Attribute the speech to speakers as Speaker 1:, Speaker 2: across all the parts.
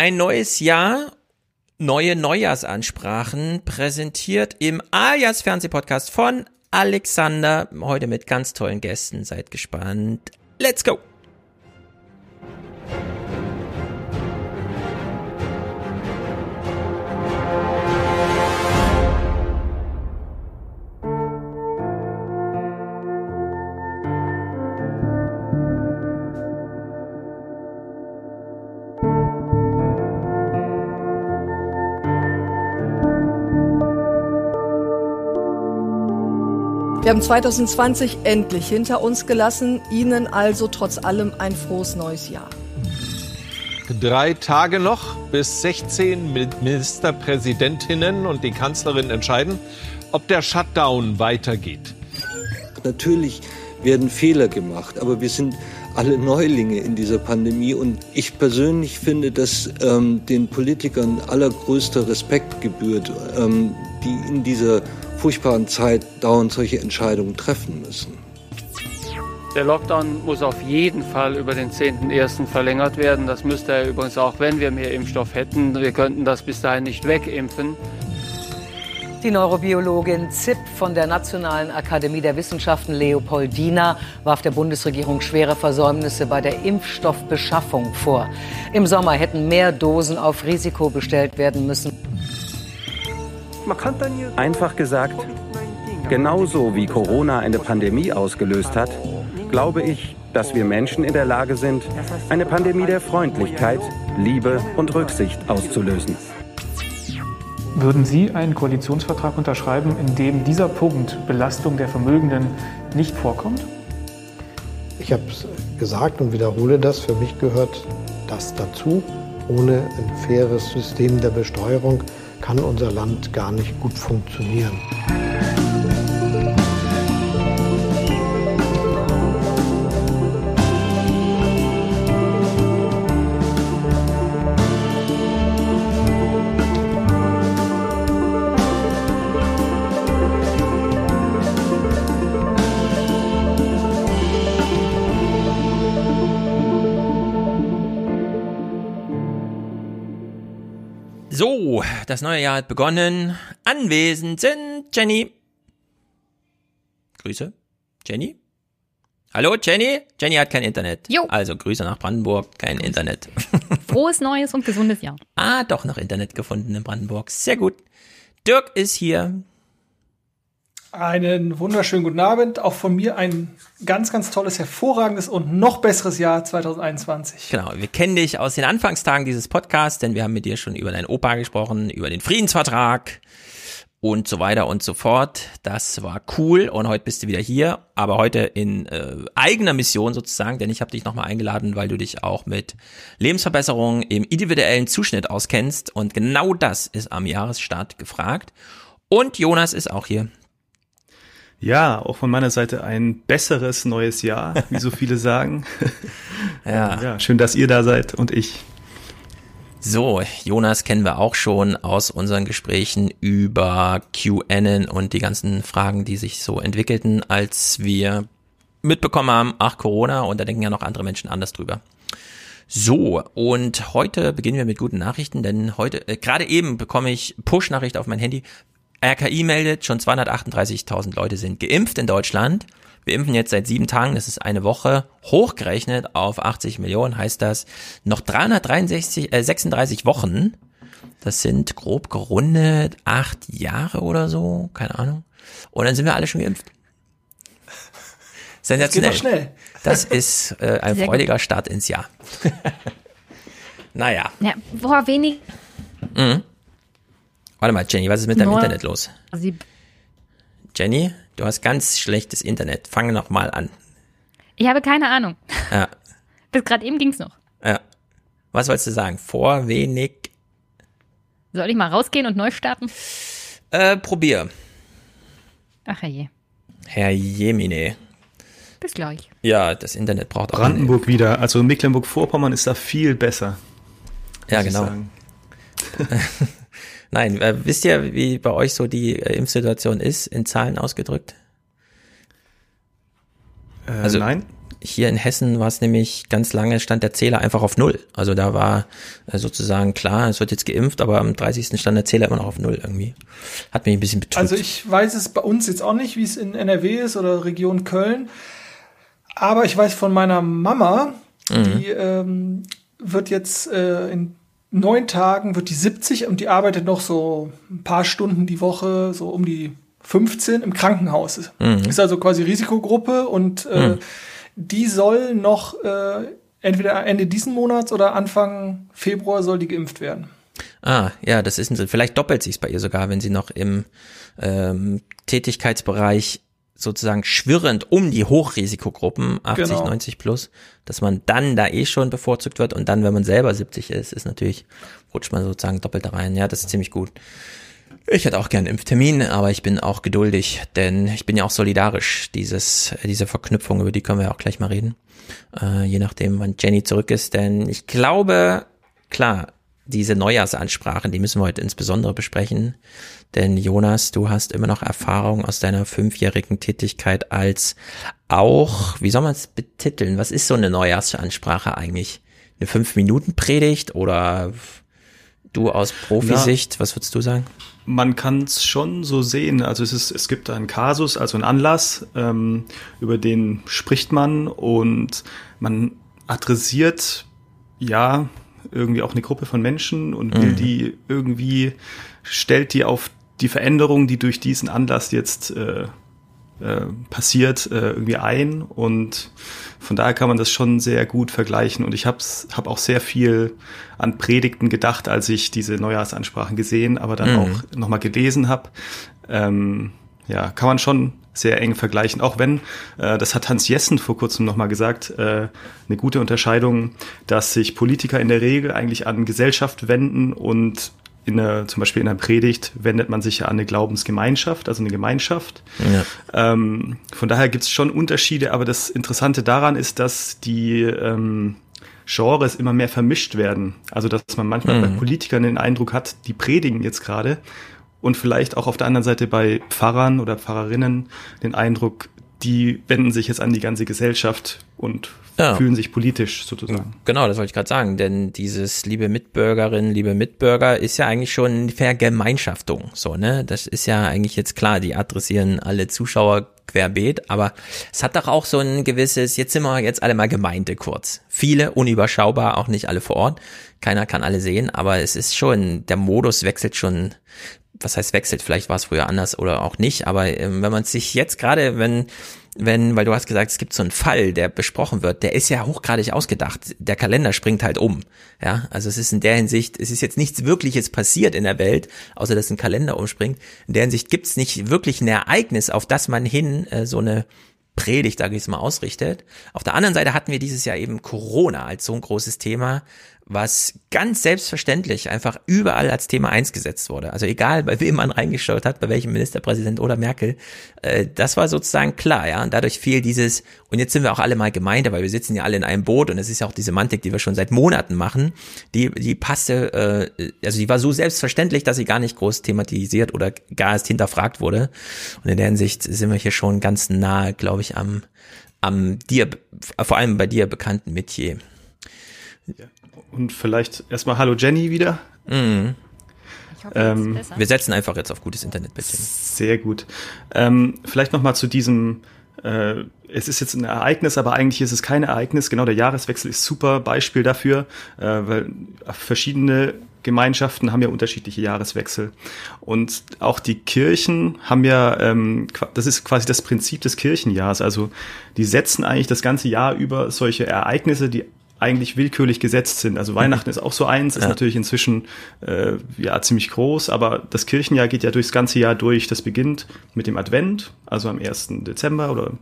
Speaker 1: Ein neues Jahr, neue Neujahrsansprachen präsentiert im Alias Fernsehpodcast von Alexander. Heute mit ganz tollen Gästen. Seid gespannt. Let's go!
Speaker 2: Wir haben 2020 endlich hinter uns gelassen. Ihnen also trotz allem ein frohes neues Jahr.
Speaker 3: Drei Tage noch, bis 16 Ministerpräsidentinnen und die Kanzlerin entscheiden, ob der Shutdown weitergeht.
Speaker 4: Natürlich werden Fehler gemacht, aber wir sind alle Neulinge in dieser Pandemie und ich persönlich finde, dass ähm, den Politikern allergrößter Respekt gebührt, ähm, die in dieser furchtbaren Zeit dauernd solche Entscheidungen treffen müssen.
Speaker 5: Der Lockdown muss auf jeden Fall über den 10.01. verlängert werden. Das müsste er übrigens auch, wenn wir mehr Impfstoff hätten. Wir könnten das bis dahin nicht wegimpfen.
Speaker 6: Die Neurobiologin Zipp von der Nationalen Akademie der Wissenschaften Leopoldina warf der Bundesregierung schwere Versäumnisse bei der Impfstoffbeschaffung vor. Im Sommer hätten mehr Dosen auf Risiko bestellt werden müssen.
Speaker 7: Einfach gesagt, genauso wie Corona eine Pandemie ausgelöst hat, glaube ich, dass wir Menschen in der Lage sind, eine Pandemie der Freundlichkeit, Liebe und Rücksicht auszulösen.
Speaker 8: Würden Sie einen Koalitionsvertrag unterschreiben, in dem dieser Punkt Belastung der Vermögenden nicht vorkommt?
Speaker 9: Ich habe es gesagt und wiederhole das. Für mich gehört das dazu. Ohne ein faires System der Besteuerung kann unser Land gar nicht gut funktionieren.
Speaker 1: Das neue Jahr hat begonnen. Anwesend sind Jenny. Grüße. Jenny? Hallo, Jenny? Jenny hat kein Internet.
Speaker 10: Jo.
Speaker 1: Also Grüße nach Brandenburg, kein Internet.
Speaker 10: Frohes neues und gesundes Jahr.
Speaker 1: ah, doch noch Internet gefunden in Brandenburg. Sehr gut. Dirk ist hier.
Speaker 11: Einen wunderschönen guten Abend. Auch von mir ein ganz, ganz tolles, hervorragendes und noch besseres Jahr 2021.
Speaker 1: Genau, wir kennen dich aus den Anfangstagen dieses Podcasts, denn wir haben mit dir schon über deinen Opa gesprochen, über den Friedensvertrag und so weiter und so fort. Das war cool und heute bist du wieder hier, aber heute in äh, eigener Mission sozusagen, denn ich habe dich nochmal eingeladen, weil du dich auch mit Lebensverbesserungen im individuellen Zuschnitt auskennst und genau das ist am Jahresstart gefragt. Und Jonas ist auch hier.
Speaker 12: Ja, auch von meiner Seite ein besseres neues Jahr, wie so viele sagen.
Speaker 1: ja.
Speaker 12: ja, schön, dass ihr da seid und ich.
Speaker 1: So, Jonas kennen wir auch schon aus unseren Gesprächen über QAnon und die ganzen Fragen, die sich so entwickelten, als wir mitbekommen haben, ach Corona, und da denken ja noch andere Menschen anders drüber. So, und heute beginnen wir mit guten Nachrichten, denn heute, äh, gerade eben bekomme ich Push-Nachricht auf mein Handy. RKI meldet, schon 238.000 Leute sind geimpft in Deutschland. Wir impfen jetzt seit sieben Tagen, das ist eine Woche, hochgerechnet auf 80 Millionen, heißt das noch 363, äh, 36 Wochen. Das sind grob gerundet acht Jahre oder so, keine Ahnung. Und dann sind wir alle schon geimpft. Sensationell.
Speaker 11: Das, geht schnell.
Speaker 1: das ist äh, ein
Speaker 10: Sehr
Speaker 1: freudiger
Speaker 10: gut.
Speaker 1: Start ins Jahr. naja.
Speaker 10: Ja, boah, wenig.
Speaker 1: Mhm. Warte mal, Jenny, was ist mit deinem
Speaker 10: Nur-
Speaker 1: Internet los?
Speaker 10: Sie,
Speaker 1: Jenny, du hast ganz schlechtes Internet. Fange noch mal an.
Speaker 10: ich habe keine Ahnung.
Speaker 1: Ja,
Speaker 10: Bis gerade eben ging's noch.
Speaker 1: ja. Was wolltest du sagen? Vor wenig.
Speaker 10: Soll ich mal rausgehen und neu starten?
Speaker 1: Äh, probier.
Speaker 10: Ach je.
Speaker 1: Herr Jemine.
Speaker 10: Bis gleich.
Speaker 1: Ja, das Internet braucht auch.
Speaker 12: Brandenburg wieder, also Mecklenburg-Vorpommern ist da viel besser.
Speaker 1: Ja, genau. Nein, äh, wisst ihr, wie bei euch so die äh, Impfsituation ist, in Zahlen ausgedrückt?
Speaker 12: Äh,
Speaker 1: Also-
Speaker 12: nein,
Speaker 1: hier in Hessen war es nämlich ganz lange, stand der Zähler einfach auf Null. Also da war äh, sozusagen klar, es wird jetzt geimpft, aber am 30. stand der Zähler immer noch auf Null irgendwie. Hat mich ein bisschen betrübt.
Speaker 11: Also ich weiß es bei uns jetzt auch nicht, wie es in NRW ist oder Region Köln. Aber ich weiß von meiner Mama,
Speaker 1: Mhm.
Speaker 11: die ähm, wird jetzt äh, in neun Tagen wird die 70 und die arbeitet noch so ein paar Stunden die Woche, so um die 15 im Krankenhaus.
Speaker 1: Mhm.
Speaker 11: Ist also quasi Risikogruppe und äh,
Speaker 1: Mhm.
Speaker 11: die soll noch äh, entweder Ende diesen Monats oder Anfang Februar soll die geimpft werden.
Speaker 1: Ah, ja, das ist ein, vielleicht doppelt sich's bei ihr sogar, wenn sie noch im ähm, Tätigkeitsbereich sozusagen schwirrend um die Hochrisikogruppen 80,
Speaker 11: Genau.
Speaker 1: 90 plus, dass man dann da eh schon bevorzugt wird und dann, wenn man selber 70 ist, ist natürlich, rutscht man sozusagen doppelt da rein. Ja, das ist ziemlich gut. Ich hätte auch gern einen Impftermin, aber ich bin auch geduldig, denn ich bin ja auch solidarisch. Dieses, diese Verknüpfung, über die können wir ja auch gleich mal reden. Äh, je nachdem, wann Jenny zurück ist. Denn ich glaube, klar, diese Neujahrsansprachen, die müssen wir heute insbesondere besprechen. Denn Jonas, du hast immer noch Erfahrung aus deiner fünfjährigen Tätigkeit als auch, wie soll man es betiteln? Was ist so eine Neujahrsansprache eigentlich? Eine Fünf-Minuten-Predigt oder du aus Profisicht, was würdest du sagen?
Speaker 12: Man kann es schon so sehen. Also es ist, es gibt einen Kasus, also einen Anlass, ähm, über den spricht man und man adressiert ja irgendwie auch eine Gruppe von Menschen und will
Speaker 1: Mhm.
Speaker 12: die irgendwie stellt die auf die Veränderung, die durch diesen Anlass jetzt äh, äh, passiert, äh, irgendwie ein und von daher kann man das schon sehr gut vergleichen und ich habe hab auch sehr viel an Predigten gedacht, als ich diese Neujahrsansprachen gesehen, aber dann
Speaker 1: Mhm.
Speaker 12: auch nochmal gelesen habe. Ähm, ja, kann man schon sehr eng vergleichen, auch wenn, äh, das hat Hans Jessen vor kurzem nochmal gesagt, äh, eine gute Unterscheidung, dass sich Politiker in der Regel eigentlich an Gesellschaft wenden und in einer, zum Beispiel in einer Predigt wendet man sich ja an eine Glaubensgemeinschaft, also eine Gemeinschaft.
Speaker 1: Ja.
Speaker 12: Ähm, von daher gibt es schon Unterschiede, aber das Interessante daran ist, dass die ähm, Genres immer mehr vermischt werden. Also dass man manchmal
Speaker 1: Mhm.
Speaker 12: bei Politikern den Eindruck hat, die predigen jetzt gerade und vielleicht auch auf der anderen Seite bei Pfarrern oder Pfarrerinnen den Eindruck, die wenden sich jetzt an die ganze Gesellschaft und
Speaker 1: Ja.
Speaker 12: fühlen sich politisch sozusagen.
Speaker 1: Genau, das wollte ich gerade sagen, denn dieses liebe Mitbürgerinnen, liebe Mitbürger ist ja eigentlich schon Vergemeinschaftung, so, ne? Das ist ja eigentlich jetzt klar, die adressieren alle Zuschauer querbeet, aber es hat doch auch so ein gewisses, jetzt sind wir jetzt alle mal Gemeinde kurz. Viele, unüberschaubar, auch nicht alle vor Ort. Keiner kann alle sehen, aber es ist schon, der Modus wechselt schon, was heißt wechselt, vielleicht war es früher anders oder auch nicht, aber ähm, wenn man sich jetzt gerade, wenn wenn, weil du hast gesagt, es gibt so einen Fall, der besprochen wird, der ist ja hochgradig ausgedacht. Der Kalender springt halt um. Ja, also es ist in der Hinsicht, es ist jetzt nichts Wirkliches passiert in der Welt, außer dass ein Kalender umspringt. In der Hinsicht gibt es nicht wirklich ein Ereignis, auf das man hin äh, so eine Predigt, sage ich mal, ausrichtet. Auf der anderen Seite hatten wir dieses Jahr eben Corona als so ein großes Thema, was ganz selbstverständlich einfach überall als Thema eins gesetzt wurde. Also egal, bei wem man reingeschaut hat, bei welchem Ministerpräsident oder Merkel, äh, das war sozusagen klar, ja. Und dadurch fiel dieses, und jetzt sind wir auch alle mal Gemeinde, weil wir sitzen ja alle in einem Boot und es ist ja auch die Semantik, die wir schon seit Monaten machen, die, die passte, äh, also die war so selbstverständlich, dass sie gar nicht groß thematisiert oder gar erst hinterfragt wurde. Und in der Hinsicht sind wir hier schon ganz nahe, glaube ich, am, am dir, vor allem bei dir bekannten Metier.
Speaker 12: Und vielleicht erstmal Hallo Jenny wieder.
Speaker 1: Mhm.
Speaker 10: Ich hoffe,
Speaker 12: Ähm,
Speaker 10: besser.
Speaker 1: Wir setzen einfach jetzt auf gutes Internet, bitte.
Speaker 12: Sehr gut. Ähm, vielleicht noch mal zu diesem. Äh, es ist jetzt ein Ereignis, aber eigentlich ist es kein Ereignis. Genau, der Jahreswechsel ist super Beispiel dafür, äh, weil verschiedene Gemeinschaften haben ja unterschiedliche Jahreswechsel. Und auch die Kirchen haben ja, ähm, das ist quasi das Prinzip des Kirchenjahrs. Also die setzen eigentlich das ganze Jahr über solche Ereignisse, die eigentlich willkürlich gesetzt sind. Also Weihnachten ist auch so eins, ist
Speaker 1: Ja.
Speaker 12: natürlich inzwischen äh, ja ziemlich groß, aber das Kirchenjahr geht ja durchs ganze Jahr durch. Das beginnt mit dem Advent, also am 1. Dezember oder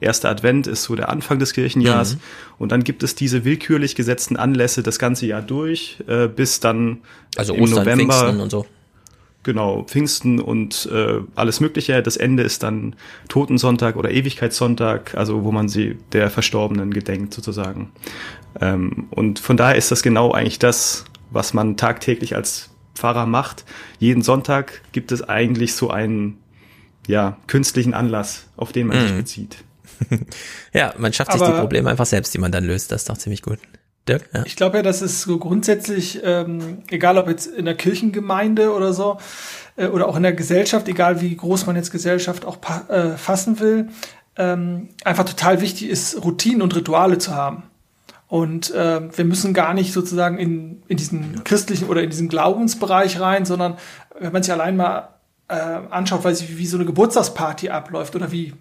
Speaker 12: erster Advent ist so der Anfang des Kirchenjahrs.
Speaker 1: Mhm.
Speaker 12: Und dann gibt es diese willkürlich gesetzten Anlässe das ganze Jahr durch, äh, bis dann
Speaker 1: Also
Speaker 12: im
Speaker 1: Ostern,
Speaker 12: November
Speaker 1: Pfingsten und so.
Speaker 12: Genau, Pfingsten und äh, alles Mögliche. Das Ende ist dann Totensonntag oder Ewigkeitssonntag, also wo man sie der Verstorbenen gedenkt sozusagen. Ähm, und von daher ist das genau eigentlich das, was man tagtäglich als Pfarrer macht. Jeden Sonntag gibt es eigentlich so einen ja, künstlichen Anlass, auf den man sich
Speaker 1: Mhm.
Speaker 12: bezieht.
Speaker 1: ja, man schafft sich
Speaker 11: Aber-
Speaker 1: die Probleme einfach selbst, die man dann löst. Das ist doch ziemlich gut. Dirk? Ja.
Speaker 11: Ich glaube ja, dass es so grundsätzlich, ähm, egal ob jetzt in der Kirchengemeinde oder so, äh, oder auch in der Gesellschaft, egal wie groß man jetzt Gesellschaft auch äh, fassen will, ähm, einfach total wichtig ist, Routinen und Rituale zu haben. Und äh, wir müssen gar nicht sozusagen in, in diesen christlichen oder in diesen Glaubensbereich rein, sondern wenn man sich allein mal äh, anschaut, weiß ich, wie so eine Geburtstagsparty abläuft oder wie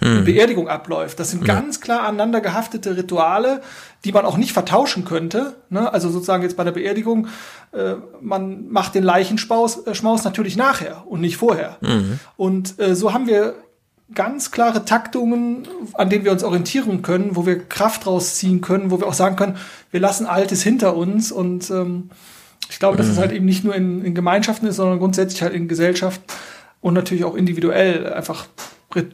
Speaker 11: eine Beerdigung abläuft. Das sind ganz klar aneinander gehaftete Rituale, die man auch nicht vertauschen könnte. Ne? Also sozusagen jetzt bei der Beerdigung, äh, man macht den Leichenschmaus äh, Schmaus natürlich nachher und nicht vorher. Und äh, so haben wir ganz klare Taktungen, an denen wir uns orientieren können, wo wir Kraft rausziehen können, wo wir auch sagen können, wir lassen Altes hinter uns. Und ähm, ich glaube, dass es halt eben nicht nur in, in Gemeinschaften ist, sondern grundsätzlich halt in Gesellschaft und natürlich auch individuell einfach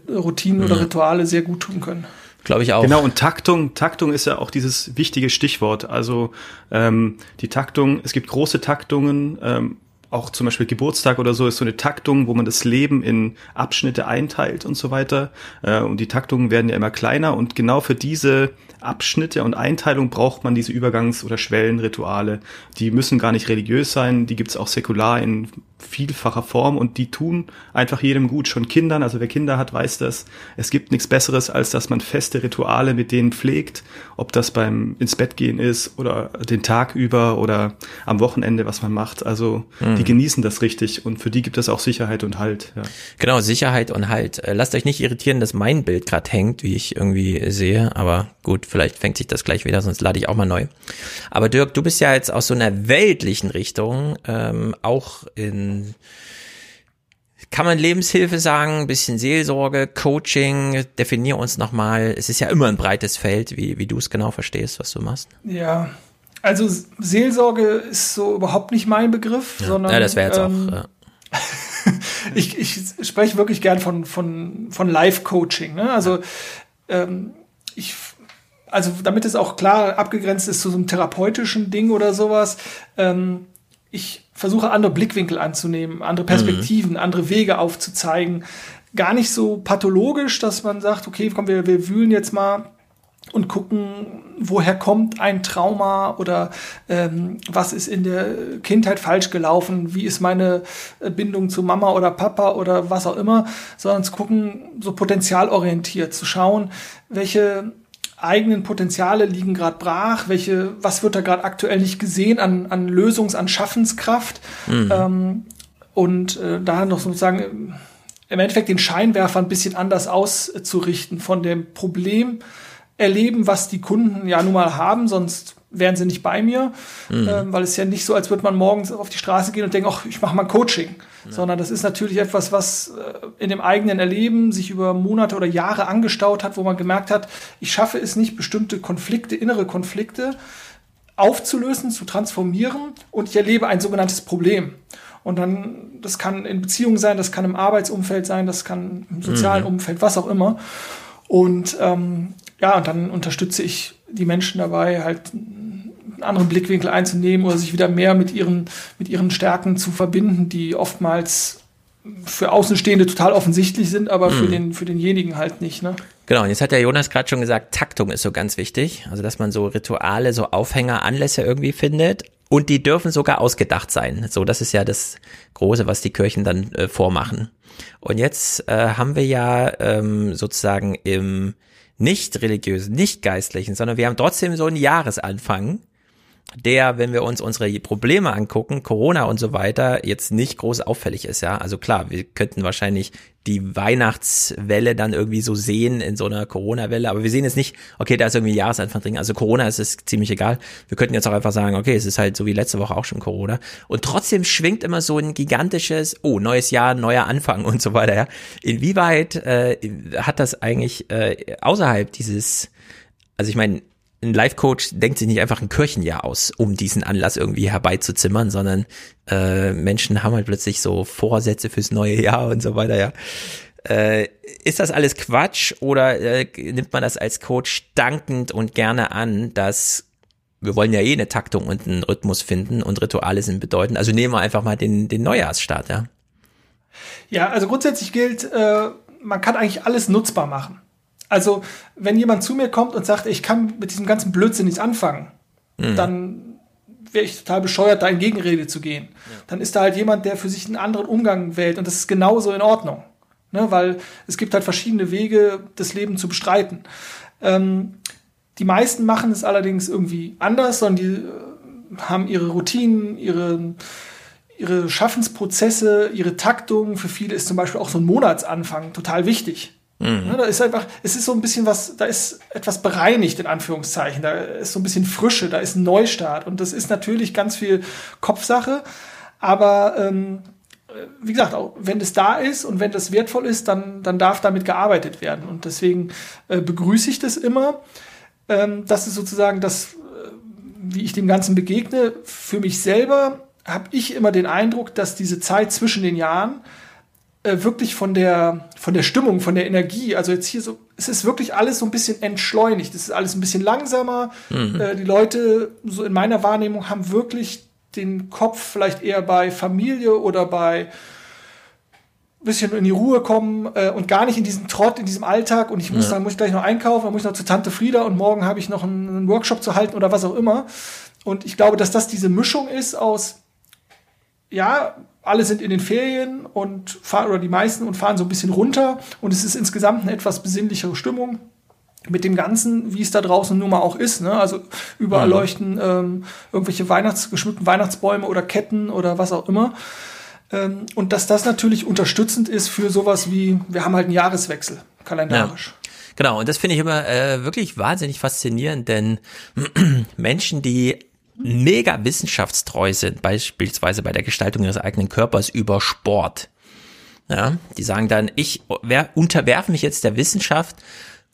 Speaker 11: Routinen oder Rituale sehr gut tun können.
Speaker 1: Glaube ich auch.
Speaker 12: Genau, und Taktung, Taktung ist ja auch dieses wichtige Stichwort. Also ähm, die Taktung, es gibt große Taktungen, ähm, auch zum Beispiel Geburtstag oder so ist so eine Taktung, wo man das Leben in Abschnitte einteilt und so weiter. Äh, und die Taktungen werden ja immer kleiner und genau für diese Abschnitte und Einteilung braucht man diese Übergangs- oder Schwellenrituale. Die müssen gar nicht religiös sein, die gibt's auch säkular in vielfacher Form und die tun einfach jedem gut, schon Kindern. Also wer Kinder hat, weiß das. Es gibt nichts Besseres, als dass man feste Rituale mit denen pflegt, ob das beim ins Bett gehen ist oder den Tag über oder am Wochenende, was man macht. Also die genießen das richtig und für die gibt es auch Sicherheit und Halt. Ja.
Speaker 1: Genau, Sicherheit und Halt. Äh, Lasst euch nicht irritieren, dass mein Bild gerade hängt, wie ich irgendwie sehe. Aber gut, vielleicht fängt sich das gleich wieder, sonst lade ich auch mal neu. Aber Dirk, du bist ja jetzt aus so einer weltlichen Richtung, ähm, auch in, kann man Lebenshilfe sagen, ein bisschen Seelsorge, Coaching, definier uns nochmal. Es ist ja immer ein breites Feld, wie, wie du es genau verstehst, was du machst.
Speaker 11: Ja, also Seelsorge ist so überhaupt nicht mein Begriff, sondern
Speaker 1: ja, das wäre jetzt
Speaker 11: ähm,
Speaker 1: auch. Ja.
Speaker 11: ich, ich spreche wirklich gern von, von, von Life-Coaching. Ne? Also ähm, ich, also damit es auch klar abgegrenzt ist zu so einem therapeutischen Ding oder sowas, ähm, ich versuche andere Blickwinkel anzunehmen, andere Perspektiven, andere Wege aufzuzeigen. Gar nicht so pathologisch, dass man sagt, okay, komm, wir, wir wühlen jetzt mal und gucken, woher kommt ein Trauma oder ähm, was ist in der Kindheit falsch gelaufen, wie ist meine äh, Bindung zu Mama oder Papa oder was auch immer, sondern zu gucken, so potenzialorientiert, zu schauen, welche eigenen Potenziale liegen gerade brach, welche, was wird da gerade aktuell nicht gesehen an, an Lösungs-, an Schaffenskraft? Ähm, und äh, da noch sozusagen ähm, im Endeffekt den Scheinwerfer ein bisschen anders auszurichten von dem Problem erleben, was die Kunden ja nun mal haben, sonst wären sie nicht bei mir, ähm, weil es ja nicht so, als würde man morgens auf die Straße gehen und denken, ach, ich mache mal ein Coaching, sondern das ist natürlich etwas, was äh, in dem eigenen Erleben sich über Monate oder Jahre angestaut hat, wo man gemerkt hat, ich schaffe es nicht, bestimmte Konflikte, innere Konflikte aufzulösen, zu transformieren und ich erlebe ein sogenanntes Problem. Und dann, das kann in Beziehungen sein, das kann im Arbeitsumfeld sein, das kann im sozialen Umfeld, was auch immer. Und ähm, ja, und dann unterstütze ich die Menschen dabei, halt einen anderen Blickwinkel einzunehmen oder sich wieder mehr mit ihren, mit ihren Stärken zu verbinden, die oftmals für Außenstehende total offensichtlich sind, aber für, den, für denjenigen halt nicht. Ne?
Speaker 1: Genau, und jetzt hat der Jonas gerade schon gesagt, Taktung ist so ganz wichtig. Also, dass man so Rituale, so Aufhänger, Anlässe irgendwie findet. Und die dürfen sogar ausgedacht sein. So, das ist ja das Große, was die Kirchen dann äh, vormachen. Und jetzt äh, haben wir ja ähm, sozusagen im nicht religiösen, nicht geistlichen, sondern wir haben trotzdem so einen Jahresanfang, der, wenn wir uns unsere Probleme angucken, Corona und so weiter, jetzt nicht groß auffällig ist, ja. Also klar, wir könnten wahrscheinlich die Weihnachtswelle dann irgendwie so sehen in so einer Corona-Welle, aber wir sehen jetzt nicht, okay, da ist irgendwie Jahresanfang drin. Also Corona ist es ziemlich egal. Wir könnten jetzt auch einfach sagen, okay, es ist halt so wie letzte Woche auch schon Corona. Und trotzdem schwingt immer so ein gigantisches, oh, neues Jahr, neuer Anfang und so weiter, ja. Inwieweit äh, hat das eigentlich äh, außerhalb dieses, also ich meine, ein Life-Coach denkt sich nicht einfach ein Kirchenjahr aus, um diesen Anlass irgendwie herbeizuzimmern, sondern äh, Menschen haben halt plötzlich so Vorsätze fürs neue Jahr und so weiter, ja. Äh, ist das alles Quatsch oder äh, nimmt man das als Coach dankend und gerne an, dass wir wollen ja eh eine Taktung und einen Rhythmus finden und Rituale sind bedeutend. Also nehmen wir einfach mal den, den Neujahrsstart, ja.
Speaker 11: Ja, also grundsätzlich gilt, äh, man kann eigentlich alles nutzbar machen. Also, wenn jemand zu mir kommt und sagt, ich kann mit diesem ganzen Blödsinn nichts anfangen, mhm. dann wäre ich total bescheuert, da in Gegenrede zu gehen. Ja. Dann ist da halt jemand, der für sich einen anderen Umgang wählt und das ist genauso in Ordnung. Ne? Weil es gibt halt verschiedene Wege, das Leben zu bestreiten. Ähm, die meisten machen es allerdings irgendwie anders, sondern die äh, haben ihre Routinen, ihre, ihre Schaffensprozesse, ihre Taktung. Für viele ist zum Beispiel auch so ein Monatsanfang total wichtig. Mhm. Ja, da ist einfach, es ist so ein bisschen was, da ist etwas bereinigt in Anführungszeichen, da ist so ein bisschen Frische, da ist ein Neustart und das ist natürlich ganz viel Kopfsache, aber ähm, wie gesagt, auch wenn es da ist und wenn das wertvoll ist, dann, dann darf damit gearbeitet werden und deswegen äh, begrüße ich das immer. Ähm, das ist sozusagen das, äh, wie ich dem Ganzen begegne. Für mich selber habe ich immer den Eindruck, dass diese Zeit zwischen den Jahren äh, wirklich von der, von der Stimmung, von der Energie, also jetzt hier so, es ist wirklich alles so ein bisschen entschleunigt, es ist alles ein bisschen langsamer. Mhm. Äh, die Leute, so in meiner Wahrnehmung, haben wirklich den Kopf vielleicht eher bei Familie oder bei bisschen in die Ruhe kommen äh, und gar nicht in diesen Trott, in diesem Alltag und ich muss, ja. dann muss ich gleich noch einkaufen, dann muss ich noch zu Tante Frieda und morgen habe ich noch einen, einen Workshop zu halten oder was auch immer. Und ich glaube, dass das diese Mischung ist aus, ja, alle sind in den Ferien und fahren, oder die meisten und fahren so ein bisschen runter und es ist insgesamt eine etwas besinnlichere Stimmung mit dem Ganzen, wie es da draußen nun mal auch ist. Ne? Also überall mhm. leuchten ähm, irgendwelche Weihnachts geschmückten Weihnachtsbäume oder Ketten oder was auch immer. Ähm, und dass das natürlich unterstützend ist für sowas wie, wir haben halt einen Jahreswechsel, kalendarisch. Ja.
Speaker 1: Genau, und das finde ich immer äh, wirklich wahnsinnig faszinierend, denn Menschen, die mega wissenschaftstreu sind, beispielsweise bei der Gestaltung ihres eigenen Körpers über Sport. Ja, die sagen dann, ich wer, unterwerfe mich jetzt der Wissenschaft,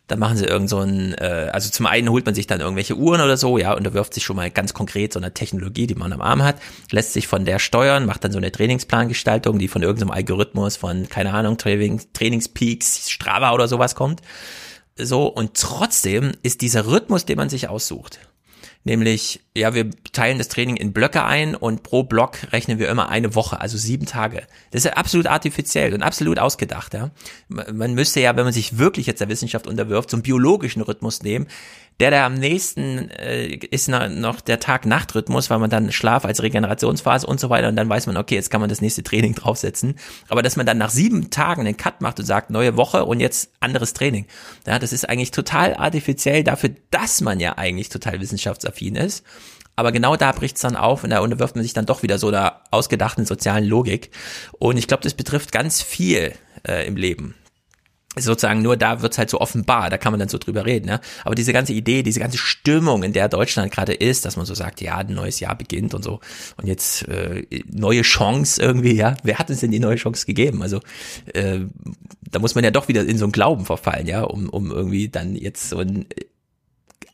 Speaker 1: dann machen sie irgend so ein, äh, also zum einen holt man sich dann irgendwelche Uhren oder so, ja, unterwirft sich schon mal ganz konkret so einer Technologie, die man am Arm hat, lässt sich von der steuern, macht dann so eine Trainingsplangestaltung, die von irgendeinem Algorithmus von, keine Ahnung, Training, Trainingspeaks, Strava oder sowas kommt. So, und trotzdem ist dieser Rhythmus, den man sich aussucht, Nämlich, ja, wir teilen das Training in Blöcke ein und pro Block rechnen wir immer eine Woche, also sieben Tage. Das ist ja absolut artifiziell und absolut ausgedacht, ja. Man müsste ja, wenn man sich wirklich jetzt der Wissenschaft unterwirft, so einen biologischen Rhythmus nehmen, der, der am nächsten äh, ist noch der Tag-Nacht-Rhythmus, weil man dann Schlaf als Regenerationsphase und so weiter und dann weiß man, okay, jetzt kann man das nächste Training draufsetzen. Aber dass man dann nach sieben Tagen einen Cut macht und sagt, neue Woche und jetzt anderes Training. Ja, das ist eigentlich total artifiziell dafür, dass man ja eigentlich total wissenschaftsaffin ist. Aber genau da bricht's dann auf und da unterwirft man sich dann doch wieder so der ausgedachten sozialen Logik. Und ich glaube, das betrifft ganz viel äh, im Leben sozusagen nur da wird's halt so offenbar, da kann man dann so drüber reden. Ja? Aber diese ganze Idee, diese ganze Stimmung, in der Deutschland gerade ist, dass man so sagt, ja, ein neues Jahr beginnt und so und jetzt äh, neue Chance irgendwie, ja, wer hat uns denn die neue Chance gegeben? Also äh, da muss man ja doch wieder in so einen Glauben verfallen, ja, um, um irgendwie dann jetzt so ein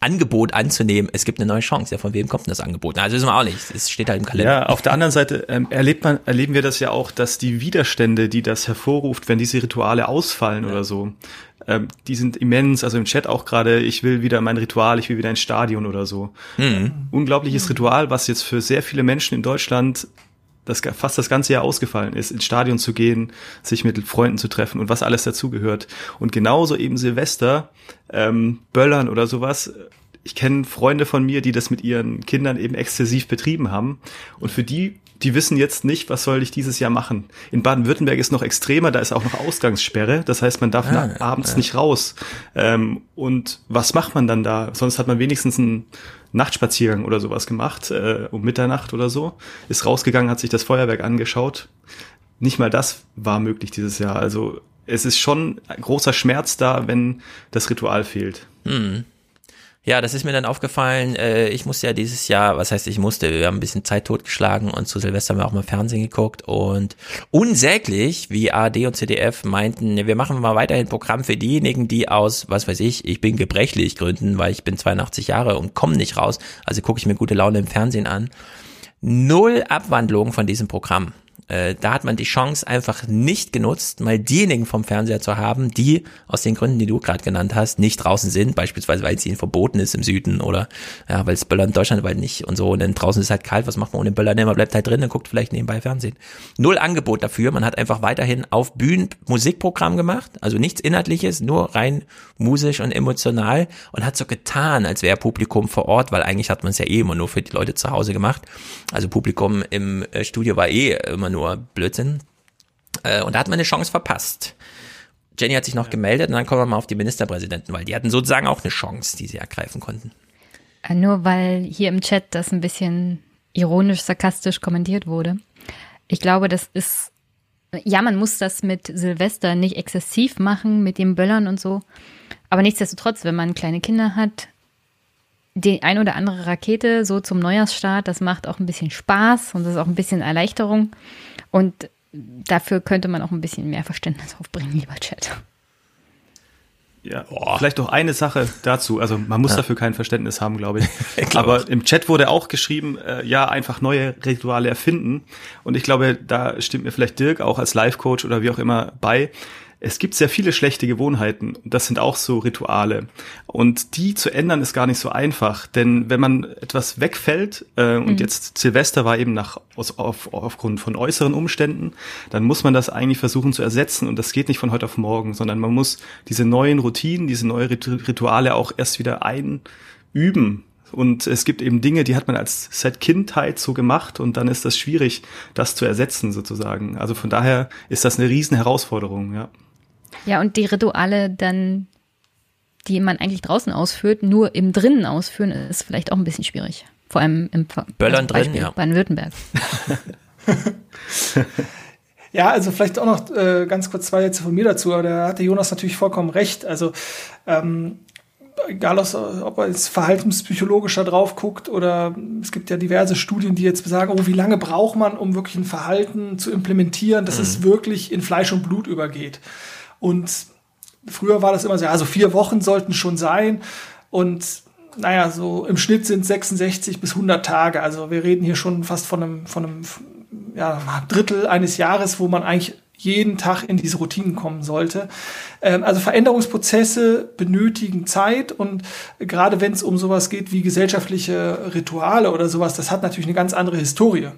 Speaker 1: Angebot anzunehmen, es gibt eine neue Chance. Ja, von wem kommt denn das Angebot? Also wissen wir auch nicht. Es steht halt im Kalender.
Speaker 12: Ja, auf der anderen Seite ähm, erlebt man, erleben wir das ja auch, dass die Widerstände, die das hervorruft, wenn diese Rituale ausfallen ja. oder so, ähm, die sind immens. Also im Chat auch gerade, ich will wieder mein Ritual, ich will wieder ein Stadion oder so. Mhm. Unglaubliches Ritual, was jetzt für sehr viele Menschen in Deutschland das fast das ganze Jahr ausgefallen ist, ins Stadion zu gehen, sich mit Freunden zu treffen und was alles dazugehört. Und genauso eben Silvester, ähm, Böllern oder sowas. Ich kenne Freunde von mir, die das mit ihren Kindern eben exzessiv betrieben haben. Und für die, die wissen jetzt nicht, was soll ich dieses Jahr machen. In Baden-Württemberg ist noch extremer, da ist auch noch Ausgangssperre. Das heißt, man darf ah, abends ja. nicht raus. Ähm, und was macht man dann da? Sonst hat man wenigstens ein Nachtspaziergang oder sowas gemacht, äh, um Mitternacht oder so, ist rausgegangen, hat sich das Feuerwerk angeschaut. Nicht mal das war möglich dieses Jahr. Also es ist schon großer Schmerz da, wenn das Ritual fehlt.
Speaker 1: Hm. Ja, das ist mir dann aufgefallen. Äh, ich musste ja dieses Jahr, was heißt ich musste, wir haben ein bisschen Zeit totgeschlagen und zu Silvester haben wir auch mal Fernsehen geguckt und unsäglich, wie ARD und CDF meinten, wir machen mal weiterhin Programm für diejenigen, die aus, was weiß ich, ich bin gebrechlich gründen, weil ich bin 82 Jahre und komme nicht raus. Also gucke ich mir gute Laune im Fernsehen an. Null Abwandlung von diesem Programm Äh, da hat man die Chance einfach nicht genutzt, mal diejenigen vom Fernseher zu haben, die aus den Gründen, die du gerade genannt hast, nicht draußen sind, beispielsweise weil es ihnen verboten ist im Süden oder ja, weil es Böllern deutschlandweit nicht und so und dann draußen ist halt kalt, was macht man ohne Böllern? Man bleibt halt drin und guckt vielleicht nebenbei Fernsehen. Null Angebot dafür, man hat einfach weiterhin auf Bühnen Musikprogramm gemacht, also nichts Inhaltliches, nur rein musisch und emotional und hat so getan, als wäre Publikum vor Ort, weil eigentlich hat man es ja eh immer nur für die Leute zu Hause gemacht. Also Publikum im äh, Studio war eh immer nur Blödsinn. Äh, und da hat man eine Chance verpasst. Jenny hat sich noch gemeldet und dann kommen wir mal auf die Ministerpräsidenten, weil die hatten sozusagen auch eine Chance, die sie ergreifen konnten.
Speaker 10: Äh, nur weil hier im Chat das ein bisschen ironisch, sarkastisch kommentiert wurde. Ich glaube, das ist, ja, man muss das mit Silvester nicht exzessiv machen, mit dem Böllern und so. Aber nichtsdestotrotz, wenn man kleine Kinder hat, die ein oder andere Rakete so zum Neujahrsstart, das macht auch ein bisschen Spaß und das ist auch ein bisschen Erleichterung. Und dafür könnte man auch ein bisschen mehr Verständnis aufbringen, lieber Chat.
Speaker 12: Ja, oh. vielleicht noch eine Sache dazu. Also man muss ja. dafür kein Verständnis haben, glaube ich. Aber im Chat wurde auch geschrieben, äh, ja, einfach neue Rituale erfinden. Und ich glaube, da stimmt mir vielleicht Dirk auch als Life-Coach oder wie auch immer bei es gibt sehr viele schlechte Gewohnheiten und das sind auch so Rituale. Und die zu ändern ist gar nicht so einfach, denn wenn man etwas wegfällt äh, und mhm. jetzt Silvester war eben nach aus, auf, aufgrund von äußeren Umständen, dann muss man das eigentlich versuchen zu ersetzen und das geht nicht von heute auf morgen, sondern man muss diese neuen Routinen, diese neuen Rituale auch erst wieder einüben, und es gibt eben Dinge, die hat man als seit Kindheit so gemacht und dann ist das schwierig, das zu ersetzen sozusagen. Also von daher ist das eine riesen Herausforderung, ja.
Speaker 10: Ja, und die Rituale dann, die man eigentlich draußen ausführt, nur im Drinnen ausführen, ist vielleicht auch ein bisschen schwierig. Vor allem im
Speaker 1: Böllern also drin, ja.
Speaker 10: Baden-Württemberg.
Speaker 11: ja, also vielleicht auch noch äh, ganz kurz zwei Sätze von mir dazu, aber da hatte Jonas natürlich vollkommen recht. Also ähm, egal ob er jetzt verhaltenspsychologischer drauf guckt oder es gibt ja diverse Studien, die jetzt sagen, oh, wie lange braucht man, um wirklich ein Verhalten zu implementieren, dass mhm. es wirklich in Fleisch und Blut übergeht. Und früher war das immer so, ja, so vier Wochen sollten schon sein. Und naja, so im Schnitt sind 66 bis 100 Tage. Also wir reden hier schon fast von einem, von einem ja, Drittel eines Jahres, wo man eigentlich jeden Tag in diese Routinen kommen sollte. Ähm, also Veränderungsprozesse benötigen Zeit und gerade wenn es um sowas geht wie gesellschaftliche Rituale oder sowas, das hat natürlich eine ganz andere Historie.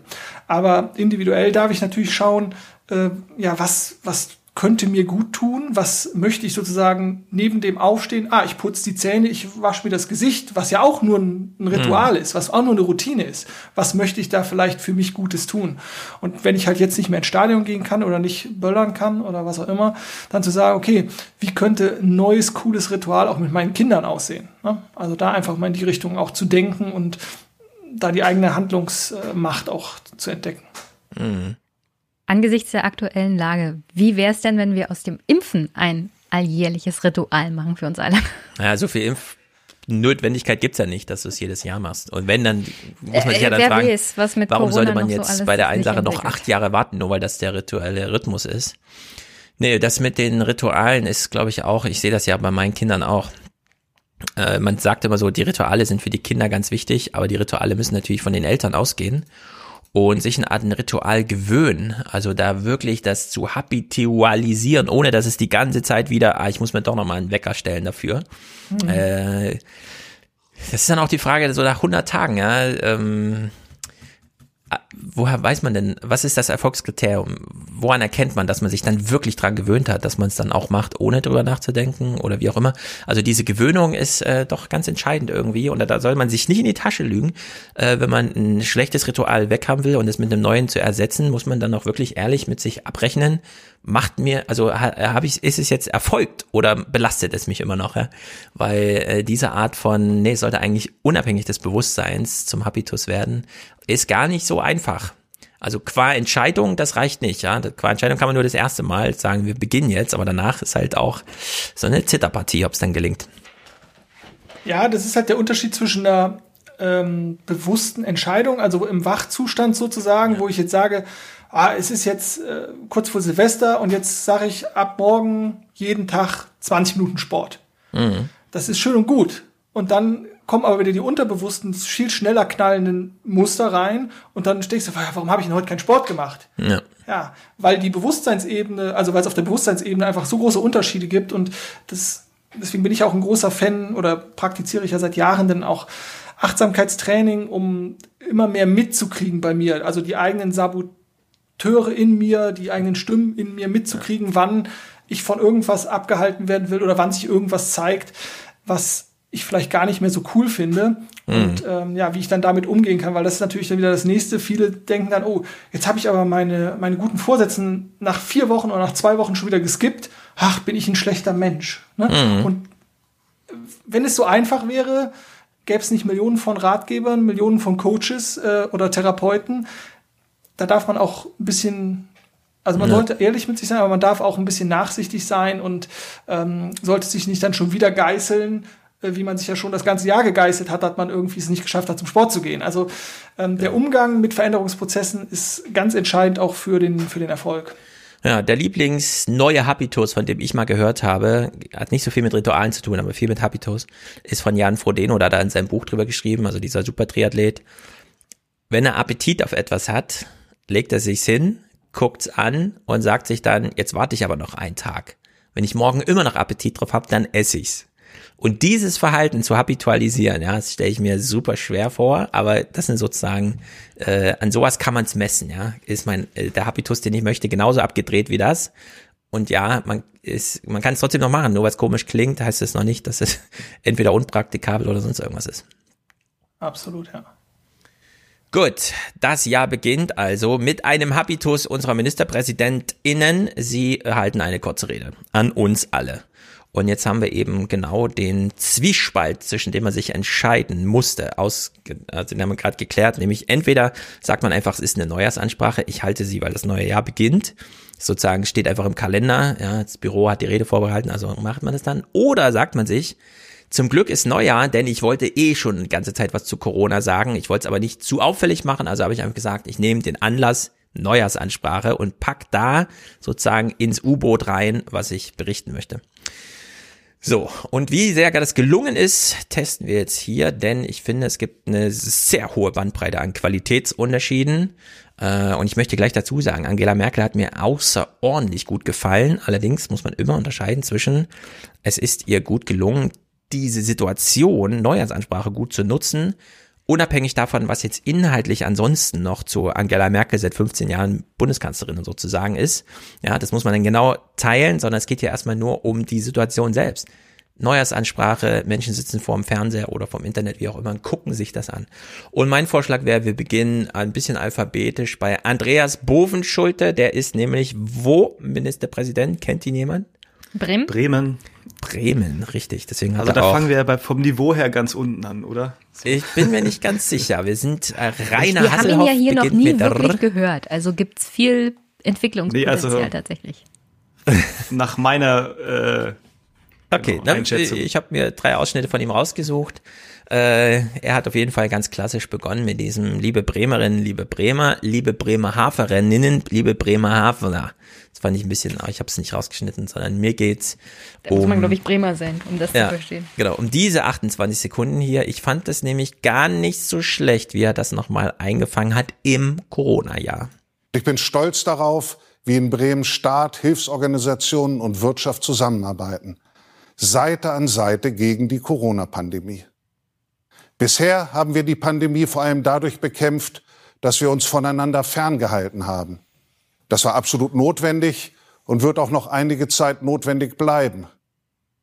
Speaker 11: Aber individuell darf ich natürlich schauen, äh, ja, was, was könnte mir gut tun, was möchte ich sozusagen neben dem Aufstehen, ah, ich putze die Zähne, ich wasche mir das Gesicht, was ja auch nur ein, ein Ritual mhm. ist, was auch nur eine Routine ist. Was möchte ich da vielleicht für mich Gutes tun? Und wenn ich halt jetzt nicht mehr ins Stadion gehen kann oder nicht böllern kann oder was auch immer, dann zu sagen, okay, wie könnte ein neues, cooles Ritual auch mit meinen Kindern aussehen? Ne? Also da einfach mal in die Richtung auch zu denken und da die eigene Handlungsmacht auch zu entdecken.
Speaker 10: Mhm. Angesichts der aktuellen Lage, wie wäre es denn, wenn wir aus dem Impfen ein alljährliches Ritual machen für uns alle?
Speaker 1: Ja, so viel Impfnotwendigkeit gibt es ja nicht, dass du es jedes Jahr machst. Und wenn, dann muss man sich ja dann
Speaker 10: äh,
Speaker 1: fragen,
Speaker 10: weiß, warum
Speaker 1: Corona sollte man jetzt so bei der einen Sache noch acht Jahre warten, nur weil das der rituelle Rhythmus ist? Nee, das mit den Ritualen ist, glaube ich, auch, ich sehe das ja bei meinen Kindern auch. Äh, man sagt immer so, die Rituale sind für die Kinder ganz wichtig, aber die Rituale müssen natürlich von den Eltern ausgehen und sich eine Art ein Ritual gewöhnen, also da wirklich das zu habitualisieren, ohne dass es die ganze Zeit wieder, ah, ich muss mir doch nochmal einen Wecker stellen dafür. Mhm. Äh, das ist dann auch die Frage, so nach 100 Tagen, ja, ähm, woher weiß man denn, was ist das Erfolgskriterium? Woran erkennt man, dass man sich dann wirklich dran gewöhnt hat, dass man es dann auch macht, ohne drüber nachzudenken oder wie auch immer? Also diese Gewöhnung ist äh, doch ganz entscheidend irgendwie und da, soll man sich nicht in die Tasche lügen. Äh, wenn man ein schlechtes Ritual weghaben will und es mit einem neuen zu ersetzen, muss man dann auch wirklich ehrlich mit sich abrechnen macht mir, also habe ich, ist es jetzt erfolgt oder belastet es mich immer noch, ja? Weil äh, diese Art von, nee, sollte eigentlich unabhängig des Bewusstseins zum Habitus werden, ist gar nicht so einfach. Also qua Entscheidung, das reicht nicht, ja. Qua Entscheidung kann man nur das erste Mal sagen, wir beginnen jetzt, aber danach ist halt auch so eine Zitterpartie, ob es dann gelingt.
Speaker 11: Ja, das ist halt der Unterschied zwischen einer ähm, bewussten Entscheidung, also im Wachzustand sozusagen, ja. wo ich jetzt sage, ah, es ist jetzt äh, kurz vor Silvester und jetzt sage ich ab morgen jeden Tag 20 Minuten Sport. Mhm. Das ist schön und gut. Und dann kommen aber wieder die unterbewussten, viel schneller knallenden Muster rein und dann stehst du, warum habe ich denn heute keinen Sport gemacht? Ja. ja, weil die Bewusstseinsebene, also weil es auf der Bewusstseinsebene einfach so große Unterschiede gibt und das, deswegen bin ich auch ein großer Fan oder praktiziere ich ja seit Jahren dann auch Achtsamkeitstraining, um immer mehr mitzukriegen bei mir, also die eigenen Saboteure in mir, die eigenen Stimmen in mir mitzukriegen, wann ich von irgendwas abgehalten werden will oder wann sich irgendwas zeigt, was ich vielleicht gar nicht mehr so cool finde. Mhm. Und ähm, ja, wie ich dann damit umgehen kann, weil das ist natürlich dann wieder das nächste. Viele denken dann, oh, jetzt habe ich aber meine, meine guten Vorsätze nach vier Wochen oder nach zwei Wochen schon wieder geskippt. Ach, bin ich ein schlechter Mensch. Ne? Mhm. Und wenn es so einfach wäre, gäbe es nicht Millionen von Ratgebern, Millionen von Coaches äh, oder Therapeuten. Da darf man auch ein bisschen also man ja. sollte ehrlich mit sich sein, aber man darf auch ein bisschen nachsichtig sein und ähm, sollte sich nicht dann schon wieder geißeln, äh, wie man sich ja schon das ganze Jahr gegeißelt hat, dass man irgendwie es nicht geschafft hat, zum Sport zu gehen. Also ähm, der Umgang mit Veränderungsprozessen ist ganz entscheidend auch für den, für den Erfolg.
Speaker 1: Ja, der Lieblingsneue Habitus, von dem ich mal gehört habe, hat nicht so viel mit Ritualen zu tun, aber viel mit Habitus, ist von Jan Frodeno, da hat er in seinem Buch drüber geschrieben, also dieser Super-Triathlet. Wenn er Appetit auf etwas hat, legt er sich's hin, guckt's an und sagt sich dann, jetzt warte ich aber noch einen Tag. Wenn ich morgen immer noch Appetit drauf habe, dann esse ich's. Und dieses Verhalten zu habitualisieren, ja, das stelle ich mir super schwer vor, aber das sind sozusagen, äh, an sowas kann man es messen, ja. Ist mein, äh, der Habitus, den ich möchte, genauso abgedreht wie das. Und ja, man ist, man kann es trotzdem noch machen, nur weil es komisch klingt, heißt es noch nicht, dass es entweder unpraktikabel oder sonst irgendwas ist.
Speaker 11: Absolut, ja.
Speaker 1: Gut, das Jahr beginnt also mit einem Habitus unserer MinisterpräsidentInnen. Sie halten eine kurze Rede an uns alle. Und jetzt haben wir eben genau den Zwiespalt, zwischen dem man sich entscheiden musste, aus, also den haben wir gerade geklärt, nämlich entweder sagt man einfach, es ist eine Neujahrsansprache, ich halte sie, weil das neue Jahr beginnt, sozusagen steht einfach im Kalender, ja, das Büro hat die Rede vorbehalten, also macht man das dann, oder sagt man sich, zum Glück ist Neujahr, denn ich wollte eh schon eine ganze Zeit was zu Corona sagen, ich wollte es aber nicht zu auffällig machen, also habe ich einfach gesagt, ich nehme den Anlass, Neujahrsansprache und pack da sozusagen ins U-Boot rein, was ich berichten möchte. So, und wie sehr das gelungen ist, testen wir jetzt hier, denn ich finde, es gibt eine sehr hohe Bandbreite an Qualitätsunterschieden. Äh, und ich möchte gleich dazu sagen, Angela Merkel hat mir außerordentlich gut gefallen. Allerdings muss man immer unterscheiden zwischen, es ist ihr gut gelungen, diese Situation, Neujahrsansprache gut zu nutzen unabhängig davon, was jetzt inhaltlich ansonsten noch zu Angela Merkel seit 15 Jahren Bundeskanzlerin und sozusagen ist, ja, das muss man dann genau teilen, sondern es geht ja erstmal nur um die Situation selbst. Neujahrsansprache, Menschen sitzen vor dem Fernseher oder vom Internet, wie auch immer, und gucken sich das an. Und mein Vorschlag wäre, wir beginnen ein bisschen alphabetisch bei Andreas Bovenschulte, der ist nämlich wo Ministerpräsident? Kennt ihn jemand?
Speaker 10: Bremen.
Speaker 12: Bremen.
Speaker 1: Bremen, richtig. Deswegen
Speaker 12: also da fangen wir ja vom Niveau her ganz unten an, oder?
Speaker 1: So. Ich bin mir nicht ganz sicher. Wir sind äh, reiner
Speaker 10: Wir haben ihn ja hier noch nie wirklich gehört. Also gibt's viel Entwicklungspotenzial nee, also, tatsächlich.
Speaker 12: Nach meiner äh,
Speaker 1: Okay, genau, ne, ich habe mir drei Ausschnitte von ihm rausgesucht. Äh, er hat auf jeden Fall ganz klassisch begonnen mit diesem liebe Bremerinnen, liebe Bremer, liebe Bremer Haferinnen, liebe Bremer Haferer fand ich ein bisschen, ich habe es nicht rausgeschnitten, sondern mir geht's
Speaker 10: da um. muss man, glaube ich, Bremer sein, um das ja, zu verstehen.
Speaker 1: Genau, um diese 28 Sekunden hier. Ich fand das nämlich gar nicht so schlecht, wie er das nochmal eingefangen hat im Corona-Jahr.
Speaker 13: Ich bin stolz darauf, wie in Bremen Staat, Hilfsorganisationen und Wirtschaft zusammenarbeiten. Seite an Seite gegen die Corona-Pandemie. Bisher haben wir die Pandemie vor allem dadurch bekämpft, dass wir uns voneinander ferngehalten haben. Das war absolut notwendig und wird auch noch einige Zeit notwendig bleiben.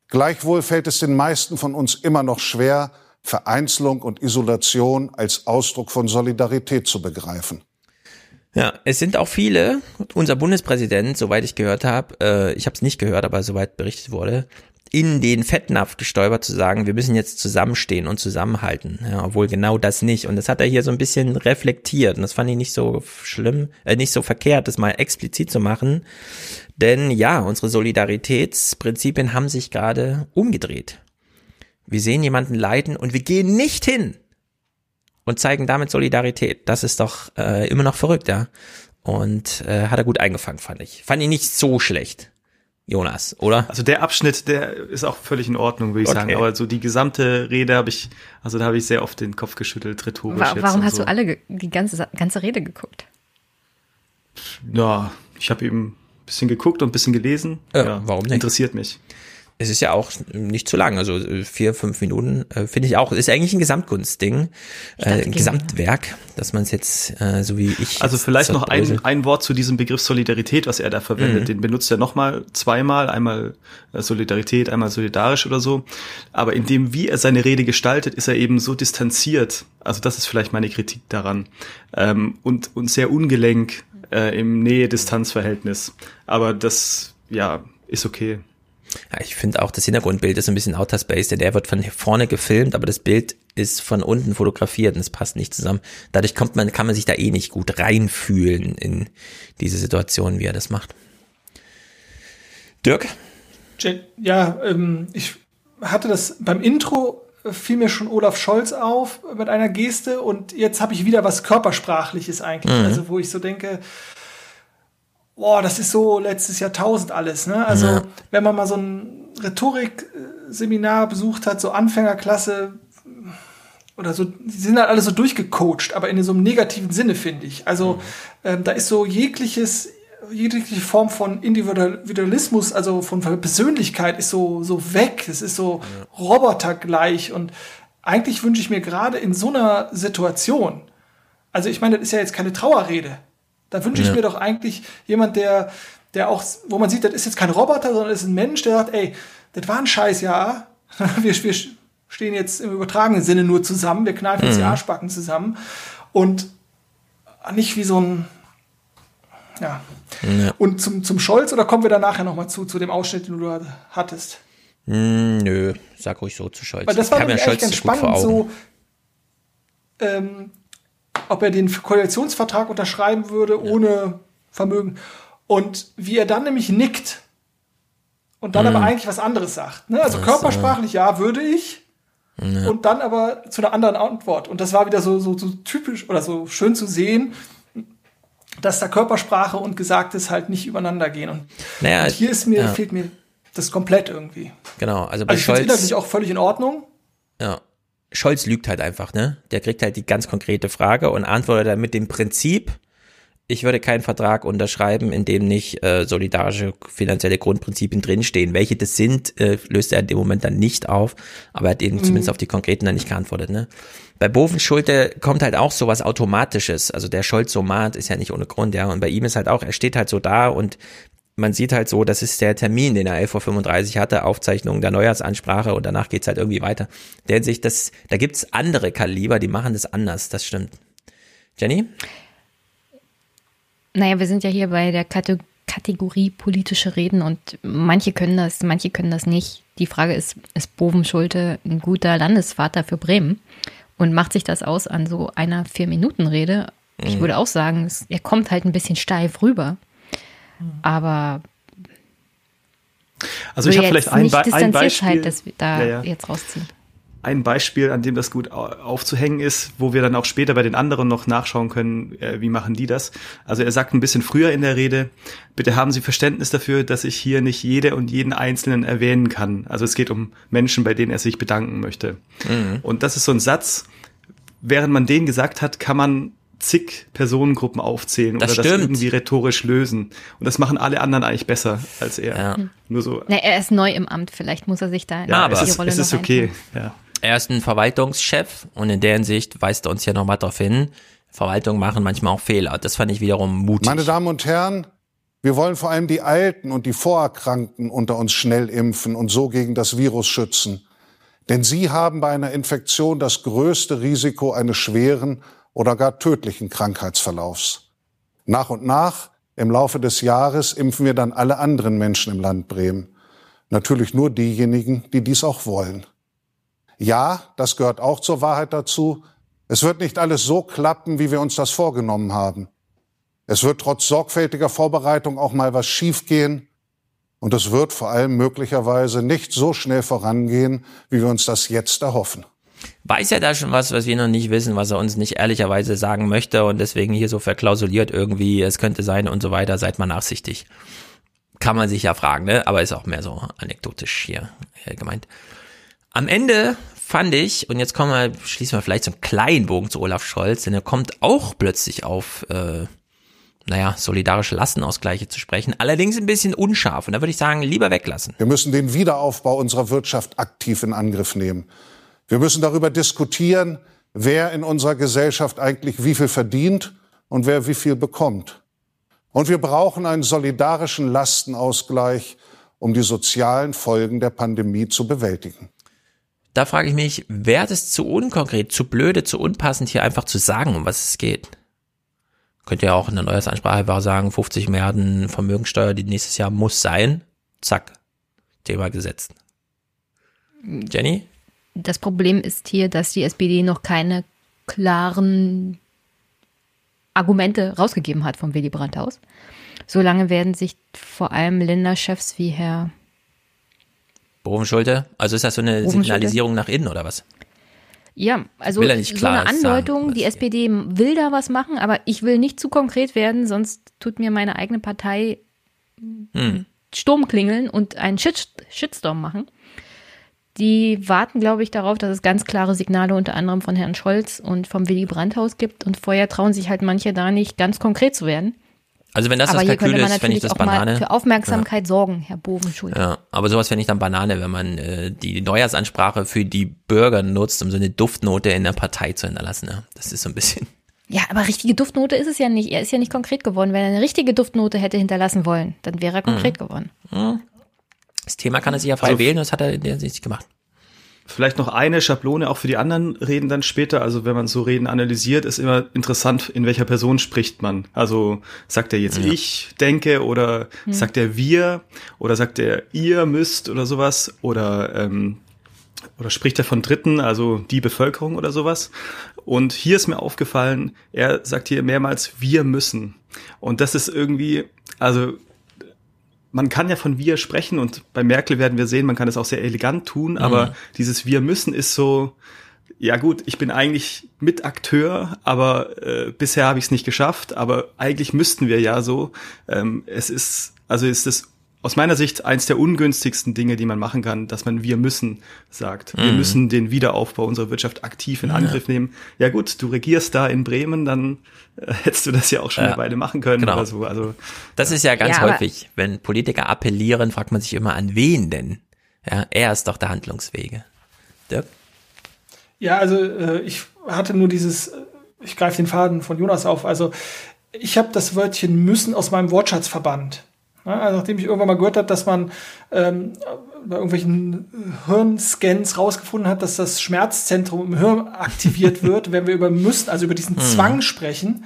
Speaker 13: Gleichwohl fällt es den meisten von uns immer noch schwer, Vereinzelung und Isolation als Ausdruck von Solidarität zu begreifen.
Speaker 1: Ja, es sind auch viele, unser Bundespräsident, soweit ich gehört habe, äh, ich habe es nicht gehört, aber soweit berichtet wurde, in den Fettnapf gestolpert zu sagen, wir müssen jetzt zusammenstehen und zusammenhalten, ja, obwohl genau das nicht. Und das hat er hier so ein bisschen reflektiert und das fand ich nicht so schlimm, äh, nicht so verkehrt, das mal explizit zu machen. Denn ja, unsere Solidaritätsprinzipien haben sich gerade umgedreht. Wir sehen jemanden leiden und wir gehen nicht hin und zeigen damit Solidarität. Das ist doch äh, immer noch verrückt, ja. Und äh, hat er gut eingefangen, fand ich. Fand ich nicht so schlecht. Jonas, oder?
Speaker 12: Also der Abschnitt, der ist auch völlig in Ordnung, würde ich okay. sagen. Aber so die gesamte Rede habe ich, also da habe ich sehr oft den Kopf geschüttelt, rhetorisch.
Speaker 10: Wa warum hast so. du alle die ganze, ganze Rede geguckt?
Speaker 12: Ja, ich habe eben ein bisschen geguckt und ein bisschen gelesen.
Speaker 1: Ja, ja, warum nicht?
Speaker 12: Interessiert mich
Speaker 1: es ist ja auch nicht zu lang, also äh, vier, fünf Minuten äh, finde ich auch. Ist eigentlich ein Gesamtkunstding, äh, ein Gesamtwerk, dass man es jetzt äh, so wie ich.
Speaker 12: Also vielleicht noch ein, ein Wort zu diesem Begriff Solidarität, was er da verwendet. Mhm. Den benutzt er nochmal zweimal, einmal äh, Solidarität, einmal solidarisch oder so. Aber in dem, wie er seine Rede gestaltet, ist er eben so distanziert. Also das ist vielleicht meine Kritik daran ähm, und und sehr ungelenk äh, im Nähe-Distanz-Verhältnis. Aber das ja ist okay.
Speaker 1: Ja, ich finde auch, das Hintergrundbild ist ein bisschen Outer Space, denn der wird von vorne gefilmt, aber das Bild ist von unten fotografiert und es passt nicht zusammen. Dadurch kommt man, kann man sich da eh nicht gut reinfühlen in diese Situation, wie er das macht. Dirk?
Speaker 11: Ja, ähm, ich hatte das beim Intro fiel mir schon Olaf Scholz auf mit einer Geste und jetzt habe ich wieder was körpersprachliches eigentlich, mhm. also wo ich so denke, boah, das ist so letztes Jahrtausend alles. Ne? Also ja. wenn man mal so ein Rhetorik-Seminar besucht hat, so Anfängerklasse oder so, die sind halt alle so durchgecoacht, aber in so einem negativen Sinne, finde ich. Also mhm. ähm, da ist so jegliches jegliche Form von Individualismus, also von Persönlichkeit, ist so, so weg. Es ist so ja. robotergleich. Und eigentlich wünsche ich mir gerade in so einer Situation, also ich meine, das ist ja jetzt keine Trauerrede. Da wünsche ich ja. mir doch eigentlich jemand, der, der auch, wo man sieht, das ist jetzt kein Roboter, sondern das ist ein Mensch, der sagt, ey, das war ein Scheißjahr. wir, wir stehen jetzt im übertragenen Sinne nur zusammen, wir knallen jetzt mhm. die Arschbacken zusammen. Und nicht wie so ein, ja. ja. Und zum, zum Scholz, oder kommen wir da nachher nochmal zu, zu dem Ausschnitt, den du hattest?
Speaker 1: Mm, nö, sag ruhig so zu Scholz.
Speaker 11: Weil das war mir ja ganz spannend, so, ähm, ob er den Koalitionsvertrag unterschreiben würde ja. ohne Vermögen. Und wie er dann nämlich nickt und dann mhm. aber eigentlich was anderes sagt. Ne? Also das, körpersprachlich, ja, würde ich. Ja. Und dann aber zu einer anderen Antwort. Und das war wieder so, so, so typisch oder so schön zu sehen, dass da Körpersprache und Gesagtes halt nicht übereinander gehen. Und, naja, und hier ist mir, ja. fehlt mir das komplett irgendwie.
Speaker 1: Genau, also bei
Speaker 11: also ich Scholz. inhaltlich auch völlig in Ordnung.
Speaker 1: Ja. Scholz lügt halt einfach, ne? Der kriegt halt die ganz konkrete Frage und antwortet dann mit dem Prinzip, ich würde keinen Vertrag unterschreiben, in dem nicht äh, solidarische finanzielle Grundprinzipien drinstehen. Welche das sind, äh, löst er in dem Moment dann nicht auf, aber er hat eben mhm. zumindest auf die konkreten dann nicht geantwortet. Ne? Bei Bovenschulte kommt halt auch sowas Automatisches. Also der Scholz-Somat ist ja nicht ohne Grund, ja. Und bei ihm ist halt auch, er steht halt so da und man sieht halt so, das ist der Termin, den er 11.35 Uhr hatte, Aufzeichnung der Neujahrsansprache und danach geht's halt irgendwie weiter. Der sich das, da gibt's andere Kaliber, die machen das anders, das stimmt. Jenny?
Speaker 10: Naja, wir sind ja hier bei der Kategorie politische Reden und manche können das, manche können das nicht. Die Frage ist, ist Boven Schulte ein guter Landesvater für Bremen? Und macht sich das aus an so einer Vier-Minuten-Rede? Ich mhm. würde auch sagen, er kommt halt ein bisschen steif rüber. Aber
Speaker 12: also ich habe vielleicht ein, Be ein Beispiel,
Speaker 10: halt, dass wir da ja, ja. jetzt rausziehen.
Speaker 12: Ein Beispiel, an dem das gut aufzuhängen ist, wo wir dann auch später bei den anderen noch nachschauen können, äh, wie machen die das. Also er sagt ein bisschen früher in der Rede, bitte haben Sie Verständnis dafür, dass ich hier nicht jede und jeden Einzelnen erwähnen kann. Also es geht um Menschen, bei denen er sich bedanken möchte. Mhm. Und das ist so ein Satz, während man den gesagt hat, kann man zig Personengruppen aufzählen das oder stimmt. das irgendwie rhetorisch lösen. Und das machen alle anderen eigentlich besser als er. Ja. Nur so.
Speaker 10: Na, er ist neu im Amt, vielleicht muss er sich da
Speaker 12: ja, aber es ist, es ist okay. Ja.
Speaker 1: Er ist ein Verwaltungschef und in der Hinsicht weist er uns ja nochmal darauf hin, Verwaltungen machen manchmal auch Fehler. Das fand ich wiederum mutig.
Speaker 13: Meine Damen und Herren, wir wollen vor allem die Alten und die Vorerkrankten unter uns schnell impfen und so gegen das Virus schützen. Denn sie haben bei einer Infektion das größte Risiko eines schweren oder gar tödlichen Krankheitsverlaufs. Nach und nach, im Laufe des Jahres, impfen wir dann alle anderen Menschen im Land Bremen. Natürlich nur diejenigen, die dies auch wollen. Ja, das gehört auch zur Wahrheit dazu. Es wird nicht alles so klappen, wie wir uns das vorgenommen haben. Es wird trotz sorgfältiger Vorbereitung auch mal was schiefgehen. Und es wird vor allem möglicherweise nicht so schnell vorangehen, wie wir uns das jetzt erhoffen.
Speaker 1: Weiß er da schon was, was wir noch nicht wissen, was er uns nicht ehrlicherweise sagen möchte und deswegen hier so verklausuliert irgendwie, es könnte sein und so weiter, seid mal nachsichtig. Kann man sich ja fragen, ne? Aber ist auch mehr so anekdotisch hier gemeint. Am Ende fand ich, und jetzt kommen wir, schließen wir vielleicht so einen kleinen Bogen zu Olaf Scholz, denn er kommt auch plötzlich auf äh, naja, solidarische Lastenausgleiche zu sprechen. Allerdings ein bisschen unscharf. Und da würde ich sagen, lieber weglassen.
Speaker 13: Wir müssen den Wiederaufbau unserer Wirtschaft aktiv in Angriff nehmen. Wir müssen darüber diskutieren, wer in unserer Gesellschaft eigentlich wie viel verdient und wer wie viel bekommt. Und wir brauchen einen solidarischen Lastenausgleich, um die sozialen Folgen der Pandemie zu bewältigen.
Speaker 1: Da frage ich mich, wäre es zu unkonkret, zu blöde, zu unpassend, hier einfach zu sagen, um was es geht? Könnt ihr auch in der Neujahrsansprache sagen, 50 Milliarden Vermögensteuer, die nächstes Jahr muss sein. Zack. Thema gesetzt. Jenny?
Speaker 10: Das Problem ist hier, dass die SPD noch keine klaren Argumente rausgegeben hat vom Willy Brandt-Haus. Solange werden sich vor allem Länderchefs wie Herr
Speaker 1: Bovenschulte? Also ist das so eine Signalisierung nach innen oder was?
Speaker 10: Ja, also so eine Andeutung, sagen, die SPD will da was machen, aber ich will nicht zu konkret werden, sonst tut mir meine eigene Partei hm. Sturm klingeln und einen Shit Shitstorm machen. Die warten, glaube ich, darauf, dass es ganz klare Signale unter anderem von Herrn Scholz und vom Willy Brandt-Haus gibt. Und vorher trauen sich halt manche da nicht ganz konkret zu werden.
Speaker 1: Also wenn das aber das Kalkül ist, fände ich das Banane.
Speaker 10: für Aufmerksamkeit ja. sorgen, Herr Bovenschuld.
Speaker 1: Ja, aber sowas fände ich dann Banane, wenn man äh, die Neujahrsansprache für die Bürger nutzt, um so eine Duftnote in der Partei zu hinterlassen. Ja. Das ist so ein bisschen.
Speaker 10: Ja, aber richtige Duftnote ist es ja nicht. Er ist ja nicht konkret geworden. Wenn er eine richtige Duftnote hätte hinterlassen wollen, dann wäre er konkret mhm. geworden.
Speaker 1: Mhm. Das Thema kann er sich ja frei also, wählen, das hat er in der Sicht gemacht.
Speaker 12: Vielleicht noch eine Schablone auch für die anderen Reden dann später. Also wenn man so Reden analysiert, ist immer interessant, in welcher Person spricht man. Also sagt er jetzt ja. ich denke oder hm. sagt er wir oder sagt er ihr müsst oder sowas oder ähm, oder spricht er von Dritten, also die Bevölkerung oder sowas. Und hier ist mir aufgefallen, er sagt hier mehrmals wir müssen. Und das ist irgendwie, also man kann ja von wir sprechen und bei Merkel werden wir sehen, man kann es auch sehr elegant tun, aber mhm. dieses wir müssen ist so, ja gut, ich bin eigentlich Mitakteur, aber äh, bisher habe ich es nicht geschafft, aber eigentlich müssten wir ja so. Ähm, es ist, also ist es aus meiner Sicht eins der ungünstigsten Dinge, die man machen kann, dass man wir müssen sagt. Mhm. Wir müssen den Wiederaufbau unserer Wirtschaft aktiv in Angriff ja. nehmen. Ja gut, du regierst da in Bremen, dann äh, hättest du das ja auch schon ja. beide machen können genau. oder so. Also
Speaker 1: das ist ja ganz ja, häufig, wenn Politiker appellieren, fragt man sich immer an wen denn. Ja, er ist doch der Handlungswege. Dirk?
Speaker 11: Ja, also äh, ich hatte nur dieses, äh, ich greife den Faden von Jonas auf. Also ich habe das Wörtchen müssen aus meinem Wortschatz verbannt. Also nachdem ich irgendwann mal gehört habe, dass man ähm, bei irgendwelchen Hirnscans rausgefunden hat, dass das Schmerzzentrum im Hirn aktiviert wird, wenn wir über müssen, also über diesen mhm. Zwang sprechen.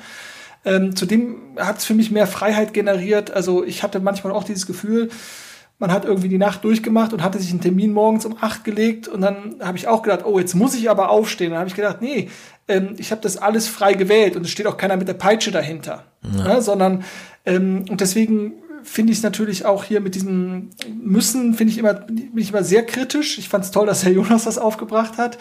Speaker 11: Ähm, zudem hat es für mich mehr Freiheit generiert. Also ich hatte manchmal auch dieses Gefühl, man hat irgendwie die Nacht durchgemacht und hatte sich einen Termin morgens um acht gelegt und dann habe ich auch gedacht, oh, jetzt muss ich aber aufstehen. Dann habe ich gedacht, nee, ähm, ich habe das alles frei gewählt und es steht auch keiner mit der Peitsche dahinter, ja. Ja, sondern ähm, und deswegen finde ich es natürlich auch hier mit diesem Müssen, finde ich immer, bin ich immer sehr kritisch. Ich fand es toll, dass Herr Jonas das aufgebracht hat.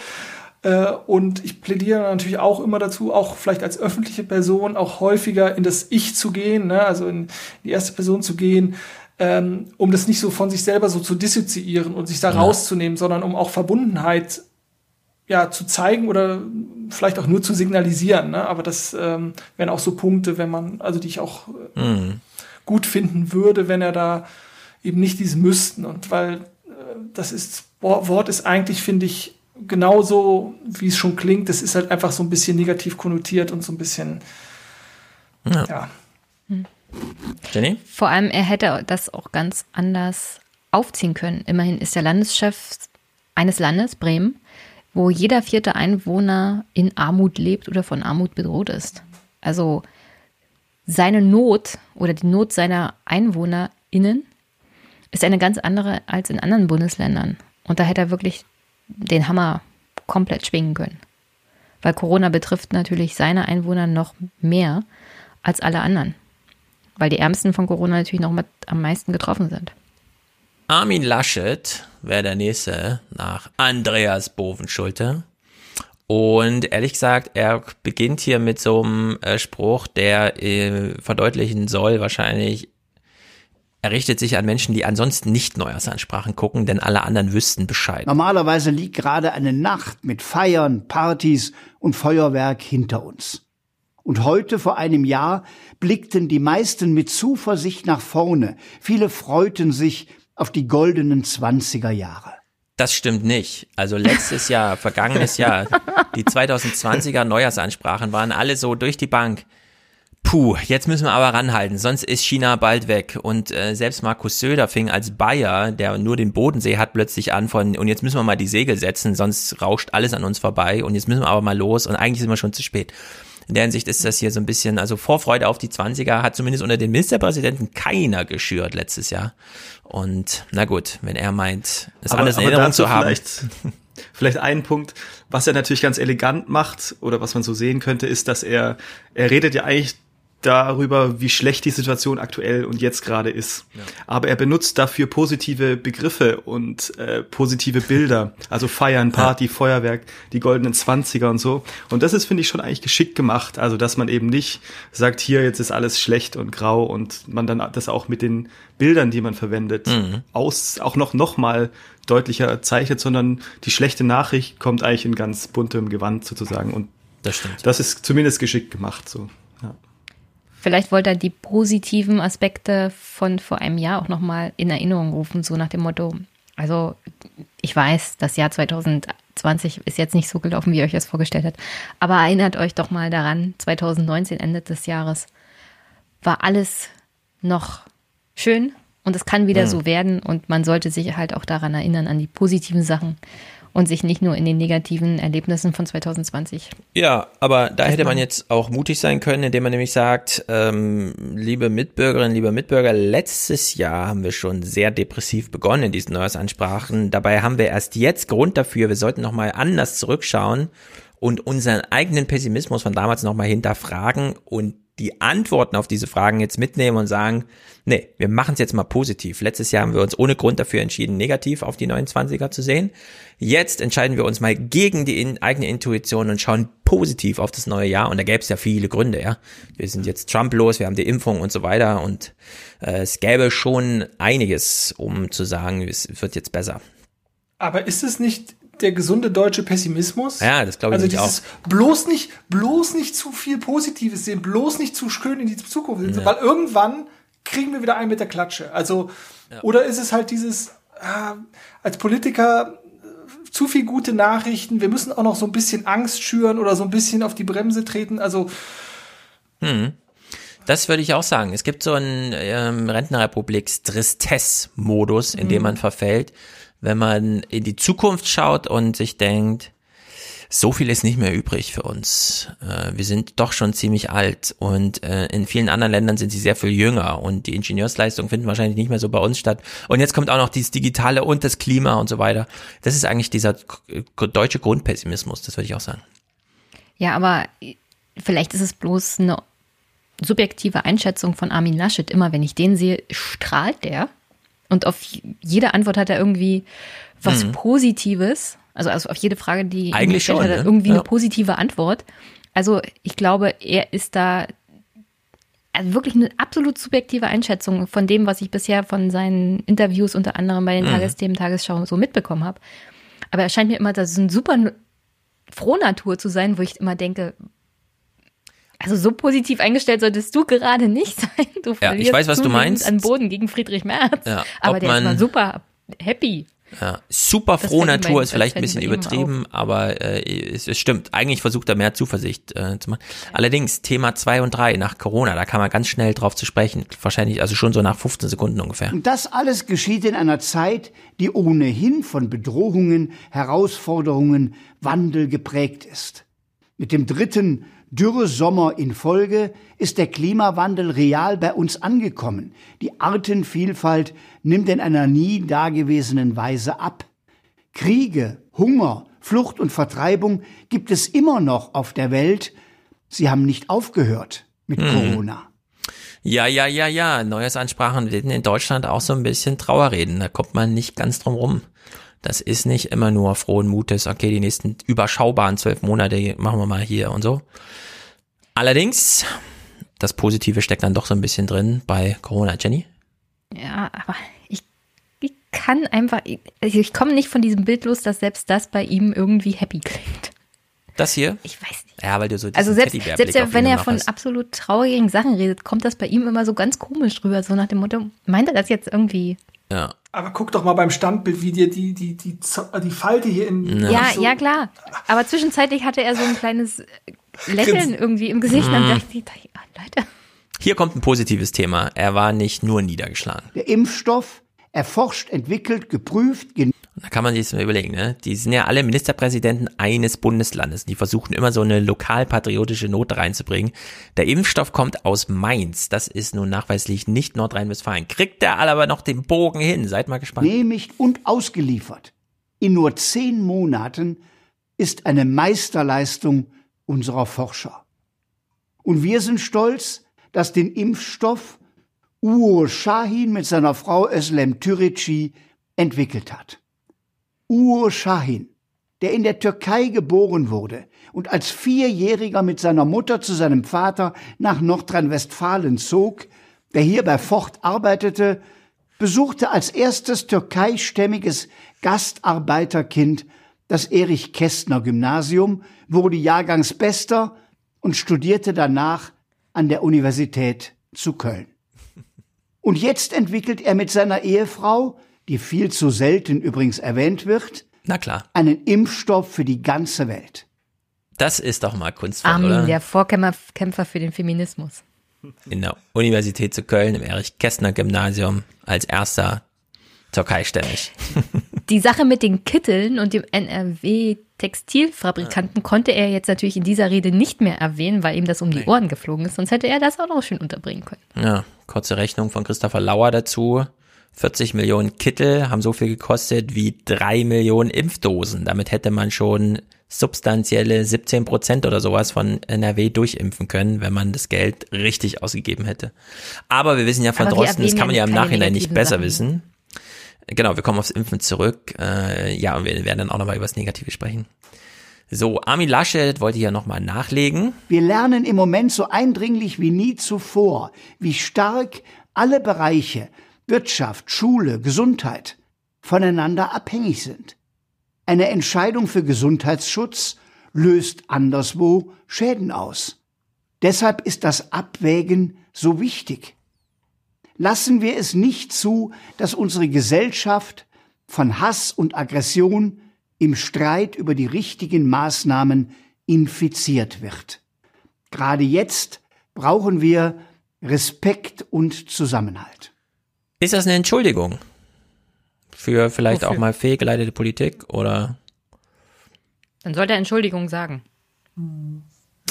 Speaker 11: Äh, und ich plädiere natürlich auch immer dazu, auch vielleicht als öffentliche Person auch häufiger in das Ich zu gehen, ne? also in die erste Person zu gehen, ähm, um das nicht so von sich selber so zu dissoziieren und sich da ja. rauszunehmen, sondern um auch Verbundenheit ja zu zeigen oder vielleicht auch nur zu signalisieren. Ne? Aber das ähm, wären auch so Punkte, wenn man, also die ich auch äh, mhm gut finden würde, wenn er da eben nicht dies müssten. Und weil äh, das ist, Wort ist eigentlich, finde ich, genauso, wie es schon klingt. Das ist halt einfach so ein bisschen negativ konnotiert und so ein bisschen, ja. ja.
Speaker 10: Hm. Jenny? Vor allem, er hätte das auch ganz anders aufziehen können. Immerhin ist er Landeschef eines Landes, Bremen, wo jeder vierte Einwohner in Armut lebt oder von Armut bedroht ist. Also seine Not oder die Not seiner EinwohnerInnen ist eine ganz andere als in anderen Bundesländern. Und da hätte er wirklich den Hammer komplett schwingen können. Weil Corona betrifft natürlich seine Einwohner noch mehr als alle anderen. Weil die Ärmsten von Corona natürlich noch mit am meisten getroffen sind.
Speaker 1: Armin Laschet wäre der nächste nach Andreas Bovenschulte. Und ehrlich gesagt, er beginnt hier mit so einem äh, Spruch, der äh, verdeutlichen soll, wahrscheinlich, er richtet sich an Menschen, die ansonsten nicht Neujahrsansprachen gucken, denn alle anderen wüssten Bescheid.
Speaker 14: Normalerweise liegt gerade eine Nacht mit Feiern, Partys und Feuerwerk hinter uns. Und heute vor einem Jahr blickten die meisten mit Zuversicht nach vorne. Viele freuten sich auf die goldenen Zwanziger Jahre.
Speaker 1: Das stimmt nicht. Also letztes Jahr, vergangenes Jahr, die 2020er Neujahrsansprachen waren alle so durch die Bank. Puh, jetzt müssen wir aber ranhalten, sonst ist China bald weg. Und äh, selbst Markus Söder fing als Bayer, der nur den Bodensee hat, plötzlich an von, und jetzt müssen wir mal die Segel setzen, sonst rauscht alles an uns vorbei. Und jetzt müssen wir aber mal los und eigentlich sind wir schon zu spät. In der Hinsicht ist das hier so ein bisschen, also Vorfreude auf die 20er hat zumindest unter den Ministerpräsidenten keiner geschürt letztes Jahr. Und na gut, wenn er meint, es
Speaker 12: aber,
Speaker 1: alles
Speaker 12: in
Speaker 1: Erinnerung zu haben.
Speaker 12: Vielleicht, vielleicht ein Punkt, was er natürlich ganz elegant macht oder was man so sehen könnte, ist, dass er, er redet ja eigentlich darüber, wie schlecht die Situation aktuell und jetzt gerade ist. Ja. Aber er benutzt dafür positive Begriffe und äh, positive Bilder. Also Feiern, Party, ja. Feuerwerk, die goldenen Zwanziger und so. Und das ist, finde ich, schon eigentlich geschickt gemacht. Also, dass man eben nicht sagt, hier, jetzt ist alles schlecht und grau und man dann das auch mit den Bildern, die man verwendet, mhm. aus, auch noch, noch mal deutlicher zeichnet, sondern die schlechte Nachricht kommt eigentlich in ganz buntem Gewand sozusagen. Und
Speaker 1: das stimmt.
Speaker 12: Das ist zumindest geschickt gemacht, so.
Speaker 10: Vielleicht wollte er die positiven Aspekte von vor einem Jahr auch nochmal in Erinnerung rufen, so nach dem Motto, also ich weiß, das Jahr 2020 ist jetzt nicht so gelaufen, wie ihr euch das vorgestellt habt, aber erinnert euch doch mal daran, 2019, Ende des Jahres, war alles noch schön und es kann wieder mhm. so werden und man sollte sich halt auch daran erinnern, an die positiven Sachen und sich nicht nur in den negativen Erlebnissen von 2020.
Speaker 1: Ja, aber da hätte man jetzt auch mutig sein können, indem man nämlich sagt, ähm, liebe Mitbürgerinnen, liebe Mitbürger, letztes Jahr haben wir schon sehr depressiv begonnen in diesen Neujahrsansprachen. Dabei haben wir erst jetzt Grund dafür, wir sollten nochmal anders zurückschauen und unseren eigenen Pessimismus von damals nochmal hinterfragen und die Antworten auf diese Fragen jetzt mitnehmen und sagen, nee, wir machen es jetzt mal positiv. Letztes Jahr haben wir uns ohne Grund dafür entschieden, negativ auf die 29er zu sehen. Jetzt entscheiden wir uns mal gegen die in, eigene Intuition und schauen positiv auf das neue Jahr. Und da gäbe es ja viele Gründe, ja. Wir sind jetzt Trump los, wir haben die Impfung und so weiter. Und äh, es gäbe schon einiges, um zu sagen, es wird jetzt besser.
Speaker 11: Aber ist es nicht der gesunde deutsche Pessimismus.
Speaker 1: Ja, das glaube ich
Speaker 11: also
Speaker 1: dieses
Speaker 11: auch. bloß nicht, bloß nicht zu viel Positives sehen, bloß nicht zu schön in die Zukunft sehen, ja. weil irgendwann kriegen wir wieder einen mit der Klatsche. Also, ja. oder ist es halt dieses, äh, als Politiker äh, zu viel gute Nachrichten, wir müssen auch noch so ein bisschen Angst schüren oder so ein bisschen auf die Bremse treten, also.
Speaker 1: Hm. Das würde ich auch sagen. Es gibt so einen ähm, Rentenrepublik-Tristesse-Modus, in dem mhm. man verfällt wenn man in die Zukunft schaut und sich denkt, so viel ist nicht mehr übrig für uns. Äh, wir sind doch schon ziemlich alt und äh, in vielen anderen Ländern sind sie sehr viel jünger und die Ingenieursleistungen finden wahrscheinlich nicht mehr so bei uns statt. Und jetzt kommt auch noch dieses Digitale und das Klima und so weiter. Das ist eigentlich dieser deutsche Grundpessimismus, das würde ich auch sagen.
Speaker 10: Ja, aber vielleicht ist es bloß eine subjektive Einschätzung von Armin Laschet. Immer wenn ich den sehe, strahlt der. Und auf jede Antwort hat er irgendwie was mhm. Positives. Also, also auf jede Frage, die
Speaker 1: Eigentlich schon,
Speaker 10: hat er
Speaker 1: ne?
Speaker 10: irgendwie
Speaker 1: ja.
Speaker 10: eine positive Antwort. Also ich glaube, er ist da also wirklich eine absolut subjektive Einschätzung von dem, was ich bisher von seinen Interviews unter anderem bei den mhm. Tagesthemen, Tagesschau so mitbekommen habe. Aber er scheint mir immer das ist ein super Frohnatur zu sein, wo ich immer denke, also so positiv eingestellt solltest du gerade nicht sein. Du
Speaker 1: ja, ich weiß, was du meinst.
Speaker 10: An Boden gegen Friedrich Merz. Ja, aber der ist mal super happy.
Speaker 1: Ja, super froh Natur ist vielleicht ein bisschen übertrieben, aber äh, es, es, stimmt. Eigentlich versucht er mehr Zuversicht äh, zu machen. Allerdings, Thema zwei und drei nach Corona, da kann man ganz schnell drauf zu sprechen. Wahrscheinlich, also schon so nach 15 Sekunden ungefähr.
Speaker 14: Und das alles geschieht in einer Zeit, die ohnehin von Bedrohungen, Herausforderungen, Wandel geprägt ist. Mit dem dritten Dürresommer in Folge ist der Klimawandel real bei uns angekommen. Die Artenvielfalt nimmt in einer nie dagewesenen Weise ab. Kriege, Hunger, Flucht und Vertreibung gibt es immer noch auf der Welt. Sie haben nicht aufgehört mit hm. Corona.
Speaker 1: Ja, ja, ja, ja. Neuesansprachen werden in Deutschland auch so ein bisschen Trauerreden. Da kommt man nicht ganz drum rum. Das ist nicht immer nur frohen Mutes, okay, die nächsten überschaubaren zwölf Monate machen wir mal hier und so. Allerdings, das Positive steckt dann doch so ein bisschen drin bei Corona, Jenny.
Speaker 10: Ja, aber ich, ich kann einfach, ich, ich komme nicht von diesem Bild los, dass selbst das bei ihm irgendwie happy klingt.
Speaker 1: Das hier?
Speaker 10: Ich weiß nicht.
Speaker 1: Ja, weil du so
Speaker 10: Also selbst, selbst ja,
Speaker 1: auf
Speaker 10: wenn er von
Speaker 1: hast.
Speaker 10: absolut traurigen Sachen redet, kommt das bei ihm immer so ganz komisch drüber, so nach dem Motto, meint er das jetzt irgendwie?
Speaker 1: Ja.
Speaker 11: Aber guck doch mal beim Standbild, wie dir die, die, die, die Falte hier in.
Speaker 10: Ja,
Speaker 11: so,
Speaker 10: ja, klar. Aber zwischenzeitlich hatte er so ein kleines äh, Lächeln irgendwie im Gesicht. Und dann
Speaker 1: Mhm.
Speaker 10: dachte ich, ah, Leute.
Speaker 1: Hier kommt ein positives Thema. Er war nicht nur niedergeschlagen.
Speaker 14: Der Impfstoff erforscht, entwickelt, geprüft, gen
Speaker 1: Da kann man sich das mal überlegen, ne? Die sind ja alle Ministerpräsidenten eines Bundeslandes. Die versuchen immer so eine lokalpatriotische Note reinzubringen. Der Impfstoff kommt aus Mainz. Das ist nun nachweislich nicht Nordrhein-Westfalen. Kriegt der aber noch den Bogen hin? Seid mal gespannt.
Speaker 14: genehmigt und ausgeliefert. In nur zehn Monaten ist eine Meisterleistung unserer Forscher. Und wir sind stolz, dass den Impfstoff Uğur Şahin mit seiner Frau Özlem Türeci entwickelt hat. Uğur Şahin, der in der Türkei geboren wurde und als Vierjähriger mit seiner Mutter zu seinem Vater nach Nordrhein-Westfalen zog, der hier bei Ford arbeitete, besuchte als erstes türkeistämmiges Gastarbeiterkind das Erich Kästner Gymnasium, wurde Jahrgangsbester und studierte danach an der Universität zu Köln. Und jetzt entwickelt er mit seiner Ehefrau, die viel zu selten übrigens erwähnt wird,
Speaker 1: Na klar.
Speaker 14: einen Impfstoff für die ganze Welt.
Speaker 1: Das ist doch mal kunstvoll,
Speaker 10: Armin,
Speaker 1: oder?
Speaker 10: der Vorkämpfer Kämpfer für den Feminismus.
Speaker 1: In der Universität zu Köln im Erich-Kästner-Gymnasium als erster türkeistämmig.
Speaker 10: Die Sache mit den Kitteln und dem NRW-Textilfabrikanten konnte er jetzt natürlich in dieser Rede nicht mehr erwähnen, weil ihm das um die Ohren geflogen ist. Sonst hätte er das auch noch schön unterbringen können.
Speaker 1: Ja, kurze Rechnung von Christopher Lauer dazu. 40 Millionen Kittel haben so viel gekostet wie drei Millionen Impfdosen. Damit hätte man schon substanzielle 17 Prozent oder sowas von NRW durchimpfen können, wenn man das Geld richtig ausgegeben hätte. Aber wir wissen ja von Drosten, das kann man ja im Nachhinein nicht besser
Speaker 10: Sachen.
Speaker 1: wissen. Genau, wir kommen aufs Impfen zurück. Äh, ja, und wir werden dann auch nochmal über das Negative sprechen. So, Armin Laschet wollte hier nochmal nachlegen.
Speaker 14: Wir lernen im Moment so eindringlich wie nie zuvor, wie stark alle Bereiche Wirtschaft, Schule, Gesundheit voneinander abhängig sind. Eine Entscheidung für Gesundheitsschutz löst anderswo Schäden aus. Deshalb ist das Abwägen so wichtig. Lassen wir es nicht zu, dass unsere Gesellschaft von Hass und Aggression im Streit über die richtigen Maßnahmen infiziert wird. Gerade jetzt brauchen wir Respekt und Zusammenhalt.
Speaker 1: Ist das eine Entschuldigung? Für vielleicht
Speaker 10: Wofür?
Speaker 1: auch mal fehlgeleitete Politik oder
Speaker 10: Dann sollte er Entschuldigung sagen.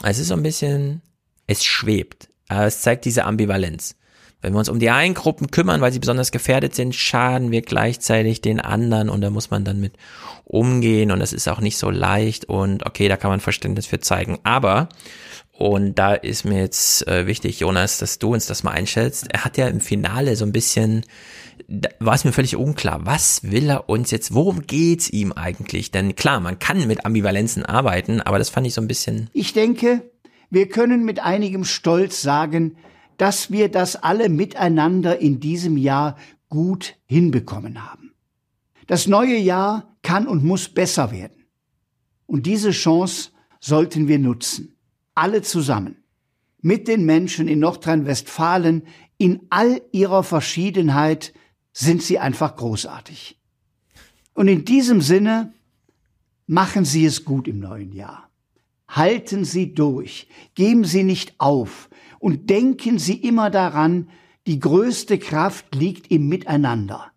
Speaker 1: es ist so ein bisschen, es schwebt. Aber es zeigt diese Ambivalenz. Wenn wir uns um die einen Gruppen kümmern, weil sie besonders gefährdet sind, schaden wir gleichzeitig den anderen und da muss man dann mit umgehen und das ist auch nicht so leicht und okay, da kann man Verständnis für zeigen. Aber, und da ist mir jetzt äh, wichtig, Jonas, dass du uns das mal einschätzt, er hat ja im Finale so ein bisschen, da war es mir völlig unklar, was will er uns jetzt, worum geht's ihm eigentlich? Denn klar, man kann mit Ambivalenzen arbeiten, aber das fand ich so ein bisschen
Speaker 14: Ich denke, wir können mit einigem Stolz sagen, dass wir das alle miteinander in diesem Jahr gut hinbekommen haben. Das neue Jahr kann und muss besser werden. Und diese Chance sollten wir nutzen. Alle zusammen. Mit den Menschen in Nordrhein-Westfalen in all ihrer Verschiedenheit sind sie einfach großartig. Und in diesem Sinne machen Sie es gut im neuen Jahr. Halten Sie durch, geben Sie nicht auf und denken Sie immer daran, die größte Kraft liegt im Miteinander.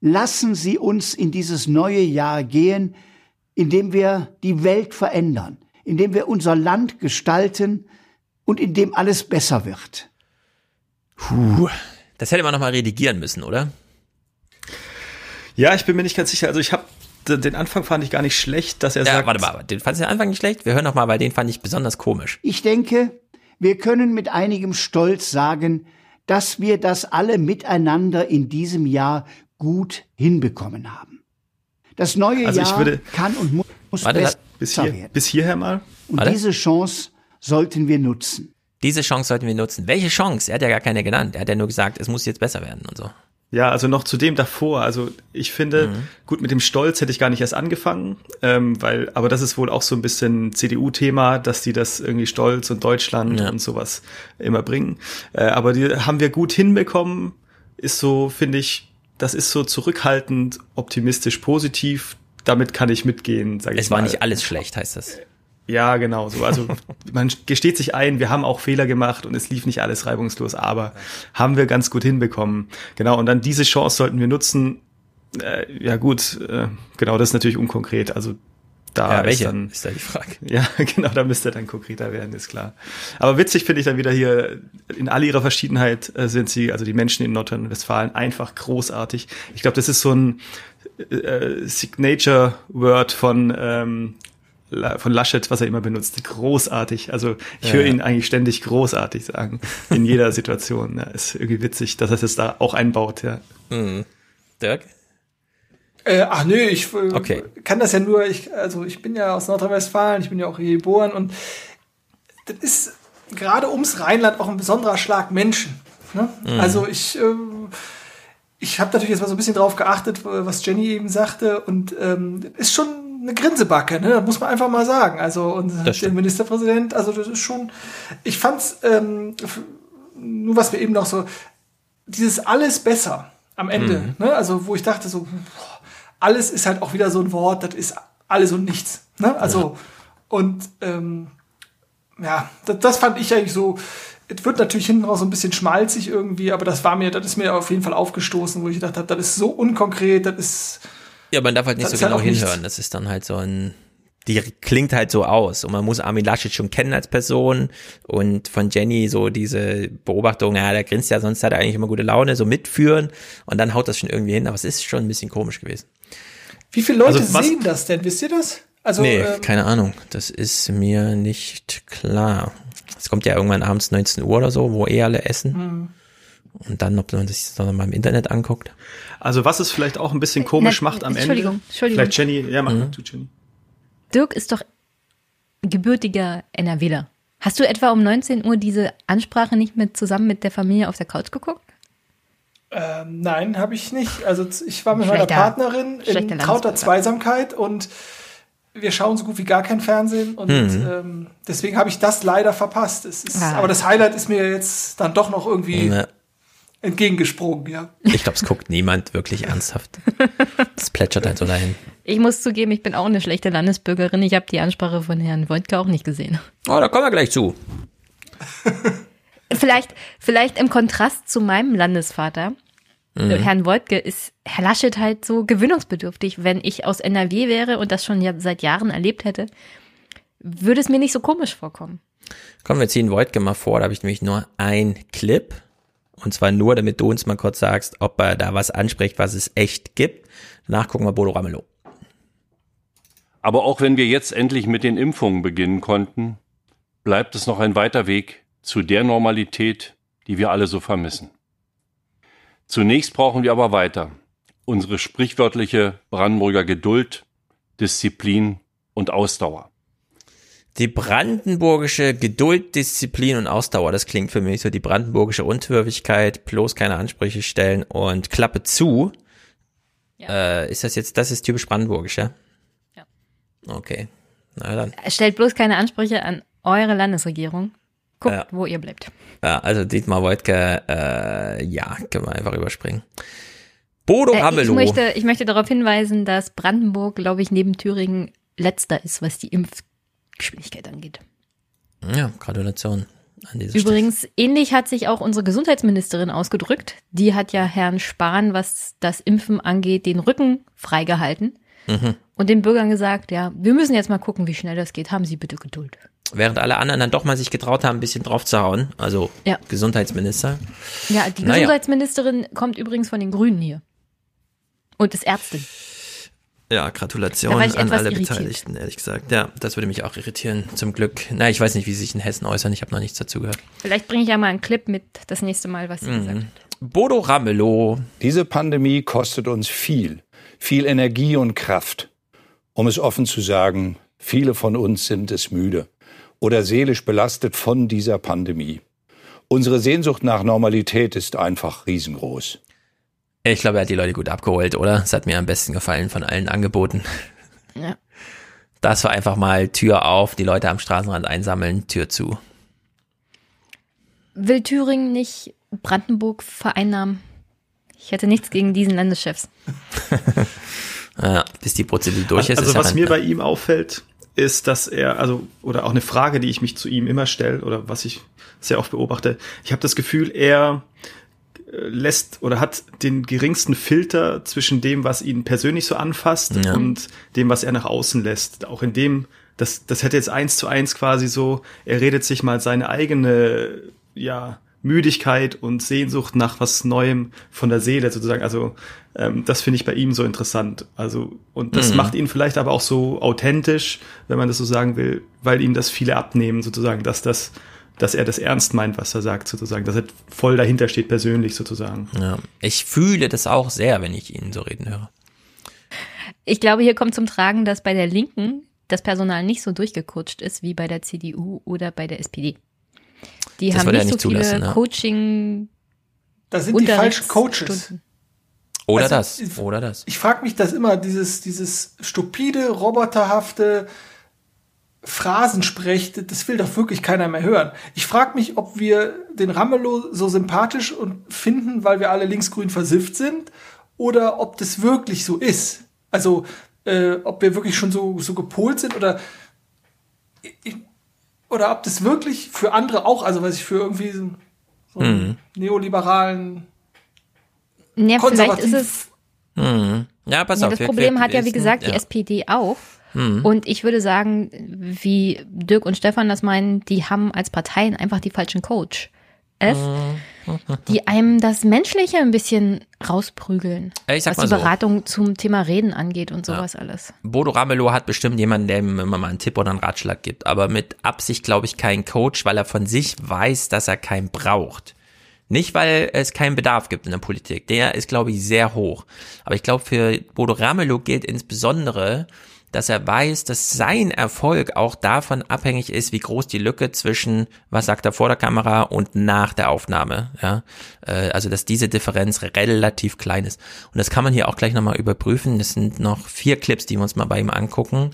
Speaker 14: Lassen Sie uns in dieses neue Jahr gehen, indem wir die Welt verändern, indem wir unser Land gestalten und indem alles besser wird.
Speaker 1: Puh, das hätte man nochmal redigieren müssen, oder?
Speaker 12: Ja, ich bin mir nicht ganz sicher. Also ich habe den Anfang fand ich gar nicht schlecht, dass er
Speaker 1: Ja,
Speaker 12: sagt.
Speaker 1: warte mal, den fandest du den Anfang nicht schlecht? Wir hören noch mal, weil den fand ich besonders komisch.
Speaker 14: Ich denke, wir können mit einigem Stolz sagen, dass wir das alle miteinander in diesem Jahr gut hinbekommen haben. Das neue
Speaker 12: Also ich
Speaker 14: Jahr
Speaker 12: würde-
Speaker 14: kann und mu- muss
Speaker 1: Warte,
Speaker 14: besser
Speaker 12: bis, hier, bis hierher mal.
Speaker 14: Und
Speaker 1: Warte.
Speaker 14: diese Chance sollten wir nutzen.
Speaker 1: Diese Chance sollten wir nutzen. Welche Chance? Er hat ja gar keine genannt. Er hat ja nur gesagt, es muss jetzt besser werden und so.
Speaker 12: Ja, also noch zu dem davor. Also ich finde, mhm. gut, mit dem Stolz hätte ich gar nicht erst angefangen, ähm, weil, aber das ist wohl auch so ein bisschen CDU-Thema, dass die das irgendwie Stolz und Deutschland ja. und sowas immer bringen. Äh, aber die haben wir gut hinbekommen, ist so, finde ich, das ist so zurückhaltend, optimistisch, positiv. Damit kann ich mitgehen, sage ich
Speaker 1: Es war nicht alles schlecht, heißt das.
Speaker 12: Ja, genau so. Also man gesteht sich ein, wir haben auch Fehler gemacht und es lief nicht alles reibungslos, aber haben wir ganz gut hinbekommen. Genau, und dann diese Chance sollten wir nutzen. Äh, ja gut, äh, genau, das ist natürlich unkonkret. Also da
Speaker 1: ja, welche?
Speaker 12: ist dann
Speaker 1: ist da die Frage.
Speaker 12: Ja, genau, da müsste dann konkreter werden, ist klar. Aber witzig finde ich dann wieder hier in all ihrer Verschiedenheit äh, sind sie, also die Menschen in Nordrhein-Westfalen einfach großartig. Ich glaube, das ist so ein äh, Signature Word von ähm, von Laschet, was er immer benutzt, großartig. Also ich ja, höre ihn eigentlich ständig großartig sagen in jeder Situation. Ja, ist irgendwie witzig, dass er es da auch einbaut. Ja.
Speaker 1: Mhm. Dirk?
Speaker 11: Äh, ach nö, ich äh,
Speaker 1: okay.
Speaker 11: kann das ja nur, ich, also ich bin ja aus Nordrhein-Westfalen, ich bin ja auch hier geboren und das ist gerade ums Rheinland auch ein besonderer Schlag Menschen. Ne? Mhm. Also ich, äh, ich habe natürlich jetzt mal so ein bisschen drauf geachtet, was Jenny eben sagte und ähm, ist schon eine Grinsebacke, ne? Das muss man einfach mal sagen. Also und der Ministerpräsident, also das ist schon, ich fand's ähm, nur was wir eben noch so dieses alles besser am Ende, mhm. ne? Also wo ich dachte so boah, alles ist halt auch wieder so ein Wort, das ist alles und nichts. Ne? Also, ja. und ähm, ja, das, das fand ich eigentlich so. Es wird natürlich hinten raus so ein bisschen schmalzig irgendwie, aber das war mir, das ist mir auf jeden Fall aufgestoßen, wo ich gedacht habe, das ist so unkonkret, das ist.
Speaker 1: Ja, man darf halt nicht so genau halt hinhören. Nichts. Das ist dann halt so ein, die klingt halt so aus und man muss Armin Laschet schon kennen als Person und von Jenny so diese Beobachtung, ja, der grinst ja, sonst hat er eigentlich immer gute Laune, so mitführen und dann haut das schon irgendwie hin, aber es ist schon ein bisschen komisch gewesen.
Speaker 11: Wie viele Leute also, sehen das denn? Wisst ihr das?
Speaker 1: Also, nee, ähm, keine Ahnung. Das ist mir nicht klar. Es kommt ja irgendwann abends 19 Uhr oder so, wo eh alle essen. Mhm. Und dann, ob man sich das noch mal im Internet anguckt.
Speaker 12: Also was es vielleicht auch ein bisschen komisch Na, macht am
Speaker 10: Entschuldigung,
Speaker 12: Ende.
Speaker 10: Entschuldigung.
Speaker 12: Vielleicht Jenny, ja, mach mhm. du, Jenny.
Speaker 10: Dirk ist doch gebürtiger NRWler. Hast du etwa um 19 Uhr diese Ansprache nicht mit zusammen mit der Familie auf der Couch geguckt?
Speaker 11: Ähm, nein, habe ich nicht. Also ich war mit schlechter, meiner Partnerin in trauter Zweisamkeit und wir schauen so gut wie gar kein Fernsehen und mhm. ähm, deswegen habe ich das leider verpasst. Ist, ah. Aber das Highlight ist mir jetzt dann doch noch irgendwie ja. entgegengesprungen, ja.
Speaker 1: Ich glaube, es guckt niemand wirklich ernsthaft. Das plätschert halt so dahin.
Speaker 10: Ich muss zugeben, ich bin auch eine schlechte Landesbürgerin. Ich habe die Ansprache von Herrn Wojtke auch nicht gesehen.
Speaker 1: Oh, da kommen wir gleich zu.
Speaker 10: vielleicht, vielleicht im Kontrast zu meinem Landesvater mhm. Herrn Woltke ist Herr Laschet halt so gewöhnungsbedürftig. Wenn ich aus NRW wäre und das schon ja seit Jahren erlebt hätte, würde es mir nicht so komisch vorkommen.
Speaker 1: Kommen wir ziehen Woltke mal vor, da habe ich nämlich nur ein Clip. Und zwar nur, damit du uns mal kurz sagst, ob er da was anspricht, was es echt gibt. Danach gucken wir Bodo Ramelow.
Speaker 15: Aber auch wenn wir jetzt endlich mit den Impfungen beginnen konnten, bleibt es noch ein weiter Weg zu der Normalität, die wir alle so vermissen. Zunächst brauchen wir aber weiter unsere sprichwörtliche Brandenburger Geduld, Disziplin und Ausdauer.
Speaker 1: Die brandenburgische Geduld, Disziplin und Ausdauer, das klingt für mich so die brandenburgische Unterwürfigkeit, bloß keine Ansprüche stellen und Klappe zu. Ja. Äh, ist das jetzt, das ist typisch brandenburgisch, ja? Ja. Okay. Na dann.
Speaker 10: Stellt bloß keine Ansprüche an eure Landesregierung. Guckt, ja. wo ihr bleibt.
Speaker 1: Ja, also Dietmar Woidke, äh, ja, können wir einfach überspringen. Bodo äh, Ramelow.
Speaker 10: Ich möchte, ich möchte darauf hinweisen, dass Brandenburg, glaube ich, neben Thüringen letzter ist, was die Impfgeschwindigkeit angeht.
Speaker 1: Ja, Gratulation.
Speaker 10: Übrigens, Stelle. ähnlich hat sich auch unsere Gesundheitsministerin ausgedrückt. Die hat ja Herrn Spahn, was das Impfen angeht, den Rücken freigehalten mhm. und den Bürgern gesagt, ja, wir müssen jetzt mal gucken, wie schnell das geht. Haben Sie bitte Geduld.
Speaker 1: Während alle anderen dann doch mal sich getraut haben, ein bisschen drauf zu hauen. Also ja. Gesundheitsminister.
Speaker 10: Ja, die naja. Gesundheitsministerin kommt übrigens von den Grünen hier. Und ist Ärztin.
Speaker 1: Ja, Gratulation an alle irritiert. Beteiligten, ehrlich gesagt. Ja, das würde mich auch irritieren, zum Glück. Na, ich weiß nicht, wie sie sich in Hessen äußern, ich habe noch nichts dazu gehört.
Speaker 10: Vielleicht bringe ich ja mal einen Clip mit das nächste Mal, was sie mhm. gesagt hat.
Speaker 1: Bodo Ramelow.
Speaker 16: Diese Pandemie kostet uns viel, viel Energie und Kraft. Um es offen zu sagen, viele von uns sind es müde oder seelisch belastet von dieser Pandemie. Unsere Sehnsucht nach Normalität ist einfach riesengroß.
Speaker 1: Ich glaube, er hat die Leute gut abgeholt, oder? Es hat mir am besten gefallen von allen Angeboten.
Speaker 10: Ja.
Speaker 1: Das war einfach mal Tür auf, die Leute am Straßenrand einsammeln, Tür zu.
Speaker 10: Will Thüringen nicht Brandenburg vereinnahmen? Ich hätte nichts gegen diesen Landeschefs.
Speaker 1: ja, bis die Prozedur durch ist.
Speaker 12: Also
Speaker 1: ist
Speaker 12: was mir bei ihm auffällt, ist, dass er, also, oder auch eine Frage, die ich mich zu ihm immer stelle, oder was ich sehr oft beobachte, ich habe das Gefühl, er äh, lässt oder hat den geringsten Filter zwischen dem, was ihn persönlich so anfasst
Speaker 1: Ja.
Speaker 12: und dem, was er nach außen lässt. Auch in dem, das, das hätte jetzt eins zu eins quasi so, er redet sich mal seine eigene, ja, Müdigkeit und Sehnsucht nach was Neuem von der Seele sozusagen. Also ähm, das finde ich bei ihm so interessant. Also und das
Speaker 1: Mhm.
Speaker 12: macht ihn vielleicht aber auch so authentisch, wenn man das so sagen will, weil ihm das viele abnehmen sozusagen, dass das, dass er das ernst meint, was er sagt sozusagen, dass er voll dahinter steht persönlich sozusagen.
Speaker 1: Ja, ich fühle das auch sehr, wenn ich ihn so reden höre.
Speaker 10: Ich glaube, hier kommt zum Tragen, dass bei der Linken das Personal nicht so durchgecoacht ist wie bei der CDU oder bei der SPD. Die
Speaker 1: Das
Speaker 10: haben nicht
Speaker 1: nicht
Speaker 10: so viele
Speaker 1: zulassen, ne?
Speaker 10: Coaching.
Speaker 11: Da sind die falschen Coaches.
Speaker 10: Unterrichtsstunden.
Speaker 1: Oder
Speaker 11: Also,
Speaker 1: das,
Speaker 11: ich-
Speaker 1: oder das.
Speaker 11: Ich frage mich das immer, dieses, dieses stupide, roboterhafte Phrasensprech, das will doch wirklich keiner mehr hören. Ich frage mich, ob wir den Ramelow so sympathisch und finden, weil wir alle linksgrün versifft sind, oder ob das wirklich so ist. Also, äh, ob wir wirklich schon so, so gepolt sind oder ich- oder ob das wirklich für andere auch, also was ich für irgendwie so, so einen
Speaker 1: Mhm.
Speaker 11: neoliberalen
Speaker 10: Ja, vielleicht ist es.
Speaker 1: Mhm. Ja, pass
Speaker 10: Ja,
Speaker 1: auf.
Speaker 10: das
Speaker 1: wir-
Speaker 10: Problem
Speaker 1: wir
Speaker 10: hat ja, wie
Speaker 1: wissen-
Speaker 10: gesagt, die
Speaker 1: ja.
Speaker 10: SPD auch.
Speaker 1: Mhm.
Speaker 10: Und ich würde sagen, wie Dirk und Stefan das meinen, die haben als Parteien einfach die falschen Coach.
Speaker 1: Mhm.
Speaker 10: Die einem das Menschliche ein bisschen rausprügeln.
Speaker 1: Ich sag
Speaker 10: was
Speaker 1: mal
Speaker 10: die
Speaker 1: so.
Speaker 10: Beratung zum Thema Reden angeht und sowas alles.
Speaker 1: Bodo Ramelow hat bestimmt jemanden, der ihm immer mal einen Tipp oder einen Ratschlag gibt, aber mit Absicht glaube ich kein Coach, weil er von sich weiß, dass er keinen braucht. Nicht, weil es keinen Bedarf gibt in der Politik. Der ist, glaube ich, sehr hoch. Aber ich glaube, für Bodo Ramelow gilt insbesondere, dass er weiß, dass sein Erfolg auch davon abhängig ist, wie groß die Lücke zwischen, was sagt er vor der Kamera und nach der Aufnahme. Ja? Äh, Also, dass diese Differenz relativ klein ist. Und das kann man hier auch gleich nochmal überprüfen. Das sind noch vier Clips, die wir uns mal bei ihm angucken.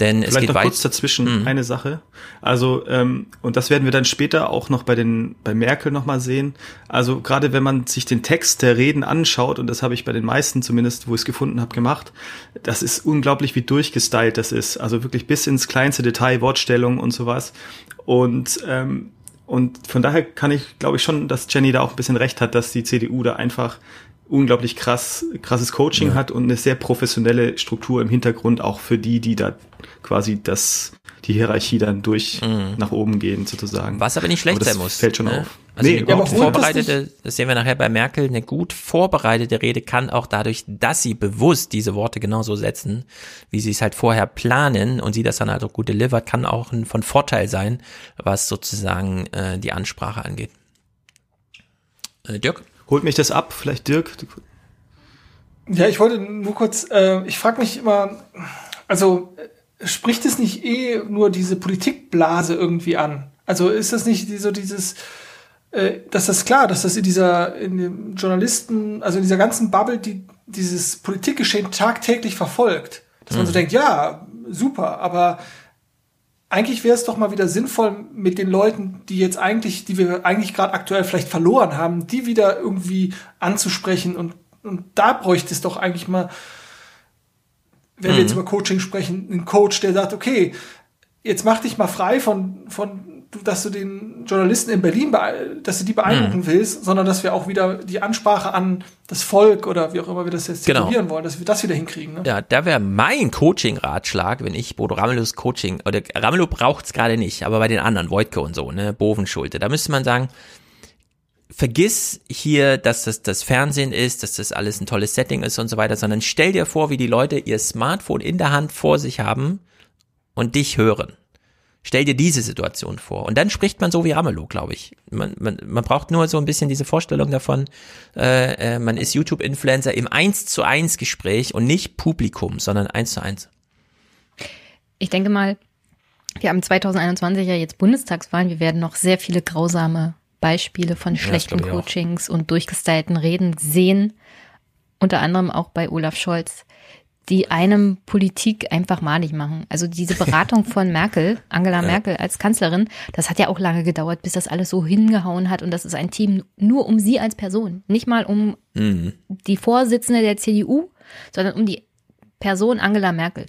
Speaker 1: Denn es
Speaker 12: Vielleicht
Speaker 1: geht
Speaker 12: noch
Speaker 1: weit.
Speaker 12: kurz dazwischen eine Sache. Also, ähm, und das werden wir dann später auch noch bei den, bei Merkel nochmal sehen. Also, gerade wenn man sich den Text der Reden anschaut, und das habe ich bei den meisten zumindest, wo ich es gefunden habe, gemacht, das ist unglaublich, wie durchgestylt das ist. Also wirklich bis ins kleinste Detail, Wortstellung und sowas. Und, ähm, und von daher kann ich, glaube ich schon, dass Jenny da auch ein bisschen recht hat, dass die CDU da einfach unglaublich krass, krasses Coaching
Speaker 1: Ja.
Speaker 12: hat und eine sehr professionelle Struktur im Hintergrund auch für die, die da quasi das, die Hierarchie dann durch nach oben gehen sozusagen.
Speaker 1: Was aber nicht schlecht
Speaker 12: Aber das
Speaker 1: sein muss.
Speaker 12: Fällt schon
Speaker 1: ne?
Speaker 12: auf.
Speaker 1: Also
Speaker 12: Nee,
Speaker 1: eine gut vorbereitete, das sehen wir nachher bei Merkel, eine gut vorbereitete Rede kann auch dadurch, dass sie bewusst diese Worte genauso setzen, wie sie es halt vorher planen und sie das dann halt auch gut delivert, kann auch ein, von Vorteil sein, was sozusagen äh, die Ansprache angeht. Äh, Dirk?
Speaker 12: Holt mich das ab, vielleicht Dirk?
Speaker 11: Ja, ich wollte nur kurz, äh, ich frage mich immer, also spricht es nicht eh nur diese Politikblase irgendwie an? Also ist das nicht so dieses, äh, dass das klar, dass das in dieser, in dem Journalisten, also in dieser ganzen Bubble, die dieses Politikgeschehen tagtäglich verfolgt, dass man so
Speaker 1: Mhm.
Speaker 11: denkt, ja, super, aber eigentlich wäre es doch mal wieder sinnvoll, mit den Leuten, die jetzt eigentlich, die wir eigentlich gerade aktuell vielleicht verloren haben, die wieder irgendwie anzusprechen und, und da bräuchte es doch eigentlich mal, wenn wir jetzt
Speaker 1: Mhm.
Speaker 11: über Coaching sprechen, einen Coach, der sagt, okay, jetzt mach dich mal frei von, von, dass du den Journalisten in Berlin, dass du die beeindrucken
Speaker 1: Mhm.
Speaker 11: willst, sondern dass wir auch wieder die Ansprache an das Volk oder wie auch immer wir das jetzt
Speaker 1: Genau.
Speaker 11: titulieren wollen, dass wir das wieder hinkriegen. Ne?
Speaker 1: Ja, da wäre mein Coaching-Ratschlag, wenn ich Bodo Ramelows Coaching, oder Ramelow braucht's gerade nicht, aber bei den anderen, Wojtke und so, ne, Bovenschulte, da müsste man sagen, vergiss hier, dass das das Fernsehen ist, dass das alles ein tolles Setting ist und so weiter, sondern stell dir vor, wie die Leute ihr Smartphone in der Hand vor sich haben und dich hören. Stell dir diese Situation vor. Und dann spricht man so wie Ramelow, glaube ich. Man, man, man braucht nur so ein bisschen diese Vorstellung davon, äh, äh, man ist YouTube-Influencer im 1 zu 1 Gespräch und nicht Publikum, sondern 1 zu 1.
Speaker 10: Ich denke mal, wir haben 2021 ja jetzt Bundestagswahlen. Wir werden noch sehr viele grausame Beispiele von
Speaker 1: Ja,
Speaker 10: schlechten
Speaker 1: auch.
Speaker 10: Coachings und durchgestylten Reden sehen. unter anderem auch bei Olaf Scholz, die einem Politik einfach malig machen. Also diese Beratung von Merkel, Angela Merkel als Kanzlerin, das hat ja auch lange gedauert, bis das alles so hingehauen hat. Und das ist ein Team nur um sie als Person, nicht mal um
Speaker 1: Mhm.
Speaker 10: die Vorsitzende der CDU, sondern um die Person Angela Merkel.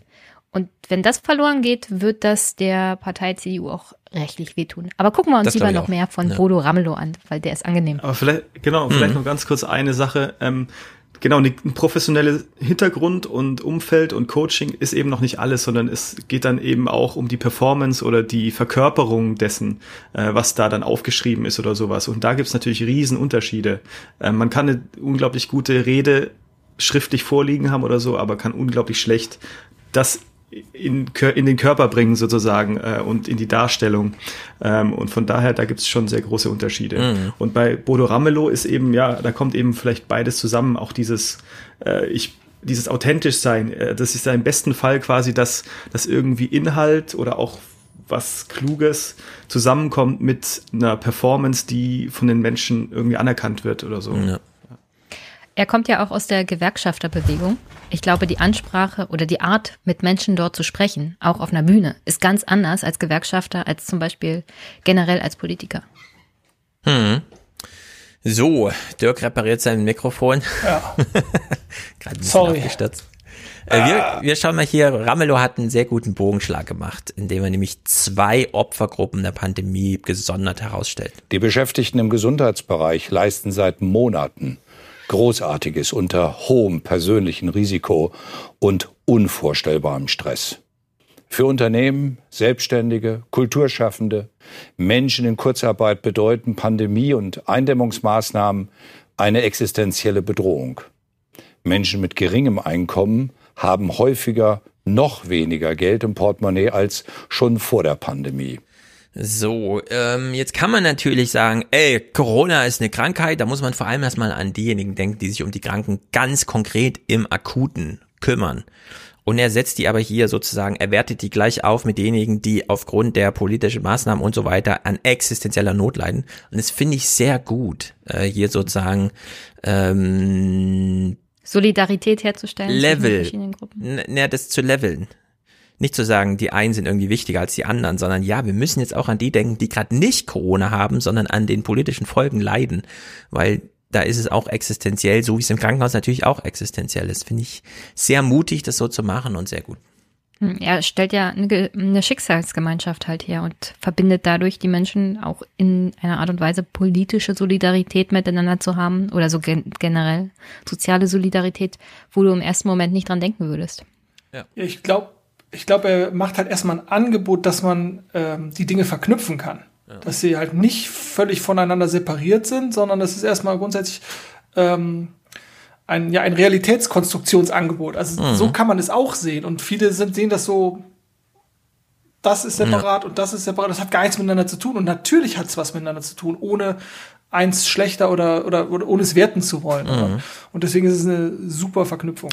Speaker 10: Und wenn das verloren geht, wird das der Partei CDU auch rechtlich wehtun. Aber gucken wir uns
Speaker 12: Das
Speaker 10: lieber noch
Speaker 12: auch.
Speaker 10: mehr von
Speaker 12: Ja.
Speaker 10: Bodo Ramelow an, weil der ist angenehm.
Speaker 12: Aber vielleicht, genau, vielleicht
Speaker 10: Mhm.
Speaker 12: noch ganz kurz eine Sache. Ähm, genau, ein professionelles Hintergrund und Umfeld und Coaching ist eben noch nicht alles, sondern es geht dann eben auch um die Performance oder die Verkörperung dessen, äh, was da dann aufgeschrieben ist oder sowas. Und da gibt's natürlich Riesenunterschiede. Ähm, man kann eine unglaublich gute Rede schriftlich vorliegen haben oder so, aber kann unglaublich schlecht das in, in den Körper bringen sozusagen äh, und in die Darstellung. Ähm, und von daher, da gibt es schon sehr große Unterschiede.
Speaker 1: Mhm.
Speaker 12: Und bei Bodo Ramelow ist eben, ja, da kommt eben vielleicht beides zusammen, auch dieses, äh, ich, dieses authentisch sein. Äh, das ist ja im besten Fall quasi, dass, dass irgendwie Inhalt oder auch was Kluges zusammenkommt mit einer Performance, die von den Menschen irgendwie anerkannt wird oder so.
Speaker 10: Er kommt ja auch aus der Gewerkschafterbewegung. Ich glaube, die Ansprache oder die Art, mit Menschen dort zu sprechen, auch auf einer Bühne, ist ganz anders als Gewerkschafter, als zum Beispiel generell als Politiker.
Speaker 1: Hm. So, Dirk repariert sein Mikrofon.
Speaker 11: Ja.
Speaker 1: Gerade ein bisschen
Speaker 11: Sorry.
Speaker 1: abgestürzt. Äh, wir, wir schauen mal hier, Ramelow hat einen sehr guten Bogenschlag gemacht, indem er nämlich zwei Opfergruppen der Pandemie gesondert herausstellt.
Speaker 16: Die Beschäftigten im Gesundheitsbereich leisten seit Monaten Großartiges unter hohem persönlichen Risiko und unvorstellbarem Stress. Für Unternehmen, Selbstständige, Kulturschaffende, Menschen in Kurzarbeit bedeuten Pandemie und Eindämmungsmaßnahmen eine existenzielle Bedrohung. Menschen mit geringem Einkommen haben häufiger noch weniger Geld im Portemonnaie als schon vor der Pandemie.
Speaker 1: So, ähm, jetzt kann man natürlich sagen, ey, Corona ist eine Krankheit, da muss man vor allem erstmal an diejenigen denken, die sich um die Kranken ganz konkret im Akuten kümmern. Und er setzt die aber hier sozusagen, er wertet die gleich auf mit denjenigen, die aufgrund der politischen Maßnahmen und so weiter an existenzieller Not leiden. Und das finde ich sehr gut, äh, hier sozusagen ähm,
Speaker 10: Solidarität herzustellen
Speaker 1: Level,
Speaker 10: verschiedenen Gruppen.
Speaker 1: N- ne, das zu leveln. Nicht zu sagen, die einen sind irgendwie wichtiger als die anderen, sondern ja, wir müssen jetzt auch an die denken, die gerade nicht Corona haben, sondern an den politischen Folgen leiden, weil da ist es auch existenziell, so wie es im Krankenhaus natürlich auch existenziell ist. Finde ich sehr mutig, das so zu machen und sehr gut.
Speaker 10: Hm, Er stellt ja eine, Ge- eine Schicksalsgemeinschaft halt her und verbindet dadurch die Menschen auch in einer Art und Weise politische Solidarität miteinander zu haben oder so gen generell soziale Solidarität, wo du im ersten Moment nicht dran denken würdest.
Speaker 11: Ja, ich glaube, ich glaube, er macht halt erstmal ein Angebot, dass man ähm, die Dinge verknüpfen kann. Dass sie halt nicht völlig voneinander separiert sind, sondern das ist erstmal grundsätzlich ähm, ein, ja, ein Realitätskonstruktionsangebot. Also
Speaker 17: Mhm.
Speaker 11: so kann man es auch sehen. Und viele sind, sehen das so, das ist separat und das ist separat. Das hat gar nichts miteinander zu tun. Und natürlich hat es was miteinander zu tun, ohne eins schlechter oder, oder, oder ohne es werten zu wollen.
Speaker 1: Mhm.
Speaker 11: Und deswegen ist es eine super Verknüpfung.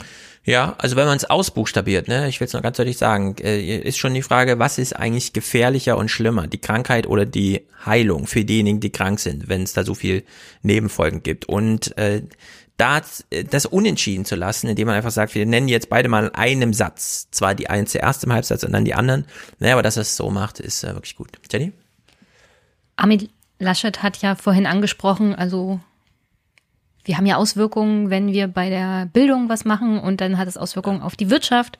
Speaker 1: Ja, also wenn man es ausbuchstabiert, ne, ich will es noch ganz deutlich sagen, äh, ist schon die Frage, was ist eigentlich gefährlicher und schlimmer, die Krankheit oder die Heilung für diejenigen, die krank sind, wenn es da so viel Nebenfolgen gibt. Und äh, da äh, das unentschieden zu lassen, indem man einfach sagt, wir nennen jetzt beide mal in einem Satz, zwar die eine zuerst im Halbsatz und dann die anderen, naja, aber dass er es so macht, ist äh, wirklich gut. Jenny?
Speaker 10: Armin Laschet hat ja vorhin angesprochen, also wir haben ja Auswirkungen, wenn wir bei der Bildung was machen und dann hat es Auswirkungen auf die Wirtschaft.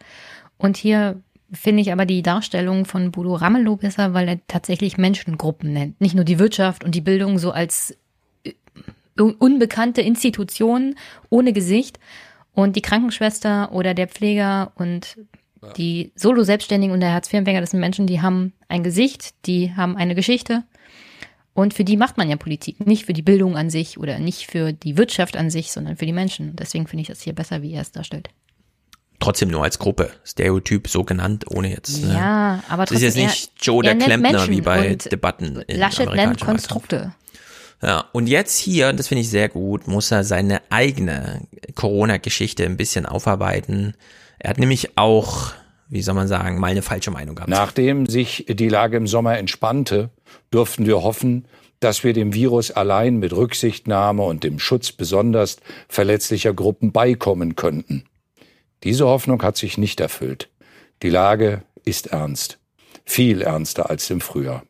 Speaker 10: Und hier finde ich aber die Darstellung von Bodo Ramelow besser, weil er tatsächlich Menschengruppen nennt. Nicht nur die Wirtschaft und die Bildung so als äh, un- unbekannte Institutionen ohne Gesicht und die Krankenschwester oder der Pfleger und die Solo-Selbstständigen und der Hartz-IV-Empfänger, das sind Menschen, die haben ein Gesicht, die haben eine Geschichte und für die macht man ja Politik. Nicht für die Bildung an sich oder nicht für die Wirtschaft an sich, sondern für die Menschen. Und deswegen finde ich das hier besser, wie er es darstellt.
Speaker 1: Trotzdem nur als Gruppe, Stereotyp so genannt, ohne jetzt. ne?
Speaker 10: Ja, aber
Speaker 1: Das ist jetzt
Speaker 10: trotzdem,
Speaker 1: nicht Joe
Speaker 10: er
Speaker 1: der Klempner
Speaker 10: Menschen
Speaker 1: wie bei
Speaker 10: und
Speaker 1: Debatten in
Speaker 10: Laschet nennt
Speaker 1: Wahlkampf.
Speaker 10: Konstrukte.
Speaker 1: Ja, und jetzt hier, das finde ich sehr gut, muss er seine eigene Corona-Geschichte ein bisschen aufarbeiten. Er hat nämlich auch, wie soll man sagen, mal eine falsche Meinung gehabt.
Speaker 16: Nachdem sich die Lage im Sommer entspannte, durften wir hoffen, dass wir dem Virus allein mit Rücksichtnahme und dem Schutz besonders verletzlicher Gruppen beikommen könnten. Diese Hoffnung hat sich nicht erfüllt. Die Lage ist ernst. Viel ernster als im Frühjahr.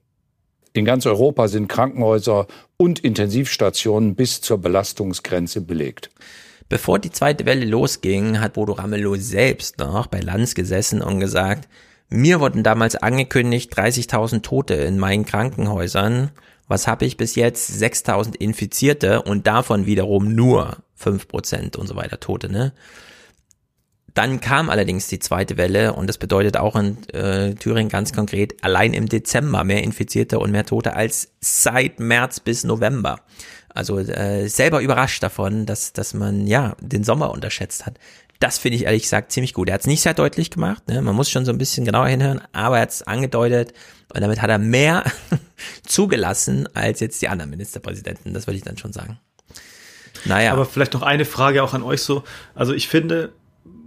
Speaker 16: In ganz Europa sind Krankenhäuser und Intensivstationen bis zur Belastungsgrenze belegt.
Speaker 1: Bevor die zweite Welle losging, hat Bodo Ramelow selbst noch bei Lanz gesessen und gesagt, mir wurden damals angekündigt 30.000 Tote in meinen Krankenhäusern. Was habe ich bis jetzt? 6.000 Infizierte und davon wiederum nur 5% und so weiter Tote, ne? Dann kam allerdings die zweite Welle und das bedeutet auch in äh, Thüringen ganz konkret allein im Dezember mehr Infizierte und mehr Tote als seit März bis November. Also äh, selber überrascht davon, dass, dass man ja den Sommer unterschätzt hat. Das finde ich ehrlich gesagt ziemlich gut. Er hat es nicht sehr deutlich gemacht, ne? man muss schon so ein bisschen genauer hinhören, aber er hat es angedeutet und damit hat er mehr zugelassen als jetzt die anderen Ministerpräsidenten, das würde ich dann schon sagen.
Speaker 12: Naja. Aber vielleicht noch eine Frage auch an euch so. Also ich finde,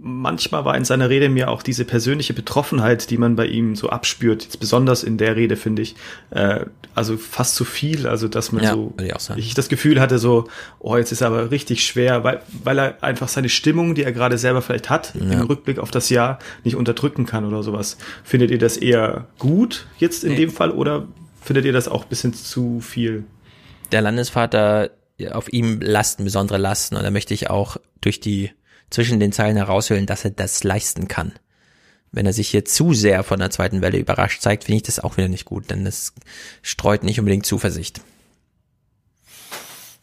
Speaker 12: manchmal war in seiner Rede mir auch diese persönliche Betroffenheit, die man bei ihm so abspürt, jetzt besonders in der Rede, finde ich, äh, also fast zu viel, also dass man ja, so, ich, ich, das Gefühl hatte so, oh, jetzt ist er aber richtig schwer, weil, weil er einfach seine Stimmung, die er gerade selber vielleicht hat, ja. im Rückblick auf das Jahr nicht unterdrücken kann oder sowas. Findet ihr das eher gut jetzt in nee. dem Fall oder findet ihr das auch bisschen zu viel?
Speaker 1: Der Landesvater, auf ihm lasten besondere Lasten und da möchte ich auch durch die zwischen den Zeilen heraushöhlen, dass er das leisten kann. Wenn er sich hier zu sehr von der zweiten Welle überrascht zeigt, finde ich das auch wieder nicht gut, denn das streut nicht unbedingt Zuversicht.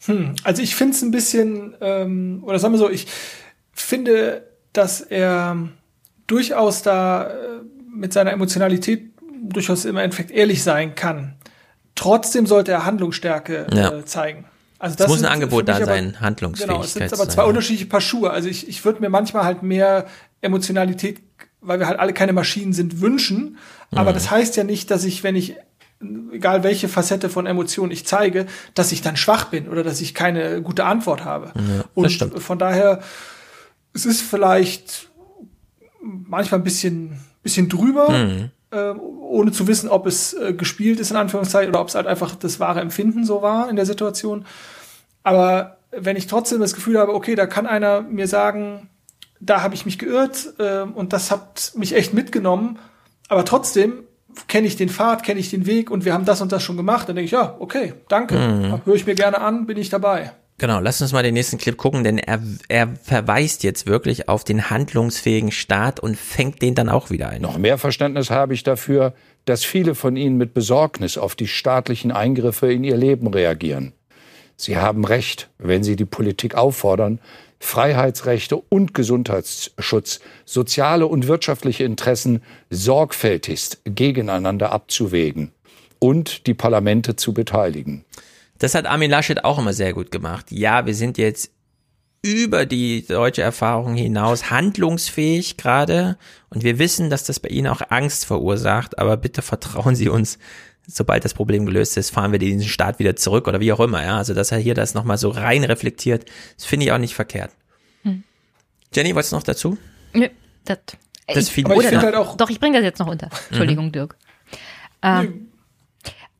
Speaker 11: Hm, also ich finde es ein bisschen, ähm, oder sagen wir so, ich finde, dass er durchaus da äh, mit seiner Emotionalität durchaus im Endeffekt ehrlich sein kann. Trotzdem sollte er Handlungsstärke
Speaker 1: ja.
Speaker 11: äh, zeigen.
Speaker 1: Also das es muss ein Angebot da sein, Handlungsfähigkeit. Genau,
Speaker 11: es sind aber zwei unterschiedliche Paar Schuhe. Also ich, ich würde mir manchmal halt mehr Emotionalität, weil wir halt alle keine Maschinen sind, wünschen. Aber mhm. das heißt ja nicht, dass ich, wenn ich, egal welche Facette von Emotionen ich zeige, dass ich dann schwach bin oder dass ich keine gute Antwort habe.
Speaker 1: Ja,
Speaker 11: Und von daher, es ist vielleicht manchmal ein bisschen, bisschen drüber. Mhm. Äh, ohne zu wissen, ob es äh, gespielt ist, in Anführungszeichen, oder ob es halt einfach das wahre Empfinden so war in der Situation. Aber wenn ich trotzdem das Gefühl habe, okay, da kann einer mir sagen, da habe ich mich geirrt äh, und das hat mich echt mitgenommen, aber trotzdem kenne ich den Pfad, kenne ich den Weg und wir haben das und das schon gemacht, dann denke ich, ja, okay, danke, mhm. höre ich mir gerne an, bin ich dabei.
Speaker 1: Genau, lass uns mal den nächsten Clip gucken, denn er, er verweist jetzt wirklich auf den handlungsfähigen Staat und fängt den dann auch wieder ein.
Speaker 16: Noch mehr Verständnis habe ich dafür, dass viele von Ihnen mit Besorgnis auf die staatlichen Eingriffe in ihr Leben reagieren. Sie haben recht, wenn Sie die Politik auffordern, Freiheitsrechte und Gesundheitsschutz, soziale und wirtschaftliche Interessen sorgfältigst gegeneinander abzuwägen und die Parlamente zu beteiligen.
Speaker 1: Das hat Armin Laschet auch immer sehr gut gemacht. Ja, wir sind jetzt über die deutsche Erfahrung hinaus handlungsfähig gerade und wir wissen, dass das bei Ihnen auch Angst verursacht, aber bitte vertrauen Sie uns, sobald das Problem gelöst ist, fahren wir diesen Staat wieder zurück oder wie auch immer, ja, also dass er hier das nochmal so rein reflektiert, das finde ich auch nicht verkehrt. Hm. Jenny, was noch dazu?
Speaker 10: Nö, das,
Speaker 1: das
Speaker 10: ich halt auch Doch, ich bringe das jetzt noch unter. Entschuldigung, mhm. Dirk. Ähm,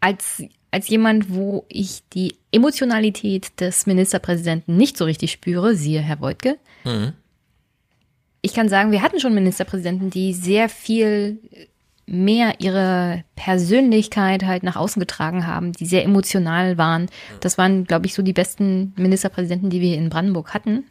Speaker 10: als als jemand, wo ich die Emotionalität des Ministerpräsidenten nicht so richtig spüre, siehe Herr Woidke. Mhm. Ich kann sagen, wir hatten schon Ministerpräsidenten, die sehr viel mehr ihre Persönlichkeit halt nach außen getragen haben, die sehr emotional waren. Das waren, glaube ich, so die besten Ministerpräsidenten, die wir in Brandenburg hatten.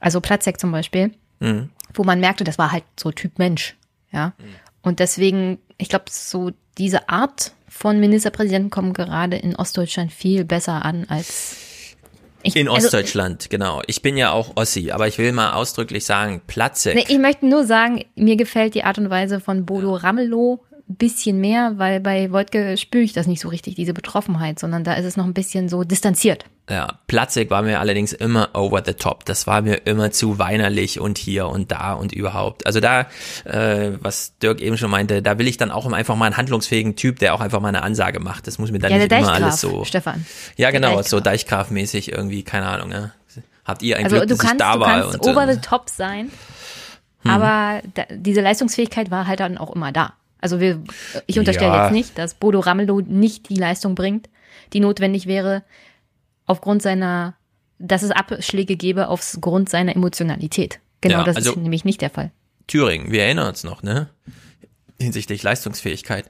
Speaker 10: Also Platzek zum Beispiel, mhm. wo man merkte, das war halt so Typ Mensch. Ja. Mhm. Und deswegen, ich glaube, so diese Art von Ministerpräsidenten kommen gerade in Ostdeutschland viel besser an als
Speaker 1: ich, in also Ostdeutschland, also, genau. Ich bin ja auch Ossi, aber ich will mal ausdrücklich sagen, Platzek.
Speaker 10: Nee, ich möchte nur sagen, mir gefällt die Art und Weise von Bodo Ramelow bisschen mehr, weil bei Wojtke spüre ich das nicht so richtig, diese Betroffenheit, sondern da ist es noch ein bisschen so distanziert.
Speaker 1: Ja, Platzig war mir allerdings immer over the top. Das war mir immer zu weinerlich und hier und da und überhaupt. Also da, äh, was Dirk eben schon meinte, da will ich dann auch einfach mal einen handlungsfähigen Typ, der auch einfach mal eine Ansage macht. Das muss mir dann ja, nicht immer alles so.
Speaker 10: Stefan.
Speaker 1: Ja, genau, Deichgraf. so Deichgraf-mäßig irgendwie, keine Ahnung. Ne? Habt ihr ein
Speaker 10: also
Speaker 1: Glück,
Speaker 10: du kannst,
Speaker 1: da
Speaker 10: du
Speaker 1: war?
Speaker 10: kannst und, over the top sein, hm. aber da, diese Leistungsfähigkeit war halt dann auch immer da. Also wir, ich unterstelle ja. jetzt nicht, dass Bodo Ramelow nicht die Leistung bringt. die notwendig wäre, aufgrund seiner, dass es Abschläge gäbe aufgrund seiner Emotionalität. Genau,
Speaker 1: Ja,
Speaker 10: das
Speaker 1: also-
Speaker 10: ist nämlich nicht der Fall.
Speaker 1: Thüringen, wir erinnern uns noch, ne? Hinsichtlich Leistungsfähigkeit.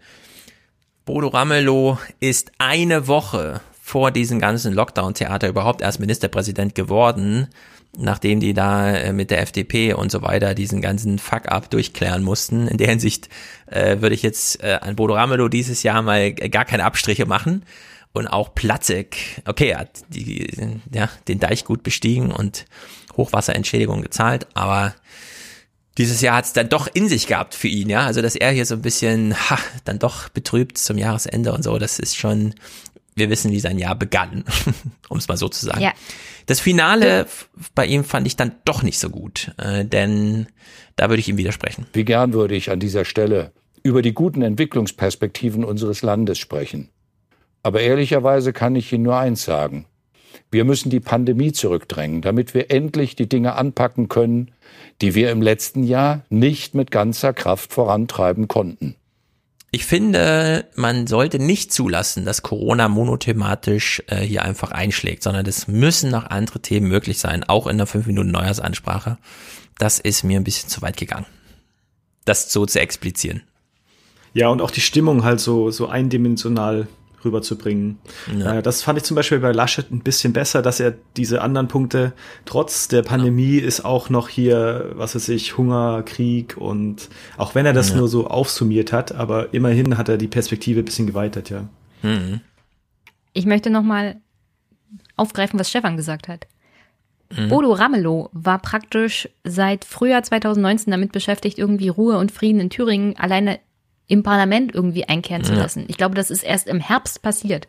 Speaker 1: Bodo Ramelow ist eine Woche vor diesem ganzen Lockdown-Theater überhaupt erst Ministerpräsident geworden, nachdem die da äh, mit der FDP und so weiter diesen ganzen Fuck-up durchklären mussten. In der Hinsicht äh, würde ich jetzt äh, an Bodo Ramelow dieses Jahr mal gar keine Abstriche machen. Und auch Platzek, okay, er hat die, ja, den Deich gut bestiegen und Hochwasserentschädigung gezahlt, aber dieses Jahr hat es dann doch in sich gehabt für ihn, ja. Also dass er hier so ein bisschen ha, dann doch betrübt zum Jahresende und so, das ist schon, wir wissen, wie sein Jahr begann, um es mal so zu sagen.
Speaker 10: Ja.
Speaker 1: Das Finale bei ihm fand ich dann doch nicht so gut, äh, denn da würde ich ihm widersprechen.
Speaker 16: Wie gern würde ich an dieser Stelle über die guten Entwicklungsperspektiven unseres Landes sprechen. Aber ehrlicherweise kann ich Ihnen nur eins sagen. Wir müssen die Pandemie zurückdrängen, damit wir endlich die Dinge anpacken können, die wir im letzten Jahr nicht mit ganzer Kraft vorantreiben konnten.
Speaker 1: Ich finde, man sollte nicht zulassen, dass Corona monothematisch äh, hier einfach einschlägt, sondern es müssen noch andere Themen möglich sein, auch in der 5 Minuten Neujahrsansprache. Das ist mir ein bisschen zu weit gegangen. Das so zu explizieren.
Speaker 12: Ja, und auch die Stimmung halt so, so eindimensional rüberzubringen.
Speaker 1: Ja.
Speaker 12: Äh, das fand ich zum Beispiel bei Laschet ein bisschen besser, dass er diese anderen Punkte, trotz der Pandemie ist auch noch hier, was weiß ich, Hunger, Krieg und auch wenn er das
Speaker 1: Ja.
Speaker 12: nur so aufsummiert hat, aber immerhin hat er die Perspektive ein bisschen geweitet, ja.
Speaker 1: Mhm.
Speaker 10: Ich möchte nochmal aufgreifen, was Stefan gesagt hat.
Speaker 12: Mhm.
Speaker 10: Bodo Ramelow war praktisch seit Frühjahr 2019 damit beschäftigt, irgendwie Ruhe und Frieden in Thüringen alleine im Parlament irgendwie einkehren zu
Speaker 17: Ja.
Speaker 10: lassen. Ich glaube, das ist erst im Herbst passiert.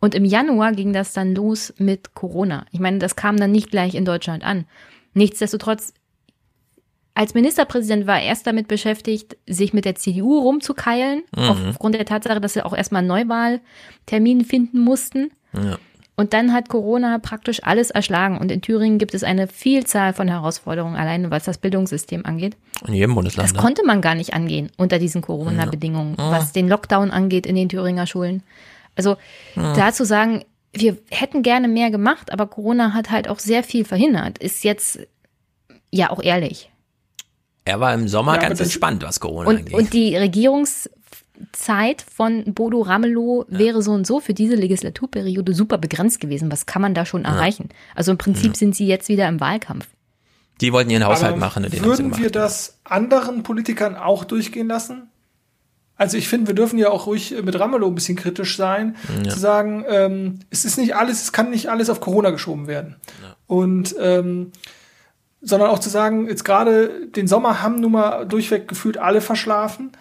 Speaker 10: Und im Januar ging das dann los mit Corona. Ich meine, das kam dann nicht gleich in Deutschland an. Nichtsdestotrotz, als Ministerpräsident war er erst damit beschäftigt, sich mit der CDU rumzukeilen,
Speaker 1: Mhm.
Speaker 10: aufgrund der Tatsache, dass sie auch erstmal einen Neuwahltermin finden mussten.
Speaker 1: Ja.
Speaker 10: Und dann hat Corona praktisch alles erschlagen. Und in Thüringen gibt es eine Vielzahl von Herausforderungen, alleine was das Bildungssystem angeht.
Speaker 1: In jedem Bundesland.
Speaker 10: Das
Speaker 1: ne?
Speaker 10: konnte man gar nicht angehen unter diesen Corona-Bedingungen,
Speaker 1: Ja.
Speaker 10: was den Lockdown angeht in den Thüringer Schulen. Also
Speaker 1: Ja.
Speaker 10: da zu sagen, wir hätten gerne mehr gemacht, aber Corona hat halt auch sehr viel verhindert, ist jetzt ja auch ehrlich.
Speaker 1: Er war im Sommer
Speaker 10: Ja,
Speaker 1: ganz entspannt, was Corona
Speaker 10: Und,
Speaker 1: angeht.
Speaker 10: und die Regierungszeit von Bodo Ramelow wäre so und so für diese Legislaturperiode super begrenzt gewesen. Was kann man da schon
Speaker 1: Ja.
Speaker 10: erreichen? Also im Prinzip
Speaker 1: Ja.
Speaker 10: sind sie jetzt wieder im Wahlkampf.
Speaker 1: die wollten ihren Haushalt
Speaker 11: Aber
Speaker 1: machen den
Speaker 11: Würden
Speaker 1: gemacht.
Speaker 11: wir das anderen Politikern auch durchgehen lassen? Also ich finde, wir dürfen ja auch ruhig mit Ramelow ein bisschen kritisch sein,
Speaker 1: Ja.
Speaker 11: zu sagen, ähm, es ist nicht alles, es kann nicht alles auf Corona geschoben werden. Und ähm, sondern auch zu sagen, jetzt gerade den Sommer haben nun mal durchweg gefühlt alle verschlafen.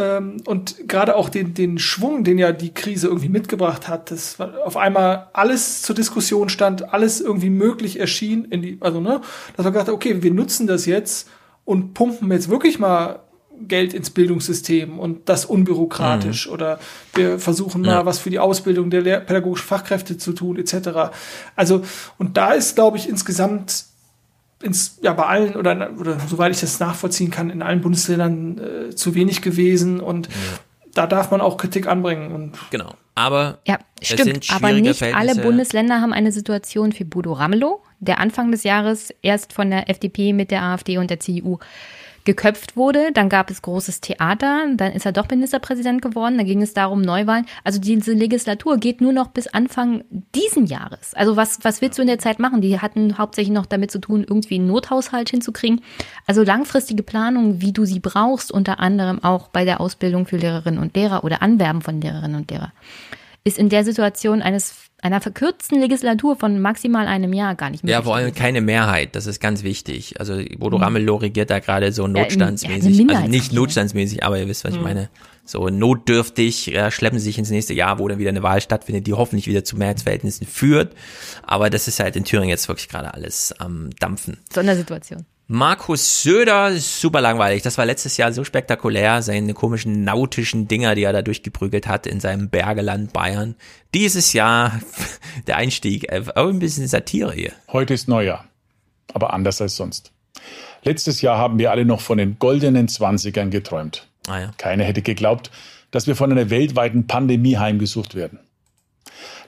Speaker 11: Ähm, und gerade auch den, den Schwung, den ja die Krise irgendwie mitgebracht hat, dass auf einmal alles zur Diskussion stand, alles irgendwie möglich erschien, in die, also ne, dass man gedacht hat, okay, wir nutzen das jetzt und pumpen jetzt wirklich mal Geld ins Bildungssystem und das unbürokratisch oder wir versuchen mal
Speaker 1: Ja.
Speaker 11: was für die Ausbildung der pädagogischen Fachkräfte zu tun etc. Also und da ist glaube ich insgesamt ins, ja, bei allen oder, oder soweit ich das nachvollziehen kann, in allen Bundesländern äh, zu wenig gewesen und da darf man auch Kritik anbringen und
Speaker 1: Genau. Aber
Speaker 10: Ja,
Speaker 1: es
Speaker 10: stimmt.
Speaker 1: sind
Speaker 10: Aber nicht alle. Bundesländer haben eine Situation wie Bodo Ramelow, der Anfang des Jahres erst von der FDP mit der AfD und der CDU geköpft wurde. Dann gab es großes Theater. Dann ist er doch Ministerpräsident geworden. Da ging es darum, Neuwahlen. Also diese Legislatur geht nur noch bis Anfang diesen Jahres. Also was, was willst du in der Zeit machen? Die hatten hauptsächlich noch damit zu tun, irgendwie einen Nothaushalt hinzukriegen. Also langfristige Planung, wie du sie brauchst, unter anderem auch bei der Ausbildung für Lehrerinnen und Lehrer oder Anwerben von Lehrerinnen und Lehrer ist in der Situation eines einer verkürzten Legislatur von maximal einem Jahr gar nicht möglich.
Speaker 1: Ja, vor allem keine Mehrheit, das ist ganz wichtig. Also Bodo
Speaker 10: Mhm.
Speaker 1: Ramelow regiert da gerade so
Speaker 10: Ja,
Speaker 1: notstandsmäßig,
Speaker 10: eine
Speaker 1: also
Speaker 10: Minderheit-
Speaker 1: nicht notstandsmäßig, aber ihr wisst, was ich
Speaker 10: Mhm.
Speaker 1: meine. So notdürftig ja, schleppen sie sich ins nächste Jahr, wo dann wieder eine Wahl stattfindet, die hoffentlich wieder zu Mehrheitsverhältnissen führt. Aber das ist halt in Thüringen jetzt wirklich gerade alles am Dampfen.
Speaker 10: Sondersituation.
Speaker 1: Markus Söder, super langweilig. Das war letztes Jahr so spektakulär, seine komischen nautischen Dinger, die er da durchgeprügelt hat in seinem Bergeland Bayern. Dieses Jahr der Einstieg, äh, auch ein bisschen Satire hier.
Speaker 17: Heute ist Neujahr, aber anders als sonst. Letztes Jahr haben wir alle noch von den goldenen Zwanzigern geträumt.
Speaker 1: Ah ja.
Speaker 17: Keiner hätte geglaubt, dass wir von einer weltweiten Pandemie heimgesucht werden.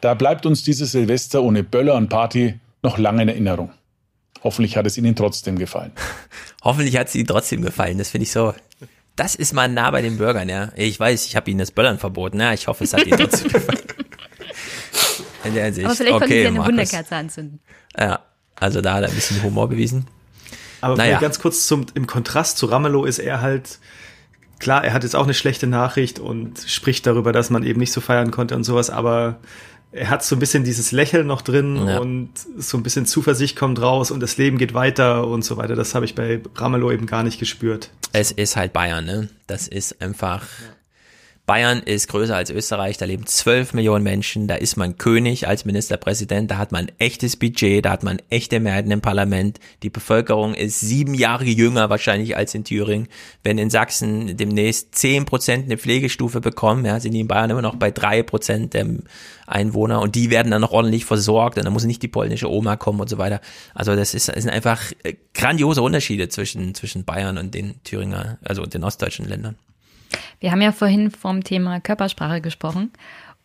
Speaker 17: Da bleibt uns dieses Silvester ohne Böller und Party noch lange in Erinnerung. Hoffentlich hat es Ihnen trotzdem gefallen.
Speaker 1: Hoffentlich hat es Ihnen trotzdem gefallen. Das finde ich so. Das ist mal nah bei den Bürgern, ja. Ich weiß, ich habe Ihnen das Böllern verboten. Ja, ich hoffe, es hat Ihnen trotzdem gefallen. In der.
Speaker 10: Aber vielleicht okay, konnten Sie eine
Speaker 1: Markus.
Speaker 10: Wunderkerze anzünden.
Speaker 1: Ja, also da hat er ein bisschen Humor bewiesen.
Speaker 12: Aber
Speaker 1: Naja.
Speaker 12: ganz kurz zum, im Kontrast zu Ramelow ist er halt, klar, er hat jetzt auch eine schlechte Nachricht und spricht darüber, dass man eben nicht so feiern konnte und sowas, aber er hat so ein bisschen dieses Lächeln noch drin
Speaker 1: Ja.
Speaker 12: und so ein bisschen Zuversicht kommt raus und das Leben geht weiter und so weiter. Das habe ich bei Ramelow eben gar nicht gespürt.
Speaker 1: Es ist halt Bayern, ne? Das ist einfach. Bayern ist größer als Österreich, da leben 12 Millionen Menschen, da ist man König als Ministerpräsident, da hat man ein echtes Budget, da hat man echte Mehrheiten im Parlament, die Bevölkerung ist sieben Jahre jünger wahrscheinlich als in Thüringen. Wenn in Sachsen demnächst 10 Prozent eine Pflegestufe bekommen, ja, sind die in Bayern immer noch bei drei Prozent der Einwohner und die werden dann noch ordentlich versorgt und dann muss nicht die polnische Oma kommen und so weiter. Also das ist, das sind einfach äh, grandiose Unterschiede zwischen, zwischen Bayern und den Thüringer, also den ostdeutschen Ländern.
Speaker 10: Wir haben ja vorhin vom Thema Körpersprache gesprochen.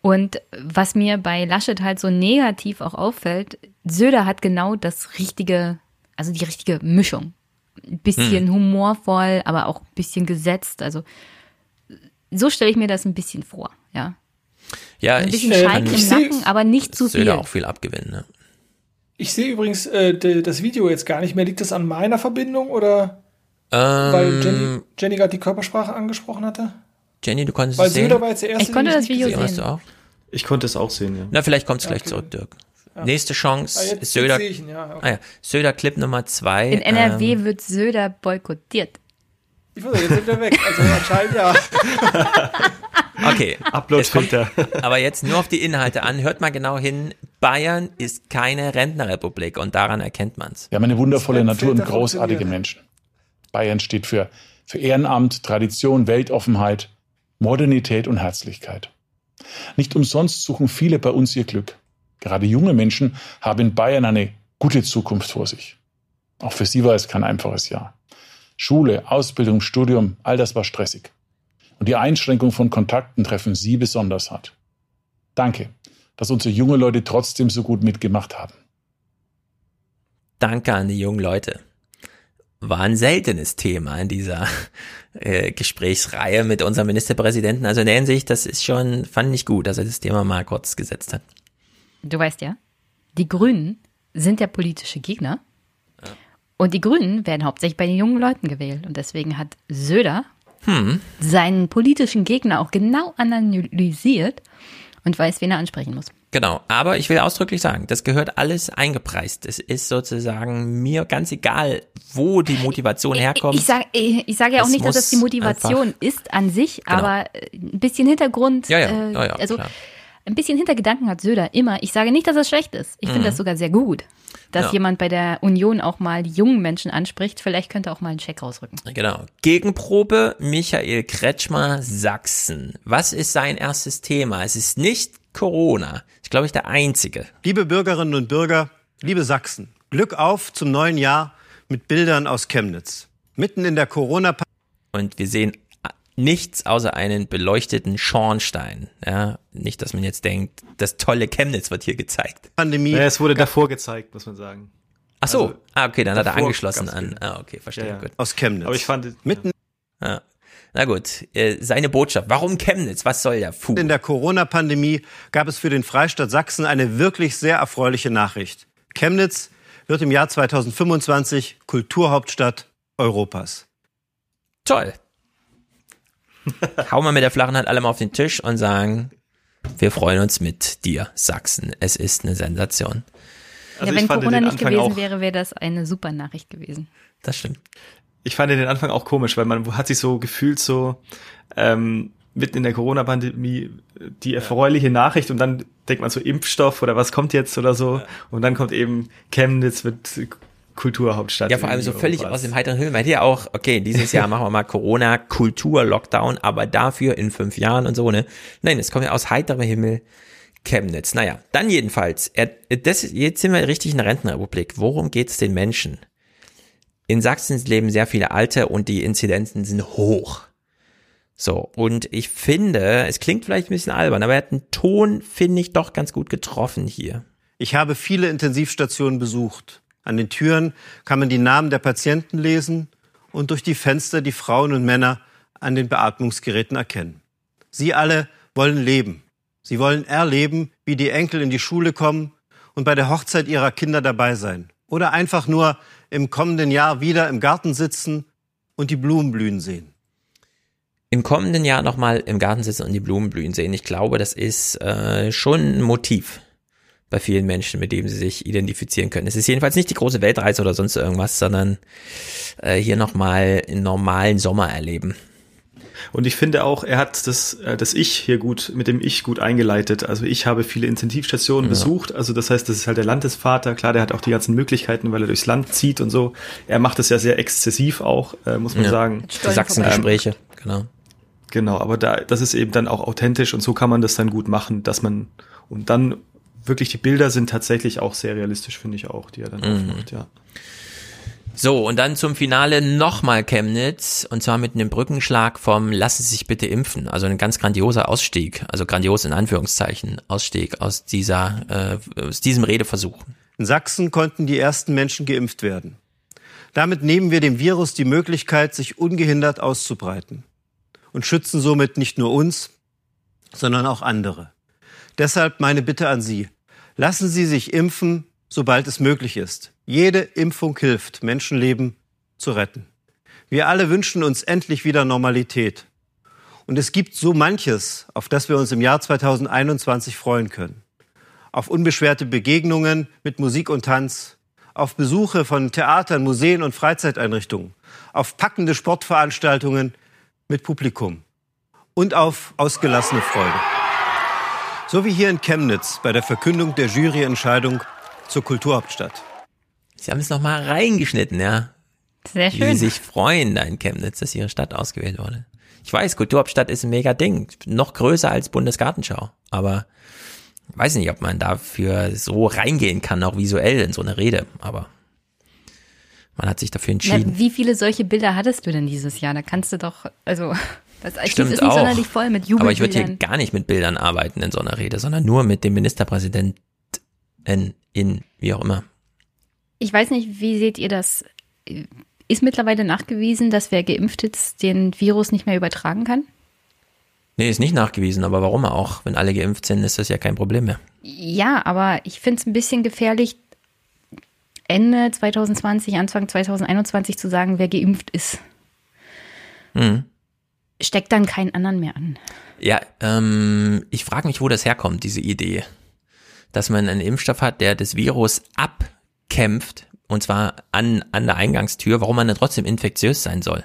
Speaker 10: Und was mir bei Laschet halt so negativ auch auffällt, Söder hat genau das richtige, also die richtige Mischung. Ein bisschen
Speaker 1: Hm.
Speaker 10: humorvoll, aber auch ein bisschen gesetzt. Also so stelle ich mir das ein bisschen vor, ja.
Speaker 1: Ja,
Speaker 10: Ein
Speaker 1: ich
Speaker 10: bisschen
Speaker 1: kann
Speaker 10: Schalk im
Speaker 11: ich
Speaker 10: Nacken, aber nicht zu viel.
Speaker 1: Söder auch viel abgewinnen. Ne?
Speaker 11: Ich sehe übrigens äh, das Video jetzt gar nicht mehr. Liegt das an meiner Verbindung oder
Speaker 1: Ähm,
Speaker 11: weil Jenny, Jenny gerade die Körpersprache angesprochen hatte?
Speaker 1: Jenny, du konntest
Speaker 11: Weil
Speaker 1: es sehen.
Speaker 11: Söder war jetzt der erste,
Speaker 10: Ich konnte das Video
Speaker 1: du auch?
Speaker 12: Ich konnte es auch sehen, ja.
Speaker 1: Na, vielleicht kommt es
Speaker 11: Ja,
Speaker 1: gleich
Speaker 11: okay.
Speaker 1: zurück, Dirk.
Speaker 11: Ja.
Speaker 1: Nächste Chance,
Speaker 11: Ah,
Speaker 1: Söder.
Speaker 11: sehe ich ihn, ja, okay.
Speaker 1: ah, ja. Söder Clip Nummer zwei.
Speaker 10: In NRW
Speaker 1: ähm,
Speaker 10: wird Söder boykottiert.
Speaker 11: Ich weiß nicht, jetzt sind wir weg. Also anscheinend ja.
Speaker 1: Okay.
Speaker 12: Upload-Filter.
Speaker 1: Es Aber jetzt nur auf die Inhalte an. Hört mal genau hin. Bayern ist keine Rentnerrepublik und daran erkennt man's.
Speaker 17: Wir haben eine wundervolle Natur und großartige. Menschen. Bayern steht für, für Ehrenamt, Tradition, Weltoffenheit, Modernität und Herzlichkeit. Nicht umsonst suchen viele bei uns ihr Glück. Gerade junge Menschen haben in Bayern eine gute Zukunft vor sich. Auch für sie war es kein einfaches Jahr. Schule, Ausbildung, Studium, all das war stressig. Und die Einschränkung von Kontakten treffen sie besonders hart. Danke, dass unsere junge Leute trotzdem so gut mitgemacht haben.
Speaker 1: Danke an die jungen Leute. War ein seltenes Thema in dieser äh, Gesprächsreihe mit unserem Ministerpräsidenten. Also in der Hinsicht, das ist schon, fand ich gut, dass er das Thema mal kurz gesetzt hat.
Speaker 10: Du weißt ja, die Grünen sind der politische Gegner. Und die Grünen werden hauptsächlich bei den jungen Leuten gewählt. Und deswegen hat Söder
Speaker 1: Hm.
Speaker 10: seinen politischen Gegner auch genau analysiert und weiß, wen er ansprechen muss.
Speaker 1: Genau, aber ich will ausdrücklich sagen, das gehört alles eingepreist. Es ist sozusagen mir ganz egal, wo die Motivation herkommt.
Speaker 10: Ich sage ich sag ja auch
Speaker 1: Es
Speaker 10: nicht, dass das die Motivation ist an sich,
Speaker 1: Genau.
Speaker 10: aber äh, ein bisschen Hintergrund,
Speaker 1: Ja, ja,
Speaker 10: äh,
Speaker 1: ja, ja,
Speaker 10: also
Speaker 1: klar.
Speaker 10: ein bisschen Hintergedanken hat Söder immer. Ich sage nicht, dass das schlecht ist. Ich
Speaker 1: Mhm.
Speaker 10: finde das sogar sehr gut, dass jemand bei der Union auch mal die jungen Menschen anspricht. Vielleicht könnte er auch mal einen Scheck rausrücken.
Speaker 1: Genau. Gegenprobe Michael Kretschmer Sachsen. Was ist sein erstes Thema? Es ist nicht Corona. Ich glaube, ich der einzige.
Speaker 18: Liebe Bürgerinnen und Bürger, liebe Sachsen, Glück auf zum neuen Jahr mit Bildern aus Chemnitz. Mitten in der corona
Speaker 1: Und wir sehen nichts außer einen beleuchteten Schornstein. Ja, nicht, dass man jetzt denkt, das tolle Chemnitz wird hier gezeigt.
Speaker 18: Pandemie.
Speaker 12: Ja, es wurde davor gezeigt, muss man sagen.
Speaker 1: Ach so.
Speaker 12: Also,
Speaker 1: ah, okay, dann hat er angeschlossen an. Ah, okay, verstehe.
Speaker 12: Ja, ja.
Speaker 1: Gut.
Speaker 18: aus Chemnitz.
Speaker 12: Aber ich fand,
Speaker 18: Mitten
Speaker 1: Ja. Na gut, äh, seine Botschaft. Warum Chemnitz? Was soll der Fu?
Speaker 18: in der Corona-Pandemie gab es für den Freistaat Sachsen eine wirklich sehr erfreuliche Nachricht. Chemnitz wird im Jahr 2025 Kulturhauptstadt Europas.
Speaker 1: Toll. Hauen wir mit der flachen Hand alle mal auf den Tisch und sagen, wir freuen uns mit dir, Sachsen. Es ist eine Sensation.
Speaker 12: Also
Speaker 10: ja, wenn Corona nicht gewesen
Speaker 12: auch-
Speaker 10: wäre, wäre das eine super Nachricht gewesen.
Speaker 1: Das stimmt.
Speaker 12: Ich fand den Anfang auch komisch, weil man hat sich so gefühlt so ähm, mitten in der Corona-Pandemie die erfreuliche Nachricht und dann denkt man so Impfstoff oder was kommt jetzt oder so und dann kommt eben Chemnitz mit Kulturhauptstadt.
Speaker 1: Ja, vor allem so völlig
Speaker 12: Europas.
Speaker 1: aus dem heiteren Himmel. Man hätte ja auch, okay, dieses Jahr machen wir mal Corona, Kultur, Lockdown, aber dafür in fünf Jahren und so, ne? Nein, es kommt ja aus heiterem Himmel Chemnitz. Naja, dann jedenfalls, er, das, jetzt sind wir richtig in der Rentenrepublik. Worum geht es den Menschen? In Sachsen leben sehr viele Alte und die Inzidenzen sind hoch. So, und ich finde, es klingt vielleicht ein bisschen albern, aber er hat einen Ton, finde ich, doch ganz gut getroffen hier.
Speaker 18: Ich habe viele Intensivstationen besucht. An den Türen kann man die Namen der Patienten lesen und durch die Fenster die Frauen und Männer an den Beatmungsgeräten erkennen. Sie alle wollen leben. Sie wollen erleben, wie die Enkel in die Schule kommen und bei der Hochzeit ihrer Kinder dabei sein. Oder einfach nur im kommenden Jahr wieder im Garten sitzen und die Blumen blühen sehen
Speaker 1: im kommenden Jahr nochmal im Garten sitzen und die Blumen blühen sehen. Ich glaube, das ist äh, schon ein Motiv bei vielen Menschen, mit dem sie sich identifizieren können. Es ist jedenfalls nicht die große Weltreise oder sonst irgendwas, sondern äh, hier nochmal einen normalen Sommer erleben.
Speaker 12: Und ich finde auch, er hat das, äh, das Ich hier gut, mit dem Ich gut eingeleitet. Also ich habe viele Intensivstationen ja. besucht. Also das heißt, das ist halt der Landesvater. Klar, der hat auch die ganzen Möglichkeiten, weil er durchs Land zieht und so. Er macht das ja sehr exzessiv auch, äh, muss man ja. sagen.
Speaker 1: Sachsengespräche, genau.
Speaker 12: Genau, aber da, das ist eben dann auch authentisch und so kann man das dann gut machen, dass man, und dann wirklich die Bilder sind tatsächlich auch sehr realistisch, finde ich auch, die er dann mhm. aufmacht, ja.
Speaker 1: So, und dann zum Finale nochmal Chemnitz, und zwar mit einem Brückenschlag vom Lassen Sie sich bitte impfen. Also ein ganz grandioser Ausstieg, also grandios in Anführungszeichen, Ausstieg aus dieser, äh, aus diesem Redeversuch.
Speaker 18: In Sachsen konnten die ersten Menschen geimpft werden. Damit nehmen wir dem Virus die Möglichkeit, sich ungehindert auszubreiten und schützen somit nicht nur uns, sondern auch andere. Deshalb meine Bitte an Sie. Lassen Sie sich impfen, sobald es möglich ist. Jede Impfung hilft, Menschenleben zu retten. Wir alle wünschen uns endlich wieder Normalität. Und es gibt so manches, auf das wir uns im Jahr 2021 freuen können. Auf unbeschwerte Begegnungen mit Musik und Tanz, auf Besuche von Theatern, Museen und Freizeiteinrichtungen, auf packende Sportveranstaltungen mit Publikum und auf ausgelassene Freude. So wie hier in Chemnitz bei der Verkündung der Juryentscheidung zur Kulturhauptstadt.
Speaker 1: Sie haben es nochmal reingeschnitten, ja.
Speaker 10: Sehr schön.
Speaker 1: Wie Sie sich freuen da in Chemnitz, dass Ihre Stadt ausgewählt wurde. Ich weiß, Kulturhauptstadt ist ein mega Ding. Noch größer als Bundesgartenschau. Aber weiß nicht, ob man dafür so reingehen kann, auch visuell in so eine Rede. Aber man hat sich dafür entschieden.
Speaker 10: Na, wie viele solche Bilder hattest du denn dieses Jahr? Da kannst du doch, also das
Speaker 1: Archiv Stimmt
Speaker 10: ist nicht
Speaker 1: auch.
Speaker 10: sonderlich voll mit Jubelbildern.
Speaker 1: Aber ich würde hier gar nicht mit Bildern arbeiten in so einer Rede, sondern nur mit dem Ministerpräsidenten in, wie auch immer.
Speaker 10: Ich weiß nicht, wie seht ihr das? Ist mittlerweile nachgewiesen, dass wer geimpft ist, den Virus nicht mehr übertragen kann?
Speaker 1: Nee, ist nicht nachgewiesen, aber warum auch? Wenn alle geimpft sind, ist das ja kein Problem mehr.
Speaker 10: Ja, aber ich finde es ein bisschen gefährlich, Ende 2020, Anfang 2021 zu sagen, wer geimpft ist. Mhm. Steckt dann keinen anderen mehr an.
Speaker 1: Ja, ähm, ich frage mich, wo das herkommt, diese Idee. Dass man einen Impfstoff hat, der das Virus abkämpft, und zwar an, an der Eingangstür, warum man dann trotzdem infektiös sein soll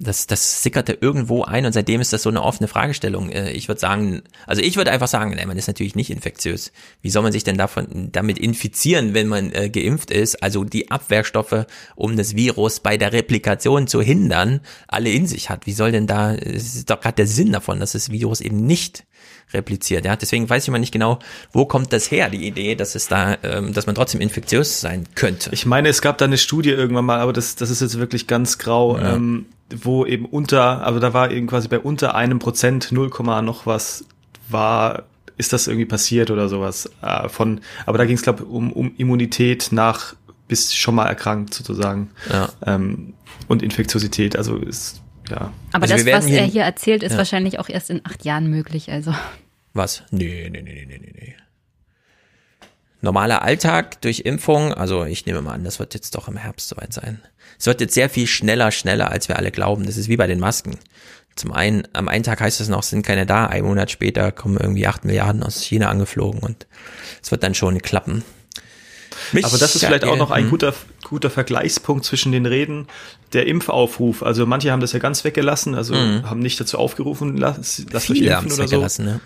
Speaker 1: das, das sickerte irgendwo ein und seitdem ist das so eine offene Fragestellung. Äh, ich würde sagen, also ich würde einfach sagen, nein, man ist natürlich nicht infektiös. Wie soll man sich denn davon damit infizieren, wenn man äh, geimpft ist? Also die Abwehrstoffe, um das Virus bei der Replikation zu hindern, alle in sich hat. Wie soll denn da, ist doch gerade der Sinn davon, dass das Virus eben nicht repliziert. Ja, deswegen weiß ich immer nicht genau, wo kommt das her, die Idee, dass es da, ähm, dass man trotzdem infektiös sein könnte.
Speaker 12: Ich meine, es gab da eine Studie irgendwann mal, aber das, das ist jetzt wirklich ganz grau. Ja. Ähm, wo eben unter, also da war eben quasi bei unter einem Prozent 0, noch was war, ist das irgendwie passiert oder sowas äh, von, aber da ging es glaube um, um Immunität nach bis schon mal erkrankt sozusagen
Speaker 1: ja.
Speaker 12: ähm, und Infektiosität, also ist ja.
Speaker 10: Aber also das, was er hier erzählt, ist ja. wahrscheinlich auch erst in acht Jahren möglich, also.
Speaker 1: Was? Nee, nee, nee, nee, nee, nee normaler Alltag durch Impfung, also ich nehme mal an, das wird jetzt doch im Herbst soweit sein. Es wird jetzt sehr viel schneller, schneller, als wir alle glauben. Das ist wie bei den Masken. Zum einen, am einen Tag heißt es noch, sind keine da, ein Monat später kommen irgendwie acht Milliarden aus China angeflogen und es wird dann schon klappen.
Speaker 12: Mich Aber das ist vielleicht auch noch ein hm. guter, guter Vergleichspunkt zwischen den Reden. Der Impfaufruf. Also manche haben das ja ganz weggelassen, also mhm. haben nicht dazu aufgerufen, lasst, lasst euch impfen oder so. Ja.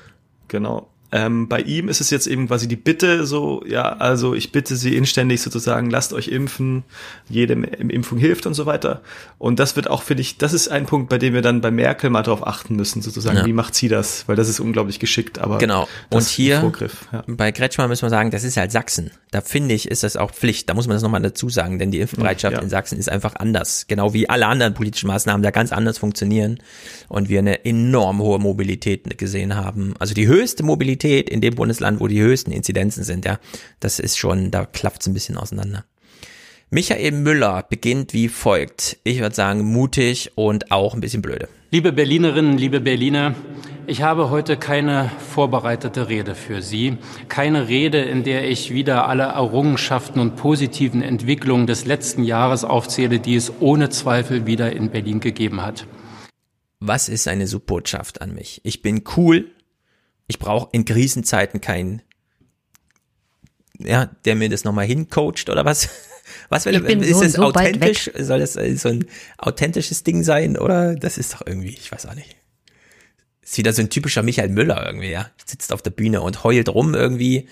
Speaker 1: Genau.
Speaker 12: Ähm, bei ihm ist es jetzt eben quasi die Bitte so, ja, also ich bitte Sie inständig sozusagen, lasst euch impfen, jede Impfung hilft und so weiter. Und das wird auch, finde ich, das ist ein Punkt, bei dem wir dann bei Merkel mal drauf achten müssen, sozusagen, ja. wie macht sie das? Weil das ist unglaublich geschickt, aber
Speaker 1: genau. Und hier ja. bei Kretschmann müssen wir sagen, das ist halt Sachsen. Da finde ich, ist das auch Pflicht. Da muss man das nochmal dazu sagen, denn die Impfbereitschaft ja. in Sachsen ist einfach anders. Genau wie alle anderen politischen Maßnahmen da ganz anders funktionieren und wir eine enorm hohe Mobilität gesehen haben. Also die höchste Mobilität in dem Bundesland, wo die höchsten Inzidenzen sind, ja. Das ist schon, da klafft es ein bisschen auseinander. Michael Müller beginnt wie folgt. Ich würde sagen, mutig und auch ein bisschen blöde.
Speaker 19: Liebe Berlinerinnen, liebe Berliner, ich habe heute keine vorbereitete Rede für Sie. Keine Rede, in der ich wieder alle Errungenschaften und positiven Entwicklungen des letzten Jahres aufzähle, die es ohne Zweifel wieder in Berlin gegeben hat.
Speaker 1: Was ist eine Subbotschaft an mich? Ich bin cool. Ich brauche in Krisenzeiten keinen, ja, der mir das nochmal hincoacht oder was? Was will, ist so, das so authentisch? Soll das äh, so ein authentisches Ding sein oder das ist doch irgendwie, ich weiß auch nicht. Ist wieder so ein typischer Michael Müller irgendwie, ja. Sitzt auf der Bühne und heult rum irgendwie,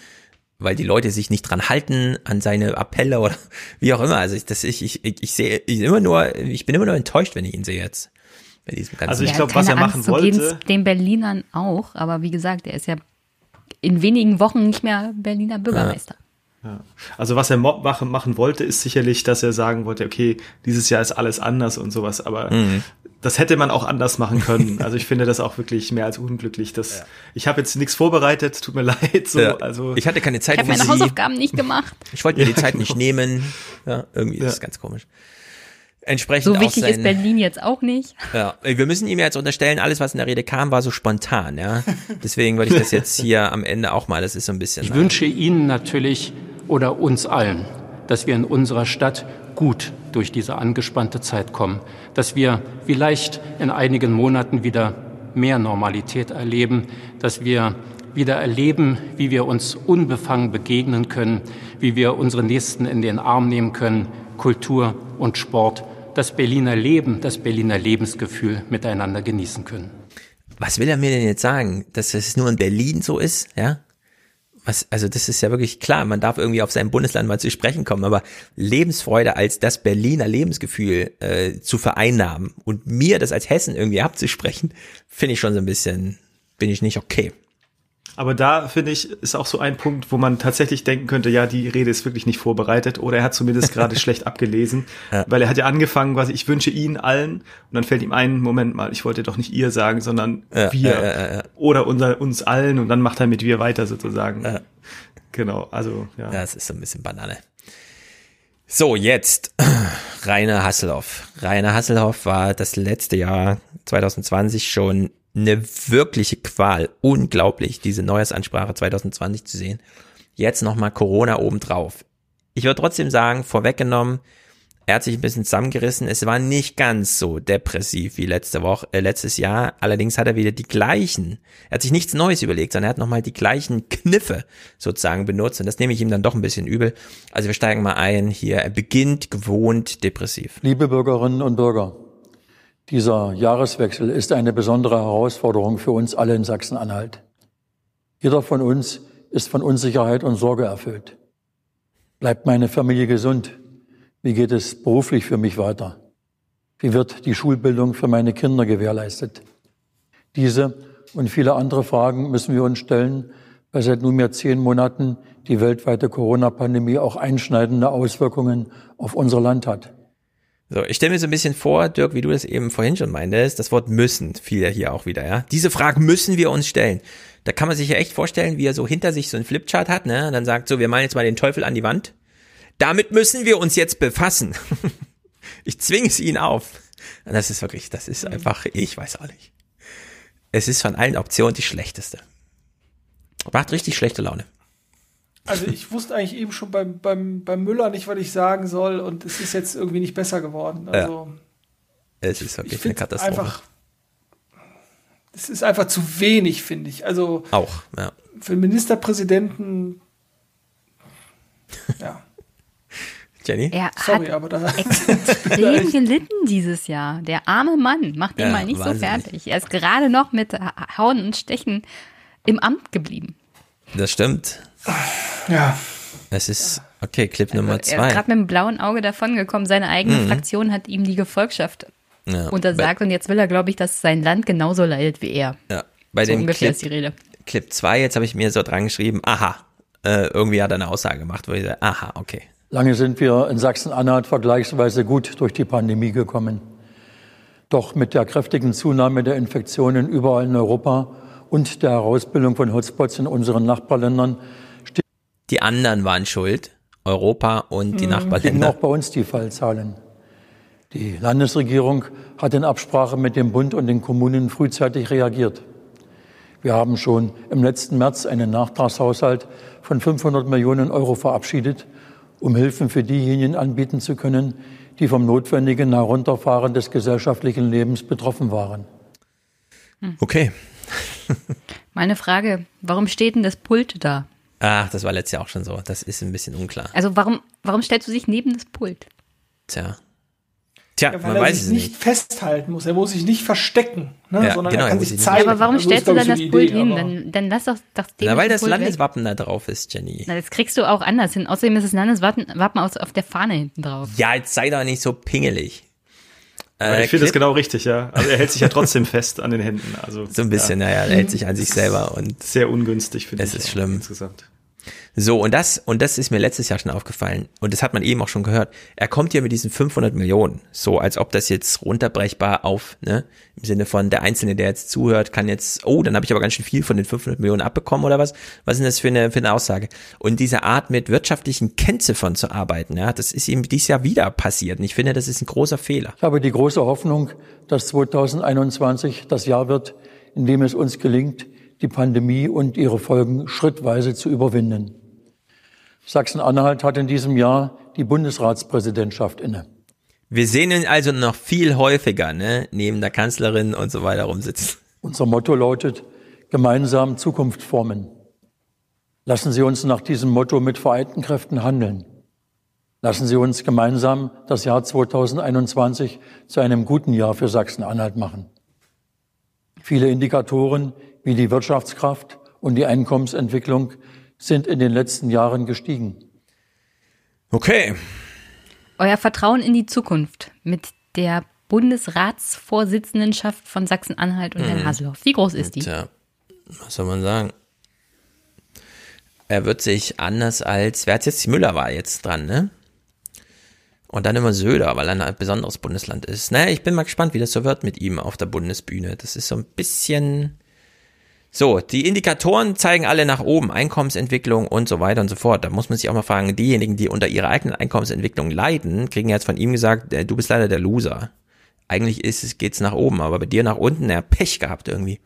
Speaker 1: weil die Leute sich nicht dran halten an seine Appelle oder wie auch immer. Also ich, das, ich, ich, ich sehe ich immer nur, ich bin immer nur enttäuscht, wenn ich ihn sehe jetzt.
Speaker 12: Also ich glaube, was er machen Angst, wollte. So
Speaker 10: den Berlinern auch, aber wie gesagt, er ist ja in wenigen Wochen nicht mehr Berliner Bürgermeister.
Speaker 12: Ja. Also was er machen, machen wollte, ist sicherlich, dass er sagen wollte, okay, dieses Jahr ist alles anders und sowas, aber mhm. das hätte man auch anders machen können. Also ich finde das auch wirklich mehr als unglücklich. Das, ja. Ich habe jetzt nichts vorbereitet, tut mir leid. So, ja. also
Speaker 1: ich hatte keine Zeit.
Speaker 10: Ich habe meine Hausaufgaben nicht gemacht.
Speaker 1: Ich wollte mir die Zeit nicht nehmen. Ja, irgendwie ist es ganz komisch entsprechend
Speaker 10: So wichtig sein, ist Berlin jetzt auch nicht.
Speaker 1: Ja, wir müssen ihm jetzt unterstellen, alles, was in der Rede kam, war so spontan, ja. Deswegen würde ich das jetzt hier am Ende auch mal, das ist so ein bisschen.
Speaker 19: Ich wünsche Ihnen natürlich oder uns allen, dass wir in unserer Stadt gut durch diese angespannte Zeit kommen, dass wir vielleicht in einigen Monaten wieder mehr Normalität erleben, dass wir wieder erleben, wie wir uns unbefangen begegnen können, wie wir unsere Nächsten in den Arm nehmen können, Kultur und Sport das Berliner Leben, das Berliner Lebensgefühl miteinander genießen können.
Speaker 1: Was will er mir denn jetzt sagen? Dass es nur in Berlin so ist, ja? Was, also das ist ja wirklich klar, man darf irgendwie auf sein Bundesland mal zu sprechen kommen, aber Lebensfreude als das Berliner Lebensgefühl äh, zu vereinnahmen und mir das als Hessen irgendwie abzusprechen, finde ich schon so ein bisschen, bin ich nicht okay.
Speaker 12: Aber da finde ich, ist auch so ein Punkt, wo man tatsächlich denken könnte, ja, die Rede ist wirklich nicht vorbereitet oder er hat zumindest gerade schlecht abgelesen, ja. weil er hat ja angefangen, quasi, ich wünsche Ihnen allen und dann fällt ihm ein, Moment mal, ich wollte doch nicht ihr sagen, sondern ja, wir ja, oder unser, uns allen und dann macht er mit wir weiter sozusagen. Genau, also ja.
Speaker 1: Ja, es ist so ein bisschen Banane. So, jetzt Rainer Hasselhoff. Rainer Hasselhoff war das letzte Jahr 2020 schon eine wirkliche Qual. Unglaublich, diese Neujahrsansprache 2020 zu sehen. Jetzt nochmal Corona obendrauf. Ich würde trotzdem sagen, vorweggenommen, er hat sich ein bisschen zusammengerissen. Es war nicht ganz so depressiv wie letzte Woche, äh, letztes Jahr. Allerdings hat er wieder die gleichen. Er hat sich nichts Neues überlegt, sondern er hat nochmal die gleichen Kniffe sozusagen benutzt. Und das nehme ich ihm dann doch ein bisschen übel. Also wir steigen mal ein hier. Er beginnt gewohnt depressiv.
Speaker 20: Liebe Bürgerinnen und Bürger, dieser Jahreswechsel ist eine besondere Herausforderung für uns alle in Sachsen-Anhalt. Jeder von uns ist von Unsicherheit und Sorge erfüllt. Bleibt meine Familie gesund? Wie geht es beruflich für mich weiter? Wie wird die Schulbildung für meine Kinder gewährleistet? Diese und viele andere Fragen müssen wir uns stellen, weil seit nunmehr zehn Monaten die weltweite Corona-Pandemie auch einschneidende Auswirkungen auf unser Land hat.
Speaker 1: So, ich stelle mir so ein bisschen vor, Dirk, wie du das eben vorhin schon meintest, das Wort müssen fiel ja hier auch wieder, ja. Diese Fragen müssen wir uns stellen. Da kann man sich ja echt vorstellen, wie er so hinter sich so ein Flipchart hat, ne? Und dann sagt so, wir malen jetzt mal den Teufel an die Wand. Damit müssen wir uns jetzt befassen. ich zwinge es ihnen auf. Und das ist wirklich, das ist einfach, ich weiß auch nicht. Es ist von allen Optionen die schlechteste. Macht richtig schlechte Laune.
Speaker 11: Also ich wusste eigentlich eben schon beim, beim, beim Müller nicht, was ich sagen soll und es ist jetzt irgendwie nicht besser geworden. Also
Speaker 1: ja. Es ist wirklich eine Katastrophe.
Speaker 11: Einfach, es ist einfach zu wenig, finde ich. Also
Speaker 1: auch, ja.
Speaker 11: Für den Ministerpräsidenten ja.
Speaker 10: Jenny? Er Sorry, hat aber da extrem gelitten dieses Jahr. Der arme Mann, macht den ja, mal nicht wahnsinnig. so fertig. Er ist gerade noch mit Hauen und Stechen im Amt geblieben.
Speaker 1: Das stimmt.
Speaker 11: Ja.
Speaker 1: Es ist, okay, Clip Nummer
Speaker 10: Er ist
Speaker 1: zwei.
Speaker 10: gerade mit dem blauen Auge davongekommen. Seine eigene
Speaker 1: Mhm.
Speaker 10: Fraktion hat ihm die Gefolgschaft
Speaker 1: Ja.
Speaker 10: untersagt und jetzt will er, glaube ich, dass sein Land genauso leidet wie er.
Speaker 1: Ja, bei
Speaker 10: so
Speaker 1: dem
Speaker 10: ungefähr
Speaker 1: Clip,
Speaker 10: ist die Rede.
Speaker 1: Clip 2, jetzt habe ich mir so dran geschrieben, aha, äh, irgendwie hat er eine Aussage gemacht, wo ich sage, aha, okay.
Speaker 20: Lange sind wir in Sachsen-Anhalt vergleichsweise gut durch die Pandemie gekommen. Doch mit der kräftigen Zunahme der Infektionen überall in Europa und der Herausbildung von Hotspots in unseren Nachbarländern
Speaker 1: Die anderen waren schuld, Europa und die
Speaker 20: stiegen
Speaker 1: Nachbarländer.
Speaker 20: auch bei uns die Fallzahlen. Die Landesregierung hat in Absprache mit dem Bund und den Kommunen frühzeitig reagiert. Wir haben schon im letzten März einen Nachtragshaushalt von 500 Millionen Euro verabschiedet, um Hilfen für diejenigen anbieten zu können, die vom notwendigen Herunterfahren des gesellschaftlichen Lebens betroffen waren.
Speaker 1: Okay.
Speaker 10: Meine Frage, warum steht denn das Pult da?
Speaker 1: Ach, das war letztes Jahr auch schon so. Das ist ein bisschen unklar.
Speaker 10: Also warum, warum stellst du dich neben das Pult?
Speaker 1: Tja. Tja,
Speaker 11: Ja, weil
Speaker 1: man
Speaker 11: er
Speaker 1: weiß
Speaker 11: sich
Speaker 1: es
Speaker 11: nicht
Speaker 1: nicht.
Speaker 11: festhalten muss. Er muss sich nicht verstecken, ne?
Speaker 1: Ja,
Speaker 11: sondern
Speaker 1: genau,
Speaker 11: er
Speaker 1: er
Speaker 11: kann
Speaker 1: muss
Speaker 11: sich zeigen.
Speaker 10: Ja, aber warum
Speaker 11: Also das
Speaker 10: stellst du dann das Pult
Speaker 11: Idee,
Speaker 10: hin? Dann, dann lass doch, doch dem
Speaker 1: Na, weil das
Speaker 10: Pult weg.
Speaker 1: Landeswappen da drauf ist, Jenny.
Speaker 10: Na, das kriegst du auch anders hin. Außerdem ist das Landeswappen auf der Fahne hinten drauf.
Speaker 1: Ja, jetzt sei doch nicht so pingelig. Äh,
Speaker 12: ich finde das genau richtig, ja. Also er hält sich ja trotzdem fest an den Händen. Also
Speaker 1: So ein bisschen, naja, er hält sich an sich selber und
Speaker 12: sehr ungünstig finde ich.
Speaker 1: es ist schlimm.
Speaker 12: insgesamt.
Speaker 1: So, und das, und das ist mir letztes Jahr schon aufgefallen. Und das hat man eben auch schon gehört. Er kommt hier mit diesen 500 Millionen. So, als ob das jetzt runterbrechbar auf, ne, im Sinne von der Einzelne, der jetzt zuhört, kann jetzt, oh, dann habe ich aber ganz schön viel von den 500 Millionen abbekommen oder was? Was ist denn das für eine, für eine Aussage? Und diese Art mit wirtschaftlichen Kennziffern zu arbeiten, ja, das ist ihm dieses Jahr wieder passiert. Und ich finde, das ist ein großer Fehler.
Speaker 20: Ich habe die große Hoffnung, dass 2021 das Jahr wird, in dem es uns gelingt, die Pandemie und ihre Folgen schrittweise zu überwinden. Sachsen-Anhalt hat in diesem Jahr die Bundesratspräsidentschaft inne.
Speaker 1: Wir sehen ihn also noch viel häufiger, ne, neben der Kanzlerin und so weiter rumsitzen.
Speaker 20: Unser Motto lautet, gemeinsam Zukunft formen. Lassen Sie uns nach diesem Motto mit vereinten Kräften handeln. Lassen Sie uns gemeinsam das Jahr 2021 zu einem guten Jahr für Sachsen-Anhalt machen. Viele Indikatoren wie die Wirtschaftskraft und die Einkommensentwicklung sind in den letzten Jahren gestiegen.
Speaker 1: Okay.
Speaker 10: Euer Vertrauen in die Zukunft mit der Bundesratsvorsitzendenschaft von Sachsen-Anhalt und Herrn
Speaker 1: Mhm.
Speaker 10: Haselhoff. Wie groß ist die?
Speaker 1: Tja, was soll man sagen? Er wird sich anders als, wer hat jetzt, Müller war jetzt dran, ne? Und dann immer Söder, weil er ein besonderes Bundesland ist. Naja, ich bin mal gespannt, wie das so wird mit ihm auf der Bundesbühne. Das ist so ein bisschen, so, die Indikatoren zeigen alle nach oben, Einkommensentwicklung und so weiter und so fort. Da muss man sich auch mal fragen, diejenigen, die unter ihrer eigenen Einkommensentwicklung leiden, kriegen jetzt von ihm gesagt, äh, du bist leider der Loser. Eigentlich ist es, geht's nach oben, aber bei dir nach unten, er hat Pech gehabt irgendwie.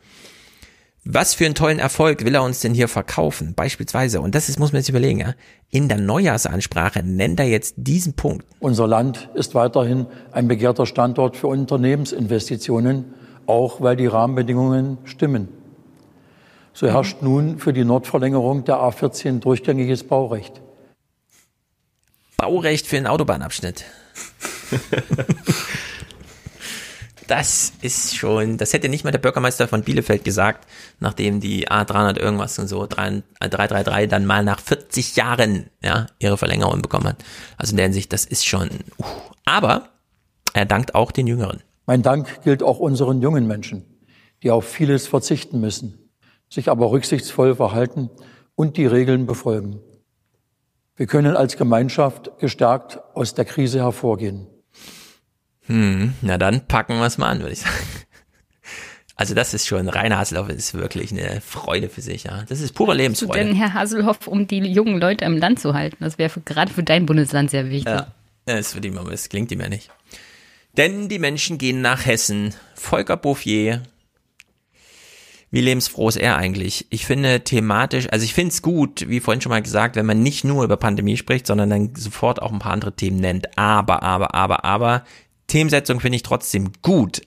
Speaker 1: Was für einen tollen Erfolg will er uns denn hier verkaufen? Beispielsweise, und das ist, muss man sich überlegen, ja, in der Neujahrsansprache nennt er jetzt diesen Punkt.
Speaker 20: Unser Land ist weiterhin ein begehrter Standort für Unternehmensinvestitionen, auch weil die Rahmenbedingungen stimmen. So herrscht nun für die Nordverlängerung der A14 durchgängiges Baurecht.
Speaker 1: Baurecht für den Autobahnabschnitt. Das ist schon, das hätte nicht mal der Bürgermeister von Bielefeld gesagt, nachdem die A300 irgendwas und so 333 dann mal nach 40 Jahren ja ihre Verlängerung bekommen hat. Also in der Hinsicht, das ist schon. Uh. Aber er dankt auch den Jüngeren.
Speaker 20: Mein Dank gilt auch unseren jungen Menschen, die auf vieles verzichten müssen, sich aber rücksichtsvoll verhalten und die Regeln befolgen. Wir können als Gemeinschaft gestärkt aus der Krise hervorgehen.
Speaker 1: Hm, na dann packen wir es mal an, würde ich sagen. Also das ist schon, Rainer Haselhoff ist wirklich eine Freude für sich, ja. Das ist pure Lebensfreude.
Speaker 10: denn, Herr Haselhoff, um die jungen Leute im Land zu halten? Das wäre für- gerade für dein Bundesland sehr wichtig.
Speaker 1: Ja, das, wird ihm, aber das klingt ihm ja nicht. Denn die Menschen gehen nach Hessen. Volker Bouffier. Wie lebensfroh ist er eigentlich? Ich finde thematisch, also ich finde es gut, wie vorhin schon mal gesagt, wenn man nicht nur über Pandemie spricht, sondern dann sofort auch ein paar andere Themen nennt. Aber, aber, aber, aber, Themensetzung finde ich trotzdem gut.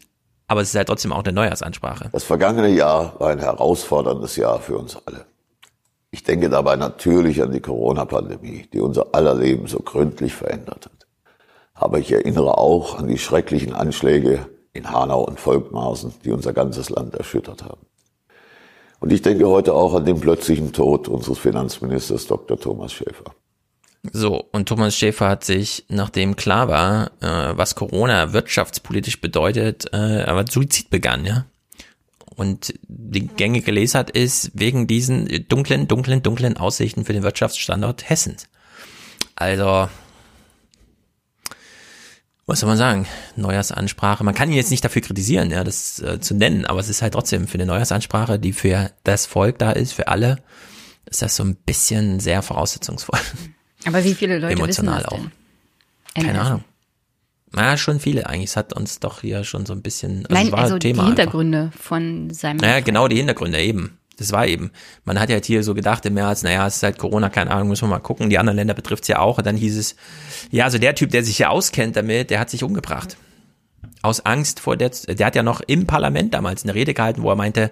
Speaker 1: Aber es ist halt trotzdem auch eine Neujahrsansprache.
Speaker 21: Das vergangene Jahr war ein herausforderndes Jahr für uns alle. Ich denke dabei natürlich an die Corona-Pandemie, die unser aller Leben so gründlich verändert hat. Aber ich erinnere auch an die schrecklichen Anschläge in Hanau und Volkmarsen, die unser ganzes Land erschüttert haben. Und ich denke heute auch an den plötzlichen Tod unseres Finanzministers Dr. Thomas Schäfer.
Speaker 1: So, und Thomas Schäfer hat sich, nachdem klar war, äh, was Corona wirtschaftspolitisch bedeutet, äh, aber Suizid begann, ja. Und die gängige Lesart ist wegen diesen dunklen, dunklen, dunklen Aussichten für den Wirtschaftsstandort Hessens. Also, was soll man sagen? Neujahrsansprache. Man kann ihn jetzt nicht dafür kritisieren, ja, das äh, zu nennen, aber es ist halt trotzdem für eine Neujahrsansprache, die für das Volk da ist, für alle, ist das so ein bisschen sehr voraussetzungsvoll.
Speaker 10: Aber wie viele Leute
Speaker 1: Emotional
Speaker 10: wissen das
Speaker 1: auch.
Speaker 10: denn?
Speaker 1: Keine. Ahnung. Na, schon viele eigentlich. Es hat uns doch hier schon so ein bisschen, also
Speaker 10: Nein, also
Speaker 1: ein
Speaker 10: die
Speaker 1: Thema einfach.
Speaker 10: Hintergründe von seinem.
Speaker 1: Naja, genau die Hintergründe eben. Das war eben. Man hat ja halt hier so gedacht im März, naja, es ist halt Corona, keine Ahnung, müssen wir mal gucken. Die anderen Länder betrifft's ja auch. Und dann hieß es, ja, also der Typ, der sich ja auskennt damit, der hat sich umgebracht. Aus Angst vor der, der hat ja noch im Parlament damals eine Rede gehalten, wo er meinte,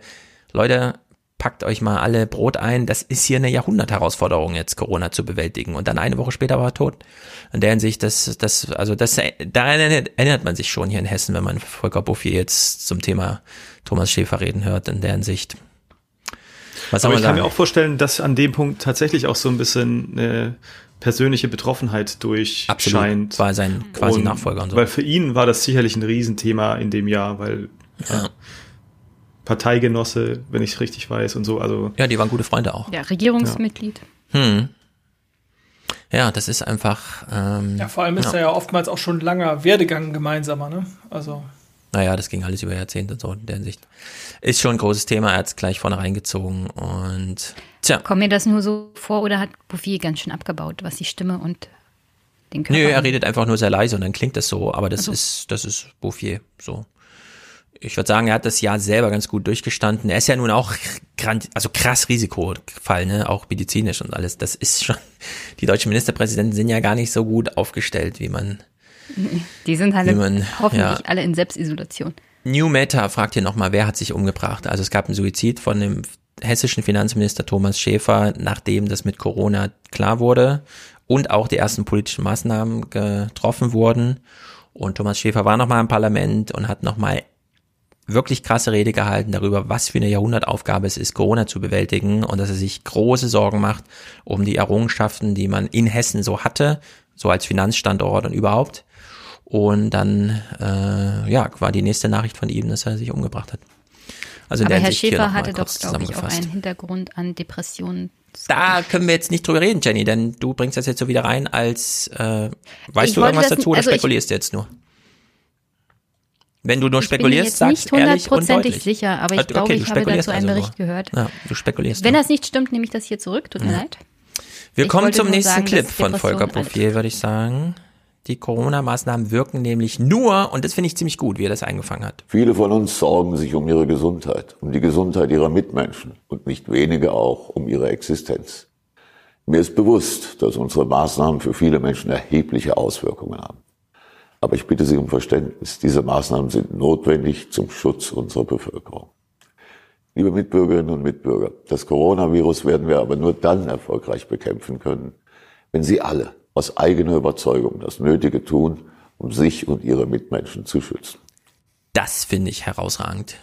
Speaker 1: Leute, packt euch mal alle Brot ein, das ist hier eine Jahrhundertherausforderung jetzt, Corona zu bewältigen. Und dann eine Woche später war er tot. In der Hinsicht, das, das, also das, daran erinnert, erinnert man sich schon hier in Hessen, wenn man Volker Bouffier jetzt zum Thema Thomas Schäfer reden hört, in der Hinsicht. Was
Speaker 12: Aber ich kann mir auch vorstellen, dass an dem Punkt tatsächlich auch so ein bisschen eine persönliche Betroffenheit durchscheint.
Speaker 1: Absolut. War sein quasi Nachfolger und so.
Speaker 12: Weil für ihn war das sicherlich ein Riesenthema in dem Jahr, weil ja. Parteigenosse, wenn ich es richtig weiß und so, also.
Speaker 1: Ja, die waren gute Freunde auch.
Speaker 10: Ja, Regierungsmitglied.
Speaker 1: Hm. Ja, das ist einfach. Ähm,
Speaker 11: Ja, vor allem ist da ja oftmals auch schon ein langer Werdegang gemeinsamer, ne? Also.
Speaker 1: Naja, das ging alles über Jahrzehnte und so in der Hinsicht. Ist schon ein großes Thema, er hat es gleich vorne reingezogen und tja.
Speaker 10: Kommt mir das nur so vor oder hat Bouffier ganz schön abgebaut, was die Stimme und den Körper
Speaker 1: Nö, er redet einfach nur sehr leise und dann klingt das so, aber das
Speaker 10: so.
Speaker 1: ist, das ist Bouffier, so. Ich würde sagen, er hat das Jahr selber ganz gut durchgestanden. Er ist ja nun auch grand, also krass Risikofall, ne, auch medizinisch und alles. Das ist schon, die deutschen Ministerpräsidenten sind ja gar nicht so gut aufgestellt, wie man,
Speaker 10: Die sind halt
Speaker 1: man-
Speaker 10: hoffentlich
Speaker 1: ja.
Speaker 10: alle in Selbstisolation.
Speaker 1: New Meta fragt hier nochmal, wer hat sich umgebracht? Also es gab einen Suizid von dem hessischen Finanzminister Thomas Schäfer, nachdem das mit Corona klar wurde und auch die ersten politischen Maßnahmen getroffen wurden. Und Thomas Schäfer war nochmal im Parlament und hat nochmal wirklich krasse Rede gehalten darüber, was für eine Jahrhundertaufgabe es ist, Corona zu bewältigen und dass er sich große Sorgen macht um die Errungenschaften, die man in Hessen so hatte, so als Finanzstandort und überhaupt. Und dann, äh, ja, war die nächste Nachricht von ihm, dass er sich umgebracht hat. Also
Speaker 10: Aber
Speaker 1: der
Speaker 10: Herr Schäfer hatte doch, glaube ich, auch einen Hintergrund an Depressionen.
Speaker 1: Da können wir jetzt nicht drüber reden, Jenny, denn du bringst das jetzt so wieder rein als, äh, weißt
Speaker 10: Ich
Speaker 1: du irgendwas dazu oder
Speaker 10: also
Speaker 1: spekulierst du jetzt nur? Wenn du nur
Speaker 10: Ich bin mir
Speaker 1: spekulierst,
Speaker 10: jetzt
Speaker 1: sag's
Speaker 10: nicht hundertprozentig sicher, aber ich
Speaker 1: Okay,
Speaker 10: glaube, ich habe
Speaker 1: spekulierst
Speaker 10: dazu einen
Speaker 1: also
Speaker 10: Bericht
Speaker 1: nur.
Speaker 10: gehört.
Speaker 1: Ja, du spekulierst.
Speaker 10: Wenn
Speaker 1: nur.
Speaker 10: das nicht stimmt, nehme ich das hier zurück. Tut mir
Speaker 1: Ja.
Speaker 10: leid.
Speaker 1: Wir
Speaker 10: Ich
Speaker 1: kommen zum nächsten
Speaker 10: sagen,
Speaker 1: Clip von Volker Bouffier, würde ich sagen. Die Corona-Maßnahmen wirken nämlich nur, und das finde ich ziemlich gut, wie er das eingefangen hat.
Speaker 21: Viele von uns sorgen sich um ihre Gesundheit, um die Gesundheit ihrer Mitmenschen und nicht wenige auch um ihre Existenz. Mir ist bewusst, dass unsere Maßnahmen für viele Menschen erhebliche Auswirkungen haben. Aber ich bitte Sie um Verständnis. Diese Maßnahmen sind notwendig zum Schutz unserer Bevölkerung. Liebe Mitbürgerinnen und Mitbürger, das Coronavirus werden wir aber nur dann erfolgreich bekämpfen können, wenn Sie alle aus eigener Überzeugung das Nötige tun, um sich und Ihre Mitmenschen zu schützen.
Speaker 1: Das finde ich herausragend.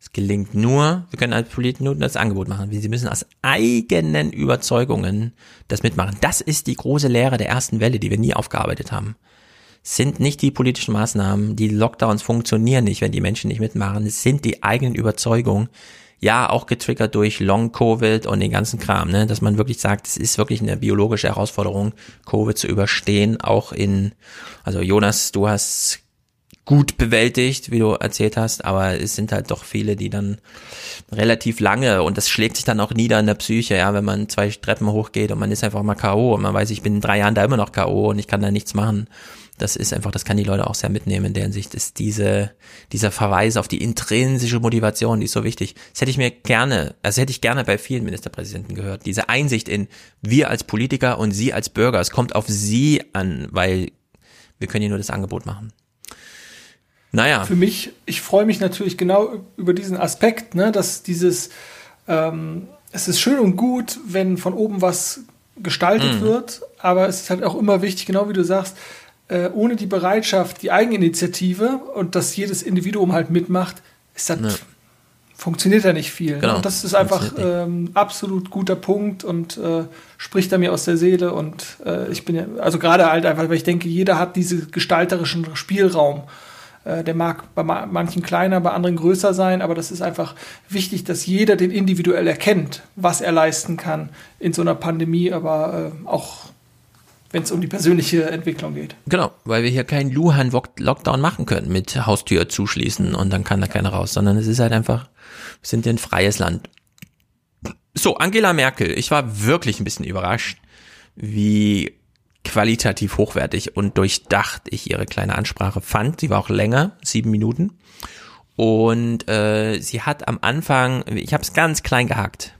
Speaker 1: Es gelingt nur, wir können als Politiker nur das Angebot machen. Sie müssen aus eigenen Überzeugungen das mitmachen. Das ist die große Lehre der ersten Welle, die wir nie aufgearbeitet haben. Es sind nicht die politischen Maßnahmen, die Lockdowns funktionieren nicht, wenn die Menschen nicht mitmachen. Es sind die eigenen Überzeugungen. Ja, auch getriggert durch Long Covid und den ganzen Kram, ne, dass man wirklich sagt, es ist wirklich eine biologische Herausforderung, Covid zu überstehen, auch in, also Jonas, du hast gut bewältigt, wie du erzählt hast, aber es sind halt doch viele, die dann relativ lange und das schlägt sich dann auch nieder in der Psyche, ja, wenn man zwei Treppen hochgeht und man ist einfach mal K.O. und man weiß, ich bin in drei Jahren da immer noch K.O. und ich kann da nichts machen. Das ist einfach, das kann die Leute auch sehr mitnehmen. In der Hinsicht ist diese, dieser Verweis auf die intrinsische Motivation, die ist so wichtig. Das hätte ich mir gerne, also hätte ich gerne bei vielen Ministerpräsidenten gehört. Diese Einsicht in wir als Politiker und sie als Bürger. Es kommt auf sie an, weil wir können hier nur das Angebot machen. Naja.
Speaker 11: Für mich, ich freue mich natürlich genau über diesen Aspekt, ne, dass dieses, ähm, es ist schön und gut, wenn von oben was gestaltet
Speaker 1: Mhm.
Speaker 11: wird, aber es ist halt auch immer wichtig, genau wie du sagst, äh, ohne die Bereitschaft, die Eigeninitiative und dass jedes Individuum halt mitmacht, ist das
Speaker 1: Ja.
Speaker 11: funktioniert ja nicht viel.
Speaker 1: Genau.
Speaker 11: Und das ist einfach ähm, absolut guter Punkt und äh, spricht er mir aus der Seele. Und äh, ich bin ja, also gerade halt einfach, weil ich denke, jeder hat diesen gestalterischen Spielraum. Äh, der mag bei ma manchen kleiner, bei anderen größer sein, aber das ist einfach wichtig, dass jeder den individuell erkennt, was er leisten kann in so einer Pandemie, aber äh, auch wenn es um die persönliche Entwicklung geht.
Speaker 1: Genau, weil wir hier keinen Luhan-Lockdown machen können mit Haustür zuschließen und dann kann da keiner raus, sondern es ist halt einfach, wir sind ein freies Land. So, Angela Merkel, ich war wirklich ein bisschen überrascht, wie qualitativ hochwertig und durchdacht ich ihre kleine Ansprache fand. Sie war auch länger, sieben Minuten. Und äh, sie hat am Anfang, ich habe es ganz klein gehackt.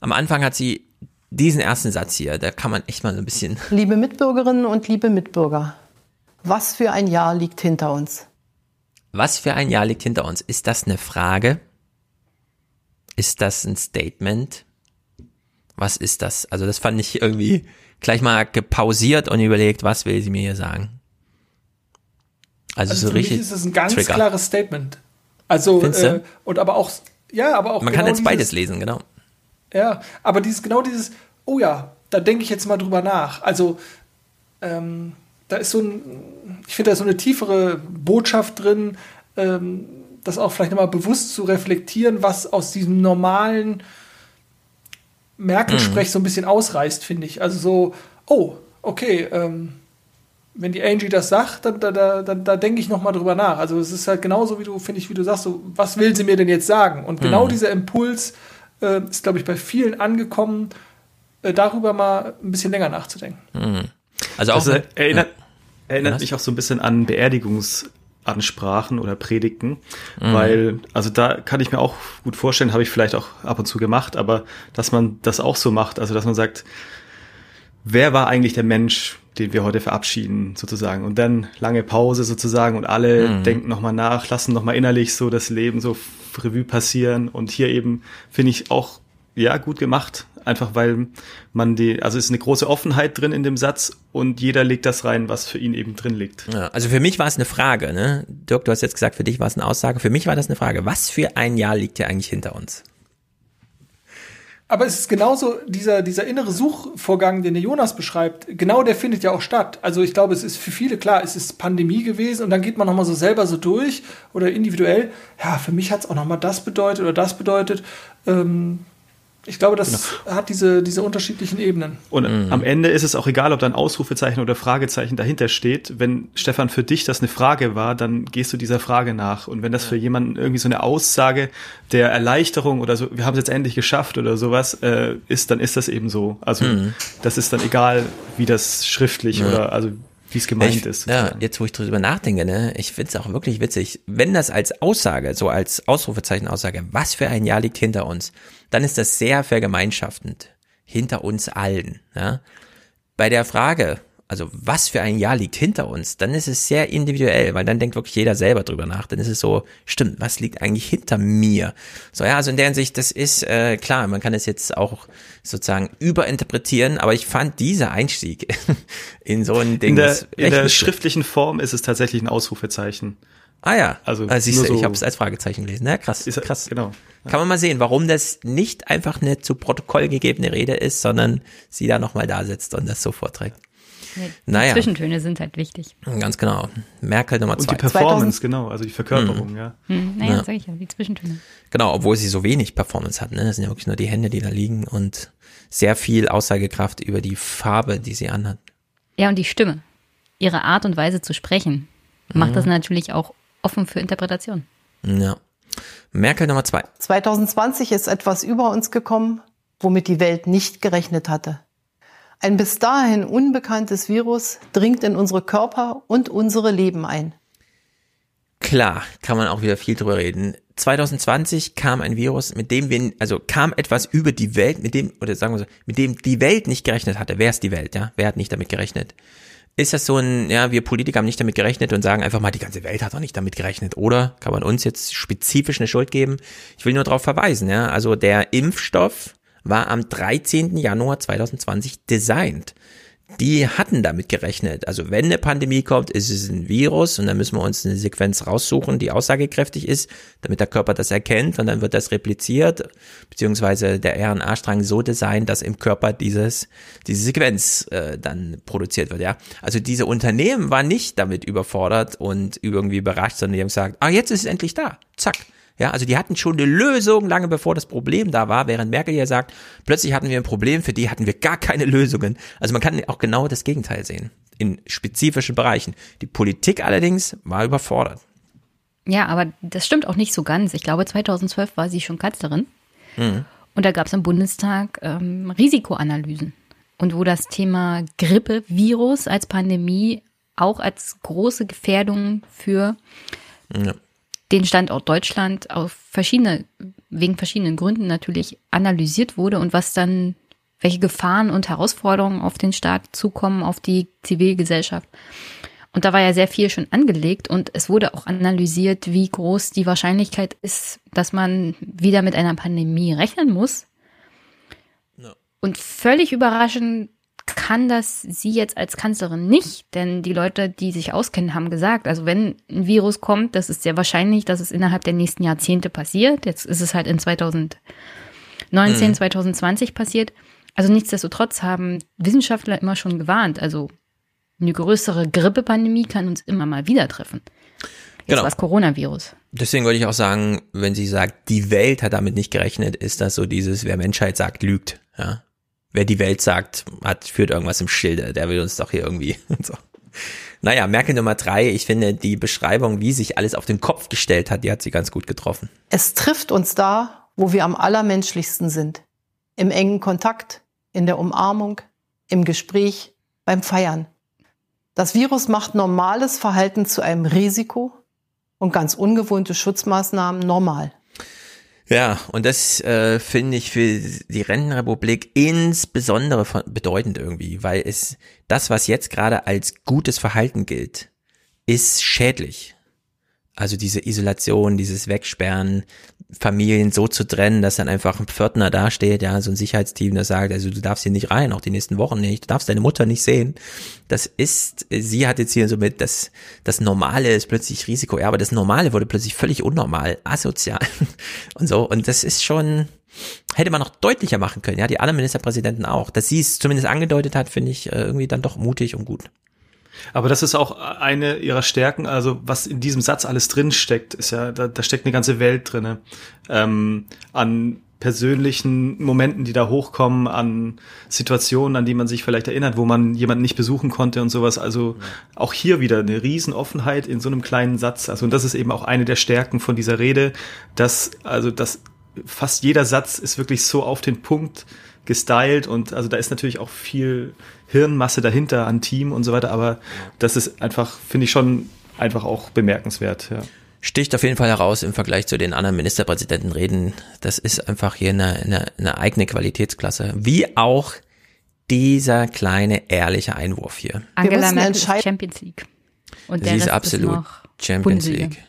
Speaker 1: Am Anfang hat sie diesen ersten Satz hier, da kann man echt mal so ein bisschen.
Speaker 22: Liebe Mitbürgerinnen und liebe Mitbürger, was für ein Jahr liegt hinter uns?
Speaker 1: Was für ein Jahr liegt hinter uns? Ist das eine Frage? Ist das ein Statement? Was ist das? Also das fand ich irgendwie gleich mal gepausiert und überlegt, was will sie mir hier sagen?
Speaker 11: Also, also so für richtig mich ist es ein ganz Trigger. klares Statement. Also äh, und aber auch ja, aber auch
Speaker 1: man genau kann jetzt beides lesen, genau.
Speaker 11: Ja, aber dieses genau dieses, oh ja, da denke ich jetzt mal drüber nach. Also ähm, da ist so ein, ich finde da ist so eine tiefere Botschaft drin, ähm, das auch vielleicht nochmal bewusst zu reflektieren, was aus diesem normalen Merkel-Sprech mhm. so ein bisschen ausreißt, finde ich. Also so, oh, okay, ähm, wenn die Angie das sagt, dann da, da, da, da denke ich nochmal drüber nach. Also es ist halt genauso, wie du, finde ich, wie du sagst, so, was will sie mir denn jetzt sagen? Und genau mhm. dieser Impuls, äh, ist, glaube ich, bei vielen angekommen, äh, darüber mal ein bisschen länger nachzudenken.
Speaker 1: Mhm. Also auch
Speaker 12: also erinnert, ja. erinnert mich auch so ein bisschen an Beerdigungsansprachen oder Predigten, mhm. weil, also da kann ich mir auch gut vorstellen, habe ich vielleicht auch ab und zu gemacht, aber dass man das auch so macht, also dass man sagt, wer war eigentlich der Mensch, den wir heute verabschieden, sozusagen. Und dann lange Pause sozusagen und alle mhm. denken nochmal nach, lassen nochmal innerlich so das Leben so Revue passieren. Und hier eben finde ich auch, ja, gut gemacht. Einfach weil man die, also es ist eine große Offenheit drin in dem Satz und jeder legt das rein, was für ihn eben drin liegt.
Speaker 1: Ja, also für mich war es eine Frage, ne? Dirk, du hast jetzt gesagt, für dich war es eine Aussage. Für mich war das eine Frage. Was für ein Jahr liegt ja eigentlich hinter uns?
Speaker 11: Aber es ist genauso dieser, dieser innere Suchvorgang, den der Jonas beschreibt, genau der findet ja auch statt. Also ich glaube, es ist für viele klar, es ist Pandemie gewesen und dann geht man nochmal so selber so durch oder individuell. Ja, für mich hat es auch nochmal das bedeutet oder das bedeutet. Ähm, ich glaube, das genau. hat diese, diese unterschiedlichen Ebenen.
Speaker 12: Und mhm. am Ende ist es auch egal, ob da ein Ausrufezeichen oder Fragezeichen dahinter steht. Wenn Stefan für dich das eine Frage war, dann gehst du dieser Frage nach. Und wenn das für jemanden irgendwie so eine Aussage der Erleichterung oder so, wir haben es jetzt endlich geschafft oder sowas äh, ist, dann ist das eben so. Also mhm. das ist dann egal, wie das schriftlich ja. oder also wie es gemeint
Speaker 1: ich,
Speaker 12: ist.
Speaker 1: Ja, jetzt wo ich drüber nachdenke, ne, ich finde es auch wirklich witzig, wenn das als Aussage, so als Ausrufezeichen Aussage, was für ein Jahr liegt hinter uns, dann ist das sehr vergemeinschaftend. Hinter uns allen. Ja. Bei der Frage, also was für ein Jahr liegt hinter uns, dann ist es sehr individuell, weil dann denkt wirklich jeder selber drüber nach. Dann ist es so, stimmt, was liegt eigentlich hinter mir? So, ja, also in der Hinsicht, das ist äh, klar, man kann es jetzt auch sozusagen überinterpretieren, aber ich fand dieser Einstieg in so ein Ding.
Speaker 12: In der, in der schriftlichen Form ist es tatsächlich ein Ausrufezeichen.
Speaker 1: Ah ja, also, also siehst du, so ich habe es als Fragezeichen gelesen. Ja, krass, ist, krass. Genau. Kann man mal sehen, warum das nicht einfach eine zu Protokoll gegebene Rede ist, sondern sie da nochmal da sitzt und das so vorträgt.
Speaker 10: Nee, naja. Zwischentöne sind halt wichtig.
Speaker 1: Ganz genau. Merkel Nummer zwei.
Speaker 12: Und die Performance, 2000. genau, also die Verkörperung, mhm. ja.
Speaker 10: Mhm. Naja, ja. sag ich ja, die Zwischentöne.
Speaker 1: Genau, obwohl sie so wenig Performance hat. Ne? Das sind ja wirklich nur die Hände, die da liegen und sehr viel Aussagekraft über die Farbe, die sie anhat.
Speaker 10: Ja, und die Stimme. Ihre Art und Weise zu sprechen macht mhm. das natürlich auch offen für Interpretation.
Speaker 1: Ja. Merkel Nummer zwei.
Speaker 22: 2020 ist etwas über uns gekommen, womit die Welt nicht gerechnet hatte. Ein bis dahin unbekanntes Virus dringt in unsere Körper und unsere Leben ein.
Speaker 1: Klar, kann man auch wieder viel drüber reden. 2020 kam ein Virus, mit dem wir, also kam etwas über die Welt, mit dem, oder sagen wir so, mit dem die Welt nicht gerechnet hatte. Wer ist die Welt, ja? Wer hat nicht damit gerechnet? Ist das so ein, ja, wir Politiker haben nicht damit gerechnet und sagen einfach mal, die ganze Welt hat doch nicht damit gerechnet, oder? Kann man uns jetzt spezifisch eine Schuld geben? Ich will nur darauf verweisen, ja. Also der Impfstoff war am 13. Januar 2020 designt. die hatten damit gerechnet. Also wenn eine Pandemie kommt, ist es ein Virus und dann müssen wir uns eine Sequenz raussuchen, die aussagekräftig ist, damit der Körper das erkennt und dann wird das repliziert, beziehungsweise der RNA-Strang so designt, dass im Körper dieses, diese Sequenz äh, dann produziert wird. Ja, Also diese Unternehmen waren nicht damit überfordert und irgendwie überrascht, sondern die haben gesagt, ah, jetzt ist es endlich da. Zack. Ja, also die hatten schon eine Lösung lange bevor das Problem da war, während Merkel ja sagt, plötzlich hatten wir ein Problem, für die hatten wir gar keine Lösungen. Also man kann auch genau das Gegenteil sehen in spezifischen Bereichen. Die Politik allerdings war überfordert.
Speaker 10: Ja, aber das stimmt auch nicht so ganz. Ich glaube, 2012 war sie schon Kanzlerin. Mhm. Und da gab es im Bundestag ähm, Risikoanalysen. Und wo das Thema Grippe, Virus als Pandemie auch als große Gefährdung für ja den Standort Deutschland auf verschiedene, wegen verschiedenen Gründen natürlich analysiert wurde und was dann, welche Gefahren und Herausforderungen auf den Staat zukommen, auf die Zivilgesellschaft. Und da war ja sehr viel schon angelegt und es wurde auch analysiert, wie groß die Wahrscheinlichkeit ist, dass man wieder mit einer Pandemie rechnen muss. No. Und völlig überraschend kann das sie jetzt als Kanzlerin nicht, denn die Leute, die sich auskennen, haben gesagt, also wenn ein Virus kommt, das ist sehr wahrscheinlich, dass es innerhalb der nächsten Jahrzehnte passiert. Jetzt ist es halt in 2019, mhm. 2020 passiert. Also nichtsdestotrotz haben Wissenschaftler immer schon gewarnt, also eine größere Grippepandemie kann uns immer mal wieder treffen. Jetzt genau. das Coronavirus.
Speaker 1: Deswegen würde ich auch sagen, wenn sie sagt, die Welt hat damit nicht gerechnet, ist das so dieses, wer Menschheit sagt, lügt. Ja, wer die Welt sagt, hat, führt irgendwas im Schilde, der will uns doch hier irgendwie so. Naja, Merkel Nummer drei, ich finde die Beschreibung, wie sich alles auf den Kopf gestellt hat, die hat sie ganz gut getroffen.
Speaker 22: Es trifft uns da, wo wir am allermenschlichsten sind. Im engen Kontakt, in der Umarmung, im Gespräch, beim Feiern. Das Virus macht normales Verhalten zu einem Risiko und ganz ungewohnte Schutzmaßnahmen normal.
Speaker 1: Ja, und das äh, finde ich für die Rentenrepublik insbesondere bedeutend irgendwie, weil es das, was jetzt gerade als gutes Verhalten gilt, ist schädlich. Also diese Isolation, dieses Wegsperren, Familien so zu trennen, dass dann einfach ein Pförtner dasteht, ja, so ein Sicherheitsteam, das sagt, also du darfst hier nicht rein, auch die nächsten Wochen nicht, du darfst deine Mutter nicht sehen. Das ist, sie hat jetzt hier so mit, das, das Normale ist plötzlich Risiko, ja, aber das Normale wurde plötzlich völlig unnormal, asozial und so. Und das ist schon, hätte man noch deutlicher machen können, ja, die anderen Ministerpräsidenten auch. Dass sie es zumindest angedeutet hat, finde ich äh, irgendwie dann doch mutig und gut.
Speaker 12: Aber das ist auch eine ihrer Stärken. Also was in diesem Satz alles drin steckt, ist ja, da, da steckt eine ganze Welt drinne ähm, an persönlichen Momenten, die da hochkommen, an Situationen, an die man sich vielleicht erinnert, wo man jemanden nicht besuchen konnte und sowas. Also auch hier wieder eine Riesenoffenheit in so einem kleinen Satz. Also und das ist eben auch eine der Stärken von dieser Rede, dass also dass fast jeder Satz ist wirklich so auf den Punkt gestylt und also da ist natürlich auch viel Hirnmasse dahinter an Team und so weiter, aber das ist einfach, finde ich schon einfach auch bemerkenswert, ja.
Speaker 1: Sticht auf jeden Fall heraus im Vergleich zu den anderen Ministerpräsidenten reden. Das ist einfach hier eine, eine, eine eigene Qualitätsklasse. Wie auch dieser kleine ehrliche Einwurf hier.
Speaker 10: Angela Merkel ist Champions League.
Speaker 1: Und Sie ist absolut ist Champions League.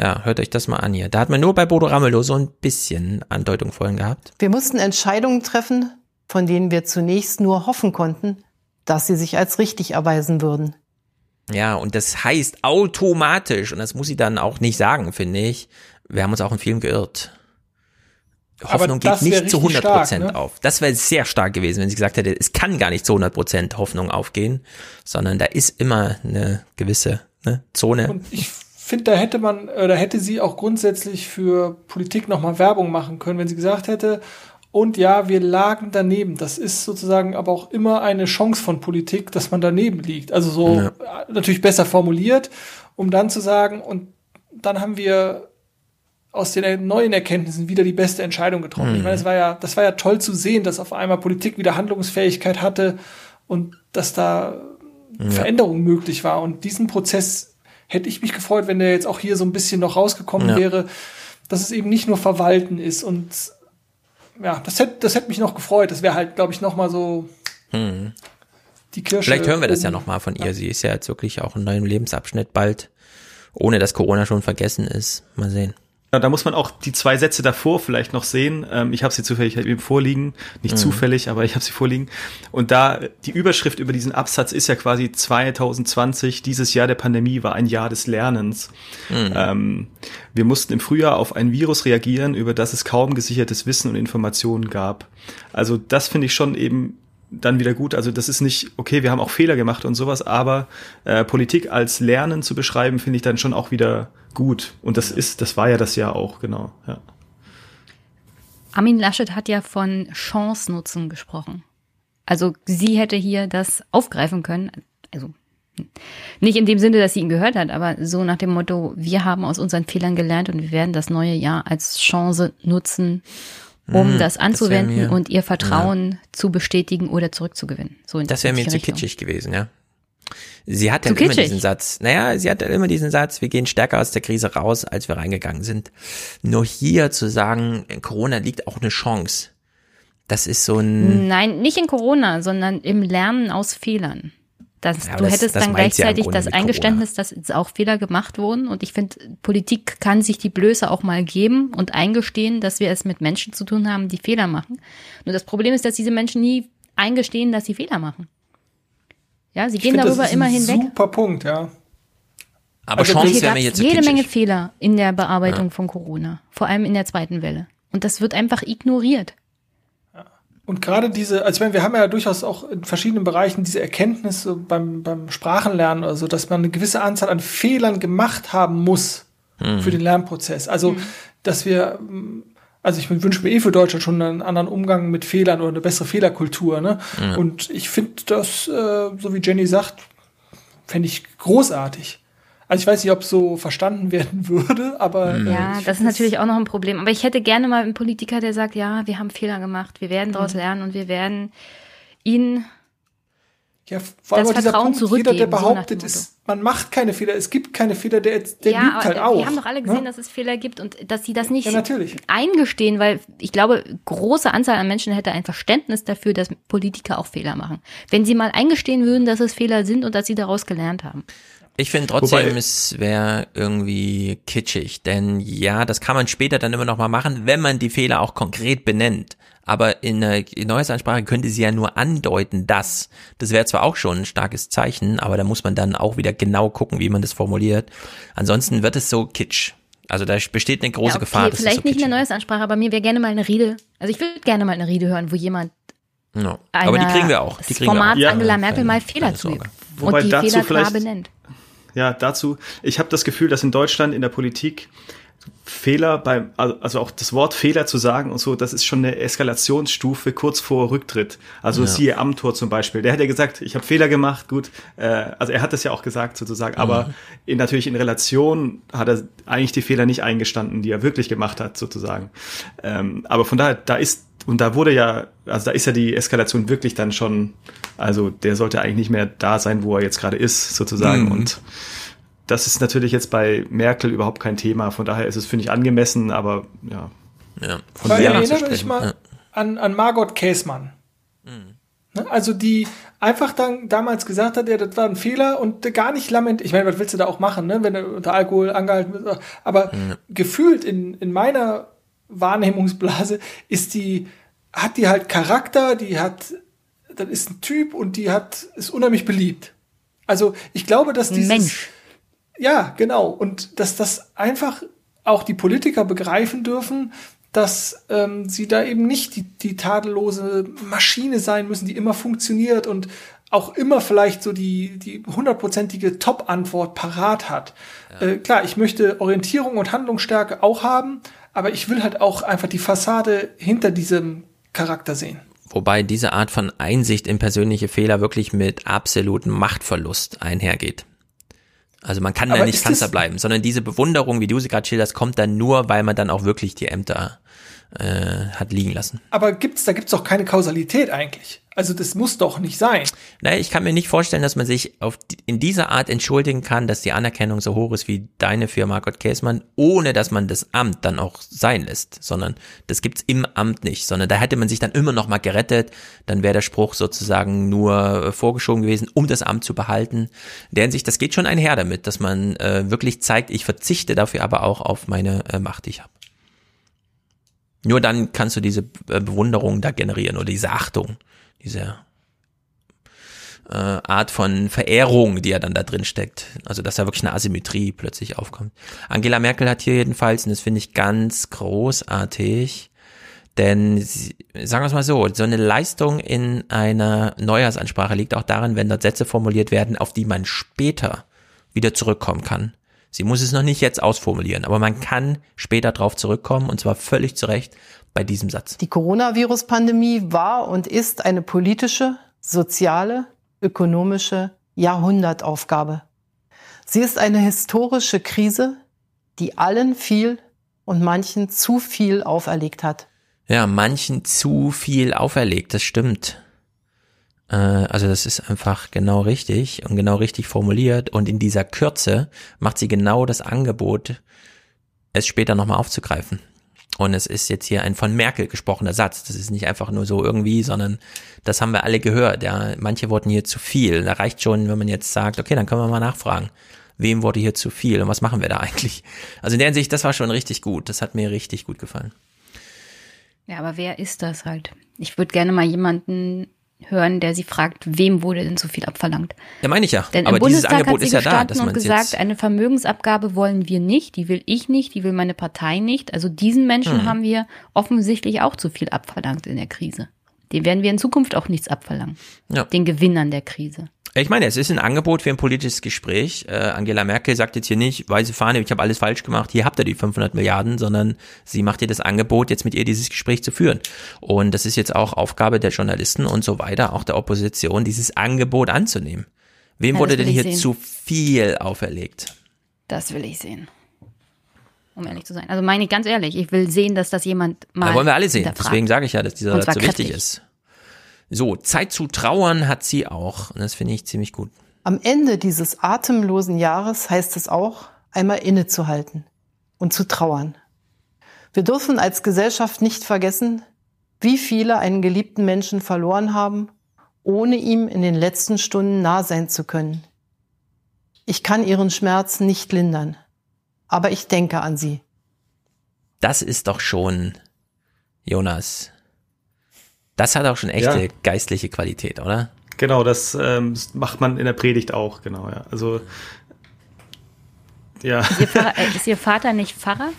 Speaker 1: Ja, hört euch das mal an hier. Da hat man nur bei Bodo Ramelow so ein bisschen Andeutung vorhin gehabt.
Speaker 22: Wir mussten Entscheidungen treffen, von denen wir zunächst nur hoffen konnten, dass sie sich als richtig erweisen würden.
Speaker 1: Ja, und das heißt automatisch, und das muss sie dann auch nicht sagen, finde ich, wir haben uns auch in vielen geirrt. Hoffnung geht nicht zu 100 Prozent ne? auf. Das wäre sehr stark gewesen, wenn sie gesagt hätte, es kann gar nicht zu 100 Prozent Hoffnung aufgehen, sondern da ist immer eine gewisse ne, Zone.
Speaker 11: Und ich finde, da hätte man, oder hätte sie auch grundsätzlich für Politik nochmal Werbung machen können, wenn sie gesagt hätte, und ja, wir lagen daneben. Das ist sozusagen aber auch immer eine Chance von Politik, dass man daneben liegt. Also so ja. natürlich besser formuliert, um dann zu sagen, und dann haben wir aus den neuen Erkenntnissen wieder die beste Entscheidung getroffen. Mhm. Ich meine, es war ja, das war ja toll zu sehen, dass auf einmal Politik wieder Handlungsfähigkeit hatte und dass da ja. Veränderung möglich war. Und diesen Prozess hätte ich mich gefreut, wenn der jetzt auch hier so ein bisschen noch rausgekommen ja. wäre, dass es eben nicht nur Verwalten ist und ja, das hätte, das hätte mich noch gefreut. Das wäre halt, glaube ich, noch mal so hm.
Speaker 1: die Kirsche. Vielleicht hören wir das ja noch mal von ihr. Sie ist ja jetzt wirklich auch in neuem Lebensabschnitt bald, ohne dass Corona schon vergessen ist. Mal sehen.
Speaker 12: Ja, da muss man auch die zwei Sätze davor vielleicht noch sehen. Ähm, ich habe sie zufällig eben vorliegen, nicht mhm. zufällig, aber ich habe sie vorliegen. Und da die Überschrift über diesen Absatz ist ja quasi 2020, dieses Jahr der Pandemie war ein Jahr des Lernens. Mhm. Ähm, wir mussten im Frühjahr auf ein Virus reagieren, über das es kaum gesichertes Wissen und Informationen gab. Also das finde ich schon eben dann wieder gut. Also das ist nicht, okay, wir haben auch Fehler gemacht und sowas, aber äh, Politik als Lernen zu beschreiben, finde ich dann schon auch wieder gut. Und das ist, das war ja das Jahr auch, genau. Ja.
Speaker 10: Armin Laschet hat ja von Chance nutzen gesprochen. Also sie hätte hier das aufgreifen können. Also nicht in dem Sinne, dass sie ihn gehört hat, aber so nach dem Motto, wir haben aus unseren Fehlern gelernt und wir werden das neue Jahr als Chance nutzen, um hm, das anzuwenden das mir, und ihr Vertrauen ja. zu bestätigen oder zurückzugewinnen.
Speaker 1: So das wäre mir zu kitschig gewesen, ja. Sie hat ja immer diesen Satz, naja, sie hat ja immer diesen Satz, wir gehen stärker aus der Krise raus, als wir reingegangen sind. Nur hier zu sagen, in Corona liegt auch eine Chance. Das ist so ein.
Speaker 10: Nein, nicht in Corona, sondern im Lernen aus Fehlern. Das, ja, du das, hättest das dann gleichzeitig ja das Eingeständnis, dass auch Fehler gemacht wurden. Und ich finde, Politik kann sich die Blöße auch mal geben und eingestehen, dass wir es mit Menschen zu tun haben, die Fehler machen. Nur das Problem ist, dass diese Menschen nie eingestehen, dass sie Fehler machen. Ja, sie gehen find, darüber immer hinweg.
Speaker 11: Super Punkt, ja.
Speaker 1: Aber also, Chance wäre mir jetzt
Speaker 10: jede Menge Fehler in der Bearbeitung ja. von Corona, vor allem in der zweiten Welle. Und das wird einfach ignoriert.
Speaker 11: Und gerade diese, also ich meine, wir haben ja durchaus auch in verschiedenen Bereichen diese Erkenntnis beim, beim Sprachenlernen oder so, dass man eine gewisse Anzahl an Fehlern gemacht haben muss mhm. für den Lernprozess. Also, mhm. dass wir, also ich wünsche mir eh für Deutschland schon einen anderen Umgang mit Fehlern oder eine bessere Fehlerkultur. Ne? Mhm. Und ich finde das, äh, so wie Jenny sagt, fände ich großartig. Also ich weiß nicht, ob es so verstanden werden würde, aber.
Speaker 10: Äh, ja, das ist natürlich auch noch ein Problem. Aber ich hätte gerne mal einen Politiker, der sagt, ja, wir haben Fehler gemacht, wir werden daraus mhm. lernen und wir werden ihn
Speaker 11: ja, vor allem das Vertrauen Punkt, jeder, der behauptet, so ist, man macht keine Fehler, es gibt keine Fehler, der, der ja, lügt halt auch.
Speaker 10: Wir haben doch alle gesehen, ne? dass es Fehler gibt und dass sie das nicht ja, eingestehen, weil ich glaube, große Anzahl an Menschen hätte ein Verständnis dafür, dass Politiker auch Fehler machen. Wenn sie mal eingestehen würden, dass es Fehler sind und dass sie daraus gelernt haben.
Speaker 1: Ich finde trotzdem, Wobei, es wäre irgendwie kitschig, denn ja, das kann man später dann immer noch mal machen, wenn man die Fehler auch konkret benennt. Aber in einer Neuesansprache könnte sie ja nur andeuten, dass. Das wäre zwar auch schon ein starkes Zeichen, aber da muss man dann auch wieder genau gucken, wie man das formuliert. Ansonsten wird es so kitsch. Also da besteht eine große ja, okay, Gefahr.
Speaker 10: Dass vielleicht so nicht eine Neuesansprache, aber mir wäre gerne mal eine Rede. Also ich würde gerne mal eine Rede hören, wo jemand
Speaker 1: No. Aber die kriegen wir auch. Die kriegen
Speaker 10: Formats
Speaker 1: wir
Speaker 10: auch. Angela Merkel mal Fehler zugibt und die Fehler klar benennt
Speaker 12: ja, dazu, ich habe das Gefühl, dass in Deutschland in der Politik Fehler beim, also auch das Wort Fehler zu sagen und so, das ist schon eine Eskalationsstufe kurz vor Rücktritt. Also ja. siehe Amtor zum Beispiel. Der hat ja gesagt, ich habe Fehler gemacht, gut. Äh, also er hat das ja auch gesagt sozusagen, mhm. aber in, natürlich in Relation hat er eigentlich die Fehler nicht eingestanden, die er wirklich gemacht hat sozusagen. Ähm, aber von daher, da ist und da wurde ja, also da ist ja die Eskalation wirklich dann schon, also der sollte eigentlich nicht mehr da sein, wo er jetzt gerade ist, sozusagen. Mhm. Und das ist natürlich jetzt bei Merkel überhaupt kein Thema. Von daher ist es, finde ich, angemessen, aber ja.
Speaker 1: Ja,
Speaker 11: von Weil erinnere mich mal ja. an, an Margot Käßmann. Mhm. Ne, also die einfach dann damals gesagt hat, ja, das war ein Fehler und gar nicht lament. Ich meine, was willst du da auch machen, ne, wenn du unter Alkohol angehalten bist? Aber mhm. gefühlt in, in meiner Wahrnehmungsblase ist die hat die halt Charakter, die hat, das ist ein Typ und die hat, ist unheimlich beliebt. Also ich glaube, dass dieses,
Speaker 10: Mensch.
Speaker 11: Ja, genau. Und dass das einfach auch die Politiker begreifen dürfen, dass ähm, sie da eben nicht die, die tadellose Maschine sein müssen, die immer funktioniert und auch immer vielleicht so die die hundertprozentige Top-Antwort parat hat. Ja. Äh, klar, ich möchte Orientierung und Handlungsstärke auch haben, aber ich will halt auch einfach die Fassade hinter diesem Charakter sehen.
Speaker 1: Wobei diese Art von Einsicht in persönliche Fehler wirklich mit absolutem Machtverlust einhergeht. Also man kann Aber da nicht Kanzler bleiben, sondern diese Bewunderung, wie du sie gerade schilderst, kommt dann nur, weil man dann auch wirklich die Ämter äh, hat liegen lassen.
Speaker 11: Aber gibt's, da gibt's doch keine Kausalität eigentlich. Also das muss doch nicht sein.
Speaker 1: Naja, ich kann mir nicht vorstellen, dass man sich auf, in dieser Art entschuldigen kann, dass die Anerkennung so hoch ist wie deine für Margot Käßmann, ohne dass man das Amt dann auch sein lässt, sondern das gibt's im Amt nicht, sondern da hätte man sich dann immer noch mal gerettet, dann wäre der Spruch sozusagen nur äh, vorgeschoben gewesen, um das Amt zu behalten. In der Hinsicht, das geht schon einher damit, dass man äh, wirklich zeigt, ich verzichte dafür aber auch auf meine äh, Macht, die ich habe. Nur dann kannst du diese äh, Bewunderung da generieren oder diese Achtung, diese äh, Art von Verehrung, die ja dann da drin steckt. Also dass da wirklich eine Asymmetrie plötzlich aufkommt. Angela Merkel hat hier jedenfalls, und das finde ich ganz großartig, denn sagen wir es mal so, so eine Leistung in einer Neujahrsansprache liegt auch darin, wenn dort Sätze formuliert werden, auf die man später wieder zurückkommen kann. Sie muss es noch nicht jetzt ausformulieren, aber man kann später drauf zurückkommen und zwar völlig zu Recht bei diesem Satz.
Speaker 22: Die Coronavirus-Pandemie war und ist eine politische, soziale, ökonomische Jahrhundertaufgabe. Sie ist eine historische Krise, die allen viel und manchen zu viel auferlegt hat.
Speaker 1: Ja, manchen zu viel auferlegt, das stimmt. Äh, also das ist einfach genau richtig und genau richtig formuliert. Und in dieser Kürze macht sie genau das Angebot, es später nochmal aufzugreifen. Und es ist jetzt hier ein von Merkel gesprochener Satz. Das ist nicht einfach nur so irgendwie, sondern das haben wir alle gehört. Ja, manche wurden hier zu viel. Da reicht schon, wenn man jetzt sagt, okay, dann können wir mal nachfragen. Wem wurde hier zu viel und was machen wir da eigentlich? Also in der Hinsicht, das war schon richtig gut. Das hat mir richtig gut gefallen.
Speaker 10: Ja, aber wer ist das halt? Ich würde gerne mal jemanden hören, der sie fragt, wem wurde denn so viel abverlangt?
Speaker 1: Ja, meine ich ja.
Speaker 10: Denn
Speaker 1: aber
Speaker 10: im
Speaker 1: dieses
Speaker 10: Bundestag
Speaker 1: Angebot
Speaker 10: hat sie
Speaker 1: ist ja da, dass man
Speaker 10: und gesagt, eine Vermögensabgabe wollen wir nicht, die will ich nicht, die will meine Partei nicht. Also diesen Menschen
Speaker 1: Hm.
Speaker 10: haben wir offensichtlich auch zu viel abverlangt in der Krise. Den werden wir in Zukunft auch nichts abverlangen.
Speaker 1: Ja.
Speaker 10: Den Gewinnern der Krise.
Speaker 1: Ich meine, es ist ein Angebot für ein politisches Gespräch. Äh, Angela Merkel sagt jetzt hier nicht, weiße Fahne, ich habe alles falsch gemacht, hier habt ihr die 500 Milliarden, sondern sie macht ihr das Angebot, jetzt mit ihr dieses Gespräch zu führen. Und das ist jetzt auch Aufgabe der Journalisten und so weiter, auch der Opposition, dieses Angebot anzunehmen. Wem
Speaker 10: Ja,
Speaker 1: wurde denn hier
Speaker 10: sehen.
Speaker 1: zu viel auferlegt?
Speaker 10: Das will ich sehen. Um ehrlich zu sein. Also meine ich ganz ehrlich, ich will sehen, dass das jemand mal
Speaker 1: Da wollen wir alle sehen. Deswegen sage ich ja, dass dieser so wichtig ist. So, Zeit zu trauern hat sie auch. Und das finde ich ziemlich gut.
Speaker 22: Am Ende dieses atemlosen Jahres heißt es auch, einmal innezuhalten und zu trauern. Wir dürfen als Gesellschaft nicht vergessen, wie viele einen geliebten Menschen verloren haben, ohne ihm in den letzten Stunden nah sein zu können. Ich kann ihren Schmerz nicht lindern, aber ich denke an sie.
Speaker 1: Das ist doch schon, Jonas. Das hat auch schon echte
Speaker 12: Ja.
Speaker 1: geistliche Qualität, oder?
Speaker 12: Genau, das ähm, das macht man in der Predigt auch, genau, ja. Also ja,
Speaker 10: Ist ihr, Pfarrer, äh, ist ihr Vater nicht Pfarrer?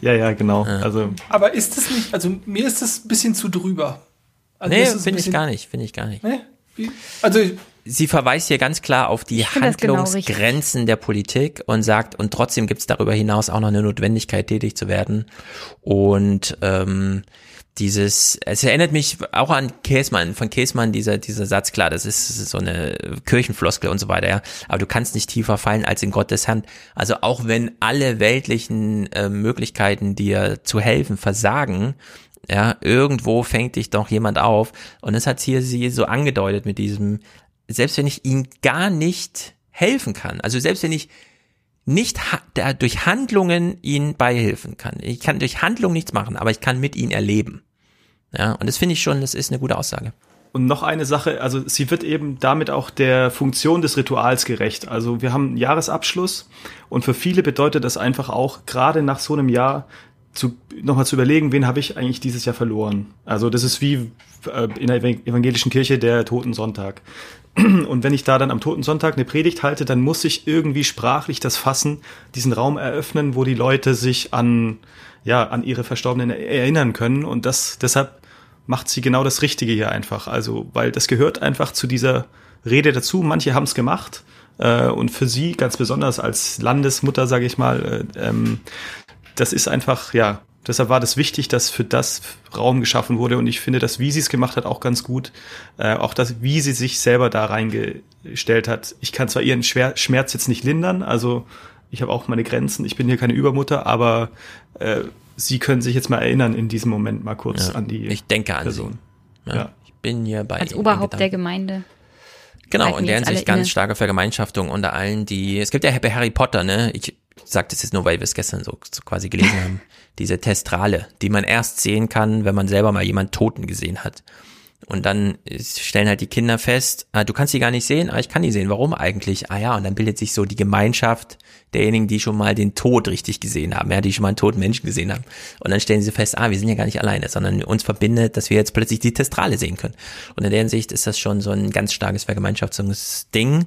Speaker 12: ja, ja, genau. Also
Speaker 11: Aber ist das nicht, also mir ist das ein bisschen zu drüber. Also
Speaker 1: nee, finde ich gar nicht, finde ich gar nicht.
Speaker 11: Nee? Wie? Also
Speaker 1: Sie verweist hier ganz klar auf die
Speaker 10: genau
Speaker 1: Handlungsgrenzen der Politik und sagt, und trotzdem gibt es darüber hinaus auch noch eine Notwendigkeit, tätig zu werden. Und ähm, dieses, es erinnert mich auch an Käsmann, von Käsmann, dieser, dieser Satz, klar, das ist so eine Kirchenfloskel und so weiter, ja. Aber du kannst nicht tiefer fallen als in Gottes Hand. Also auch wenn alle weltlichen äh, Möglichkeiten, dir zu helfen, versagen, ja, irgendwo fängt dich doch jemand auf. Und das hat hier sie so angedeutet mit diesem, selbst wenn ich ihm gar nicht helfen kann, also selbst wenn ich nicht ha durch Handlungen ihn beihilfen kann. Ich kann durch Handlungen nichts machen, aber ich kann mit ihm erleben. Ja, und das finde ich schon, das ist eine gute Aussage.
Speaker 12: Und noch eine Sache, also sie wird eben damit auch der Funktion des Rituals gerecht. Also wir haben einen Jahresabschluss und für viele bedeutet das einfach auch, gerade nach so einem Jahr zu, nochmal zu überlegen, wen habe ich eigentlich dieses Jahr verloren. Also das ist wie äh, in der evangelischen Kirche der Totensonntag. Und wenn ich da dann am Totensonntag eine Predigt halte, dann muss ich irgendwie sprachlich das fassen, diesen Raum eröffnen, wo die Leute sich an, ja, an ihre Verstorbenen erinnern können. Und das, deshalb macht sie genau das Richtige hier einfach. Also, weil das gehört einfach zu dieser Rede dazu. Manche haben es gemacht. Äh, und für sie ganz besonders als Landesmutter, sage ich mal, äh, ähm, das ist einfach, ja, deshalb war das wichtig, dass für das Raum geschaffen wurde. Und ich finde, dass wie sie es gemacht hat, auch ganz gut. Äh, auch das, wie sie sich selber da reingestellt hat. Ich kann zwar ihren Schwer Schmerz jetzt nicht lindern, also ich habe auch meine Grenzen, ich bin hier keine Übermutter, aber äh, Sie können sich jetzt mal erinnern in diesem Moment mal kurz
Speaker 1: Ja,
Speaker 12: an die
Speaker 1: ich denke an
Speaker 12: Person.
Speaker 1: Ja,
Speaker 12: Ja.
Speaker 1: Ich bin hier bei
Speaker 10: Als Oberhaupt der. Gemeinde.
Speaker 1: Genau,
Speaker 10: halten
Speaker 1: in der
Speaker 10: jetzt alle
Speaker 1: Hinsicht ganz
Speaker 10: inne.
Speaker 1: starke Vergemeinschaftung unter allen, die, es gibt ja bei Harry Potter, ne, ich sag das jetzt nur, weil wir es gestern so, so quasi gelesen haben, diese Testrale, die man erst sehen kann, wenn man selber mal jemanden Toten gesehen hat. Und dann stellen halt die Kinder fest, ah, du kannst die gar nicht sehen, aber ich kann die sehen. Warum eigentlich? Ah ja, und dann bildet sich so die Gemeinschaft derjenigen, die schon mal den Tod richtig gesehen haben, ja, die schon mal einen toten Menschen gesehen haben. Und dann stellen sie fest, ah, wir sind ja gar nicht alleine, sondern uns verbindet, dass wir jetzt plötzlich die Testrale sehen können. Und in der Hinsicht ist das schon so ein ganz starkes Vergemeinschaftsding.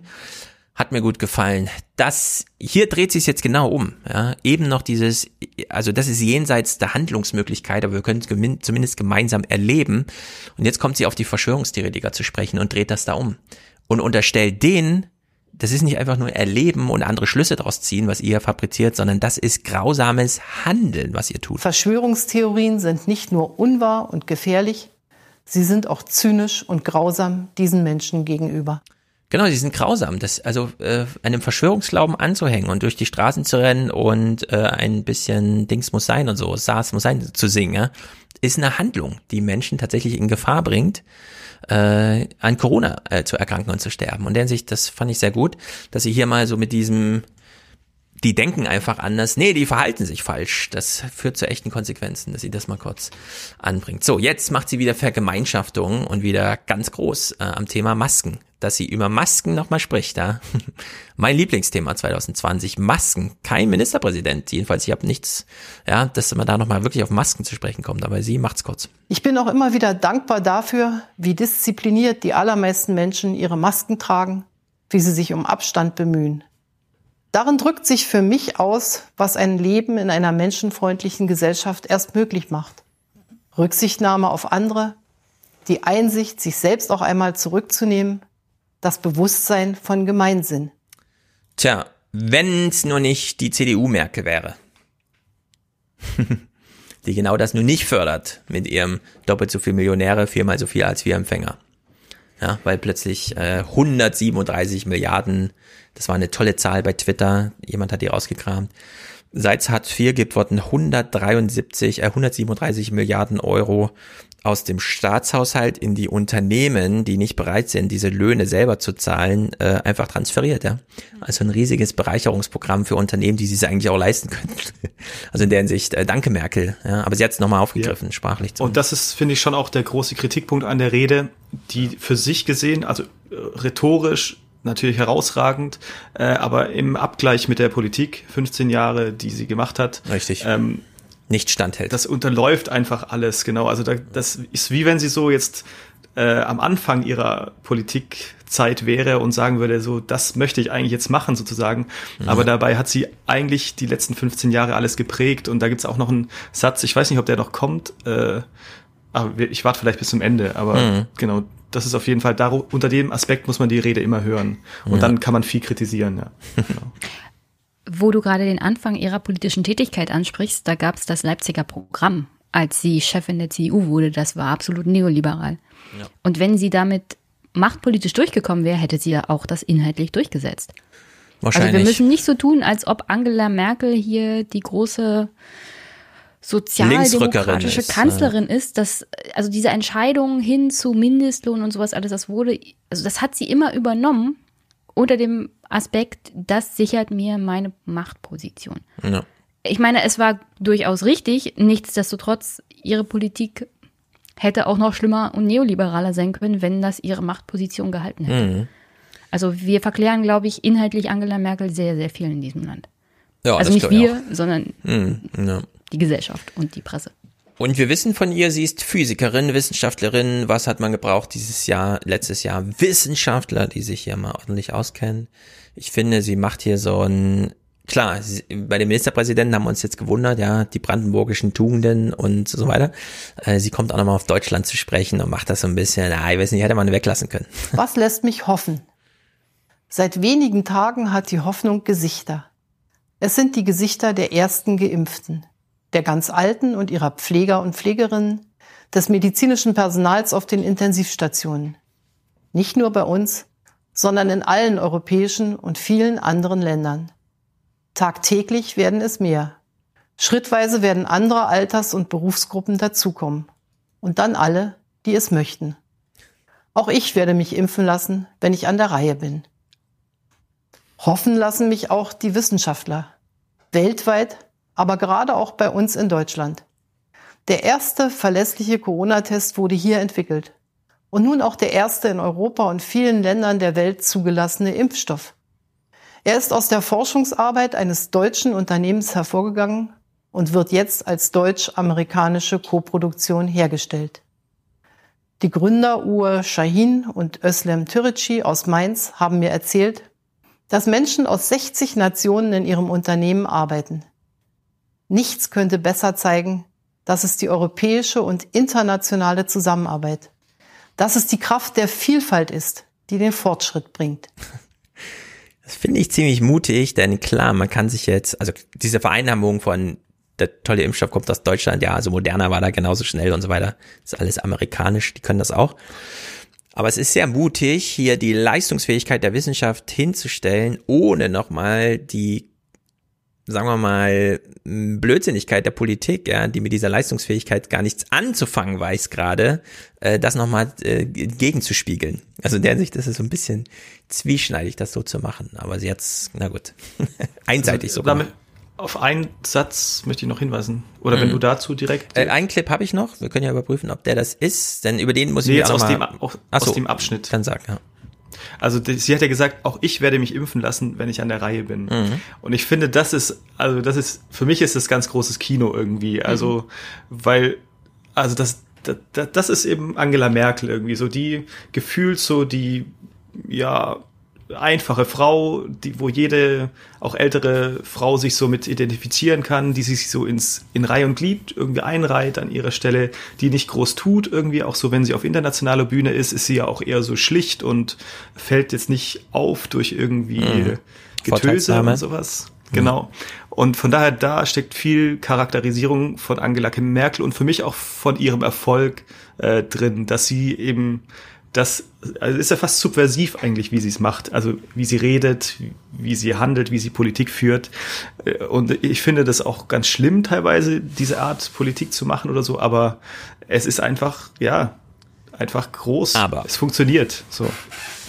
Speaker 1: Hat mir gut gefallen. Das, hier dreht sich jetzt genau um. Ja, eben noch dieses, also das ist jenseits der Handlungsmöglichkeit, aber wir können es zumindest gemeinsam erleben. Und jetzt kommt sie auf die Verschwörungstheoretiker zu sprechen und dreht das da um. Und unterstellt denen, das ist nicht einfach nur erleben und andere Schlüsse daraus ziehen, was ihr fabriziert, sondern das ist grausames Handeln, was ihr tut.
Speaker 22: Verschwörungstheorien sind nicht nur unwahr und gefährlich, sie sind auch zynisch und grausam diesen Menschen gegenüber.
Speaker 1: Genau, die sind grausam. Das, also äh, einem Verschwörungsglauben anzuhängen und durch die Straßen zu rennen und äh, ein bisschen Dings muss sein und so, SARS muss sein zu singen, ja, ist eine Handlung, die Menschen tatsächlich in Gefahr bringt, äh, an Corona äh, zu erkranken und zu sterben. Und der Hinsicht, das fand ich sehr gut, dass sie hier mal so mit diesem die denken einfach anders. Nee, die verhalten sich falsch. Das führt zu echten Konsequenzen, dass sie das mal kurz anbringt. So, jetzt macht sie wieder Vergemeinschaftung und wieder ganz groß äh, am Thema Masken. Dass sie über Masken nochmal spricht, ja. mein Lieblingsthema 2020, Masken. Kein Ministerpräsident. Jedenfalls, ich habe nichts, ja, dass man da nochmal wirklich auf Masken zu sprechen kommt. Aber sie macht's kurz.
Speaker 22: Ich bin auch immer wieder dankbar dafür, wie diszipliniert die allermeisten Menschen ihre Masken tragen, wie sie sich um Abstand bemühen. Darin drückt sich für mich aus, was ein Leben in einer menschenfreundlichen Gesellschaft erst möglich macht. Rücksichtnahme auf andere, die Einsicht, sich selbst auch einmal zurückzunehmen, das Bewusstsein von Gemeinsinn.
Speaker 1: Tja, wenn's nur nicht die CDU-Merkel wäre. die genau das nur nicht fördert mit ihrem doppelt so viel Millionäre, viermal so viel als wir Empfänger. Ja, weil plötzlich äh, 137 Milliarden, das war eine tolle Zahl bei Twitter, jemand hat die rausgekramt. Seit es Hartz IV gibt, wurden 173, äh, 137 Milliarden Euro aus dem Staatshaushalt in die Unternehmen, die nicht bereit sind, diese Löhne selber zu zahlen, äh, einfach transferiert. Ja? Also ein riesiges Bereicherungsprogramm für Unternehmen, die sich eigentlich auch leisten können. Also in der Hinsicht, äh, danke Merkel. Ja? Aber sie hat es nochmal aufgegriffen, sprachlich.
Speaker 12: Und das ist, finde ich, schon auch der große Kritikpunkt an der Rede, die für sich gesehen, also äh, rhetorisch natürlich herausragend, äh, aber im Abgleich mit der Politik, 15 Jahre, die sie gemacht hat,
Speaker 1: Richtig.
Speaker 12: ähm,
Speaker 1: nicht standhält.
Speaker 12: Das unterläuft einfach alles, genau. Also da, das ist wie wenn sie so jetzt äh, am Anfang ihrer Politikzeit wäre und sagen würde, so, das möchte ich eigentlich jetzt machen, sozusagen.
Speaker 1: Mhm.
Speaker 12: Aber dabei hat sie eigentlich die letzten 15 Jahre alles geprägt und da gibt's auch noch einen Satz, ich weiß nicht, ob der noch kommt, äh, aber wir- ich warte vielleicht bis zum Ende, aber
Speaker 1: Mhm.
Speaker 12: genau, das ist auf jeden Fall, daru- unter dem Aspekt muss man die Rede immer hören. Und
Speaker 1: Ja.
Speaker 12: dann kann man viel kritisieren, ja.
Speaker 10: Wo du gerade den Anfang ihrer politischen Tätigkeit ansprichst, da gab es das Leipziger Programm, als sie Chefin der CDU wurde. Das war absolut neoliberal.
Speaker 1: Ja.
Speaker 10: Und wenn sie damit machtpolitisch durchgekommen wäre, hätte sie ja auch das inhaltlich durchgesetzt.
Speaker 1: Wahrscheinlich.
Speaker 10: Also wir müssen nicht so tun, als ob Angela Merkel hier die große sozialdemokratische
Speaker 1: ist,
Speaker 10: Kanzlerin ist, dass also diese Entscheidung hin zu Mindestlohn und sowas alles, das wurde, also das hat sie immer übernommen unter dem Aspekt, das sichert mir meine Machtposition.
Speaker 1: Ja.
Speaker 10: Ich meine, es war durchaus richtig, nichtsdestotrotz, ihre Politik hätte auch noch schlimmer und neoliberaler sein können, wenn das ihre Machtposition gehalten hätte.
Speaker 1: Mhm.
Speaker 10: Also wir verklären, glaube ich, inhaltlich Angela Merkel sehr, sehr viel in diesem Land.
Speaker 1: Ja,
Speaker 10: also nicht wir,
Speaker 1: auch.
Speaker 10: sondern
Speaker 1: Mhm, ja.
Speaker 10: Die Gesellschaft und die Presse.
Speaker 1: Und wir wissen von ihr, sie ist Physikerin, Wissenschaftlerin. Was hat man gebraucht dieses Jahr, letztes Jahr? Wissenschaftler, die sich hier mal ordentlich auskennen. Ich finde, sie macht hier so ein, klar, sie, bei dem Ministerpräsidenten haben wir uns jetzt gewundert, ja, die brandenburgischen Tugenden und so weiter. Äh, sie kommt auch nochmal auf Deutschland zu sprechen und macht das so ein bisschen, na, ich weiß nicht, hätte man weglassen können.
Speaker 22: Was lässt mich hoffen? Seit wenigen Tagen hat die Hoffnung Gesichter. Es sind die Gesichter der ersten Geimpften, der ganz Alten und ihrer Pfleger und Pflegerinnen, des medizinischen Personals auf den Intensivstationen. Nicht nur bei uns, sondern in allen europäischen und vielen anderen Ländern. Tagtäglich werden es mehr. Schrittweise werden andere Alters- und Berufsgruppen dazukommen. Und dann alle, die es möchten. Auch ich werde mich impfen lassen, wenn ich an der Reihe bin. Hoffen lassen mich auch die Wissenschaftler. Weltweit, aber gerade auch bei uns in Deutschland. Der erste verlässliche Corona-Test wurde hier entwickelt. Und nun auch der erste in Europa und vielen Ländern der Welt zugelassene Impfstoff. Er ist aus der Forschungsarbeit eines deutschen Unternehmens hervorgegangen und wird jetzt als deutsch-amerikanische Koproduktion hergestellt. Die Gründer Uwe Shahin und Özlem Türeci aus Mainz haben mir erzählt, dass Menschen aus 60 Nationen in ihrem Unternehmen arbeiten. Nichts könnte besser zeigen, dass es die europäische und internationale Zusammenarbeit, dass es die Kraft der Vielfalt ist, die den Fortschritt bringt.
Speaker 1: Das finde ich ziemlich mutig, denn klar, man kann sich jetzt, also diese Vereinnahmung von der tolle Impfstoff kommt aus Deutschland, ja, also Moderna war da genauso schnell und so weiter. Ist alles amerikanisch, die können das auch. Aber es ist sehr mutig, hier die Leistungsfähigkeit der Wissenschaft hinzustellen, ohne nochmal die, sagen wir mal, Blödsinnigkeit der Politik, ja, die mit dieser Leistungsfähigkeit gar nichts anzufangen weiß gerade, äh, das nochmal äh, gegenzuspiegeln. Also in der Hinsicht ist es so ein bisschen zwieschneidig, das so zu machen. Aber sie hat's, na gut, einseitig
Speaker 12: also,
Speaker 1: sogar.
Speaker 12: Damit, auf einen Satz möchte ich noch hinweisen. Oder mhm. wenn du dazu direkt.
Speaker 1: Äh, einen Clip habe ich noch. Wir können ja überprüfen, ob der das ist. Denn über den muss
Speaker 12: nee,
Speaker 1: ich
Speaker 12: jetzt
Speaker 1: auch
Speaker 12: aus,
Speaker 1: mal,
Speaker 12: dem, auch, aus so, dem Abschnitt.
Speaker 1: Dann sag, ja.
Speaker 12: Also die, sie hat ja gesagt, auch ich werde mich impfen lassen, wenn ich an der Reihe bin. Mhm. Und ich finde, das ist, also das ist, für mich ist das ganz großes Kino irgendwie. Also, mhm. weil, also das, das, das ist eben Angela Merkel irgendwie, so die gefühlt so die, ja, einfache Frau, die, wo jede, auch ältere Frau sich so mit identifizieren kann, die sich so ins, in Reihe und Glied irgendwie einreiht an ihrer Stelle, die nicht groß tut, irgendwie auch so, wenn sie auf internationaler Bühne ist, ist sie ja auch eher so schlicht und fällt jetzt nicht auf durch irgendwie mhm. Getöse und sowas. Mhm. Genau. Und von daher, da steckt viel Charakterisierung von Angela Merkel und für mich auch von ihrem Erfolg äh, drin, dass sie eben das also ist ja fast subversiv eigentlich, wie sie es macht. Also wie sie redet, wie sie handelt, wie sie Politik führt. Äh, und ich finde das auch ganz schlimm teilweise, diese Art Politik zu machen oder so. Aber es ist einfach, ja, einfach groß.
Speaker 1: Aber
Speaker 12: es funktioniert. So.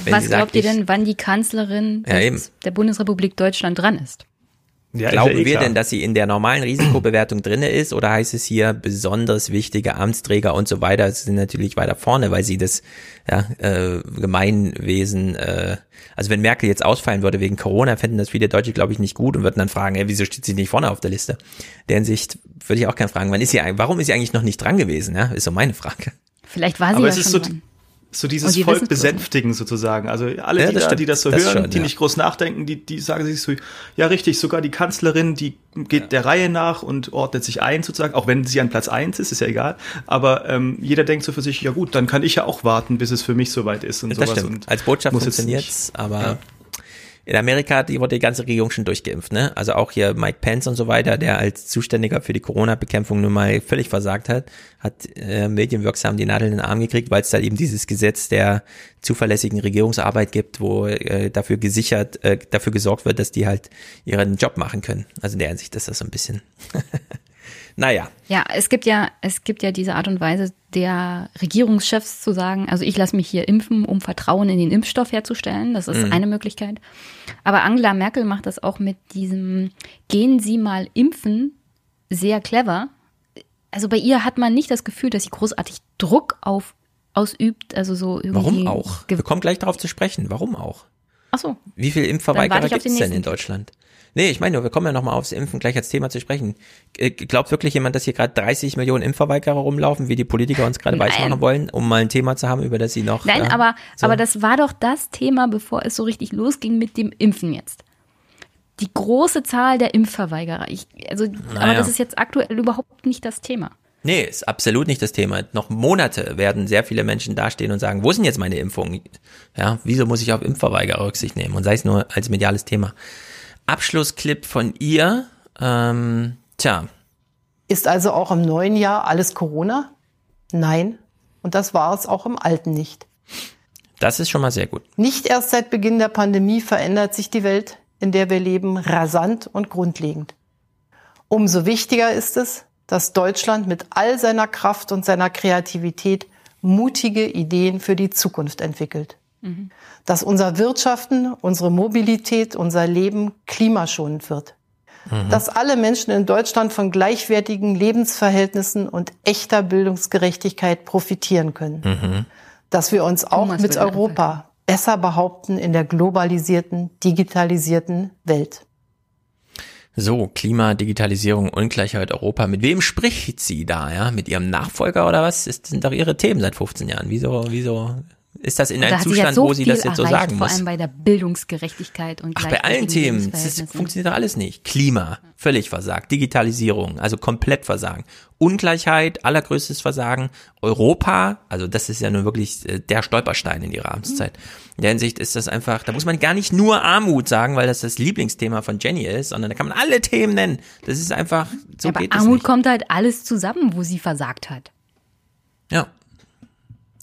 Speaker 10: Was glaubt ihr denn, wann die Kanzlerin
Speaker 1: ja,
Speaker 10: der Bundesrepublik Deutschland dran ist?
Speaker 1: Ja, Glauben eh wir denn, dass sie in der normalen Risikobewertung drinne ist oder heißt es hier besonders wichtige Amtsträger und so weiter sind natürlich weiter vorne, weil sie das ja, äh, Gemeinwesen, äh, also wenn Merkel jetzt ausfallen würde wegen Corona, fänden das viele Deutsche, glaube ich, nicht gut und würden dann fragen, ey, wieso steht sie nicht vorne auf der Liste? Der Hinsicht würde ich auch gerne fragen, wann ist sie, warum ist sie eigentlich noch nicht dran gewesen? Ja, ist so meine Frage.
Speaker 10: Vielleicht war sie
Speaker 12: Aber
Speaker 10: ja
Speaker 12: es ist
Speaker 10: schon
Speaker 12: so,
Speaker 10: dran
Speaker 12: so dieses Volk besänftigen sozusagen. Also alle,
Speaker 1: Ja,
Speaker 12: die,
Speaker 1: das
Speaker 12: da, die das so
Speaker 1: Das
Speaker 12: hören,
Speaker 1: schon,
Speaker 12: die
Speaker 1: ja.
Speaker 12: nicht groß nachdenken, die, die sagen sich so, ja richtig, sogar die Kanzlerin, die geht der Reihe nach und ordnet sich ein sozusagen, auch wenn sie an Platz eins ist, ist ja egal. Aber ähm, jeder denkt so für sich, ja gut, dann kann ich ja auch warten, bis es für mich soweit ist und
Speaker 1: das
Speaker 12: sowas.
Speaker 1: stimmt.
Speaker 12: Und
Speaker 1: Als Botschaft
Speaker 12: muss jetzt
Speaker 1: funktioniert's,
Speaker 12: nicht-
Speaker 1: aber
Speaker 12: Ja.
Speaker 1: In Amerika die wurde die ganze Regierung schon durchgeimpft, ne? Also auch hier Mike Pence und so weiter, der als Zuständiger für die Corona-Bekämpfung nun mal völlig versagt hat, hat äh, medienwirksam die Nadel in den Arm gekriegt, weil es da eben dieses Gesetz der zuverlässigen Regierungsarbeit gibt, wo äh, dafür gesichert, äh, dafür gesorgt wird, dass die halt ihren Job machen können. Also in der Hinsicht ist das so ein bisschen. naja.
Speaker 10: Ja, es gibt ja, es gibt ja diese Art und Weise der Regierungschefs zu sagen, also ich lasse mich hier impfen, um Vertrauen in den Impfstoff herzustellen. Das ist
Speaker 1: Mhm.
Speaker 10: eine Möglichkeit. Aber Angela Merkel macht das auch mit diesem Gehen Sie mal impfen sehr clever. Also bei ihr hat man nicht das Gefühl, dass sie großartig Druck auf ausübt, also so irgendwie.
Speaker 1: Warum auch? Wir kommen gleich darauf zu sprechen. Warum auch?
Speaker 10: Ach so.
Speaker 1: Wie viele Impfverweigerer gibt es
Speaker 10: den
Speaker 1: denn in. Deutschland? Nee, ich meine nur, wir kommen ja nochmal aufs Impfen gleich als Thema zu sprechen. Äh, Glaubt wirklich jemand, dass hier gerade 30 Millionen Impfverweigerer rumlaufen, wie die Politiker uns gerade weismachen wollen, um mal ein Thema zu haben, über das sie noch.
Speaker 10: Nein,
Speaker 1: äh,
Speaker 10: aber,
Speaker 1: so.
Speaker 10: aber das war doch das Thema, bevor es so richtig losging mit dem Impfen jetzt. Die große Zahl der Impfverweigerer. Ich, also, aber
Speaker 1: Naja.
Speaker 10: das ist jetzt aktuell überhaupt nicht das Thema.
Speaker 1: Nee, ist absolut nicht das Thema. Noch Monate werden sehr viele Menschen dastehen und sagen, wo sind jetzt meine Impfungen? Ja, wieso muss ich auf Impfverweigerer Rücksicht nehmen? Und sei es nur als mediales Thema. Abschlussclip von ihr. Ähm, tja,
Speaker 22: Ist also auch im neuen Jahr alles Corona? Nein. Und das war es auch im alten nicht.
Speaker 1: das ist schon mal sehr gut.
Speaker 22: Nicht erst seit Beginn der Pandemie verändert sich die Welt, in der wir leben, rasant und grundlegend. Umso wichtiger ist es, dass Deutschland mit all seiner Kraft und seiner Kreativität mutige Ideen für die Zukunft entwickelt. Mhm. Dass unser Wirtschaften, unsere Mobilität, unser Leben klimaschonend wird. Mhm. Dass alle Menschen in Deutschland von gleichwertigen Lebensverhältnissen und echter Bildungsgerechtigkeit profitieren können. Mhm. Dass wir uns auch Thomas mit Europa besser behaupten in der globalisierten, digitalisierten Welt.
Speaker 1: So, Klima, Digitalisierung, Ungleichheit Europa. Mit wem spricht sie da, ja? Mit ihrem Nachfolger oder was? Das sind doch ihre Themen seit 15 Jahren. Wieso, wieso ist das in einem Zustand, so wo sie das jetzt so sagen muss?
Speaker 10: Vor allem bei der Bildungsgerechtigkeit und
Speaker 1: Ach, bei allen Themen. Das funktioniert doch alles nicht. Klima, völlig versagt. Digitalisierung, also komplett versagen. Ungleichheit, allergrößtes Versagen. Europa, also das ist ja nun wirklich äh, der Stolperstein in ihrer Amtszeit. In der Hinsicht ist das einfach, da muss man gar nicht nur Armut sagen, weil das das Lieblingsthema von Jenny ist, sondern da kann man alle Themen nennen. Das ist einfach, so ja,
Speaker 10: geht aber Armut nicht. kommt halt alles zusammen, wo sie versagt hat.
Speaker 1: Ja,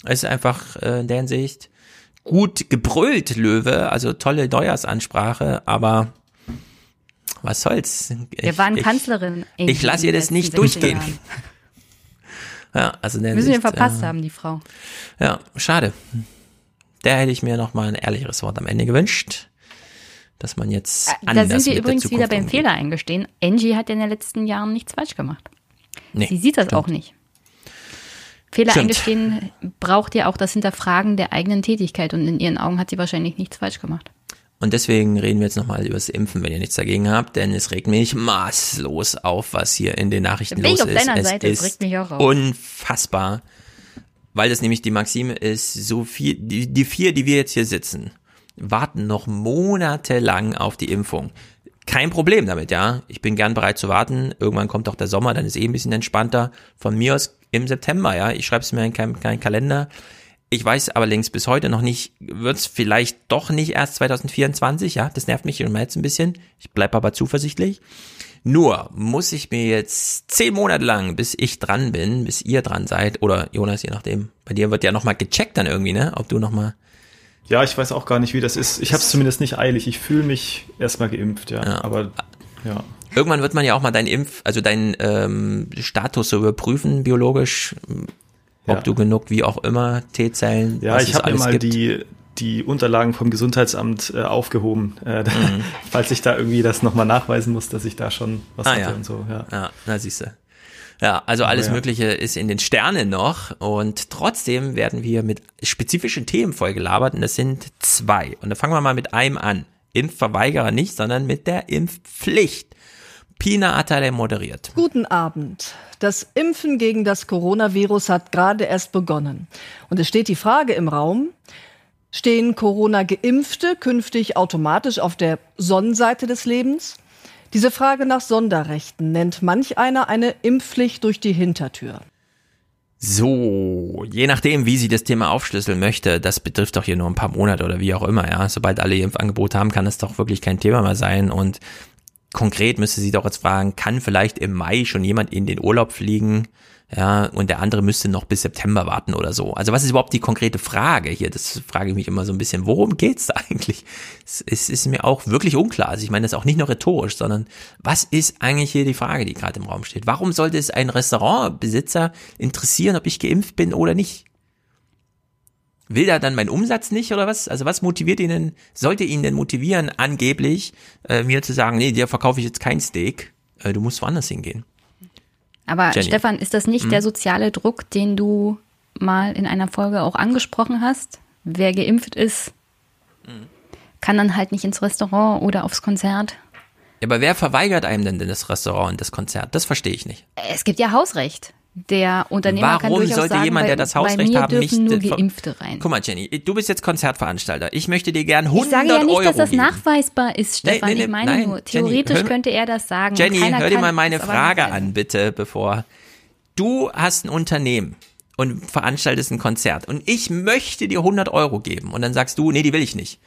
Speaker 1: es ist einfach äh, in der Hinsicht gut gebrüllt, Löwe, also tolle Neujahrsansprache, aber was soll's?
Speaker 10: Ich, Wir waren ich, Kanzlerin.
Speaker 1: Ich lasse ihr das nicht durchgehen. ja, also in der
Speaker 10: Müssen wir verpasst äh, haben, die Frau.
Speaker 1: Ja, schade. Da hätte ich mir noch mal ein ehrlicheres Wort am Ende gewünscht, dass man jetzt äh, anders
Speaker 10: Da sind wir übrigens wieder beim umgeht. Fehler eingestehen. Angie hat in den letzten Jahren nichts falsch gemacht. Nee, Sie sieht das stimmt. auch nicht. Fehler Stimmt. eingestehen braucht ja auch das Hinterfragen der eigenen Tätigkeit und in ihren Augen hat sie wahrscheinlich nichts falsch gemacht.
Speaker 1: Und deswegen reden wir jetzt nochmal über das Impfen, wenn ihr nichts dagegen habt, denn es regt mich maßlos auf, was hier in den Nachrichten los ist. Auf deiner
Speaker 10: es Seite, ist es regt mich auch auf.
Speaker 1: unfassbar, weil das nämlich die Maxime ist, so viel, die, die vier, die wir jetzt hier sitzen, warten noch monatelang auf die Impfung. Kein Problem damit, ja. Ich bin gern bereit zu warten. Irgendwann kommt auch der Sommer, dann ist eh ein bisschen entspannter. Von mir aus im September, ja. Ich schreibe es mir in keinen kein Kalender. Ich weiß aber längst bis heute noch nicht, wird es vielleicht doch nicht erst 2024, ja. Das nervt mich im März ein bisschen. Ich bleibe aber zuversichtlich. Nur muss ich mir jetzt zehn Monate lang, bis ich dran bin, bis ihr dran seid, oder Jonas, je nachdem, bei dir wird ja nochmal gecheckt dann irgendwie, ne? Ob du nochmal.
Speaker 12: Ja, ich weiß auch gar nicht, wie das ist. Ich habe es zumindest nicht eilig. Ich fühle mich erstmal geimpft, ja. ja. Aber ja.
Speaker 1: Irgendwann wird man ja auch mal deinen Impf, also deinen ähm, Status so überprüfen, biologisch, ob ja. du genug, wie auch immer, T-Zellen.
Speaker 12: Ja, ich habe mir mal gibt. die die Unterlagen vom Gesundheitsamt äh, aufgehoben, äh, mhm. falls ich da irgendwie das nochmal nachweisen muss, dass ich da schon was ah, hatte
Speaker 1: ja.
Speaker 12: und so. Ja,
Speaker 1: ja na siehst du. Ja, also alles ja. Mögliche ist in den Sternen noch und trotzdem werden wir mit spezifischen Themen vollgelabert und das sind zwei. Und da fangen wir mal mit einem an. Impfverweigerer nicht, sondern mit der Impfpflicht. Pina Atale moderiert.
Speaker 23: Guten Abend. Das Impfen gegen das Coronavirus hat gerade erst begonnen. Und es steht die Frage im Raum, stehen Corona-Geimpfte künftig automatisch auf der Sonnenseite des Lebens? Diese Frage nach Sonderrechten nennt manch einer eine Impfpflicht durch die Hintertür.
Speaker 1: So, je nachdem, wie sie das Thema aufschlüsseln möchte, das betrifft doch hier nur ein paar Monate oder wie auch immer, ja. Sobald alle Impfangebote haben, kann es doch wirklich kein Thema mehr sein und konkret müsste sie doch jetzt fragen, kann vielleicht im Mai schon jemand in den Urlaub fliegen? Ja, und der andere müsste noch bis September warten oder so. Also was ist überhaupt die konkrete Frage hier? Das frage ich mich immer so ein bisschen. Worum geht's da eigentlich? Es, ist mir auch wirklich unklar. Also ich meine das auch nicht nur rhetorisch, sondern was ist eigentlich hier die Frage, die gerade im Raum steht? Warum sollte es einen Restaurantbesitzer interessieren, ob ich geimpft bin oder nicht? Will er dann meinen Umsatz nicht oder was? Also was motiviert ihn denn, sollte ihn denn motivieren, angeblich, äh, mir zu sagen, nee, dir verkaufe ich jetzt kein Steak, äh, du musst woanders hingehen.
Speaker 10: Aber Jenny. Stefan, ist das nicht hm? der soziale Druck, den du mal in einer Folge auch angesprochen hast? Wer geimpft ist, hm. kann dann halt nicht ins Restaurant oder aufs Konzert.
Speaker 1: Ja, aber wer verweigert einem denn das Restaurant und das Konzert? Das verstehe ich nicht.
Speaker 10: Es gibt ja Hausrecht. Der Unternehmer
Speaker 1: Warum
Speaker 10: kann durchaus
Speaker 1: sollte
Speaker 10: sagen,
Speaker 1: jemand, der das Hausrecht haben,
Speaker 10: nicht nur Geimpfte rein?
Speaker 1: Guck mal, Jenny, du bist jetzt Konzertveranstalter. Ich möchte dir gern 100 Euro
Speaker 10: Ich sage ja nicht,
Speaker 1: Euro
Speaker 10: dass das
Speaker 1: geben.
Speaker 10: nachweisbar ist, Stefan. Nee, nee, nee, ich meine
Speaker 1: nein,
Speaker 10: nur, theoretisch
Speaker 1: Jenny,
Speaker 10: könnte er das sagen.
Speaker 1: Jenny, hör dir mal meine Frage an, bitte, bevor du hast ein Unternehmen und veranstaltest ein Konzert und ich möchte dir 100 Euro geben und dann sagst du, nee, die will ich nicht.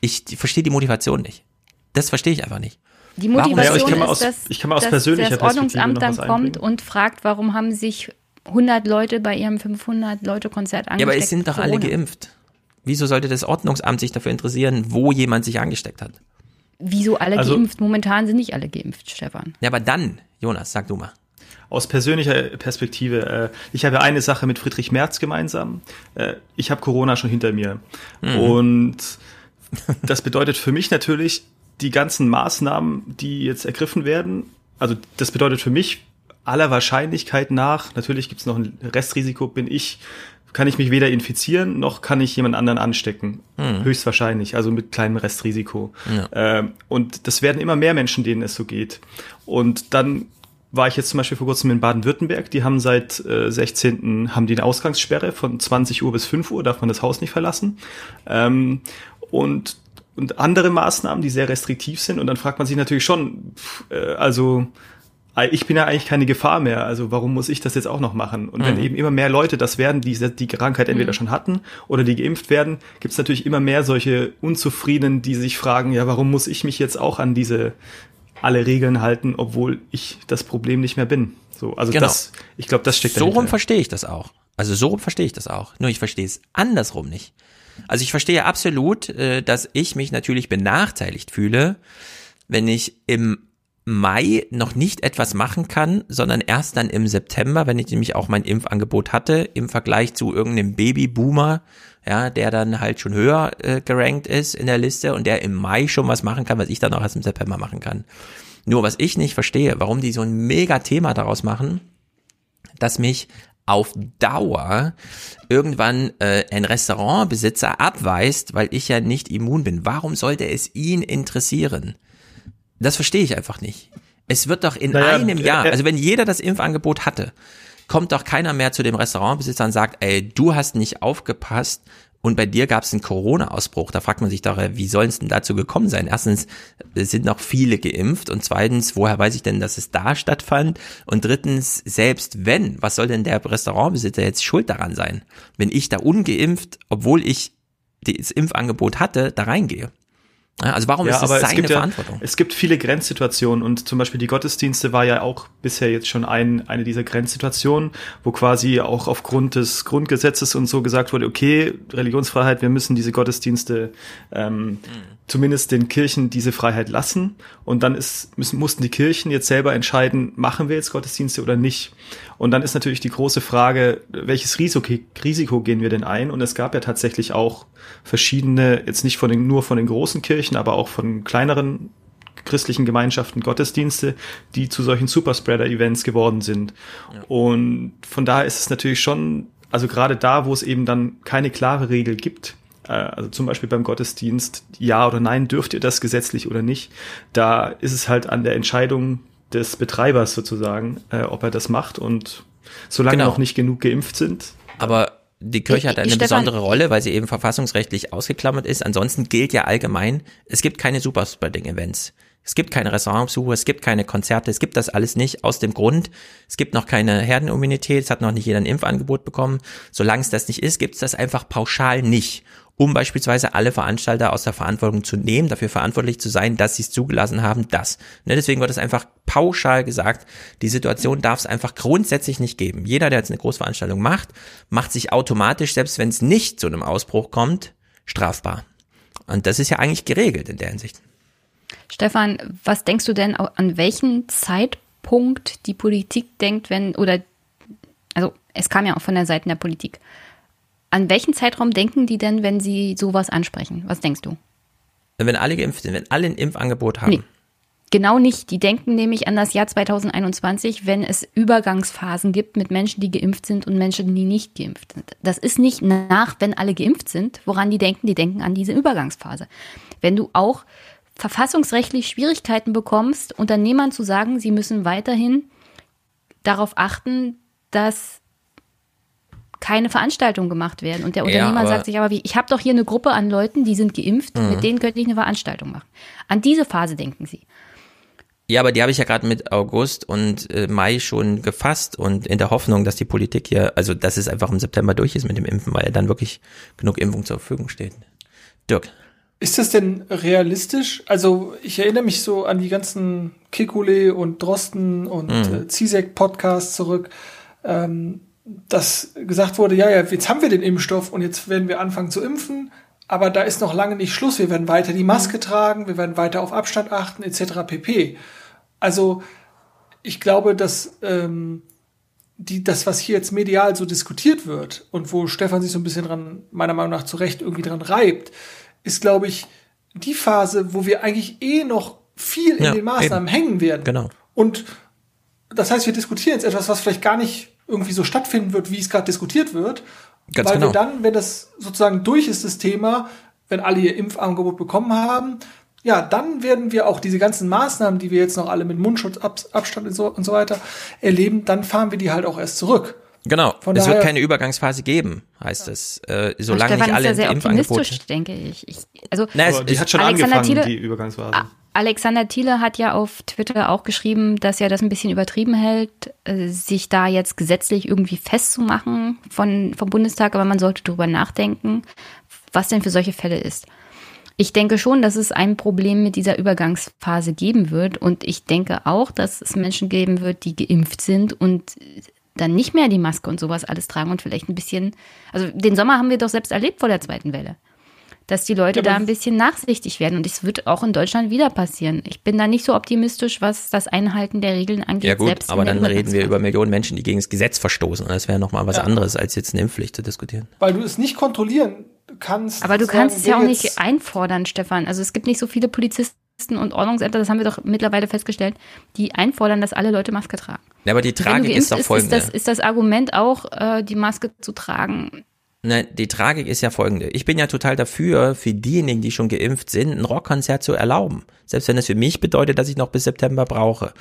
Speaker 1: Ich verstehe die Motivation nicht. Das verstehe ich einfach nicht.
Speaker 10: Die Motivation ja, ist, dass, dass das Ordnungsamt dann kommt und fragt, warum haben sich 100 Leute bei ihrem 500-Leute-Konzert angesteckt.
Speaker 1: Ja, aber es sind doch alle geimpft. Wieso sollte das Ordnungsamt sich dafür interessieren, wo jemand sich angesteckt hat?
Speaker 10: Wieso alle
Speaker 12: Also-
Speaker 10: geimpft? Momentan sind nicht alle geimpft, Stefan.
Speaker 1: Ja, aber dann, Jonas, sag du mal.
Speaker 12: Aus persönlicher Perspektive, äh, ich habe eine Sache mit Friedrich Merz gemeinsam. Äh, ich habe Corona schon hinter mir.
Speaker 1: Mhm.
Speaker 12: Und das bedeutet für mich natürlich, die ganzen Maßnahmen, die jetzt ergriffen werden, also das bedeutet für mich aller Wahrscheinlichkeit nach, natürlich gibt es noch ein Restrisiko, bin ich, kann ich mich weder infizieren, noch kann ich jemand anderen anstecken.
Speaker 1: Mhm.
Speaker 12: Höchstwahrscheinlich, also mit kleinem Restrisiko.
Speaker 1: Ja.
Speaker 12: Ähm, und das werden immer mehr Menschen, denen es so geht. Und dann war ich jetzt zum Beispiel vor kurzem in Baden-Württemberg. Die haben seit äh, 16. haben die eine Ausgangssperre von 20 Uhr bis 5 Uhr, darf man das Haus nicht verlassen. Ähm, und, und andere Maßnahmen, die sehr restriktiv sind. Und dann fragt man sich natürlich schon, pff, äh, also äh, ich bin ja eigentlich keine Gefahr mehr, also warum muss ich das jetzt auch noch machen? Und wenn
Speaker 1: Mhm.
Speaker 12: eben immer mehr Leute das werden, die die Krankheit entweder
Speaker 10: Mhm.
Speaker 12: schon hatten oder die geimpft werden, gibt es natürlich immer mehr solche Unzufriedenen, die sich fragen, ja, warum muss ich mich jetzt auch an diese alle Regeln halten, obwohl ich das Problem nicht mehr bin. So, also
Speaker 1: Genau.
Speaker 12: das, ich glaube, das steckt
Speaker 1: So
Speaker 12: dahinter.
Speaker 1: rum verstehe ich das auch. Also so rum verstehe ich das auch. Nur ich verstehe es andersrum nicht. Also ich verstehe absolut, äh, dass ich mich natürlich benachteiligt fühle, wenn ich im Mai noch nicht etwas machen kann, sondern erst dann im September, wenn ich nämlich auch mein Impfangebot hatte, im Vergleich zu irgendeinem Babyboomer, ja, der dann halt schon höher äh, gerankt ist in der Liste und der im Mai schon was machen kann, was ich dann auch erst im September machen kann. Nur was ich nicht verstehe, warum die so ein mega Thema daraus machen, dass mich auf Dauer irgendwann äh, ein Restaurantbesitzer abweist, weil ich ja nicht immun bin. Warum sollte es ihn interessieren? Das verstehe ich einfach nicht. Es wird doch in
Speaker 12: Naja,
Speaker 1: einem
Speaker 12: äh,
Speaker 1: Jahr,
Speaker 12: äh,
Speaker 1: also wenn jeder das Impfangebot hatte, kommt doch keiner mehr zu dem Restaurantbesitzer und sagt, ey, du hast nicht aufgepasst und bei dir gab es einen Corona-Ausbruch. Da fragt man sich doch, äh, wie soll es denn dazu gekommen sein? Erstens sind noch viele geimpft und zweitens, woher weiß ich denn, dass es da stattfand? Und drittens, selbst wenn, was soll denn der Restaurantbesitzer jetzt schuld daran sein, wenn ich da ungeimpft, obwohl ich das Impfangebot hatte, da reingehe? Ja, Also warum ist das seine
Speaker 12: es gibt ja,
Speaker 1: Verantwortung?
Speaker 12: Es gibt viele Grenzsituationen und zum Beispiel die Gottesdienste war ja auch bisher jetzt schon ein, eine dieser Grenzsituationen, wo quasi auch aufgrund des Grundgesetzes und so gesagt wurde, okay, Religionsfreiheit, wir müssen diese Gottesdienste ähm, zumindest den Kirchen diese Freiheit lassen. Und dann ist, müssen, mussten die Kirchen jetzt selber entscheiden, machen wir jetzt Gottesdienste oder nicht. Und dann ist natürlich die große Frage, welches Risiko, Risiko gehen wir denn ein? Und es gab ja tatsächlich auch verschiedene, jetzt nicht von den, nur von den großen Kirchen, aber auch von kleineren christlichen Gemeinschaften Gottesdienste, die zu solchen Superspreader-Events geworden sind. Und von daher ist es natürlich schon, also gerade da, wo es eben dann keine klare Regel gibt, also zum Beispiel beim Gottesdienst, ja oder nein, dürft ihr das gesetzlich oder nicht, da ist es halt an der Entscheidung des Betreibers sozusagen, äh, ob er das macht und solange
Speaker 1: Genau.
Speaker 12: noch nicht genug geimpft sind.
Speaker 1: Aber die Kirche hat eine
Speaker 10: Stefan-
Speaker 1: besondere Rolle, weil sie eben verfassungsrechtlich ausgeklammert ist. Ansonsten gilt ja allgemein, es gibt keine Superspreading-Events. Es gibt keine Restaurantbesuche, es gibt keine Konzerte, es gibt das alles nicht aus dem Grund, es gibt noch keine Herdenimmunität, es hat noch nicht jeder ein Impfangebot bekommen. Solange es das nicht ist, gibt es das einfach pauschal nicht, um beispielsweise alle Veranstalter aus der Verantwortung zu nehmen, dafür verantwortlich zu sein, dass sie es zugelassen haben, das. Ne, deswegen wird es einfach pauschal gesagt, die Situation darf es einfach grundsätzlich nicht geben. Jeder, der jetzt eine Großveranstaltung macht, macht sich automatisch, selbst wenn es nicht zu einem Ausbruch kommt, strafbar. Und das ist ja eigentlich geregelt in der Hinsicht.
Speaker 10: Stefan, was denkst du denn, an welchen Zeitpunkt die Politik denkt, wenn, oder, also es kam ja auch von der Seite der Politik. An welchen Zeitraum denken die denn, wenn sie sowas ansprechen? Was denkst du?
Speaker 1: Wenn alle geimpft sind, wenn alle ein Impfangebot haben.
Speaker 10: Nee. Genau nicht. Die denken nämlich an das Jahr 2021, wenn es Übergangsphasen gibt mit Menschen, die geimpft sind und Menschen, die nicht geimpft sind. Das ist nicht nach, wenn alle geimpft sind, woran die denken. Die denken an diese Übergangsphase. Wenn du auch verfassungsrechtlich Schwierigkeiten bekommst, Unternehmern zu sagen, sie müssen weiterhin darauf achten, dass keine Veranstaltungen gemacht werden. Und der
Speaker 1: Ja,
Speaker 10: Unternehmer
Speaker 1: aber-
Speaker 10: sagt sich aber, wie, ich habe doch hier eine Gruppe an Leuten, die sind geimpft,
Speaker 1: Mhm.
Speaker 10: mit denen könnte ich eine Veranstaltung machen. An diese Phase denken sie.
Speaker 1: Ja, aber die habe ich ja gerade mit August und äh, Mai schon gefasst und in der Hoffnung, dass die Politik hier, also dass es einfach im September durch ist mit dem Impfen, weil ja dann wirklich genug Impfung zur Verfügung steht. Dirk.
Speaker 11: Ist das denn realistisch? Also ich erinnere mich so an die ganzen Kikule und Drosten und
Speaker 1: Mhm.
Speaker 11: äh, Zizek-Podcasts zurück, ähm, dass gesagt wurde, ja, ja, jetzt haben wir den Impfstoff und jetzt werden wir anfangen zu impfen. aber da ist noch lange nicht Schluss. Wir werden weiter die Maske tragen, wir werden weiter auf Abstand achten, etc. pp. Also ich glaube, dass ähm, die, das, was hier jetzt medial so diskutiert wird und wo Stefan sich so ein bisschen dran, meiner Meinung nach zu Recht irgendwie dran reibt, ist, glaube ich, die Phase, wo wir eigentlich eh noch viel in
Speaker 1: Ja,
Speaker 11: den Maßnahmen
Speaker 1: eben.
Speaker 11: hängen werden.
Speaker 1: Genau.
Speaker 11: Und das heißt, wir diskutieren jetzt etwas, was vielleicht gar nicht irgendwie so stattfinden wird, wie es gerade diskutiert wird.
Speaker 1: Ganz
Speaker 11: weil
Speaker 1: genau.
Speaker 11: wir dann, wenn das sozusagen durch ist, das Thema, wenn alle ihr Impfangebot bekommen haben, ja, dann werden wir auch diese ganzen Maßnahmen, die wir jetzt noch alle mit Mundschutz, Ab Abstand und so, und so weiter erleben, dann fahren wir die halt auch erst zurück.
Speaker 1: Genau.
Speaker 11: Von
Speaker 1: es wird
Speaker 11: daher-
Speaker 1: keine Übergangsphase geben, heißt es. Äh, solange
Speaker 10: Stefan
Speaker 1: nicht
Speaker 10: ist
Speaker 1: alle
Speaker 10: ja sehr
Speaker 1: Impfangebote.
Speaker 10: optimistisch, denke ich. ich also
Speaker 1: Na, es-
Speaker 12: die hat schon
Speaker 10: Alexander
Speaker 12: angefangen,
Speaker 10: Thiele-
Speaker 12: die Übergangsphase.
Speaker 10: Alexander Thiele hat ja auf Twitter auch geschrieben, dass er das ein bisschen übertrieben hält, äh, sich da jetzt gesetzlich irgendwie festzumachen von, vom Bundestag, aber man sollte drüber nachdenken, was denn für solche Fälle ist. Ich denke schon, dass es ein Problem mit dieser Übergangsphase geben wird und ich denke auch, dass es Menschen geben wird, die geimpft sind und dann nicht mehr die Maske und sowas alles tragen und vielleicht ein bisschen, also den Sommer haben wir doch selbst erlebt vor der zweiten Welle dass die Leute
Speaker 11: Ja,
Speaker 10: da ein bisschen nachsichtig werden. Und es wird auch in Deutschland wieder passieren. Ich bin da nicht so optimistisch, was das Einhalten der Regeln angeht.
Speaker 1: Ja gut,
Speaker 10: selbst
Speaker 1: aber dann reden wir über Millionen Menschen, die gegen das Gesetz verstoßen. Und das wäre nochmal was
Speaker 11: Ja.
Speaker 1: anderes, als jetzt eine Impfpflicht zu diskutieren.
Speaker 11: Weil du es nicht kontrollieren kannst.
Speaker 10: Aber du kannst es ja auch nicht einfordern, Stefan. Also es gibt nicht so viele Polizisten und Ordnungsämter, das haben wir doch mittlerweile festgestellt, die einfordern, dass alle Leute Maske tragen.
Speaker 1: Ja, aber die Tragik ist doch folgende.
Speaker 10: ist das, ist das Argument auch, äh, die Maske zu tragen.
Speaker 1: Nein, die Tragik ist ja folgende. Ich bin ja total dafür, für diejenigen, die schon geimpft sind, ein Rockkonzert zu erlauben. Selbst wenn es für mich bedeutet, dass ich noch bis September brauche.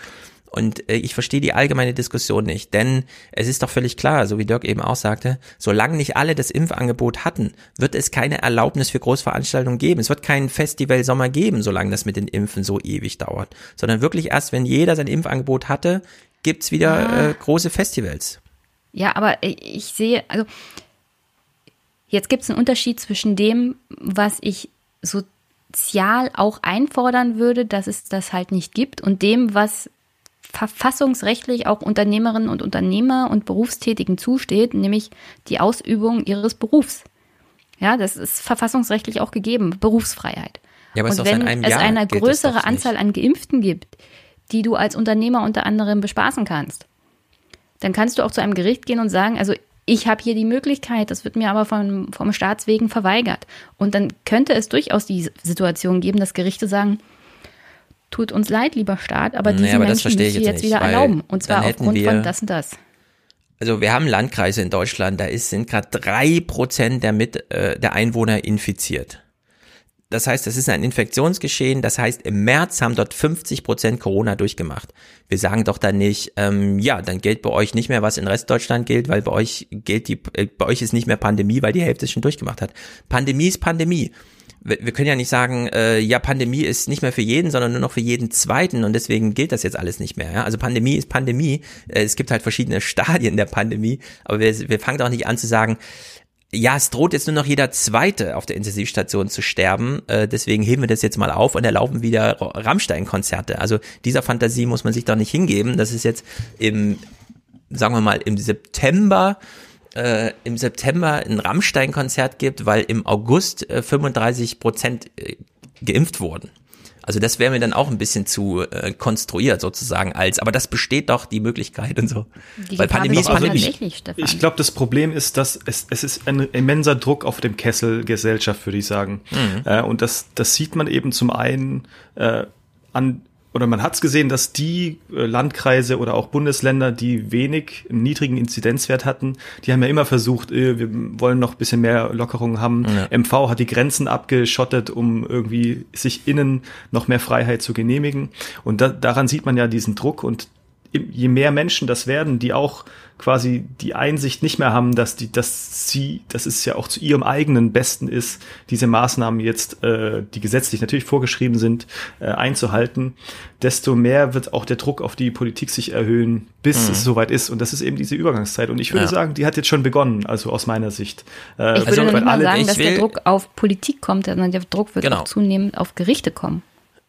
Speaker 1: Und äh, ich verstehe die allgemeine Diskussion nicht, denn es ist doch völlig klar, so wie Dirk eben auch sagte, solange nicht alle das Impfangebot hatten, wird es keine Erlaubnis für Großveranstaltungen geben. Es wird keinen Festival Sommer geben, solange das mit den Impfen so ewig dauert, sondern wirklich erst, wenn jeder sein Impfangebot hatte, gibt's wieder
Speaker 10: Ah.
Speaker 1: äh, große Festivals.
Speaker 10: Ja, aber ich sehe, also jetzt gibt es einen Unterschied zwischen dem, was ich sozial auch einfordern würde, dass es das halt nicht gibt, und dem, was verfassungsrechtlich auch Unternehmerinnen und Unternehmer und Berufstätigen zusteht, nämlich die Ausübung ihres Berufs. Ja, das ist verfassungsrechtlich auch gegeben, Berufsfreiheit.
Speaker 1: Ja,
Speaker 10: und wenn es
Speaker 1: Jahr
Speaker 10: eine größere. Anzahl an Geimpften gibt, die du als Unternehmer unter anderem bespaßen kannst, dann kannst du auch zu einem Gericht gehen und sagen, also ich habe hier die Möglichkeit, das wird mir aber vom, vom Staatswegen verweigert. Und dann könnte es durchaus die Situation geben, dass Gerichte sagen, tut uns leid, lieber Staat, aber diese
Speaker 1: aber das
Speaker 10: Menschen ihr
Speaker 1: jetzt
Speaker 10: jetzt wieder erlauben. Und zwar aufgrund
Speaker 1: wir-
Speaker 10: von das und das.
Speaker 1: Also wir haben Landkreise in Deutschland, da ist, sind gerade drei Prozent der, mit, äh, der Einwohner infiziert. Das heißt, es ist ein Infektionsgeschehen. Das heißt, im März haben dort 50 Prozent Corona durchgemacht. Wir sagen doch dann nicht, ähm, ja, dann gilt bei euch nicht mehr, was in Restdeutschland gilt, weil bei euch gilt die, äh, bei euch ist nicht mehr Pandemie, weil die Hälfte schon durchgemacht hat. Pandemie ist Pandemie. Wir, wir können ja nicht sagen, äh, ja, Pandemie ist nicht mehr für jeden, sondern nur noch für jeden Zweiten und deswegen gilt das jetzt alles nicht mehr. Ja? Also Pandemie ist Pandemie. Äh, es gibt halt verschiedene Stadien der Pandemie, aber wir, wir fangen doch nicht an zu sagen, ja, es droht jetzt nur noch jeder Zweite auf der Intensivstation zu sterben. Äh, deswegen heben wir das jetzt mal auf und erlauben wieder Rammstein-Konzerte. Also dieser Fantasie muss man sich doch nicht hingeben. Das ist jetzt im, sagen wir mal, im September äh, im September ein Rammstein-Konzert gibt, weil im August äh, 35 Prozent äh, geimpft wurden. Also das wäre mir dann auch ein bisschen zu äh, konstruiert sozusagen als, aber das besteht doch die Möglichkeit und so.
Speaker 10: Die
Speaker 1: Weil Pandemie ist Pandemie.
Speaker 10: tatsächlich, Stefan.
Speaker 12: Ich glaube, das Problem ist, dass es, es ist ein immenser Druck auf dem Kessel Gesellschaft, würde ich sagen.
Speaker 1: Mhm.
Speaker 12: Äh, und das, das sieht man eben zum einen äh, an oder man hat es gesehen, dass die äh, Landkreise oder auch Bundesländer, die wenig einen niedrigen Inzidenzwert hatten, die haben ja immer versucht, äh, wir wollen noch ein bisschen mehr Lockerungen haben.
Speaker 1: Ja.
Speaker 12: MV hat die Grenzen abgeschottet, um irgendwie sich innen noch mehr Freiheit zu genehmigen. Und da, daran sieht man ja diesen Druck und je mehr Menschen das werden, die auch quasi die Einsicht nicht mehr haben, dass die, dass sie, dass es ja auch zu ihrem eigenen Besten ist, diese Maßnahmen jetzt, äh, die gesetzlich natürlich vorgeschrieben sind, äh, einzuhalten, desto mehr wird auch der Druck auf die Politik sich erhöhen, bis
Speaker 1: Mhm.
Speaker 12: es soweit ist. Und das ist eben diese Übergangszeit. Und ich würde
Speaker 1: Ja.
Speaker 12: sagen, die hat jetzt schon begonnen, also aus meiner Sicht. Äh,
Speaker 10: Ich würde noch
Speaker 12: weil
Speaker 10: nicht mal
Speaker 12: alle-
Speaker 10: sagen, dass der Druck auf Politik kommt, sondern der Druck wird
Speaker 1: Genau.
Speaker 10: auch zunehmend auf Gerichte kommen.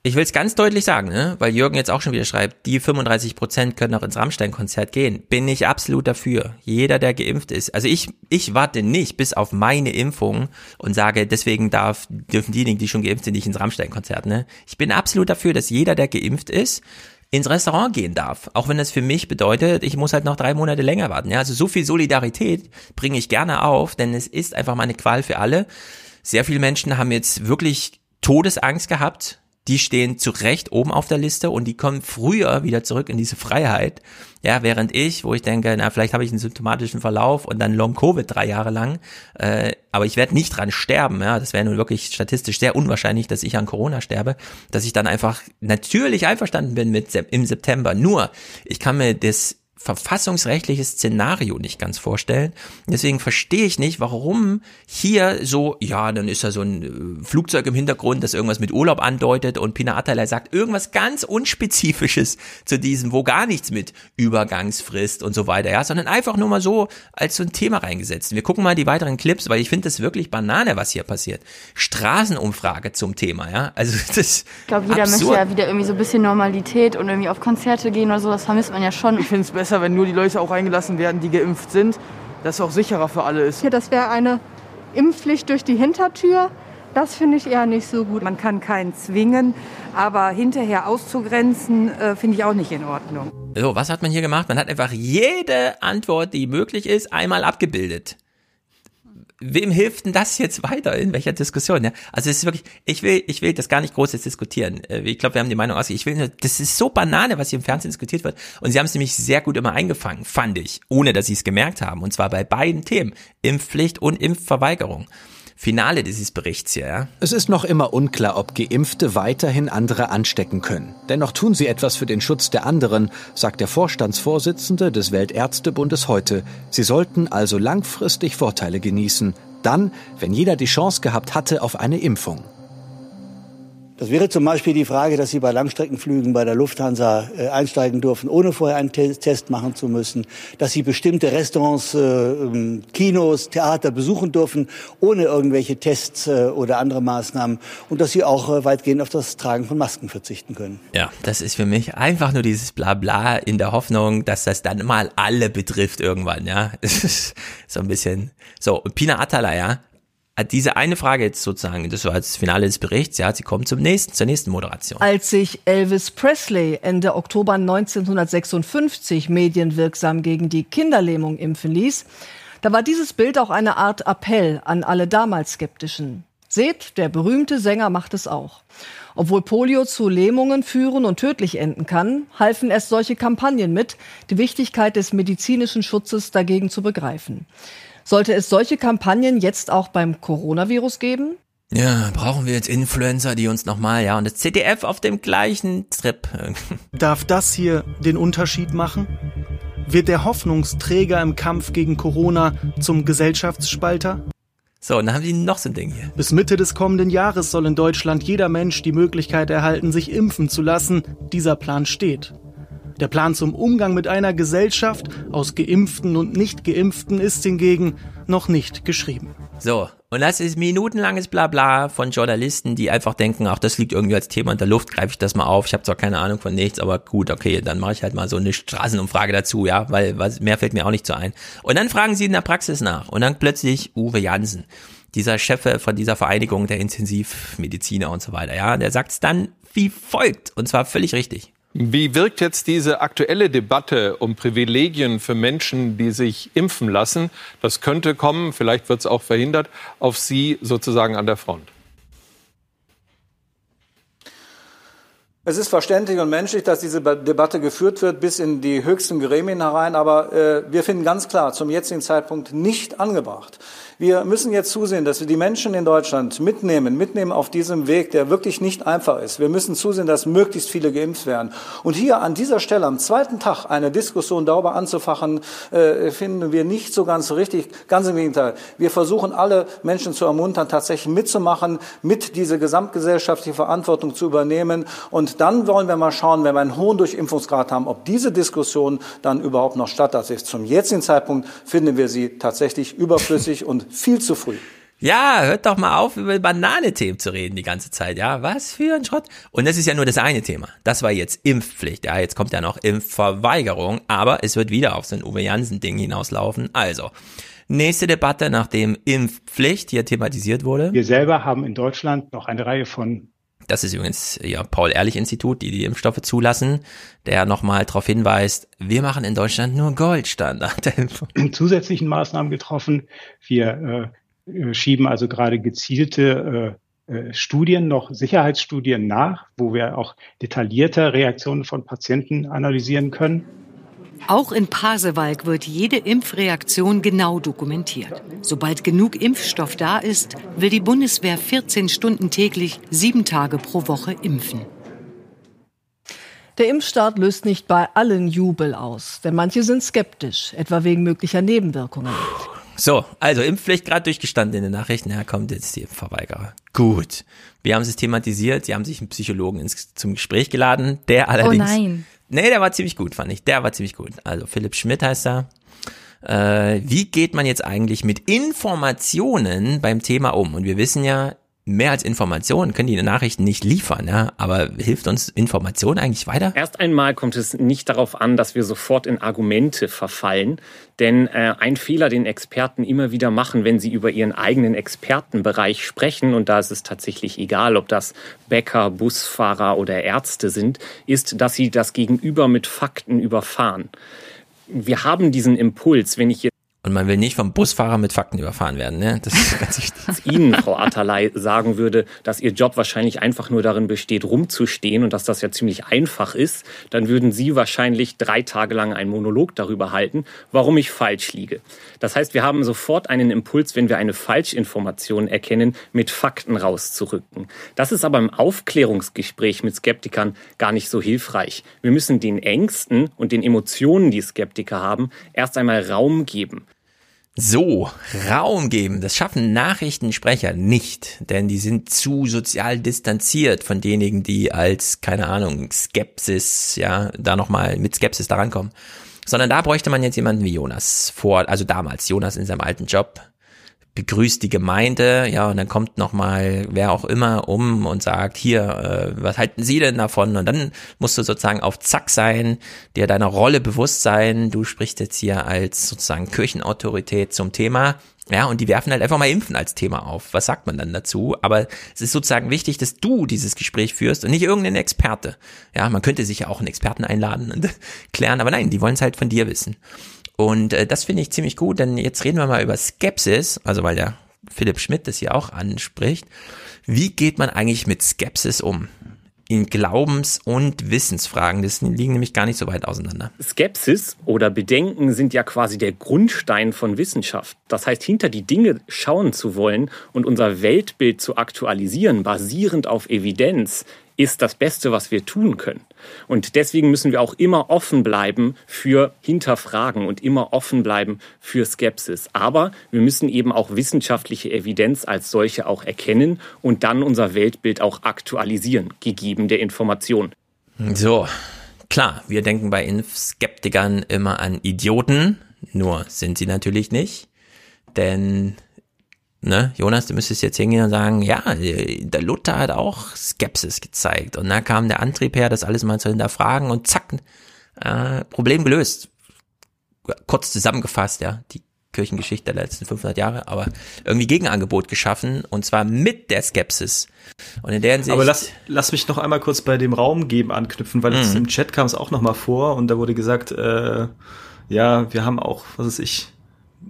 Speaker 1: Ich will es ganz deutlich sagen, ne? weil Jürgen jetzt auch schon wieder schreibt, die 35 Prozent können auch ins Rammstein-Konzert gehen. Bin ich absolut dafür. Jeder, der geimpft ist. Also ich, ich warte nicht bis auf meine Impfung und sage, deswegen darf, dürfen diejenigen, die schon geimpft sind, nicht ins Rammstein-Konzert. Ne? Ich bin absolut dafür, dass jeder, der geimpft ist, ins Restaurant gehen darf. Auch wenn das für mich bedeutet, ich muss halt noch drei Monate länger warten. Ja, also so viel Solidarität bringe ich gerne auf, denn es ist einfach mal eine Qual für alle. Sehr viele Menschen haben jetzt wirklich Todesangst gehabt, die stehen zu Recht oben auf der Liste und die kommen früher wieder zurück in diese Freiheit. Ja, während ich, wo ich denke, na, vielleicht habe ich einen symptomatischen Verlauf und dann Long-Covid drei Jahre lang, äh, aber ich werde nicht dran sterben. Ja, das wäre nun wirklich statistisch sehr unwahrscheinlich, dass ich an Corona sterbe, dass ich dann einfach natürlich einverstanden bin mit im September. Nur, ich kann mir das verfassungsrechtliches Szenario nicht ganz vorstellen. Deswegen verstehe ich nicht, warum hier so, ja, dann ist da so ein äh, Flugzeug im Hintergrund, das irgendwas mit Urlaub andeutet und Pina Atalay sagt irgendwas ganz unspezifisches zu diesem, wo gar nichts mit Übergangsfrist und so weiter, ja, sondern einfach nur mal so als so ein Thema reingesetzt. Wir gucken mal die weiteren Clips, weil ich finde das wirklich Banane, was hier passiert. Straßenumfrage zum Thema, ja, also das
Speaker 24: Ich glaube, jeder absurd. möchte ja wieder irgendwie so ein bisschen Normalität und irgendwie auf Konzerte gehen oder so, das vermisst man ja schon.
Speaker 25: Ich finde es besser besser, wenn nur die Leute auch eingelassen werden, die geimpft sind, dass es auch sicherer für alle ist.
Speaker 26: Das wäre eine Impfpflicht durch die Hintertür. Das finde ich eher nicht so gut.
Speaker 27: Man kann keinen zwingen, aber hinterher auszugrenzen, äh, finde ich auch nicht in Ordnung.
Speaker 1: So, was hat man hier gemacht? Man hat einfach jede Antwort, die möglich ist, einmal abgebildet wem hilft denn das jetzt weiter? In welcher Diskussion? Ja? Also es ist wirklich, ich will, ich will das gar nicht groß jetzt diskutieren. Äh, ich glaube, wir haben die Meinung aus. Ich will nur, das ist so Banane, was hier im Fernsehen diskutiert wird. Und sie haben es nämlich sehr gut immer eingefangen, fand ich, ohne dass sie es gemerkt haben. Und zwar bei beiden Themen. Impfpflicht und Impfverweigerung. Finale dieses Berichts hier. Ja?
Speaker 28: Es ist noch immer unklar, ob Geimpfte weiterhin andere anstecken können. Dennoch tun sie etwas für den Schutz der anderen, sagt der Vorstandsvorsitzende des Weltärztebundes heute. Sie sollten also langfristig Vorteile genießen. Dann, wenn jeder die Chance gehabt hatte auf eine Impfung.
Speaker 29: Das wäre zum Beispiel die Frage, dass Sie bei Langstreckenflügen bei der Lufthansa äh, einsteigen dürfen, ohne vorher einen Te Test machen zu müssen, dass Sie bestimmte Restaurants, äh, ähm, Kinos, Theater besuchen dürfen, ohne irgendwelche Tests äh, oder andere Maßnahmen und dass Sie auch äh, weitgehend auf das Tragen von Masken verzichten können.
Speaker 1: Ja, das ist für mich einfach nur dieses Blabla in der Hoffnung, dass das dann mal alle betrifft irgendwann, ja. so ein bisschen. So, Pina Atala, ja, diese eine Frage jetzt sozusagen, das war das Finale des Berichts, ja, sie kommt zum nächsten, zur nächsten Moderation.
Speaker 23: Als sich Elvis Presley Ende Oktober 1956 medienwirksam gegen die Kinderlähmung impfen ließ, da war dieses Bild auch eine Art Appell an alle damals Skeptischen. Seht, der berühmte Sänger macht es auch. Obwohl Polio zu Lähmungen führen und tödlich enden kann, halfen erst solche Kampagnen mit, die Wichtigkeit des medizinischen Schutzes dagegen zu begreifen. Sollte es solche Kampagnen jetzt auch beim Coronavirus geben?
Speaker 1: Ja, brauchen wir jetzt Influencer, die uns nochmal, ja, und das ZDF auf dem gleichen Trip.
Speaker 30: Darf das hier den Unterschied machen? Wird der Hoffnungsträger im Kampf gegen Corona zum Gesellschaftsspalter?
Speaker 1: So, und dann haben die noch so ein Ding hier.
Speaker 30: Bis Mitte des kommenden Jahres soll in Deutschland jeder Mensch die Möglichkeit erhalten, sich impfen zu lassen. Dieser Plan steht. Der Plan zum Umgang mit einer Gesellschaft aus Geimpften und Nicht-Geimpften ist hingegen noch nicht geschrieben.
Speaker 1: So, und das ist minutenlanges Blabla von Journalisten, die einfach denken, ach, das liegt irgendwie als Thema in der Luft, greife ich das mal auf. Ich habe zwar keine Ahnung von nichts, aber gut, okay, dann mache ich halt mal so eine Straßenumfrage dazu, ja, weil was, mehr fällt mir auch nicht so ein. Und dann fragen sie in der Praxis nach und dann plötzlich Uwe Jansen, dieser Chef von dieser Vereinigung der Intensivmediziner und so weiter, ja, der sagt es dann wie folgt und zwar völlig richtig.
Speaker 31: Wie wirkt jetzt diese aktuelle Debatte um Privilegien für Menschen, die sich impfen lassen? Das könnte kommen, vielleicht wird es auch verhindert, auf Sie sozusagen an der Front.
Speaker 29: Es ist verständlich und menschlich, dass diese Debatte geführt wird bis in die höchsten Gremien herein, aber äh, wir finden ganz klar zum jetzigen Zeitpunkt nicht angebracht. Wir müssen jetzt zusehen, dass wir die Menschen in Deutschland mitnehmen, mitnehmen auf diesem Weg, der wirklich nicht einfach ist. Wir müssen zusehen, dass möglichst viele geimpft werden. Und hier an dieser Stelle am zweiten Tag eine Diskussion darüber anzufachen, äh, finden wir nicht so ganz richtig. Ganz im Gegenteil. Wir versuchen alle Menschen zu ermuntern, tatsächlich mitzumachen, mit diese gesamtgesellschaftliche Verantwortung zu übernehmen. Und dann wollen wir mal schauen, wenn wir einen hohen Durchimpfungsgrad haben, ob diese Diskussion dann überhaupt noch stattfindet. Zum jetzigen Zeitpunkt finden wir sie tatsächlich überflüssig und viel zu früh.
Speaker 1: Ja, hört doch mal auf, über Bananenthemen zu reden die ganze Zeit. Ja, was für ein Schrott. Und das ist ja nur das eine Thema. Das war jetzt Impfpflicht. Ja, jetzt kommt ja noch Impfverweigerung. Aber es wird wieder auf so ein Uwe Jansen-Ding hinauslaufen. Also, nächste Debatte, nachdem Impfpflicht hier thematisiert wurde.
Speaker 32: Wir selber haben in Deutschland noch eine Reihe von
Speaker 1: das ist übrigens ja Paul-Ehrlich-Institut, die die Impfstoffe zulassen, der nochmal darauf hinweist, wir machen in Deutschland nur Goldstandard.
Speaker 32: Zusätzlichen Maßnahmen getroffen. Wir äh, schieben also gerade gezielte äh, äh, Studien, noch Sicherheitsstudien nach, wo wir auch detaillierter Reaktionen von Patienten analysieren können.
Speaker 33: Auch in Pasewalk wird jede Impfreaktion genau dokumentiert. Sobald genug Impfstoff da ist, will die Bundeswehr 14 Stunden täglich, sieben Tage pro Woche impfen.
Speaker 23: Der Impfstart löst nicht bei allen Jubel aus, denn manche sind skeptisch, etwa wegen möglicher Nebenwirkungen.
Speaker 1: So, also Impfpflicht gerade durchgestanden in den Nachrichten. Ja, kommt jetzt die Impfverweigerer. Gut. Wir haben es thematisiert. Sie haben sich einen Psychologen ins, zum Gespräch geladen, der allerdings.
Speaker 10: Oh nein.
Speaker 1: Nee, der war ziemlich gut, fand ich. Der war ziemlich gut. Also Philipp Schmidt heißt er. Äh, wie geht man jetzt eigentlich mit Informationen beim Thema um? Und wir wissen ja, mehr als Informationen können die Nachrichten nicht liefern, ja, aber hilft uns Information eigentlich weiter?
Speaker 34: Erst einmal kommt es nicht darauf an, dass wir sofort in Argumente verfallen, denn äh, ein Fehler, den Experten immer wieder machen, wenn sie über ihren eigenen Expertenbereich sprechen, und da ist es tatsächlich egal, ob das Bäcker, Busfahrer oder Ärzte sind, ist, dass sie das Gegenüber mit Fakten überfahren. Wir haben diesen Impuls, wenn ich jetzt
Speaker 1: und man will nicht vom Busfahrer mit Fakten überfahren werden, ne? Das ist ganz wichtig.
Speaker 34: Ihnen, Frau Atterlei, sagen würde, dass Ihr Job wahrscheinlich einfach nur darin besteht, rumzustehen und dass das ja ziemlich einfach ist, dann würden Sie wahrscheinlich drei Tage lang einen Monolog darüber halten, warum ich falsch liege. Das heißt, wir haben sofort einen Impuls, wenn wir eine Falschinformation erkennen, mit Fakten rauszurücken. Das ist aber im Aufklärungsgespräch mit Skeptikern gar nicht so hilfreich. Wir müssen den Ängsten und den Emotionen, die Skeptiker haben, erst einmal Raum geben.
Speaker 1: So, Raum geben, das schaffen Nachrichtensprecher nicht, denn die sind zu sozial distanziert von denjenigen, die als, keine Ahnung, Skepsis, ja, da nochmal mit Skepsis da rankommen. Sondern da bräuchte man jetzt jemanden wie Jonas vor, also damals, Jonas in seinem alten Job, begrüßt die Gemeinde, ja, und dann kommt nochmal wer auch immer um und sagt, hier, äh, was halten Sie denn davon? Und dann musst du sozusagen auf Zack sein, dir deiner Rolle bewusst sein. Du sprichst jetzt hier als sozusagen Kirchenautorität zum Thema. Ja, und die werfen halt einfach mal Impfen als Thema auf. Was sagt man dann dazu? Aber es ist sozusagen wichtig, dass du dieses Gespräch führst und nicht irgendein Experte. Ja, man könnte sich ja auch einen Experten einladen und klären, aber nein, die wollen es halt von dir wissen. Und äh, das finde ich ziemlich gut, denn jetzt reden wir mal über Skepsis, also weil der Philipp Schmidt das hier auch anspricht. Wie geht man eigentlich mit Skepsis um? in Glaubens- und Wissensfragen. Das liegen nämlich gar nicht so weit auseinander.
Speaker 34: Skepsis oder Bedenken sind ja quasi der Grundstein von Wissenschaft. Das heißt, hinter die Dinge schauen zu wollen und unser Weltbild zu aktualisieren, basierend auf Evidenz, ist das Beste, was wir tun können. Und deswegen müssen wir auch immer offen bleiben für Hinterfragen und immer offen bleiben für Skepsis. Aber wir müssen eben auch wissenschaftliche Evidenz als solche auch erkennen und dann unser Weltbild auch aktualisieren, gegeben der Information.
Speaker 1: So, klar, wir denken bei Impfskeptikern immer an Idioten, nur sind sie natürlich nicht. Denn ne, Jonas, du müsstest jetzt hingehen und sagen, ja, der Luther hat auch Skepsis gezeigt. Und da kam der Antrieb her, das alles mal zu hinterfragen und zack, äh, Problem gelöst. Kurz zusammengefasst, ja, die Kirchengeschichte der letzten 500 Jahre, aber irgendwie Gegenangebot geschaffen und zwar mit der Skepsis. Und in der Hinsicht.
Speaker 12: Aber lass, lass mich noch einmal kurz bei dem Raum geben anknüpfen, weil mhm. im Chat kam es auch noch mal vor und da wurde gesagt, äh, ja, wir haben auch, was weiß ich,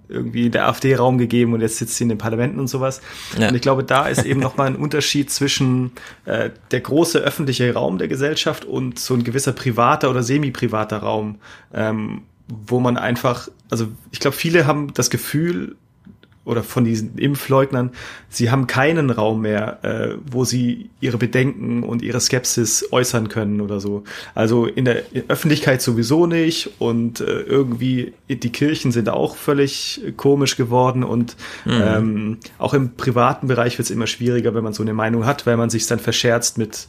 Speaker 12: irgendwie der AfD Raum gegeben und jetzt sitzt sie in den Parlamenten und sowas. Ja. Und ich glaube, da ist eben nochmal ein Unterschied zwischen äh, der große öffentliche Raum der Gesellschaft und so ein gewisser privater oder semi-privater Raum, ähm, wo man einfach, also ich glaube, viele haben das Gefühl, oder von diesen Impfleugnern, sie haben keinen Raum mehr, äh, wo sie ihre Bedenken und ihre Skepsis äußern können oder so. Also in der Öffentlichkeit sowieso nicht und äh, irgendwie die Kirchen sind auch völlig komisch geworden und mhm. ähm, auch im privaten Bereich wird es immer schwieriger, wenn man so eine Meinung hat, weil man sich dann verscherzt mit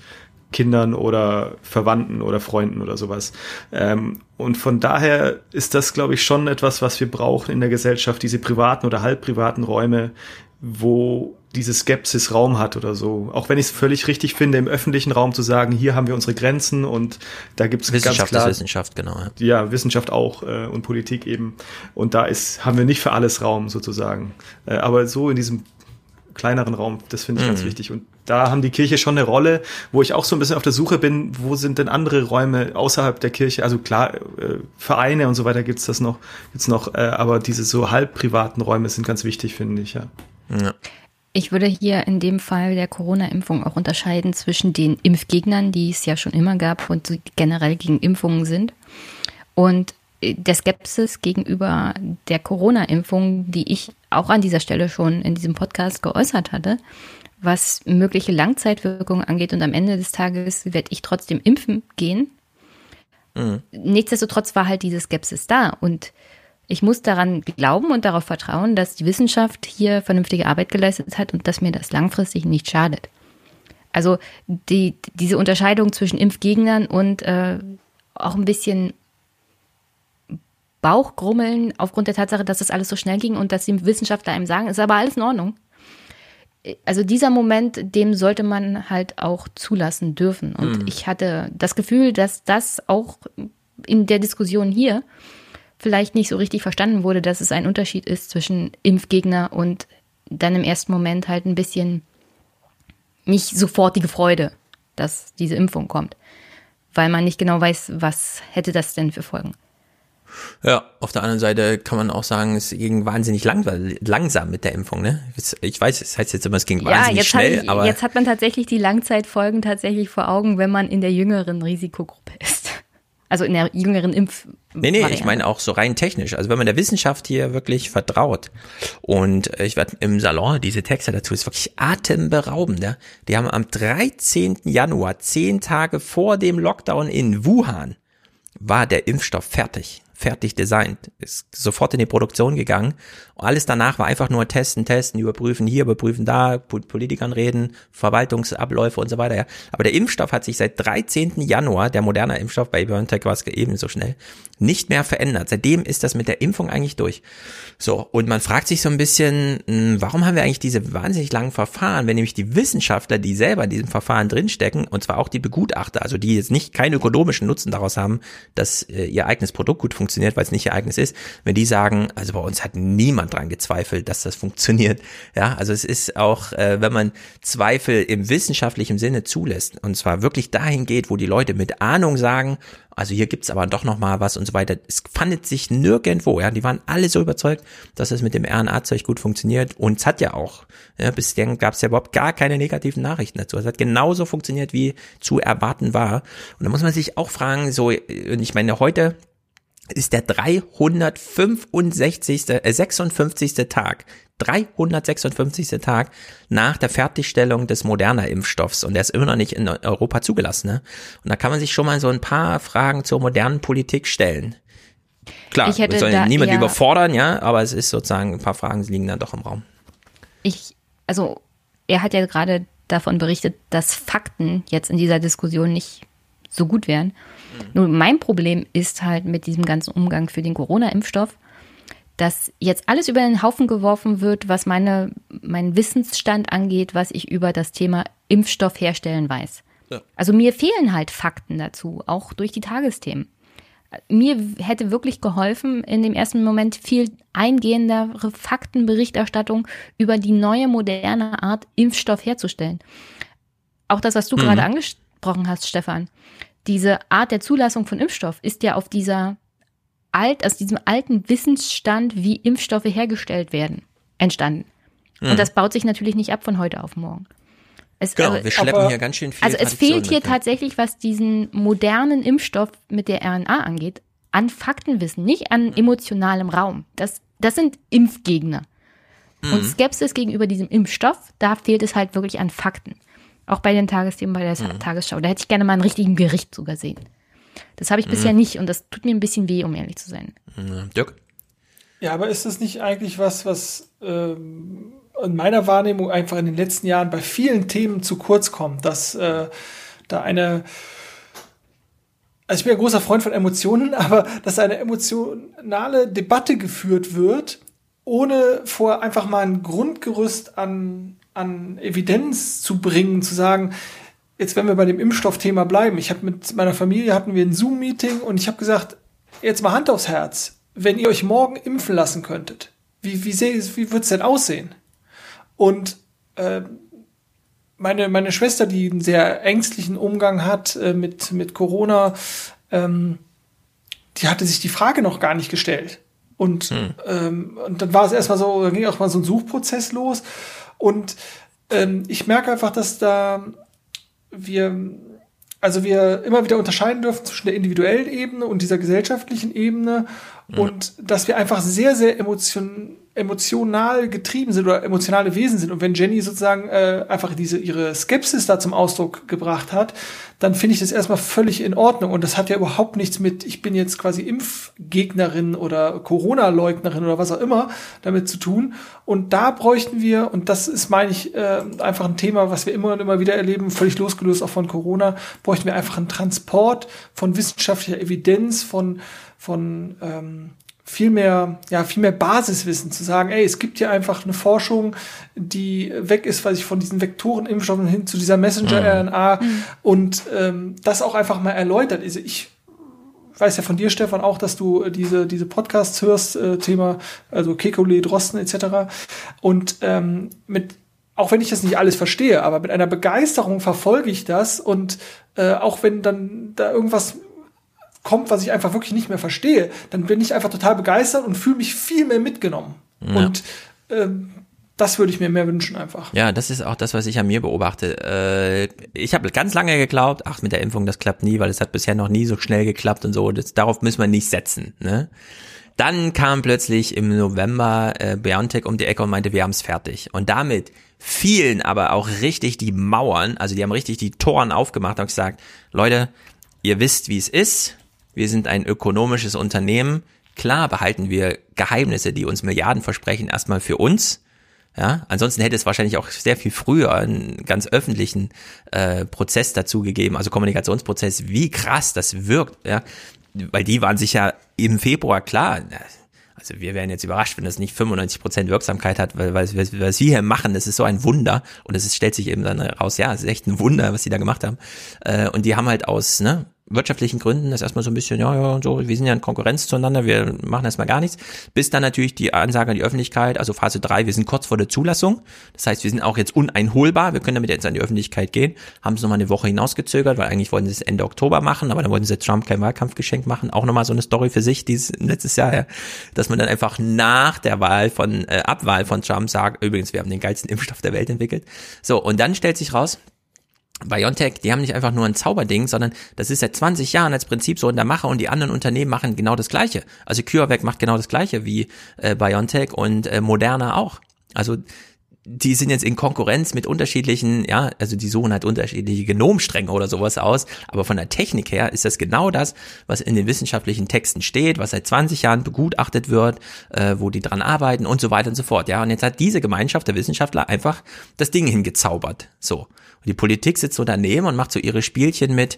Speaker 12: Kindern oder Verwandten oder Freunden oder sowas. Ähm, und von daher ist das, glaube ich, schon etwas, was wir brauchen in der Gesellschaft, diese privaten oder halbprivaten Räume, wo diese Skepsis Raum hat oder so. Auch wenn ich es völlig richtig finde, im öffentlichen Raum zu sagen, hier haben wir unsere Grenzen und da gibt es ganz
Speaker 1: Wissenschaft
Speaker 12: klar,
Speaker 1: ist Wissenschaft, genau. Ja.
Speaker 12: ja, Wissenschaft auch äh, und Politik eben. Und da ist, haben wir nicht für alles Raum sozusagen. Äh, aber so in diesem kleineren Raum, das finde ich ganz
Speaker 1: Mhm.
Speaker 12: wichtig. Und da haben die Kirche schon eine Rolle, wo ich auch so ein bisschen auf der Suche bin, wo sind denn andere Räume außerhalb der Kirche? Also klar, äh, Vereine und so weiter gibt's das noch, gibt's noch, äh, aber diese so halb privaten Räume sind ganz wichtig, finde ich, ja.
Speaker 1: Ja.
Speaker 10: Ich würde hier in dem Fall der Corona-Impfung auch unterscheiden zwischen den Impfgegnern, die es ja schon immer gab und die generell gegen Impfungen sind, und der Skepsis gegenüber der Corona-Impfung, die ich auch an dieser Stelle schon in diesem Podcast geäußert hatte, was mögliche Langzeitwirkungen angeht. Und am Ende des Tages werde ich trotzdem impfen gehen.
Speaker 1: Mhm.
Speaker 10: Nichtsdestotrotz war halt diese Skepsis da und ich muss daran glauben und darauf vertrauen, dass die Wissenschaft hier vernünftige Arbeit geleistet hat und dass mir das langfristig nicht schadet. Also die, diese Unterscheidung zwischen Impfgegnern und äh, auch ein bisschen Bauchgrummeln aufgrund der Tatsache, dass das alles so schnell ging und dass die Wissenschaftler einem sagen, ist aber alles in Ordnung. Also dieser Moment, dem sollte man halt auch zulassen dürfen. Und
Speaker 1: Mhm.
Speaker 10: ich hatte das Gefühl, dass das auch in der Diskussion hier vielleicht nicht so richtig verstanden wurde, dass es ein Unterschied ist zwischen Impfgegner und dann im ersten Moment halt ein bisschen nicht sofortige Freude, dass diese Impfung kommt. Weil man nicht genau weiß, was hätte das denn für Folgen.
Speaker 1: Ja, auf der anderen Seite kann man auch sagen, es ging wahnsinnig lang, langsam mit der Impfung, ne? Ich weiß, es heißt jetzt immer, es ging
Speaker 10: Ja,
Speaker 1: wahnsinnig
Speaker 10: jetzt,
Speaker 1: schnell,
Speaker 10: hat, ich,
Speaker 1: aber
Speaker 10: jetzt hat man tatsächlich die Langzeitfolgen tatsächlich vor Augen, wenn man in der jüngeren Risikogruppe ist. Also in der jüngeren Impf.
Speaker 1: Nee, nee, ich meine auch so rein technisch. Also wenn man der Wissenschaft hier wirklich vertraut und ich werde im Salon, diese Texte dazu ist wirklich atemberaubend. Ja? Die haben am 13. Januar, zehn Tage vor dem Lockdown in Wuhan, war der Impfstoff fertig, fertig designt, ist sofort in die Produktion gegangen. Alles danach war einfach nur testen, testen, überprüfen hier, überprüfen da, Po- Politikern reden, Verwaltungsabläufe und so weiter. Ja. Aber der Impfstoff hat sich seit 13. Januar, der moderne Impfstoff bei BioNTech war es ebenso schnell, nicht mehr verändert. Seitdem ist das mit der Impfung eigentlich durch. So, und man fragt sich so ein bisschen, mh, warum haben wir eigentlich diese wahnsinnig langen Verfahren, wenn nämlich die Wissenschaftler, die selber in diesem Verfahren drinstecken, und zwar auch die Begutachter, also die jetzt nicht keinen ökonomischen Nutzen daraus haben, dass äh, ihr eigenes Produkt gut funktioniert, weil es nicht ihr eigenes ist, wenn die sagen, also bei uns hat niemand dran gezweifelt, dass das funktioniert. Ja, also es ist auch, äh, wenn man Zweifel im wissenschaftlichen Sinne zulässt, und zwar wirklich dahin geht, wo die Leute mit Ahnung sagen, also hier gibt's aber doch noch mal was und so weiter. Es fandet sich nirgendwo, ja. Die waren alle so überzeugt, dass es mit dem RNA-Zeug gut funktioniert. Und es hat ja auch, ja, bisher gab's ja überhaupt gar keine negativen Nachrichten dazu. Es hat genauso funktioniert, wie zu erwarten war. Und da muss man sich auch fragen, so, und ich meine, heute ist der 365. Äh, 56. Tag. 356. Tag nach der Fertigstellung des moderner Impfstoffs und der ist immer noch nicht in Europa zugelassen. Ne? Und da kann man sich schon mal so ein paar Fragen zur modernen Politik stellen. Klar,
Speaker 10: Ich hätte
Speaker 1: wir sollen
Speaker 10: da
Speaker 1: niemand
Speaker 10: eher-
Speaker 1: überfordern, ja, aber es ist sozusagen, ein paar Fragen liegen dann doch im Raum.
Speaker 10: ich, also er hat ja gerade davon berichtet, dass Fakten jetzt in dieser Diskussion nicht so gut wären. Nur mein Problem ist halt mit diesem ganzen Umgang für den Corona-Impfstoff, dass jetzt alles über den Haufen geworfen wird, was meine, meinen Wissensstand angeht, was ich über das Thema Impfstoff herstellen weiß.
Speaker 1: Ja.
Speaker 10: Also mir fehlen halt Fakten dazu, auch durch die Tagesthemen. Mir hätte wirklich geholfen, in dem ersten Moment viel eingehendere Faktenberichterstattung über die neue moderne Art, Impfstoff herzustellen. Auch das, was du
Speaker 1: Mhm.
Speaker 10: gerade angesprochen hast, Stefan. Diese Art der Zulassung von Impfstoff ist ja auf dieser alt, aus diesem alten Wissensstand, wie Impfstoffe hergestellt werden, entstanden.
Speaker 1: Mhm.
Speaker 10: Und das baut sich natürlich nicht ab von heute auf morgen. Es,
Speaker 1: Genau,
Speaker 10: also-
Speaker 1: wir schleppen hier ganz schön viel
Speaker 10: Also es
Speaker 1: Tradition
Speaker 10: fehlt hier
Speaker 1: mit, ja.
Speaker 10: tatsächlich, was diesen modernen Impfstoff mit der RNA angeht, an Faktenwissen, nicht an emotionalem Raum. Das, das sind Impfgegner. Und
Speaker 1: Mhm.
Speaker 10: Skepsis gegenüber diesem Impfstoff, da fehlt es halt wirklich an Fakten. Auch bei den Tagesthemen bei der
Speaker 1: Mhm.
Speaker 10: Tagesschau. Da hätte ich gerne mal einen richtigen Bericht sogar sehen. Das habe ich bisher
Speaker 1: Mhm.
Speaker 10: nicht und das tut mir ein bisschen weh, um ehrlich zu sein.
Speaker 1: Ja, Dirk?
Speaker 11: Ja, aber ist das nicht eigentlich was, was ähm, in meiner Wahrnehmung einfach in den letzten Jahren bei vielen Themen zu kurz kommt, dass äh, da eine, also ich bin ein großer Freund von Emotionen, aber dass eine emotionale Debatte geführt wird ohne vorher einfach mal ein Grundgerüst an, an Evidenz zu bringen, zu sagen, jetzt wenn wir bei dem Impfstoffthema bleiben, ich habe mit meiner Familie hatten wir ein Zoom-Meeting und ich habe gesagt, jetzt mal Hand aufs Herz, wenn ihr euch morgen impfen lassen könntet, wie, wie, wie wird es denn aussehen? Und äh, meine, meine Schwester, die einen sehr ängstlichen Umgang hat äh, mit, mit Corona, ähm, die hatte sich die Frage noch gar nicht gestellt. Und, hm. ähm, und dann war es erstmal so, dann ging auch mal so ein Suchprozess los. Und ähm, ich merke einfach, dass da wir, also wir immer wieder unterscheiden dürfen zwischen der individuellen Ebene und dieser gesellschaftlichen Ebene. Hm. Und dass wir einfach sehr, sehr emotion, emotional getrieben sind oder emotionale Wesen sind. Und wenn Jenny sozusagen äh, einfach diese ihre Skepsis da zum Ausdruck gebracht hat, dann finde ich das erstmal völlig in Ordnung. Und das hat ja überhaupt nichts mit, ich bin jetzt quasi Impfgegnerin oder Corona-Leugnerin oder was auch immer damit zu tun. Und da bräuchten wir, und das ist, meine ich, äh, einfach ein Thema, was wir immer und immer wieder erleben, völlig losgelöst auch von Corona, bräuchten wir einfach einen Transport von wissenschaftlicher Evidenz, von, von ähm, viel mehr, ja, viel mehr Basiswissen zu sagen, ey, es gibt hier einfach eine Forschung, die weg ist, weiß ich, von diesen Vektorenimpfstoffen hin zu dieser Messenger-RNA mhm. und ähm, das auch einfach mal erläutert. Also ich weiß ja von dir, Stefan, auch, dass du diese, diese Podcasts hörst, äh, Thema, also Kekulé, Drosten etc. Und ähm, mit auch wenn ich das nicht alles verstehe, aber mit einer Begeisterung verfolge ich das und äh, auch wenn dann da irgendwas kommt, was ich einfach wirklich nicht mehr verstehe, dann bin ich einfach total begeistert und fühle mich viel mehr mitgenommen. Ja. Und ähm, das würde ich mir mehr wünschen einfach.
Speaker 1: Ja, das ist auch das, was ich an mir beobachte. Äh, ich habe ganz lange geglaubt, ach, mit der Impfung, das klappt nie, weil es hat bisher noch nie so schnell geklappt und so. Das, darauf müssen wir nicht setzen. Ne? Dann kam plötzlich im November äh, BioNTech um die Ecke und meinte, wir haben es fertig. Und damit fielen aber auch richtig die Mauern, also die haben richtig die Toren aufgemacht und gesagt, Leute, ihr wisst, wie es ist wir sind ein ökonomisches Unternehmen. Klar behalten wir Geheimnisse, die uns Milliarden versprechen, erstmal für uns. Ja, ansonsten hätte es wahrscheinlich auch sehr viel früher einen ganz öffentlichen äh, Prozess dazu gegeben, also Kommunikationsprozess, wie krass das wirkt, ja, weil die waren sich ja im Februar klar. Also wir wären jetzt überrascht, wenn das nicht 95 Prozent Wirksamkeit hat, weil, weil was wir hier machen, das ist so ein Wunder und es stellt sich eben dann raus, ja, es ist echt ein Wunder, was die da gemacht haben. Äh, und die haben halt aus ne, wirtschaftlichen Gründen das erstmal so ein bisschen, ja, ja, so, wir sind ja in Konkurrenz zueinander, wir machen erstmal gar nichts, bis dann natürlich die Ansage an die Öffentlichkeit, also Phase 3, wir sind kurz vor der Zulassung, das heißt, wir sind auch jetzt uneinholbar, wir können damit jetzt an die Öffentlichkeit gehen, haben es nochmal eine Woche hinausgezögert, weil eigentlich wollten sie es Ende Oktober machen, aber dann wollten sie Trump kein Wahlkampfgeschenk machen, auch nochmal so eine Story für sich, dieses letztes Jahr, ja, dass man dann einfach nach der Wahl von, äh, Abwahl von Trump sagt, übrigens, wir haben den geilsten Impfstoff der Welt entwickelt. So, und dann stellt sich raus, BioNTech, die haben nicht einfach nur ein Zauberding, sondern das ist seit 20 Jahren als Prinzip so in der Mache und die anderen Unternehmen machen genau das Gleiche. Also CureVac macht genau das Gleiche wie äh, BioNTech und äh, Moderna auch. Also die sind jetzt in Konkurrenz mit unterschiedlichen, ja, also die suchen halt unterschiedliche Genomstränge oder sowas aus, aber von der Technik her ist das genau das, was in den wissenschaftlichen Texten steht, was seit 20 Jahren begutachtet wird, äh, wo die dran arbeiten und so weiter und so fort, ja, und jetzt hat diese Gemeinschaft der Wissenschaftler einfach das Ding hingezaubert, so die Politik sitzt so daneben und macht so ihre Spielchen mit,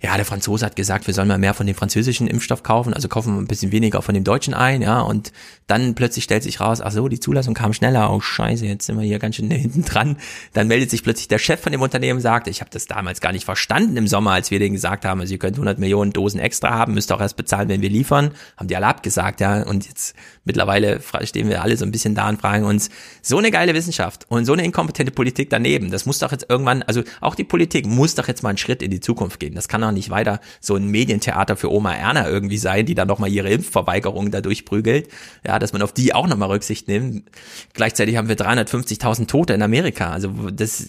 Speaker 1: ja, der Franzose hat gesagt, wir sollen mal mehr von dem französischen Impfstoff kaufen, also kaufen wir ein bisschen weniger von dem deutschen ein, ja, und dann plötzlich stellt sich raus, ach so, die Zulassung kam schneller, oh scheiße, jetzt sind wir hier ganz schön hinten dran. Dann meldet sich plötzlich der Chef von dem Unternehmen, sagt, ich habe das damals gar nicht verstanden im Sommer, als wir denen gesagt haben, also ihr könnt 100 Millionen Dosen extra haben, müsst auch erst bezahlen, wenn wir liefern, haben die alle abgesagt, ja, und jetzt mittlerweile stehen wir alle so ein bisschen da und fragen uns, so eine geile Wissenschaft und so eine inkompetente Politik daneben, das muss doch jetzt irgendwann, also auch die Politik muss doch jetzt mal einen Schritt in die Zukunft gehen, das kann doch nicht weiter so ein Medientheater für Oma Erna irgendwie sein, die dann nochmal ihre Impfverweigerung da durchprügelt. Ja, dass man auf die auch nochmal Rücksicht nimmt. Gleichzeitig haben wir 350.000 Tote in Amerika. Also das,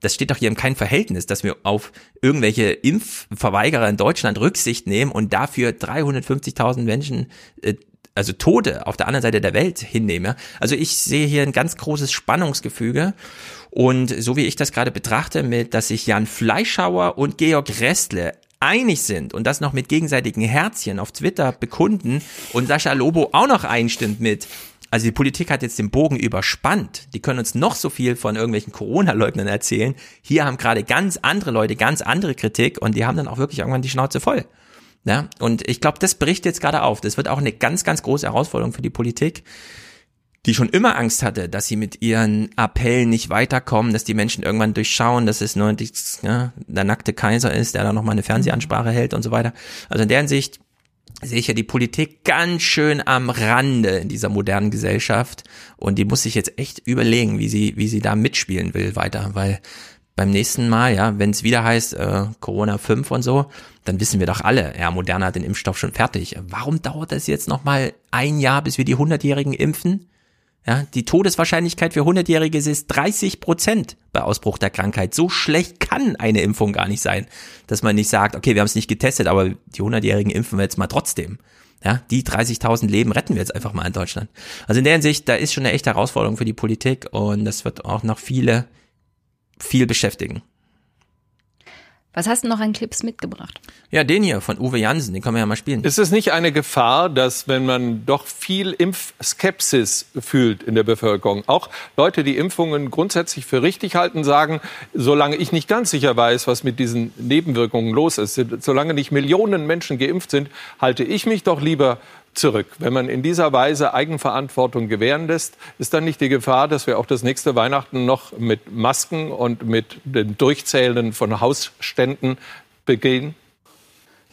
Speaker 1: das steht doch hier in keinem Verhältnis, dass wir auf irgendwelche Impfverweigerer in Deutschland Rücksicht nehmen und dafür 350.000 Menschen äh, also Tote auf der anderen Seite der Welt hinnehme. Also ich sehe hier ein ganz großes Spannungsgefüge und so wie ich das gerade betrachte, mit, dass sich Jan Fleischhauer und Georg Restle einig sind und das noch mit gegenseitigen Herzchen auf Twitter bekunden und Sascha Lobo auch noch einstimmt mit, also die Politik hat jetzt den Bogen überspannt. Die können uns noch so viel von irgendwelchen Corona-Leugnern erzählen. Hier haben gerade ganz andere Leute ganz andere Kritik und die haben dann auch wirklich irgendwann die Schnauze voll. Ja, und ich glaube, das bricht jetzt gerade auf. Das wird auch eine ganz, ganz große Herausforderung für die Politik die schon immer Angst hatte, dass sie mit ihren Appellen nicht weiterkommen, dass die Menschen irgendwann durchschauen, dass es nur die, ja, der nackte Kaiser ist, der da nochmal eine Fernsehansprache hält und so weiter. Also in der Hinsicht sehe ich ja die Politik ganz schön am Rande in dieser modernen Gesellschaft und die muss sich jetzt echt überlegen, wie sie, wie sie da mitspielen will weiter, weil beim nächsten Mal, ja, wenn es wieder heißt äh, Corona 5 und so, dann wissen wir doch alle, ja, Moderna hat den Impfstoff schon fertig. Warum dauert das jetzt noch mal ein Jahr, bis wir die 100-Jährigen impfen? Ja, die Todeswahrscheinlichkeit für 100-Jährige ist 30 Prozent bei Ausbruch der Krankheit. So schlecht kann eine Impfung gar nicht sein, dass man nicht sagt, okay, wir haben es nicht getestet, aber die 100-Jährigen impfen wir jetzt mal trotzdem. Ja, die 30.000 Leben retten wir jetzt einfach mal in Deutschland. Also in der Hinsicht, da ist schon eine echte Herausforderung für die Politik und das wird auch noch viele, viel beschäftigen.
Speaker 10: Was hast du noch an Clips mitgebracht?
Speaker 1: Ja, den hier von Uwe Jansen, den können wir ja mal spielen.
Speaker 31: Ist es nicht eine Gefahr, dass wenn man doch viel Impfskepsis fühlt in der Bevölkerung, auch Leute, die Impfungen grundsätzlich für richtig halten, sagen, solange ich nicht ganz sicher weiß, was mit diesen Nebenwirkungen los ist, solange nicht Millionen Menschen geimpft sind, halte ich mich doch lieber zurück. Wenn man in dieser Weise Eigenverantwortung gewähren lässt, ist dann nicht die Gefahr, dass wir auch das nächste Weihnachten noch mit Masken und mit dem Durchzählen von Hausständen begehen?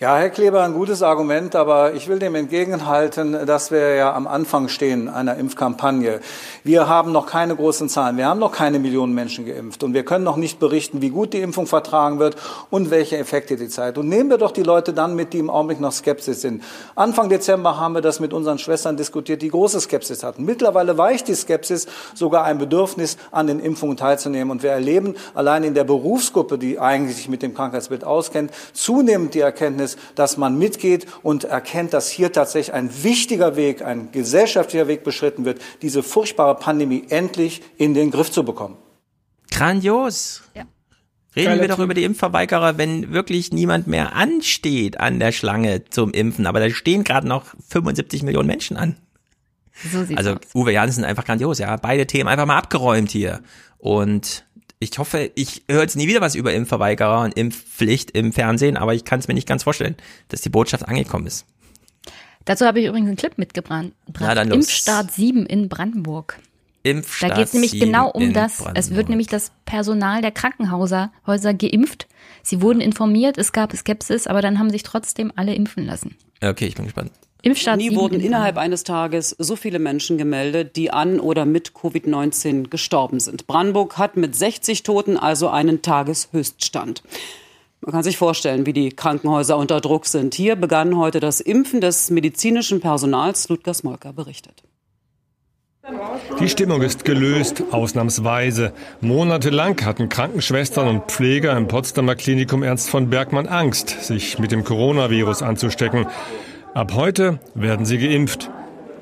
Speaker 29: Ja, Herr Kleber, ein gutes Argument, aber ich will dem entgegenhalten, dass wir ja am Anfang stehen einer Impfkampagne. Wir haben noch keine großen Zahlen, wir haben noch keine Millionen Menschen geimpft und wir können noch nicht berichten, wie gut die Impfung vertragen wird und welche Effekte die Zeit. Und nehmen wir doch die Leute dann mit, die im Augenblick noch Skepsis sind. Anfang Dezember haben wir das mit unseren Schwestern diskutiert, die große Skepsis hatten. Mittlerweile weicht die Skepsis sogar ein Bedürfnis, an den Impfungen teilzunehmen. Und wir erleben allein in der Berufsgruppe, die eigentlich sich mit dem Krankheitsbild auskennt, zunehmend die Erkenntnis, ist, dass man mitgeht und erkennt, dass hier tatsächlich ein wichtiger Weg, ein gesellschaftlicher Weg beschritten wird, diese furchtbare Pandemie endlich in den Griff zu bekommen.
Speaker 1: Grandios. Ja. Reden Geile wir doch über die Impfverweigerer, wenn wirklich niemand mehr ansteht an der Schlange zum Impfen. Aber da stehen gerade noch 75 Millionen Menschen an. So sieht's also aus. Uwe Jansen einfach grandios, ja. Beide Themen einfach mal abgeräumt hier. Und ich hoffe, ich höre jetzt nie wieder was über Impfverweigerer und Impfpflicht im Fernsehen, aber ich kann es mir nicht ganz vorstellen, dass die Botschaft angekommen ist.
Speaker 10: Dazu habe ich übrigens einen Clip mitgebracht. Na, dann los. Impfstart 7 in Brandenburg. Impfstart da geht es nämlich genau um das. Es wird nämlich das Personal der Krankenhäuser Häuser geimpft. Sie wurden informiert, es gab Skepsis, aber dann haben sich trotzdem alle impfen lassen.
Speaker 1: Okay, ich bin gespannt.
Speaker 35: Impfstadt Nie wurden innerhalb eines Tages so viele Menschen gemeldet, die an oder mit Covid-19 gestorben sind. Brandenburg hat mit 60 Toten also einen Tageshöchststand. Man kann sich vorstellen, wie die Krankenhäuser unter Druck sind. Hier begann heute das Impfen des medizinischen Personals. Ludger Smolker berichtet.
Speaker 36: Die Stimmung ist gelöst, ausnahmsweise. Monatelang hatten Krankenschwestern und Pfleger im Potsdamer Klinikum Ernst von Bergmann Angst, sich mit dem Coronavirus anzustecken. Ab heute werden sie geimpft.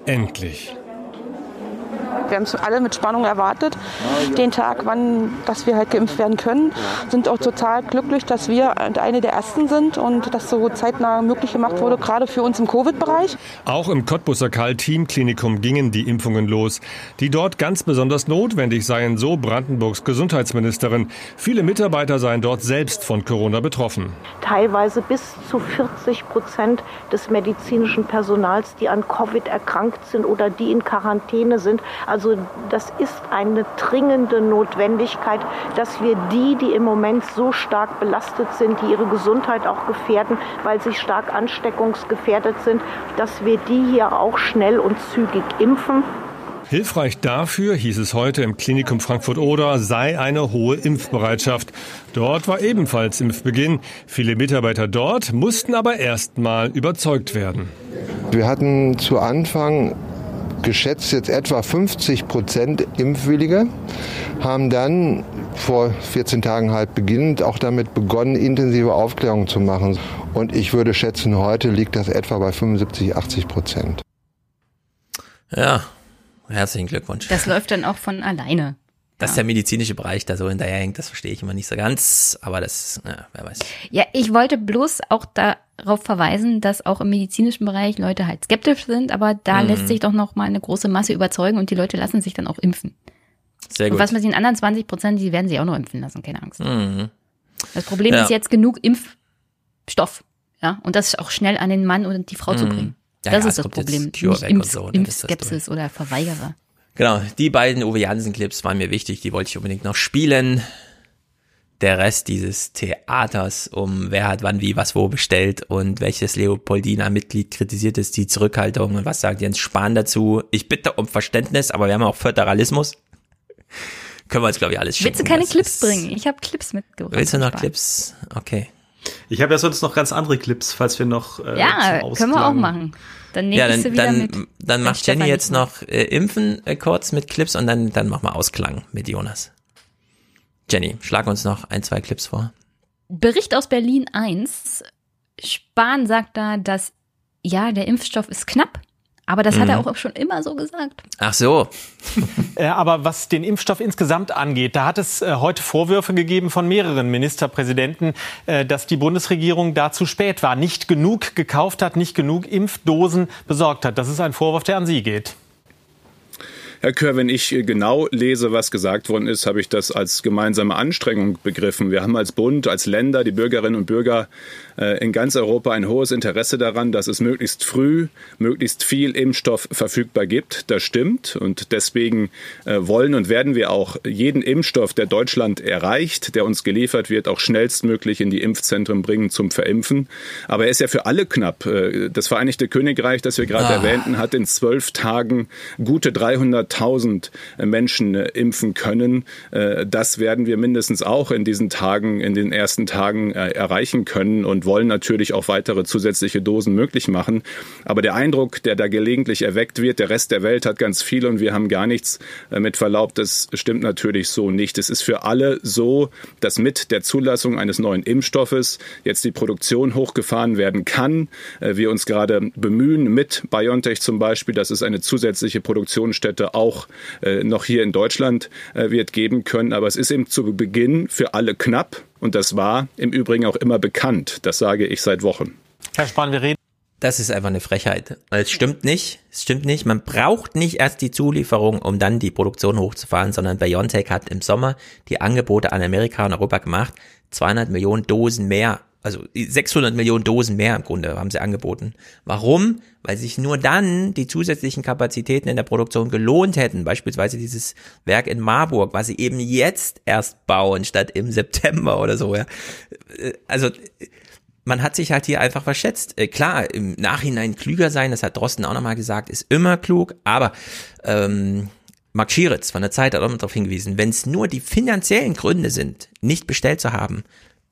Speaker 36: Endlich.
Speaker 26: Wir haben es alle mit Spannung erwartet, den Tag, wann, dass wir halt geimpft werden können. Sind auch total glücklich, dass wir eine der ersten sind und dass so zeitnah möglich gemacht wurde, gerade für uns im Covid-Bereich.
Speaker 36: Auch im Cottbusser Karl-Team-Klinikum gingen die Impfungen los, die dort ganz besonders notwendig seien, so Brandenburgs Gesundheitsministerin. Viele Mitarbeiter seien dort selbst von Corona betroffen.
Speaker 26: Teilweise bis zu 40 Prozent des medizinischen Personals, die an Covid erkrankt sind oder die in Quarantäne sind. Also das ist eine dringende Notwendigkeit, dass wir die, die im Moment so stark belastet sind, die ihre Gesundheit auch gefährden, weil sie stark ansteckungsgefährdet sind, dass wir die hier auch schnell und zügig impfen.
Speaker 36: Hilfreich dafür, hieß es heute im Klinikum Frankfurt-Oder, sei eine hohe Impfbereitschaft. Dort war ebenfalls Impfbeginn. Viele Mitarbeiter dort mussten aber erst mal überzeugt werden.
Speaker 37: Wir hatten zu Anfang geschätzt jetzt etwa 50 Prozent Impfwillige, haben dann vor 14 Tagen halt beginnend auch damit begonnen, intensive Aufklärung zu machen. Und ich würde schätzen, heute liegt das etwa bei 75, 80 Prozent.
Speaker 1: Ja, herzlichen Glückwunsch.
Speaker 10: Das läuft dann auch von alleine.
Speaker 1: Dass ja. der medizinische Bereich da so hinterherhängt, das verstehe ich immer nicht so ganz, aber das, ja, wer weiß.
Speaker 10: Ja, ich wollte bloß auch darauf verweisen, dass auch im medizinischen Bereich Leute halt skeptisch sind, aber da mhm. lässt sich doch noch mal eine große Masse überzeugen und die Leute lassen sich dann auch impfen. Sehr gut. Und was mit den anderen 20 Prozent, die werden sich auch noch impfen lassen, keine Angst. Mhm. Das Problem ja. ist jetzt genug Impfstoff, ja, und das auch schnell an den Mann und die Frau mhm. zu bringen. Das ist das Problem. Nicht Impf so, Impfskepsis oder Verweigerer.
Speaker 1: Genau, die beiden Uwe Jansen-Clips waren mir wichtig, die wollte ich unbedingt noch spielen. Der Rest dieses Theaters um wer hat wann wie was wo bestellt und welches Leopoldina-Mitglied kritisiert es die Zurückhaltung und was sagt Jens Spahn dazu. Ich bitte um Verständnis, aber wir haben auch Föderalismus. Können wir uns, glaube ich, alles
Speaker 10: Willst du keine
Speaker 1: Das
Speaker 10: Clips
Speaker 1: ist-
Speaker 10: bringen? Ich habe Clips mitgebracht.
Speaker 1: Willst du noch
Speaker 10: Spahn.
Speaker 1: Clips? Okay.
Speaker 12: Ich habe ja sonst noch ganz andere Clips, falls wir noch. Äh,
Speaker 10: Ja,
Speaker 12: zum
Speaker 10: können wir auch machen. Dann nehme
Speaker 1: Ja,
Speaker 10: ich
Speaker 1: dann,
Speaker 10: sie wieder
Speaker 1: dann,
Speaker 10: mit.
Speaker 1: dann macht Jenny jetzt noch äh, Impfen äh, kurz mit Clips und dann, dann machen wir Ausklang mit Jonas. Jenny, schlag uns noch ein, zwei Clips vor.
Speaker 10: Bericht aus Berlin 1. Spahn sagt da, dass ja, der Impfstoff ist knapp. Aber das hat
Speaker 1: Mhm.
Speaker 10: er auch schon immer so gesagt.
Speaker 1: Ach so.
Speaker 38: Äh, Aber was den Impfstoff insgesamt angeht, da hat es äh, heute Vorwürfe gegeben von mehreren Ministerpräsidenten, äh, dass die Bundesregierung da zu spät war, nicht genug gekauft hat, nicht genug Impfdosen besorgt hat. Das ist ein Vorwurf, der an Sie geht.
Speaker 39: Herr Kör, wenn ich genau lese, was gesagt worden ist, habe ich das als gemeinsame Anstrengung begriffen. Wir haben als Bund, als Länder, die Bürgerinnen und Bürger äh, in ganz Europa ein hohes Interesse daran, dass es möglichst früh, möglichst viel Impfstoff verfügbar gibt. Das stimmt. Und deswegen äh, wollen und werden wir auch jeden Impfstoff, der Deutschland erreicht, der uns geliefert wird, auch schnellstmöglich in die Impfzentren bringen zum Verimpfen. Aber er ist ja für alle knapp. Äh, Das Vereinigte Königreich, das wir gerade
Speaker 40: Ah.
Speaker 39: erwähnten, hat in zwölf Tagen gute 300.000 Menschen äh, impfen können. Äh, Das werden wir mindestens auch in diesen Tagen, in den ersten Tagen äh, erreichen können und wollen natürlich auch weitere zusätzliche Dosen möglich machen. Aber der Eindruck, der da gelegentlich erweckt wird, der Rest der Welt hat ganz viel und wir haben gar nichts, äh, mit Verlaub, das stimmt natürlich so nicht. Es ist für alle so, dass mit der Zulassung eines neuen Impfstoffes jetzt die Produktion hochgefahren werden kann. Äh, Wir uns gerade bemühen mit BioNTech zum Beispiel, dass es eine zusätzliche Produktionsstätte auch äh, noch hier in Deutschland äh, wird geben können. Aber es ist eben zu Beginn für alle knapp und das war im Übrigen auch immer bekannt. Das sage ich seit Wochen.
Speaker 38: Herr Spahn, wir reden.
Speaker 1: Das ist einfach eine Frechheit. Es stimmt nicht. Es stimmt nicht. Man braucht nicht erst die Zulieferung, um dann die Produktion hochzufahren, sondern BioNTech hat im Sommer die Angebote an Amerika und Europa gemacht. 200 Millionen Dosen mehr. Also 600 Millionen Dosen mehr im Grunde haben sie angeboten. Warum? Weil sich nur dann die zusätzlichen Kapazitäten in der Produktion gelohnt hätten. Beispielsweise dieses Werk in Marburg, was sie eben jetzt erst bauen, statt im September oder so. Ja. Also man hat sich halt hier einfach verschätzt. Äh, klar, im Nachhinein klüger sein, das hat Drosten auch nochmal gesagt, ist immer klug, aber ähm, Mark Schieritz von der Zeit hat auch noch darauf hingewiesen, wenn es nur die finanziellen Gründe sind, nicht bestellt zu haben,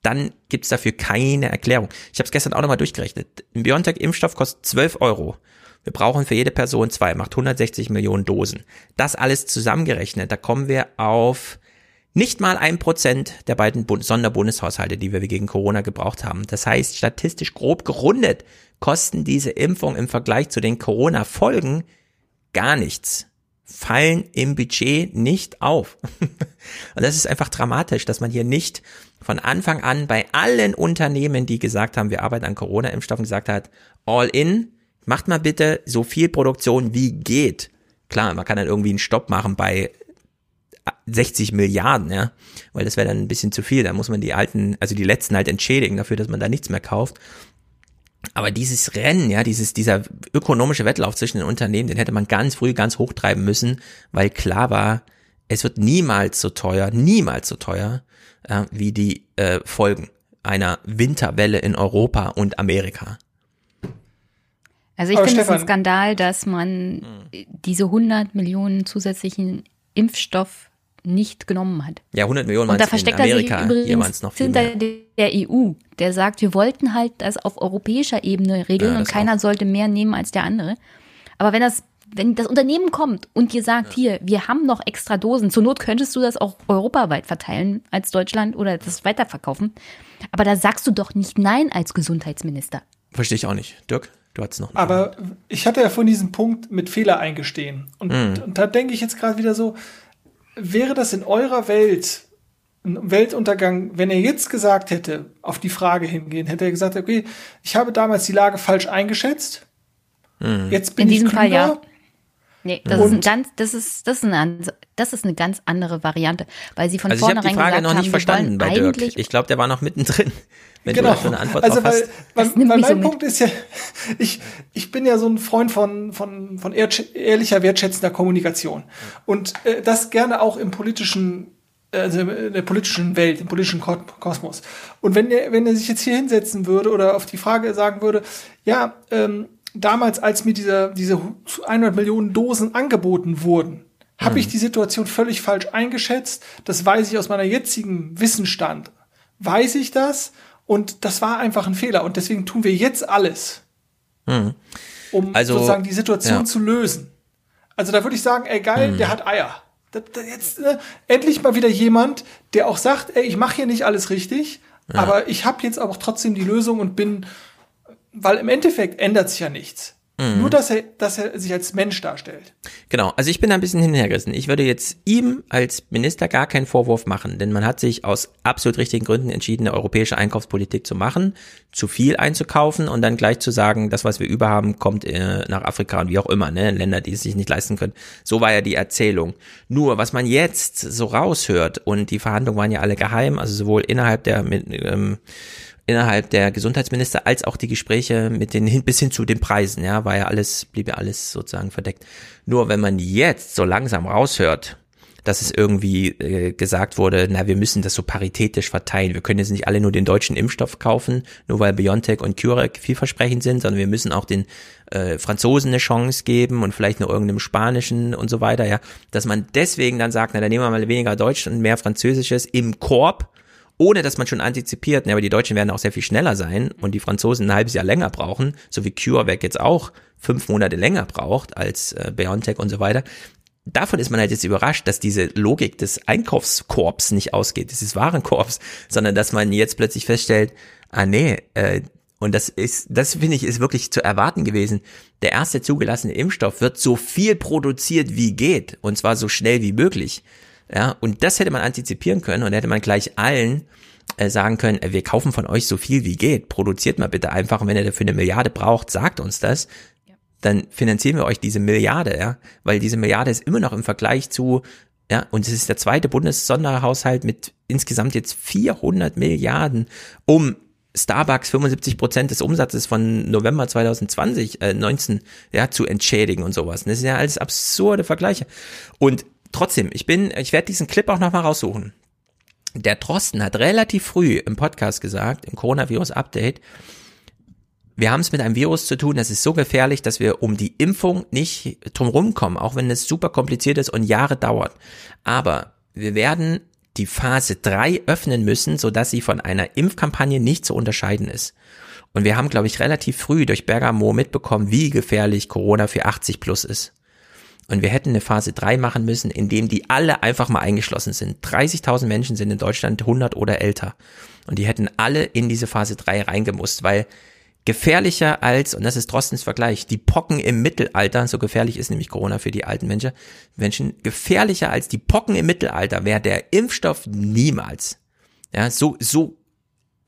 Speaker 1: dann gibt's dafür keine Erklärung. Ich habe es gestern auch nochmal durchgerechnet. Ein BioNTech-Impfstoff kostet 12 Euro. Wir brauchen für jede Person zwei, macht 160 Millionen Dosen. Das alles zusammengerechnet, da kommen wir auf nicht mal ein Prozent der beiden Bund Sonderbundeshaushalte, die wir gegen Corona gebraucht haben. Das heißt, statistisch grob gerundet kosten diese Impfungen im Vergleich zu den Corona-Folgen gar nichts. Fallen im Budget nicht auf. Und das ist einfach dramatisch, dass man hier nicht von Anfang an bei allen Unternehmen, die gesagt haben, wir arbeiten an Corona-Impfstoffen, gesagt hat, all in, macht mal bitte so viel Produktion wie geht. Klar, man kann dann irgendwie einen Stopp machen bei 60 Milliarden, ja, weil das wäre dann ein bisschen zu viel. Da muss man die alten, also die letzten halt entschädigen dafür, dass man da nichts mehr kauft. Aber dieses Rennen, ja, dieses, dieser ökonomische Wettlauf zwischen den Unternehmen, den hätte man ganz früh ganz hochtreiben müssen, weil klar war, es wird niemals so teuer, niemals so teuer, äh, wie die äh, Folgen einer Winterwelle in Europa und Amerika.
Speaker 10: Also ich finde es ein Skandal, dass man diese 100 Millionen zusätzlichen Impfstoff nicht genommen hat.
Speaker 1: Ja, 100 Millionen
Speaker 10: Und da
Speaker 1: in
Speaker 10: versteckt er sich
Speaker 1: Amerika, waren es
Speaker 10: übrigens
Speaker 1: noch viel
Speaker 10: hinter
Speaker 1: mehr.
Speaker 10: der EU, der sagt, wir wollten halt das auf europäischer Ebene regeln
Speaker 1: Ja,
Speaker 10: und keiner sollte mehr nehmen als der andere. Aber wenn das, wenn das Unternehmen kommt und dir sagt, hier, wir haben noch extra Dosen, zur Not könntest du das auch europaweit verteilen als Deutschland oder das weiterverkaufen. Aber da sagst du doch nicht Nein als Gesundheitsminister.
Speaker 1: Verstehe ich auch nicht. Dirk, du hattest noch.
Speaker 11: Aber ich hatte ja von diesem Punkt mit Fehler eingestehen. Und,
Speaker 1: Mhm.
Speaker 11: und da denke ich jetzt gerade wieder so, wäre das in eurer Welt ein Weltuntergang, wenn er jetzt gesagt hätte, auf die Frage hingehen, hätte er gesagt, okay, ich habe damals die Lage falsch eingeschätzt,
Speaker 1: Mhm.
Speaker 11: jetzt bin
Speaker 10: In
Speaker 11: ich
Speaker 10: diesem
Speaker 11: klüger,
Speaker 10: Fall ja. Nee, das ist, ein ganz, das, ist, das, ist eine, das ist eine ganz andere Variante, weil sie von
Speaker 1: also
Speaker 10: vornherein
Speaker 1: ich habe die Frage
Speaker 10: gesagt
Speaker 1: noch nicht
Speaker 10: haben,
Speaker 1: verstanden bei Dirk. Ich glaube, der war noch mittendrin. Wenn
Speaker 11: genau.
Speaker 1: du dafür eine Antwort
Speaker 11: also weil,
Speaker 1: hast.
Speaker 11: weil, weil mein so Punkt ist ja, ich, ich bin ja so ein Freund von, von, von ehrlicher, wertschätzender Kommunikation. Und äh, das gerne auch im politischen also in der politischen Welt, im politischen Kosmos. Und wenn er, wenn er sich jetzt hier hinsetzen würde oder auf die Frage sagen würde, ja, ähm, damals, als mir dieser, diese 100 Millionen Dosen angeboten wurden, habe mhm. ich die Situation völlig falsch eingeschätzt. Das weiß ich aus meiner jetzigen Wissensstand. Weiß ich das? Und das war einfach ein Fehler. Und deswegen tun wir jetzt alles, mhm. um also, sozusagen die Situation ja. zu lösen. Also da würde ich sagen, ey geil, mhm. der hat Eier. Da, da jetzt äh, endlich mal wieder jemand, der auch sagt, ey, ich mache hier nicht alles richtig, ja. aber ich habe jetzt auch trotzdem die Lösung und bin, weil im Endeffekt ändert sich ja nichts. Mhm. Nur, dass er, dass er sich als Mensch darstellt.
Speaker 1: Genau, also ich bin da ein bisschen hinhergerissen. Ich würde jetzt ihm als Minister gar keinen Vorwurf machen, denn man hat sich aus absolut richtigen Gründen entschieden, eine europäische Einkaufspolitik zu machen, zu viel einzukaufen und dann gleich zu sagen, das, was wir überhaben, kommt äh, nach Afrika und wie auch immer, ne, Länder, die es sich nicht leisten können. So war ja die Erzählung. Nur, was man jetzt so raushört und die Verhandlungen waren ja alle geheim, also sowohl innerhalb der ähm, innerhalb der Gesundheitsminister als auch die Gespräche mit den hin, bis hin zu den Preisen, ja, war ja alles, blieb ja alles sozusagen verdeckt. Nur wenn man jetzt so langsam raushört, dass es irgendwie äh, gesagt wurde, na, wir müssen das so paritätisch verteilen. Wir können jetzt nicht alle nur den deutschen Impfstoff kaufen, nur weil BioNTech und CureVac vielversprechend sind, sondern wir müssen auch den äh, Franzosen eine Chance geben und vielleicht nur irgendeinem Spanischen und so weiter, ja. Dass man deswegen dann sagt, na, dann nehmen wir mal weniger Deutsch und mehr Französisches im Korb ohne dass man schon antizipiert, ne, aber die Deutschen werden auch sehr viel schneller sein und die Franzosen ein halbes Jahr länger brauchen, so wie CureVac jetzt auch fünf Monate länger braucht als äh, BioNTech und so weiter. Davon ist man halt jetzt überrascht, dass diese Logik des Einkaufskorps nicht ausgeht, dieses Warenkorbs, sondern dass man jetzt plötzlich feststellt, ah nee, äh, und das ist, das finde ich, ist wirklich zu erwarten gewesen. Der erste zugelassene Impfstoff wird so viel produziert wie geht, und zwar so schnell wie möglich. Ja, und das hätte man antizipieren können und hätte man gleich allen äh, sagen können, äh, wir kaufen von euch so viel wie geht, produziert mal bitte einfach, und wenn ihr dafür eine Milliarde braucht, sagt uns das. Dann finanzieren wir euch diese Milliarde, ja, weil diese Milliarde ist immer noch im Vergleich zu, ja, und es ist der zweite Bundessonderhaushalt mit insgesamt jetzt 400 Milliarden, um Starbucks 75 Prozent des Umsatzes von November 2020, äh, 19, ja, zu entschädigen und sowas. Das sind ja alles absurde Vergleiche. Und trotzdem, ich bin, ich werde diesen Clip auch nochmal raussuchen. Der Drosten hat relativ früh im Podcast gesagt, im Coronavirus-Update, wir haben es mit einem Virus zu tun, das ist so gefährlich, dass wir um die Impfung nicht drumherum kommen, auch wenn es super kompliziert ist und Jahre dauert. Aber wir werden die Phase 3 öffnen müssen, sodass sie von einer Impfkampagne nicht zu unterscheiden ist. Und wir haben, glaube ich, relativ früh durch Bergamo mitbekommen, wie gefährlich Corona für 80 plus ist. Und wir hätten eine Phase 3 machen müssen, in dem die alle einfach mal eingeschlossen sind. 30.000 Menschen sind in Deutschland 100 oder älter. Und die hätten alle in diese Phase 3 reingemusst, weil gefährlicher als, und das ist Drostens Vergleich, die Pocken im Mittelalter, so gefährlich ist nämlich Corona für die alten Menschen, Menschen, gefährlicher als die Pocken im Mittelalter wäre der Impfstoff niemals. Ja, so, so,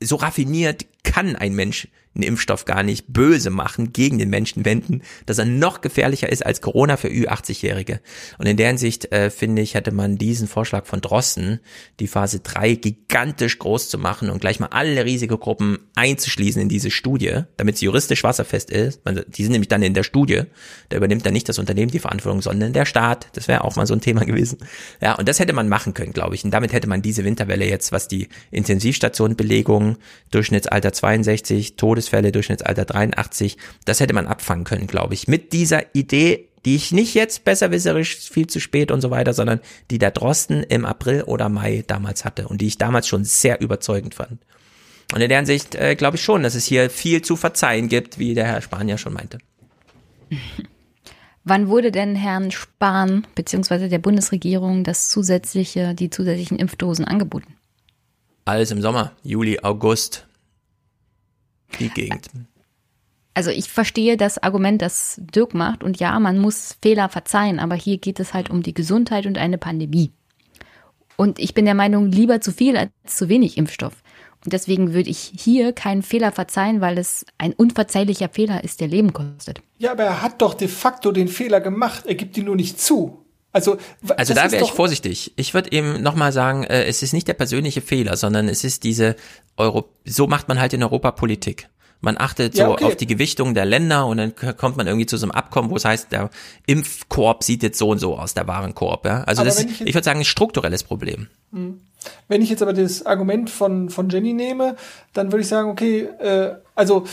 Speaker 1: so raffiniert kann ein Mensch einen Impfstoff gar nicht böse machen, gegen den Menschen wenden, dass er noch gefährlicher ist als Corona für Ü80-Jährige. Und in der Hinsicht, äh, finde ich, hätte man diesen Vorschlag von Drosten, die Phase 3 gigantisch groß zu machen und gleich mal alle Risikogruppen einzuschließen in diese Studie, damit sie juristisch wasserfest ist. Die sind nämlich dann in der Studie. Da übernimmt dann nicht das Unternehmen die Verantwortung, sondern der Staat. Das wäre auch mal so ein Thema gewesen. Ja, und das hätte man machen können, glaube ich. Und damit hätte man diese Winterwelle jetzt, was die Intensivstationbelegung, Durchschnittsalter 62, Todes Todesfälle, Durchschnittsalter 83. Das hätte man abfangen können, glaube ich. Mit dieser Idee, die ich nicht jetzt besserwisserisch viel zu spät und so weiter, sondern die der Drosten im April oder Mai damals hatte und die ich damals schon sehr überzeugend fand. Und in der Hinsicht äh, glaube ich schon, dass es hier viel zu verzeihen gibt, wie der Herr Spanier schon meinte.
Speaker 10: Wann wurde denn Herrn Spahn bzw. der Bundesregierung das zusätzliche, die zusätzlichen Impfdosen angeboten?
Speaker 1: Alles im Sommer, Juli, August die Gegend.
Speaker 10: Also ich verstehe das Argument, das Dirk macht und ja, man muss Fehler verzeihen, aber hier geht es halt um die Gesundheit und eine Pandemie. Und ich bin der Meinung, lieber zu viel als zu wenig Impfstoff. Und deswegen würde ich hier keinen Fehler verzeihen, weil es ein unverzeihlicher Fehler ist, der Leben kostet.
Speaker 11: Ja, aber er hat doch de facto den Fehler gemacht. Er gibt ihn nur nicht zu. Also,
Speaker 1: also da wäre ich vorsichtig. Ich würde eben nochmal sagen, äh, es ist nicht der persönliche Fehler, sondern es ist diese Euro, so macht man halt in Europa Politik. Man achtet so ja, okay. auf die Gewichtung der Länder und dann kommt man irgendwie zu so einem Abkommen, wo es heißt, der Impfkorb sieht jetzt so und so aus, der Warenkorb. Ja? Also das ist, ich, ich würde sagen, ein strukturelles Problem.
Speaker 11: Hm. Wenn ich jetzt aber das Argument von, von Jenny nehme, dann würde ich sagen, okay, äh, also,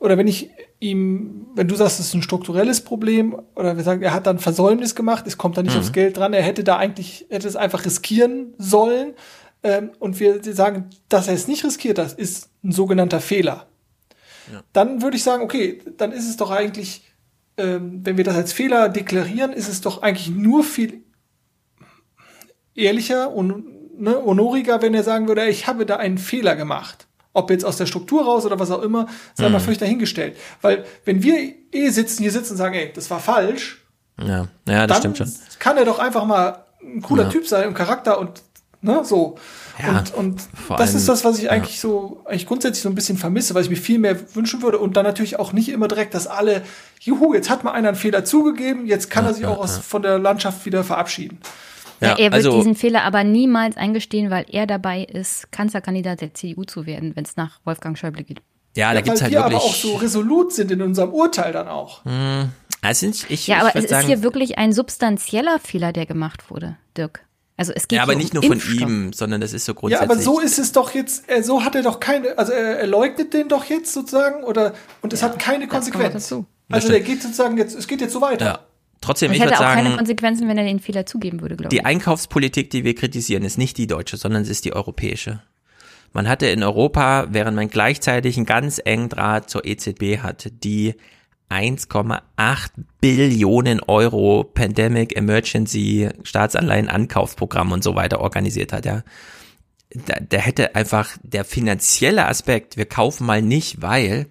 Speaker 11: oder wenn ich ihm, wenn du sagst, es ist ein strukturelles Problem, oder wir sagen, er hat dann Versäumnis gemacht, es kommt da nicht mhm. aufs Geld dran, er hätte da eigentlich, hätte es einfach riskieren sollen, ähm, und wir sagen, dass er es nicht riskiert hat, ist ein sogenannter Fehler. Ja. Dann würde ich sagen, okay, dann ist es doch eigentlich, ähm, wenn wir das als Fehler deklarieren, ist es doch eigentlich nur viel ehrlicher und ne, honoriger, wenn er sagen würde, ich habe da einen Fehler gemacht. Ob jetzt aus der Struktur raus oder was auch immer, sei mhm. mal völlig dahingestellt. Weil wenn wir eh sitzen, hier sitzen und sagen, ey, das war falsch,
Speaker 1: ja, ja das stimmt schon.
Speaker 11: Kann er doch einfach mal ein cooler ja. Typ sein im Charakter und ne, so. Ja, und und das ist das, was ich eigentlich ja. so, eigentlich grundsätzlich so ein bisschen vermisse, was ich mir viel mehr wünschen würde. Und dann natürlich auch nicht immer direkt, dass alle, juhu, jetzt hat mal einer einen Fehler zugegeben, jetzt kann ja, er sich auch aus, von der Landschaft wieder verabschieden.
Speaker 10: Ja, er wird also, diesen Fehler aber niemals eingestehen, weil er dabei ist, Kanzlerkandidat der CDU zu werden, wenn es nach Wolfgang Schäuble geht.
Speaker 1: Ja, da ja, gibt's
Speaker 11: weil
Speaker 1: halt
Speaker 11: wir
Speaker 1: wirklich.
Speaker 11: aber auch so resolut sind in unserem Urteil dann auch.
Speaker 1: Hm, also ich,
Speaker 10: ja,
Speaker 1: ich
Speaker 10: aber es sagen, ist hier wirklich ein substanzieller Fehler, der gemacht wurde, Dirk. Also es geht
Speaker 1: ja, aber
Speaker 10: um
Speaker 1: nicht nur
Speaker 10: Impfstoff.
Speaker 1: von ihm, sondern das ist so grundsätzlich.
Speaker 11: Ja, aber so ist es doch jetzt, so hat er doch keine, also er, er leugnet den doch jetzt sozusagen oder und es ja, hat keine Konsequenz. Also der geht sozusagen jetzt, es geht jetzt so weiter. Ja.
Speaker 1: Trotzdem,
Speaker 10: es
Speaker 1: ich
Speaker 10: hätte auch
Speaker 1: sagen,
Speaker 10: keine Konsequenzen, wenn er den Fehler zugeben würde, glaube
Speaker 1: ich.
Speaker 10: Die
Speaker 1: Einkaufspolitik, die wir kritisieren, ist nicht die deutsche, sondern es ist die europäische. Man hatte in Europa, während man gleichzeitig einen ganz engen Draht zur EZB hatte, die 1,8 Billionen Euro Pandemic Emergency Staatsanleihen Ankaufsprogramm und so weiter organisiert hat, ja. Da, da hätte einfach der finanzielle Aspekt, wir kaufen mal nicht, weil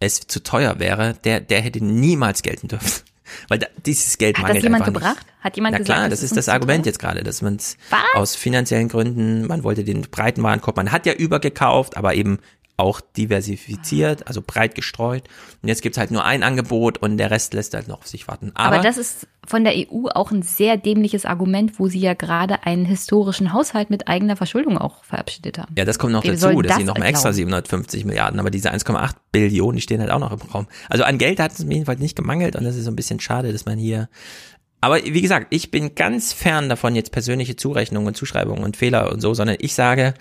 Speaker 1: es zu teuer wäre, der, der hätte niemals gelten dürfen. Weil da, dieses Geld
Speaker 10: Hat
Speaker 1: mangelt
Speaker 10: das jemand gebracht?
Speaker 1: Nicht.
Speaker 10: Hat jemand
Speaker 1: Na
Speaker 10: gesagt,
Speaker 1: klar, das, ist das Argument jetzt gerade, dass man es aus finanziellen Gründen, man wollte den breiten Warenkorb, man hat ja übergekauft, aber eben auch diversifiziert, also breit gestreut. Und jetzt gibt's halt nur ein Angebot und der Rest lässt halt noch auf sich warten.
Speaker 10: Aber,
Speaker 1: Aber
Speaker 10: das ist von der EU auch ein sehr dämliches Argument, wo sie ja gerade einen historischen Haushalt mit eigener Verschuldung auch verabschiedet haben.
Speaker 1: Ja, das kommt noch
Speaker 10: Wir
Speaker 1: dazu, dass
Speaker 10: das
Speaker 1: sie noch mal extra 750 Milliarden, aber diese 1,8 Billionen, die stehen halt auch noch im Raum. Also an Geld hat es mir jedenfalls nicht gemangelt und das ist so ein bisschen schade, dass man hier aber wie gesagt, ich bin ganz fern davon, jetzt persönliche Zurechnungen und Zuschreibungen und Fehler und so, sondern ich sage,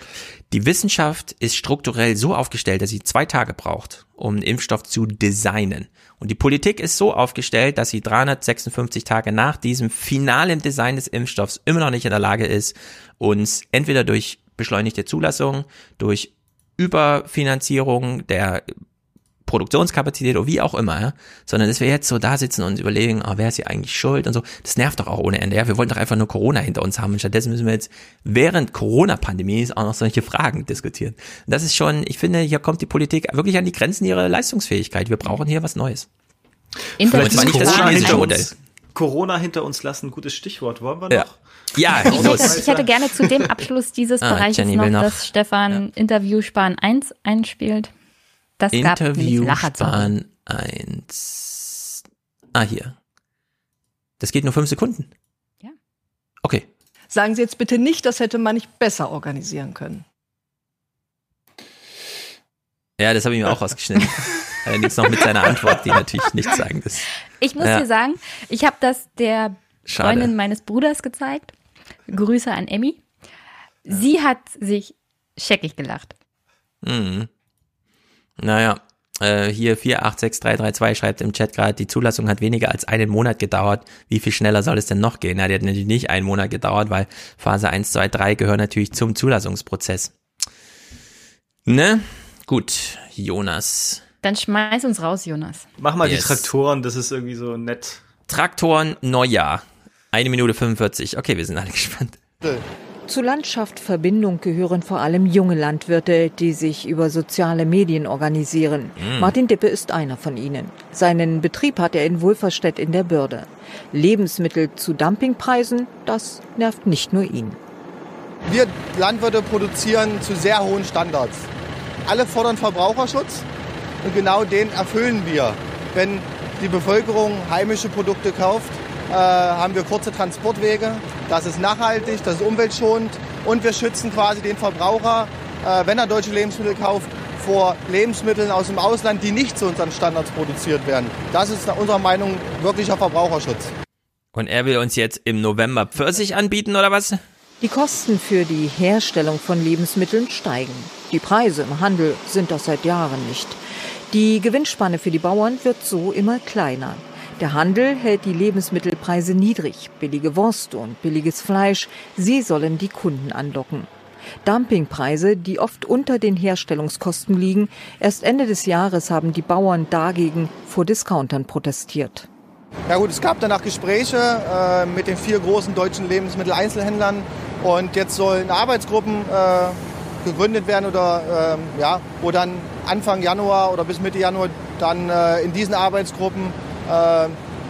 Speaker 1: die Wissenschaft ist strukturell so aufgestellt, dass sie zwei Tage braucht, um einen Impfstoff zu designen. Und die Politik ist so aufgestellt, dass sie 356 Tage nach diesem finalen Design des Impfstoffs immer noch nicht in der Lage ist, uns entweder durch beschleunigte Zulassung, durch Überfinanzierung der Produktionskapazität oder wie auch immer, ja? sondern dass wir jetzt so da sitzen und überlegen, oh, wer ist hier eigentlich schuld und so, das nervt doch auch ohne Ende. Ja? Wir wollen doch einfach nur Corona hinter uns haben und stattdessen müssen wir jetzt während Corona-Pandemie auch noch solche Fragen diskutieren. Und das ist schon, ich finde, hier kommt die Politik wirklich an die Grenzen ihrer Leistungsfähigkeit. Wir brauchen hier was Neues.
Speaker 12: Vielleicht ist Corona hinter uns. Corona hinter uns lassen, gutes Stichwort. Wollen wir noch?
Speaker 1: Ja. Ja,
Speaker 10: ich hätte, ich hätte gerne zu dem Abschluss dieses ah, Bereiches noch, noch, dass Stefan ja. Interview Spahn 1 einspielt. Das
Speaker 1: Interview
Speaker 10: gab
Speaker 1: Spahn 1. Ah, hier. Das geht nur fünf Sekunden.
Speaker 10: Ja.
Speaker 1: Okay.
Speaker 23: Sagen Sie jetzt bitte nicht, das hätte man nicht besser organisieren können.
Speaker 1: Ja, das habe ich mir auch rausgeschnitten. Allerdings noch mit seiner Antwort, die natürlich nichts sagen ist.
Speaker 10: Ich muss
Speaker 1: Ja.
Speaker 10: dir sagen, ich habe das der
Speaker 1: Schade.
Speaker 10: Freundin meines Bruders gezeigt. Grüße an Emmy. Sie hat sich scheckig gelacht.
Speaker 1: Mhm. Naja, äh, hier 486332 schreibt im Chat gerade, die Zulassung hat weniger als einen Monat gedauert. Wie viel schneller soll es denn noch gehen? Ja, die hat natürlich nicht einen Monat gedauert, weil Phase 1, 2, 3 gehören natürlich zum Zulassungsprozess. Ne? Gut, Jonas.
Speaker 10: Dann schmeiß uns raus, Jonas.
Speaker 12: Mach mal
Speaker 1: Yes.
Speaker 12: die Traktoren, das ist irgendwie so nett.
Speaker 1: Traktoren, Neujahr. Eine Minute 45. Okay, wir sind alle gespannt.
Speaker 41: Zu Landschaft-Verbindung gehören vor allem junge Landwirte, die sich über soziale Medien organisieren.
Speaker 1: Mm.
Speaker 41: Martin Dippe ist einer von ihnen. Seinen Betrieb hat er in Wolferstedt in der Börde. Lebensmittel zu Dumpingpreisen, das nervt nicht nur ihn.
Speaker 42: Wir Landwirte produzieren zu sehr hohen Standards. Alle fordern Verbraucherschutz und genau den erfüllen wir. Wenn die Bevölkerung heimische Produkte kauft, äh, haben wir kurze Transportwege. Das ist nachhaltig, das ist umweltschonend und wir schützen quasi den Verbraucher, äh, wenn er deutsche Lebensmittel kauft, vor Lebensmitteln aus dem Ausland, die nicht zu unseren Standards produziert werden. Das ist nach unserer Meinung wirklicher Verbraucherschutz.
Speaker 1: Und er will uns jetzt im November Pfirsich anbieten oder was?
Speaker 41: Die Kosten für die Herstellung von Lebensmitteln steigen. Die Preise im Handel sind das seit Jahren nicht. Die Gewinnspanne für die Bauern wird so immer kleiner. Der Handel hält die Lebensmittelpreise niedrig. Billige Wurst und billiges Fleisch, sie sollen die Kunden anlocken. Dumpingpreise, die oft unter den Herstellungskosten liegen. Erst Ende des Jahres haben die Bauern dagegen vor Discountern protestiert.
Speaker 42: Ja gut, es gab danach Gespräche äh, mit den vier großen deutschen Lebensmitteleinzelhändlern und jetzt sollen Arbeitsgruppen äh, gegründet werden oder äh, ja, wo dann Anfang Januar oder bis Mitte Januar dann äh, in diesen Arbeitsgruppen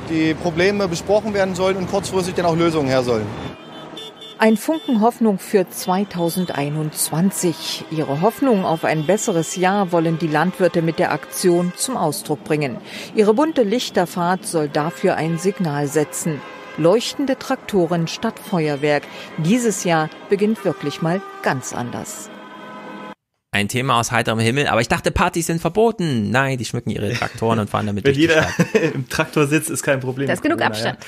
Speaker 42: die Probleme besprochen werden sollen und kurzfristig dann auch Lösungen her sollen.
Speaker 41: Ein Funken Hoffnung für 2021. Ihre Hoffnung auf ein besseres Jahr wollen die Landwirte mit der Aktion zum Ausdruck bringen. Ihre bunte Lichterfahrt soll dafür ein Signal setzen. Leuchtende Traktoren statt Feuerwerk. Dieses Jahr beginnt wirklich mal ganz anders.
Speaker 1: Ein Thema aus heiterem Himmel, aber ich dachte, Partys sind verboten. Nein, die schmücken ihre Traktoren und fahren damit
Speaker 12: Wenn
Speaker 1: durch die
Speaker 12: jeder im Traktor sitzt, ist kein Problem.
Speaker 10: Da ist genug
Speaker 12: Corona,
Speaker 10: Abstand.
Speaker 12: Ja.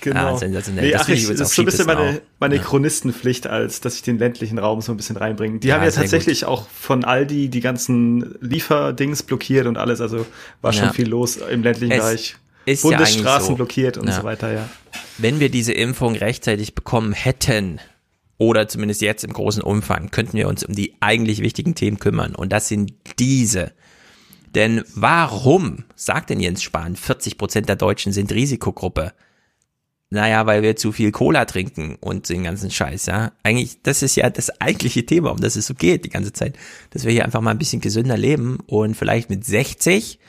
Speaker 12: Genau.
Speaker 1: Ah, sensationell.
Speaker 12: Nee,
Speaker 1: Das
Speaker 12: ach,
Speaker 1: ich
Speaker 12: das ist so ein bisschen meine,
Speaker 1: auch.
Speaker 12: meine
Speaker 1: Ja.
Speaker 12: Chronistenpflicht, als dass ich den ländlichen Raum so ein bisschen reinbringe. Die
Speaker 1: Ja,
Speaker 12: haben ja tatsächlich auch von Aldi die ganzen Lieferdings blockiert und alles. Also war schon
Speaker 1: Ja.
Speaker 12: viel los im ländlichen
Speaker 1: Es
Speaker 12: Bereich.
Speaker 1: ist ja
Speaker 12: Bundesstraßen
Speaker 1: so.
Speaker 12: blockiert und
Speaker 1: Ja.
Speaker 12: so weiter, ja.
Speaker 1: Wenn wir diese Impfung rechtzeitig bekommen hätten, oder zumindest jetzt im großen Umfang, könnten wir uns um die eigentlich wichtigen Themen kümmern. Und das sind diese. Denn warum, sagt denn Jens Spahn, 40 Prozent der Deutschen sind Risikogruppe? Naja, weil wir zu viel Cola trinken und den ganzen Scheiß, ja. Eigentlich, das ist ja das eigentliche Thema, um das es so geht die ganze Zeit. Dass wir hier einfach mal ein bisschen gesünder leben und vielleicht mit 60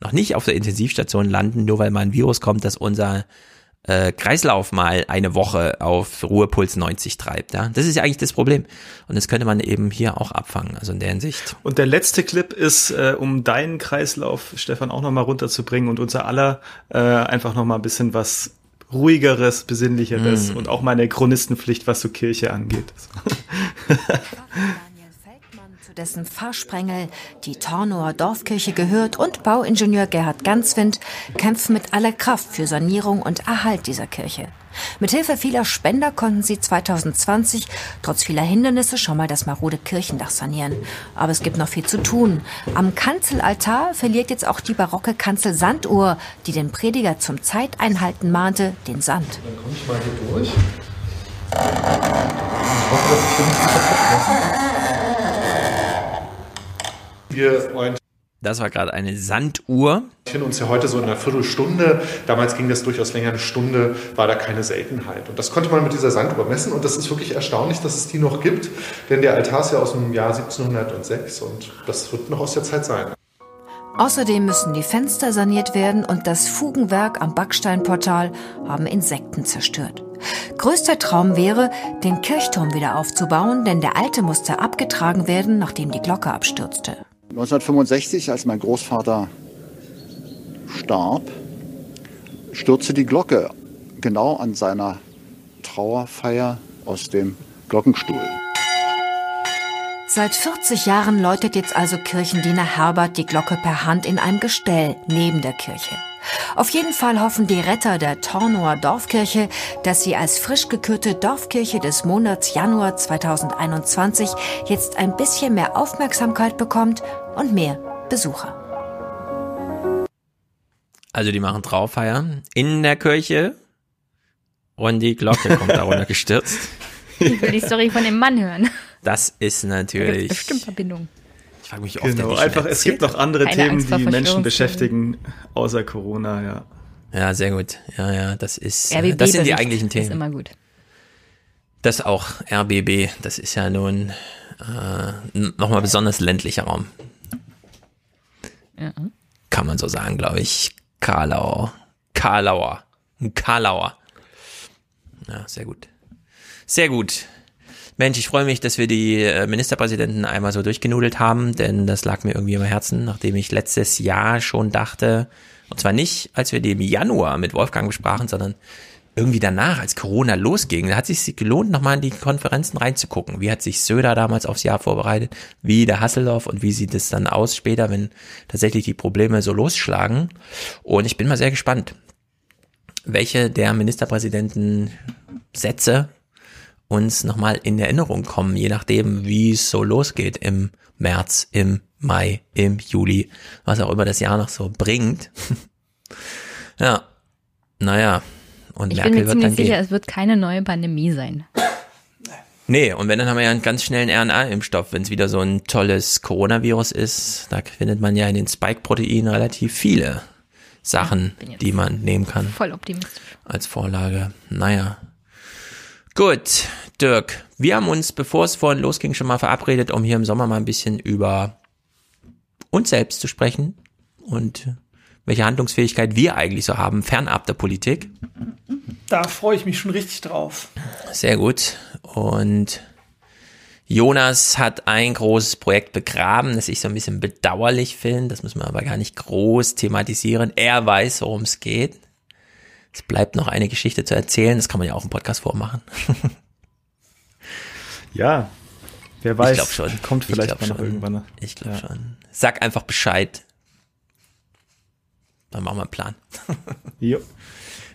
Speaker 1: noch nicht auf der Intensivstation landen, nur weil mal ein Virus kommt, das unser äh, Kreislauf mal eine Woche auf Ruhepuls 90 treibt. Ja? Das ist ja eigentlich das Problem. Und das könnte man eben hier auch abfangen, also in der Hinsicht.
Speaker 12: Und der letzte Clip ist, äh, um deinen Kreislauf, Stefan, auch nochmal runterzubringen und unser aller äh, einfach nochmal ein bisschen was ruhigeres, besinnlicheres
Speaker 1: Mm.
Speaker 12: und auch meine Chronistenpflicht, was so Kirche angeht.
Speaker 40: dessen Pfarrsprengel die Tornower Dorfkirche gehört und Bauingenieur Gerhard Ganswind kämpfen mit aller Kraft für Sanierung und Erhalt dieser Kirche. Mithilfe vieler Spender konnten sie 2020 trotz vieler Hindernisse schon mal das marode Kirchendach sanieren. Aber es gibt noch viel zu tun. Am Kanzelaltar verliert jetzt auch die barocke Kanzel Sanduhr, die den Prediger zum Zeiteinhalten mahnte, den Sand.
Speaker 43: Dann komme ich mal hier durch. Ich hoffe, dass ich hier nicht. Wir orientieren
Speaker 1: Das war gerade eine Sanduhr.
Speaker 43: uns ja heute so in einer Viertelstunde. Damals ging das durchaus länger, eine Stunde war da keine Seltenheit. Und das konnte man mit dieser Sanduhr messen. Und das ist wirklich erstaunlich, dass es die noch gibt. Denn der Altar ist ja aus dem Jahr 1706 und das wird noch aus der Zeit sein.
Speaker 40: Außerdem müssen die Fenster saniert werden und das Fugenwerk am Backsteinportal haben Insekten zerstört. Größter Traum wäre, den Kirchturm wieder aufzubauen, denn der alte musste abgetragen werden, nachdem die Glocke abstürzte.
Speaker 44: 1965, als mein Großvater starb, stürzte die Glocke genau an seiner Trauerfeier aus dem Glockenstuhl.
Speaker 40: Seit 40 Jahren läutet jetzt also Kirchendiener Herbert die Glocke per Hand in einem Gestell neben der Kirche. Auf jeden Fall hoffen die Retter der Tornower Dorfkirche, dass sie als frisch gekürte Dorfkirche des Monats Januar 2021 jetzt ein bisschen mehr Aufmerksamkeit bekommt und mehr Besucher.
Speaker 1: Also die machen Traufeier in der Kirche und die Glocke kommt da runtergestürzt.
Speaker 10: Ich will die Story von dem Mann hören.
Speaker 1: Das ist
Speaker 10: Da
Speaker 1: natürlich.
Speaker 10: bestimmt Verbindungen.
Speaker 1: Ich frage mich, oft
Speaker 12: Genau, einfach, es gibt noch andere
Speaker 10: Keine
Speaker 12: Themen, die Menschen beschäftigen, außer Corona, ja.
Speaker 1: Ja, sehr gut. Ja, ja, das ist,
Speaker 10: RBB
Speaker 1: das sind die eigentlichen
Speaker 10: Ist
Speaker 1: Themen.
Speaker 10: immer gut.
Speaker 1: Das auch RBB, das ist ja nun äh, nochmal besonders ländlicher Raum.
Speaker 10: Ja.
Speaker 1: Kann man so sagen, glaube ich. Karlau. Karlauer. Ein Karlauer. Ja, sehr gut. Sehr gut. Mensch, ich freue mich, dass wir die äh, Ministerpräsidenten einmal so durchgenudelt haben, denn das lag mir irgendwie im Herzen, nachdem ich letztes Jahr schon dachte, und zwar nicht, als wir die im Januar mit Wolfgang besprachen, sondern irgendwie danach, als Corona losging, da hat es sich gelohnt, nochmal in die Konferenzen reinzugucken. Wie hat sich Söder damals aufs Jahr vorbereitet, wie der Hasselhoff und wie sieht es dann aus später, wenn tatsächlich die Probleme so losschlagen. Und ich bin mal sehr gespannt, welche der Ministerpräsidenten Sätze uns nochmal in Erinnerung kommen, je nachdem, wie es so losgeht im März, im Mai, im Juli, was auch immer das Jahr noch so bringt. ja, naja, und
Speaker 10: ich
Speaker 1: Merkel
Speaker 10: bin mir
Speaker 1: wird
Speaker 10: ziemlich sicher,
Speaker 1: gehen.
Speaker 10: es wird keine neue Pandemie sein.
Speaker 1: Nee, und wenn, dann haben wir ja einen ganz schnellen RNA-Impfstoff. Wenn es wieder so ein tolles Coronavirus ist, da findet man ja in den Spike-Proteinen relativ viele Sachen, die man nehmen kann.
Speaker 10: Voll optimistisch.
Speaker 1: Als Vorlage. Naja. Gut, Dirk, wir haben uns, bevor es vorhin losging, schon mal verabredet, um hier im Sommer mal ein bisschen über uns selbst zu sprechen und welche Handlungsfähigkeit wir eigentlich so haben, fernab der Politik.
Speaker 11: Da freue ich mich schon richtig drauf.
Speaker 1: Sehr gut. Und Jonas hat ein großes Projekt begraben, das ich so ein bisschen bedauerlich finde. Das müssen wir aber gar nicht groß thematisieren. Er weiß, worum es geht. Es bleibt noch eine Geschichte zu erzählen. Das kann man ja auch im Podcast vormachen.
Speaker 12: Ja, wer weiß.
Speaker 1: Ich glaube schon.
Speaker 12: Kommt vielleicht
Speaker 1: ich glaub
Speaker 12: mal noch
Speaker 1: schon.
Speaker 12: irgendwann. ne?
Speaker 1: Ich glaube schon. Sag einfach Bescheid. Dann machen wir einen Plan.
Speaker 12: jo.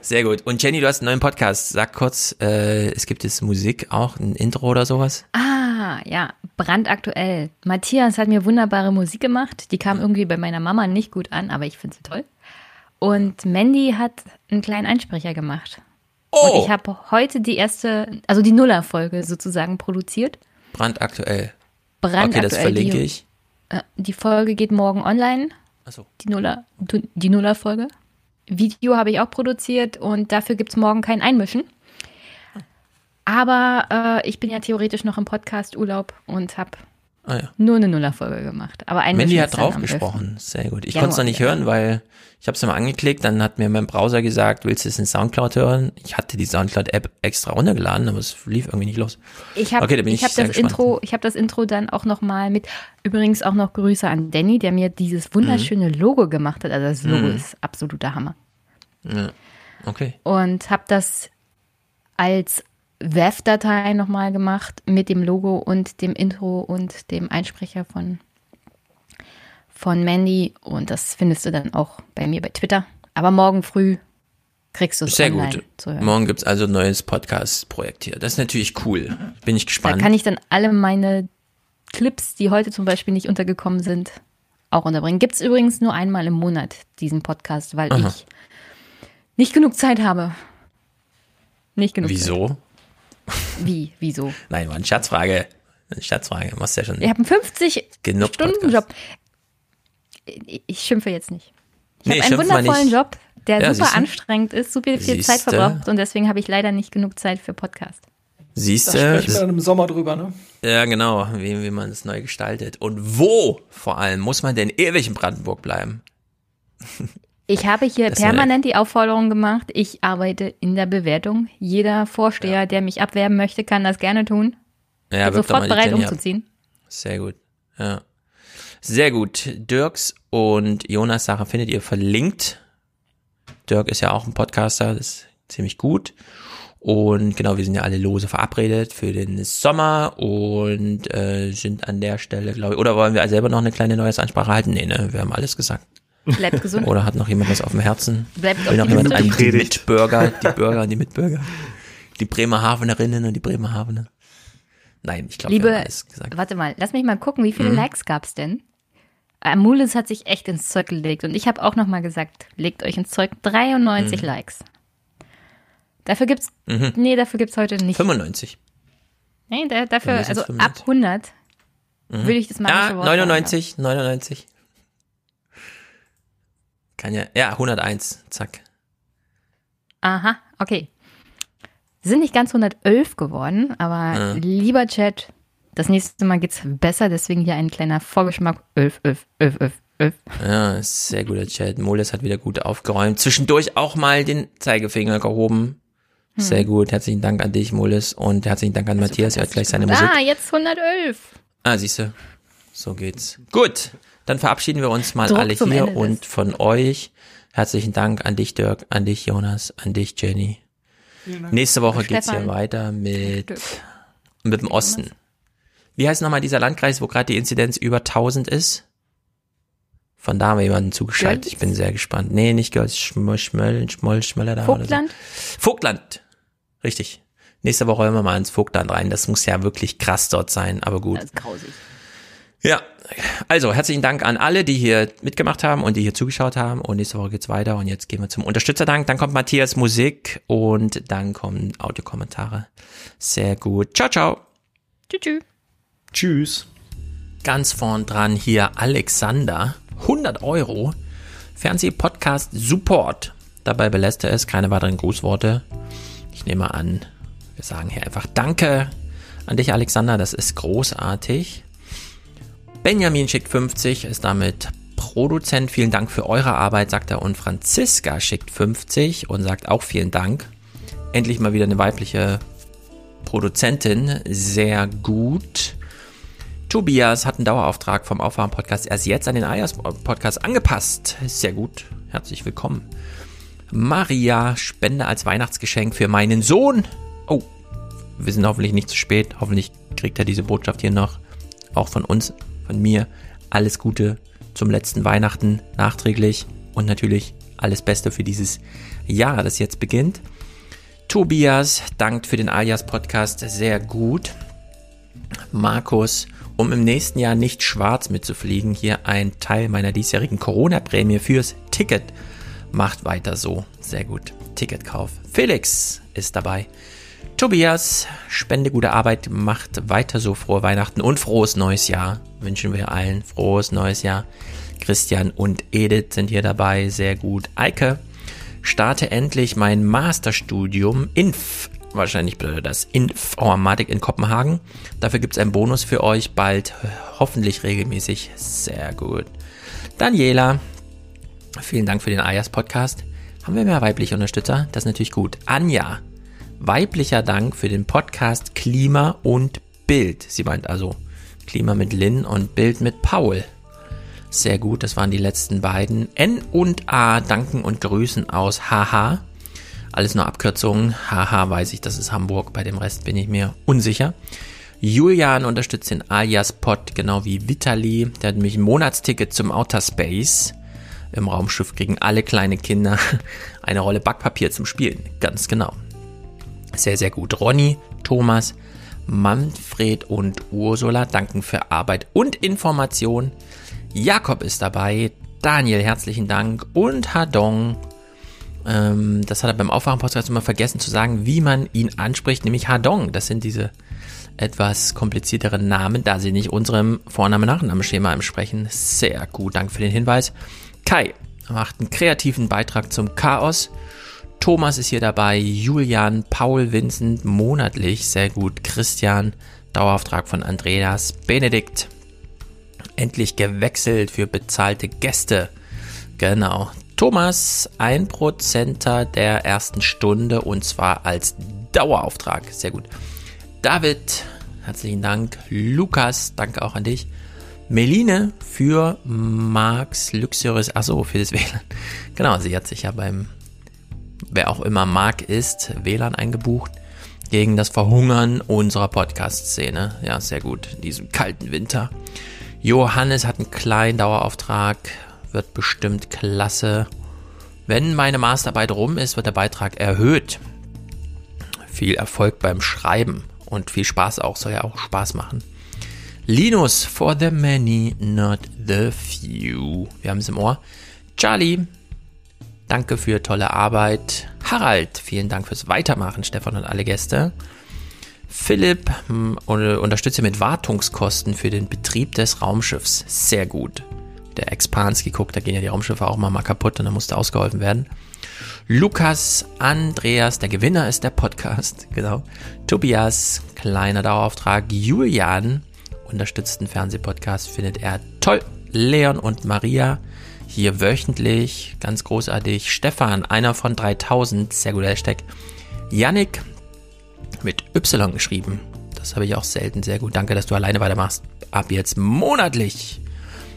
Speaker 1: Sehr gut. Und Jenny, du hast einen neuen Podcast. Sag kurz, äh, es gibt jetzt Musik auch, ein Intro oder sowas?
Speaker 10: Ah, ja, brandaktuell. Matthias hat mir wunderbare Musik gemacht. Die kam irgendwie bei meiner Mama nicht gut an, aber ich finde sie toll. Und Mandy hat einen kleinen Einsprecher gemacht.
Speaker 1: Oh!
Speaker 10: Und ich habe heute die erste, also die Nuller-Folge sozusagen produziert.
Speaker 1: Brandaktuell.
Speaker 10: Brandaktuell.
Speaker 1: Okay, das verlinke
Speaker 10: die,
Speaker 1: ich.
Speaker 10: äh, Die Folge geht morgen online.
Speaker 1: Ach so.
Speaker 10: Die Nuller, die Nuller-Folge. Video habe ich auch produziert und dafür gibt es morgen kein Einmischen. Aber äh, ich bin ja theoretisch noch im Podcast-Urlaub und habe
Speaker 1: Ah, ja.
Speaker 10: nur eine Nuller-Folge gemacht. Aber Einmischen
Speaker 1: Mandy hat
Speaker 10: ist dann
Speaker 1: drauf
Speaker 10: am
Speaker 1: gesprochen. Sehr gut. Ich
Speaker 10: Januar,
Speaker 1: konnte es noch nicht
Speaker 10: ja.
Speaker 1: hören, weil ich habe es mal angeklickt, dann hat mir mein Browser gesagt, willst du es in Soundcloud hören? Ich hatte die Soundcloud-App extra runtergeladen, aber es lief irgendwie nicht los.
Speaker 10: Ich habe
Speaker 1: okay, da bin ich,
Speaker 10: ich hab das
Speaker 1: gespannt.
Speaker 10: Intro, ich habe das Intro dann auch noch mal mit übrigens auch noch Grüße an Danny, der mir dieses wunderschöne Logo gemacht hat. Also das Logo
Speaker 1: Mhm.
Speaker 10: ist absoluter Hammer.
Speaker 1: Ja. Okay.
Speaker 10: Und habe das als WAV-Datei nochmal gemacht mit dem Logo und dem Intro und dem Einsprecher von, von Mandy. Und das findest du dann auch bei mir bei Twitter. Aber morgen früh kriegst du es
Speaker 1: Sehr gut.
Speaker 10: zu hören.
Speaker 1: Morgen gibt's also ein neues Podcast-Projekt hier. Das ist natürlich cool. Bin ich
Speaker 10: Da
Speaker 1: gespannt.
Speaker 10: kann ich dann alle meine Clips, die heute zum Beispiel nicht untergekommen sind, auch unterbringen. Gibt es übrigens nur einmal im Monat, diesen Podcast, weil
Speaker 1: Aha.
Speaker 10: ich nicht genug Zeit habe. Nicht genug
Speaker 1: Wieso?
Speaker 10: Zeit. Wie? Wieso?
Speaker 1: Nein, war eine Scherzfrage. Eine Scherzfrage. Machst ja schon
Speaker 10: Ich habe einen 50
Speaker 1: genug
Speaker 10: Stunden Job. Ich ich schimpfe jetzt nicht. Ich
Speaker 1: Nee,
Speaker 10: habe einen wundervollen. Job, der
Speaker 1: Ja,
Speaker 10: super
Speaker 1: siehste?
Speaker 10: anstrengend ist, super viel Zeit
Speaker 1: Siehste?
Speaker 10: verbraucht und deswegen habe ich leider nicht genug Zeit für Podcast.
Speaker 1: Siehst
Speaker 11: Da
Speaker 1: du?
Speaker 11: sprechen wir dann im Sommer drüber, ne?
Speaker 1: Ja, genau, wie, wie man es neu gestaltet. Und wo vor allem muss man denn ewig in Brandenburg bleiben?
Speaker 10: Ich habe hier
Speaker 1: Das ja-
Speaker 10: permanent die Aufforderung gemacht, ich arbeite in der Bewertung. Jeder Vorsteher, der mich abwerben möchte, kann das gerne tun.
Speaker 1: Ja, mal
Speaker 10: sofort bereit
Speaker 1: Jenny ab.
Speaker 10: umzuziehen.
Speaker 1: Sehr gut. Ja. Sehr gut. Dirks und Jonas Sache findet ihr verlinkt. Dirk ist ja auch ein Podcaster, das ist ziemlich gut. Und genau, wir sind ja alle lose verabredet für den Sommer und äh, sind an der Stelle, glaube ich, oder wollen wir selber noch eine kleine neue Ansprache halten? Nee, ne, wir haben alles gesagt.
Speaker 10: Bleibt gesund.
Speaker 1: Oder hat noch jemand was auf dem Herzen?
Speaker 10: Bleibt
Speaker 1: Will noch jemand an die. Mitbürger, die Bürger und die Mitbürger? Die Bremerhavenerinnen und die Bremerhavener? Nein, ich glaube,
Speaker 10: Liebe,
Speaker 1: alles gesagt.
Speaker 10: warte mal, lass mich mal gucken, wie viele
Speaker 1: Mhm.
Speaker 10: Likes gab's denn? Amulis hat sich echt ins Zeug gelegt und ich habe auch noch mal gesagt, legt euch ins Zeug, 93
Speaker 1: Mhm.
Speaker 10: Likes. Dafür gibt's,
Speaker 1: Mhm.
Speaker 10: nee, dafür gibt's heute nicht.
Speaker 1: 95.
Speaker 10: Nee, da, dafür, also
Speaker 1: 95.
Speaker 10: ab 100
Speaker 1: Mhm.
Speaker 10: würde ich das magische
Speaker 1: Ah,
Speaker 10: Wort
Speaker 1: 99, 99. Kann ja, ja, 101, zack.
Speaker 10: Aha, okay. Sind nicht ganz 111 geworden, aber
Speaker 1: Ja.
Speaker 10: lieber Chat, das nächste Mal geht's besser, deswegen hier ein kleiner Vorgeschmack. 11, 11, 11, 11, 11.
Speaker 1: Ja, sehr guter Chat. Moles hat wieder gut aufgeräumt. Zwischendurch auch mal den Zeigefinger gehoben. Sehr gut. Herzlichen Dank an dich, Molis. Und herzlichen Dank an Matthias. Er hat gleich seine Musik.
Speaker 10: Ah, jetzt 111.
Speaker 1: Ah, siehst du. So geht's. Gut. Dann verabschieden wir uns mal
Speaker 10: Druck
Speaker 1: alle hier
Speaker 10: Ende
Speaker 1: und von euch. Herzlichen Dank an dich, Dirk, an dich, Jonas, an dich, Jenny. Nächste Woche
Speaker 10: Und
Speaker 1: geht's hier
Speaker 10: Stefan.
Speaker 1: weiter mit,
Speaker 10: Dirk.
Speaker 1: mit dem Osten. Wie heißt nochmal dieser Landkreis, wo gerade die Inzidenz über 1000 ist? Von da haben wir jemanden zugeschaltet.
Speaker 10: Götz?
Speaker 1: Ich bin sehr gespannt. Nee, nicht Götz, Schmoll, Schmöll, Schmoll, Schmöller da oder so.
Speaker 10: Vogtland?
Speaker 1: Vogtland. Richtig. Nächste Woche hören wir mal ins Vogtland rein. Das muss ja wirklich krass dort sein, aber gut.
Speaker 10: Das ist grausig.
Speaker 1: Ja, also herzlichen Dank an alle, die hier mitgemacht haben und die hier zugeschaut haben. Und nächste Woche geht's weiter. Und jetzt gehen wir zum Unterstützerdank. Dann kommt Matthias Musik und dann kommen Audiokommentare. Sehr gut. Ciao, ciao.
Speaker 10: Tschüss.
Speaker 12: Tschüss.
Speaker 1: Ganz vorn dran hier Alexander. 100 Euro. Fernsehpodcast Support. Dabei belässt er es. Keine weiteren Grußworte. Ich nehme an, wir sagen hier einfach Danke an dich, Alexander. Das ist großartig. Benjamin schickt 50, ist damit Produzent. Vielen Dank für eure Arbeit, sagt er. Und Franziska schickt 50 und sagt auch vielen Dank. Endlich mal wieder eine weibliche Produzentin. Sehr gut. Tobias hat einen Dauerauftrag vom Aufwachen-Podcast erst jetzt an den Ayers-Podcast angepasst. Sehr gut. Herzlich willkommen. Maria, Spende als Weihnachtsgeschenk für meinen Sohn. Oh, wir sind hoffentlich nicht zu spät. Hoffentlich kriegt er diese Botschaft hier noch. Auch von uns, von mir. Alles Gute zum letzten Weihnachten nachträglich. Und natürlich alles Beste für dieses Jahr, das jetzt beginnt. Tobias dankt für den Alias-Podcast sehr gut. Markus, um im nächsten Jahr nicht schwarz mitzufliegen, hier ein Teil meiner diesjährigen Corona-Prämie fürs Ticket. Macht weiter so. Sehr gut. Ticketkauf. Felix ist dabei. Tobias, spende gute Arbeit, macht weiter so frohe Weihnachten und frohes neues Jahr. Wünschen wir allen frohes neues Jahr. Christian und Edith sind hier dabei, sehr gut. Eike, starte endlich mein Masterstudium Inf. Wahrscheinlich bedeutet das Informatik in Kopenhagen. Dafür gibt es einen Bonus für euch bald, hoffentlich regelmäßig. Sehr gut. Daniela, vielen Dank für den Ayas Podcast. Haben wir mehr weibliche Unterstützer? Das ist natürlich gut. Anja, weiblicher Dank für den Podcast Klima und Bild. Sie meint also Klima mit Lynn und Bild mit Paul. Sehr gut, das waren die letzten beiden. N und A danken und grüßen aus HH. Alles nur Abkürzungen. HH weiß ich, das ist Hamburg. Bei dem Rest bin ich mir unsicher. Julian unterstützt den Alias Pod, genau wie Vitali. Der hat nämlich ein Monatsticket zum Outer Space. Im Raumschiff kriegen alle kleine Kinder eine Rolle Backpapier zum Spielen. Ganz genau. Sehr, sehr gut. Ronny, Thomas, Manfred und Ursula danken für Arbeit und Information. Jakob ist dabei. Daniel, herzlichen Dank. Und Hadong. Ähm, das hat er beim Aufwachen-Podcast immer vergessen zu sagen, wie man ihn anspricht, nämlich Hadong. Das sind diese etwas komplizierteren Namen, da sie nicht unserem Vorname-Nachname-Schema entsprechen. Sehr gut, danke für den Hinweis. Kai macht einen kreativen Beitrag zum Chaos. Thomas ist hier dabei, Julian, Paul, Vincent, monatlich, sehr gut. Christian, Dauerauftrag von Andreas, Benedikt, endlich gewechselt für bezahlte Gäste. Genau. Thomas, ein Prozenter der ersten Stunde und zwar als Dauerauftrag. Sehr gut. David, herzlichen Dank. Lukas, danke auch an dich. Meline für Marx Luxurious, achso, für das WLAN. Genau, sie hat sich ja beim, wer auch immer Mark ist, WLAN eingebucht gegen das Verhungern unserer Podcast-Szene. Ja, sehr gut, in diesem kalten Winter. Johannes hat einen kleinen Dauerauftrag, wird bestimmt klasse. Wenn meine Masterarbeit rum ist, wird der Beitrag erhöht. Viel Erfolg beim Schreiben und viel Spaß auch, soll ja auch Spaß machen. Linus, for the many, not the few. Wir haben es im Ohr. Charlie, danke für tolle Arbeit. Harald, vielen Dank fürs Weitermachen, Stefan und alle Gäste. Philipp hm, unterstütze mit Wartungskosten für den Betrieb des Raumschiffs. Sehr gut. Der Expansky guckt, da gehen ja die Raumschiffe auch mal, mal kaputt und da musste ausgeholfen werden. Lukas, Andreas, der Gewinner ist der Podcast, genau. Tobias, kleiner Dauerauftrag. Julian, unterstützt den Fernsehpodcast, findet er toll. Leon und Maria, hier wöchentlich, ganz großartig. Stefan, einer von 3000, sehr guter Hashtag. Yannick mit Y geschrieben. Das habe ich auch selten. Sehr gut. Danke, dass du alleine weitermachst. Ab jetzt monatlich.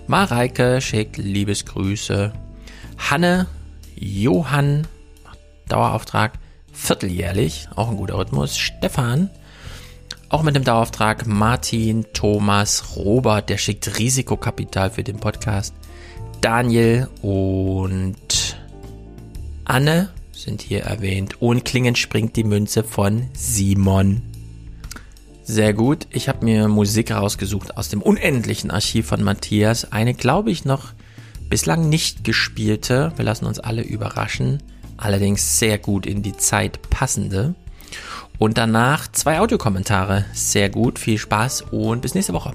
Speaker 1: Mareike schickt Liebesgrüße. Hanne, Johann, Dauerauftrag, vierteljährlich, auch ein guter Rhythmus. Stefan, auch mit dem Dauerauftrag. Martin, Thomas, Robert, der schickt Risikokapital für den Podcast. Daniel und Anne sind hier erwähnt. Und klingend springt die Münze von Simon. Sehr gut. Ich habe mir Musik rausgesucht aus dem unendlichen Archiv von Matthias. Eine, glaube ich, noch bislang nicht gespielte. Wir lassen uns alle überraschen. Allerdings sehr gut in die Zeit passende. Und danach zwei Audiokommentare. Sehr gut. Viel Spaß und bis nächste Woche.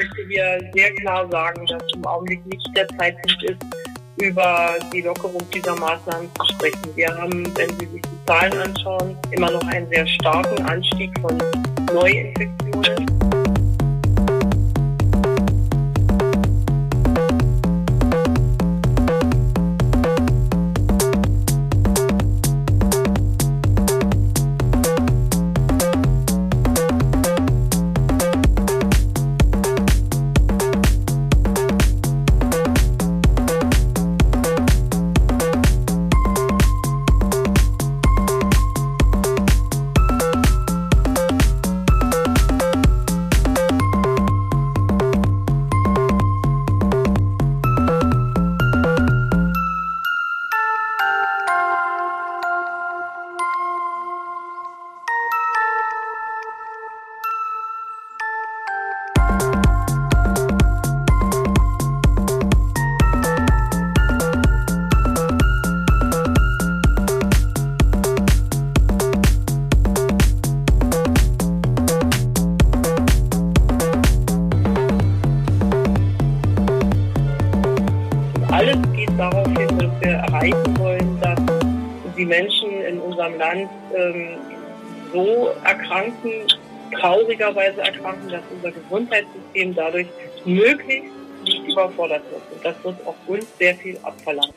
Speaker 45: Möchte hier sehr klar sagen, dass im Augenblick nicht der Zeitpunkt ist, über die Lockerung dieser Maßnahmen zu sprechen. Wir haben, wenn Sie sich die Zahlen anschauen, immer noch einen sehr starken Anstieg von Neuinfektionen. Erkranken, traurigerweise erkranken, dass unser Gesundheitssystem dadurch möglichst nicht überfordert wird. Und das wird auch uns sehr viel abverlangt.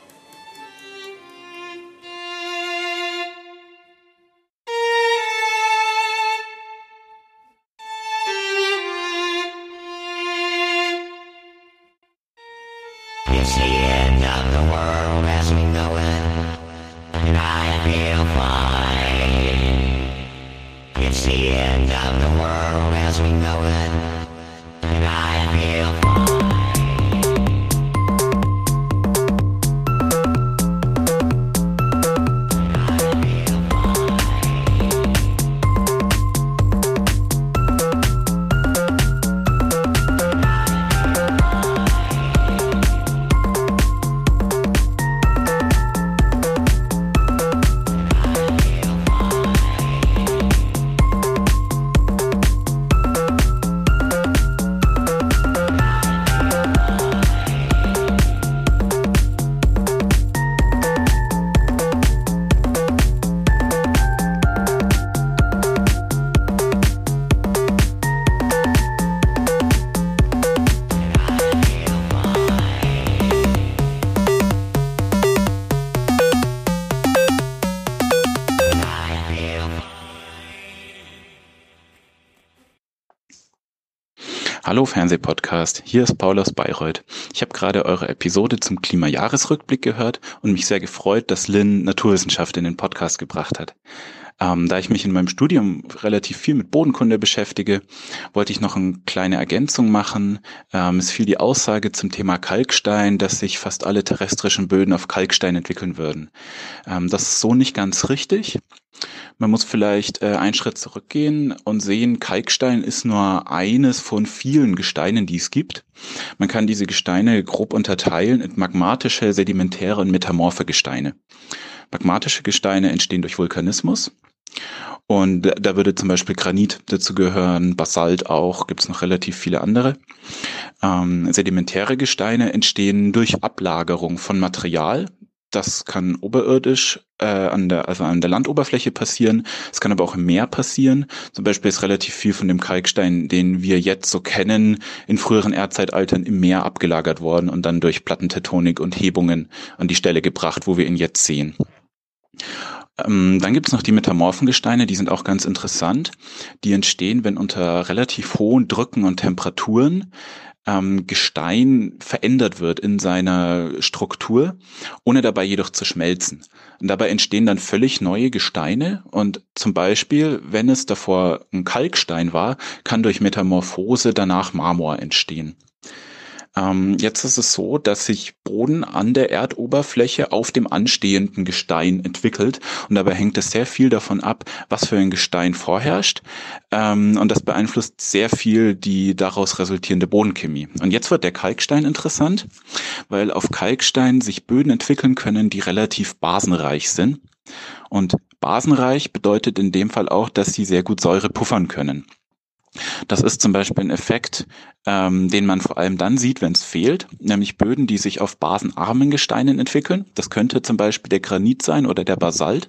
Speaker 46: Fernsehpodcast, hier ist Paul aus Bayreuth. Ich habe gerade eure Episode zum Klimajahresrückblick gehört und mich sehr gefreut, dass Lynn Naturwissenschaft in den Podcast gebracht hat. Ähm, da ich mich in meinem Studium relativ viel mit Bodenkunde beschäftige, wollte ich noch eine kleine Ergänzung machen. Ähm, es fiel die Aussage zum Thema Kalkstein, dass sich fast alle terrestrischen Böden auf Kalkstein entwickeln würden. Ähm, das ist so nicht ganz richtig. Man muss vielleicht äh, einen Schritt zurückgehen und sehen, Kalkstein ist nur eines von vielen Gesteinen, die es gibt. Man kann diese Gesteine grob unterteilen in magmatische, sedimentäre und metamorphe Gesteine. Magmatische Gesteine entstehen durch Vulkanismus. Und da würde zum Beispiel Granit dazu gehören, Basalt auch, gibt es noch relativ viele andere. Ähm, sedimentäre Gesteine entstehen durch Ablagerung von Material. Das kann oberirdisch äh, an der also an der Landoberfläche passieren. Es kann aber auch im Meer passieren. Zum Beispiel ist relativ viel von dem Kalkstein, den wir jetzt so kennen, in früheren Erdzeitaltern im Meer abgelagert worden und dann durch Plattentektonik und Hebungen an die Stelle gebracht, wo wir ihn jetzt sehen. Ähm, dann gibt es noch die metamorphen Gesteine, die sind auch ganz interessant. Die entstehen, wenn unter relativ hohen Drücken und Temperaturen ähm, Gestein verändert wird in seiner Struktur, ohne dabei jedoch zu schmelzen. Und dabei entstehen dann völlig neue Gesteine und zum Beispiel, wenn es davor ein Kalkstein war, kann durch Metamorphose danach Marmor entstehen. Ähm, jetzt ist es so, dass sich Boden an der Erdoberfläche auf dem anstehenden Gestein entwickelt und dabei hängt es sehr viel davon ab, was für ein Gestein vorherrscht ähm, und das beeinflusst sehr viel die daraus resultierende Bodenchemie. Und jetzt wird der Kalkstein interessant, weil auf Kalkstein sich Böden entwickeln können, die relativ basenreich sind. Und basenreich bedeutet in dem Fall auch, dass sie sehr gut Säure puffern können. Das ist zum Beispiel ein Effekt, ähm, den man vor allem dann sieht, wenn es fehlt, nämlich Böden, die sich auf basenarmen Gesteinen entwickeln. Das könnte zum Beispiel der Granit sein oder der Basalt.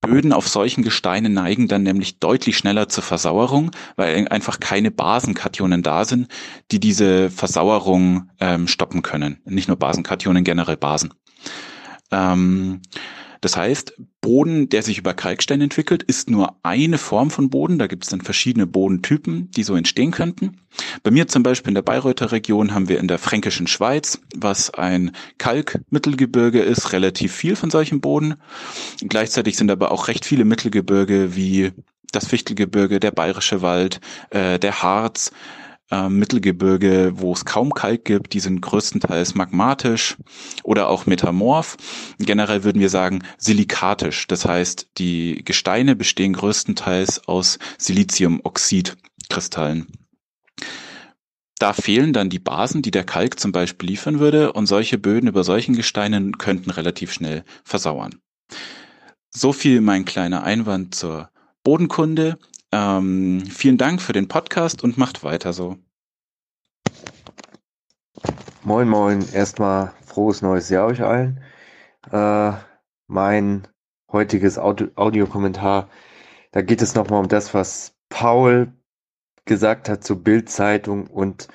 Speaker 46: Böden auf solchen Gesteinen neigen dann nämlich deutlich schneller zur Versauerung, weil einfach keine Basenkationen da sind, die diese Versauerung ähm, stoppen können. Nicht nur Basenkationen, generell Basen. Ähm, das heißt, Boden, der sich über Kalkstein entwickelt, ist nur eine Form von Boden. Da gibt es dann verschiedene Bodentypen, die so entstehen könnten. Bei mir zum Beispiel in der Bayreuther Region haben wir in der fränkischen Schweiz, was ein Kalkmittelgebirge ist, relativ viel von solchen Boden. Gleichzeitig sind aber auch recht viele Mittelgebirge wie das Fichtelgebirge, der Bayerische Wald, äh, der Harz, äh, Mittelgebirge, wo es kaum Kalk gibt, die sind größtenteils magmatisch oder auch metamorph. Generell würden wir sagen silikatisch. Das heißt, die Gesteine bestehen größtenteils aus Siliziumoxidkristallen. Da fehlen dann die Basen, die der Kalk zum Beispiel liefern würde, und solche Böden über solchen Gesteinen könnten relativ schnell versauern. So viel mein kleiner Einwand zur Bodenkunde. Ähm, vielen Dank für den Podcast und macht weiter so.
Speaker 47: Moin, moin. Erstmal frohes neues Jahr euch allen. Äh, mein heutiges Audio Audiokommentar, da geht es nochmal um das, was Paul gesagt hat zur Bildzeitung und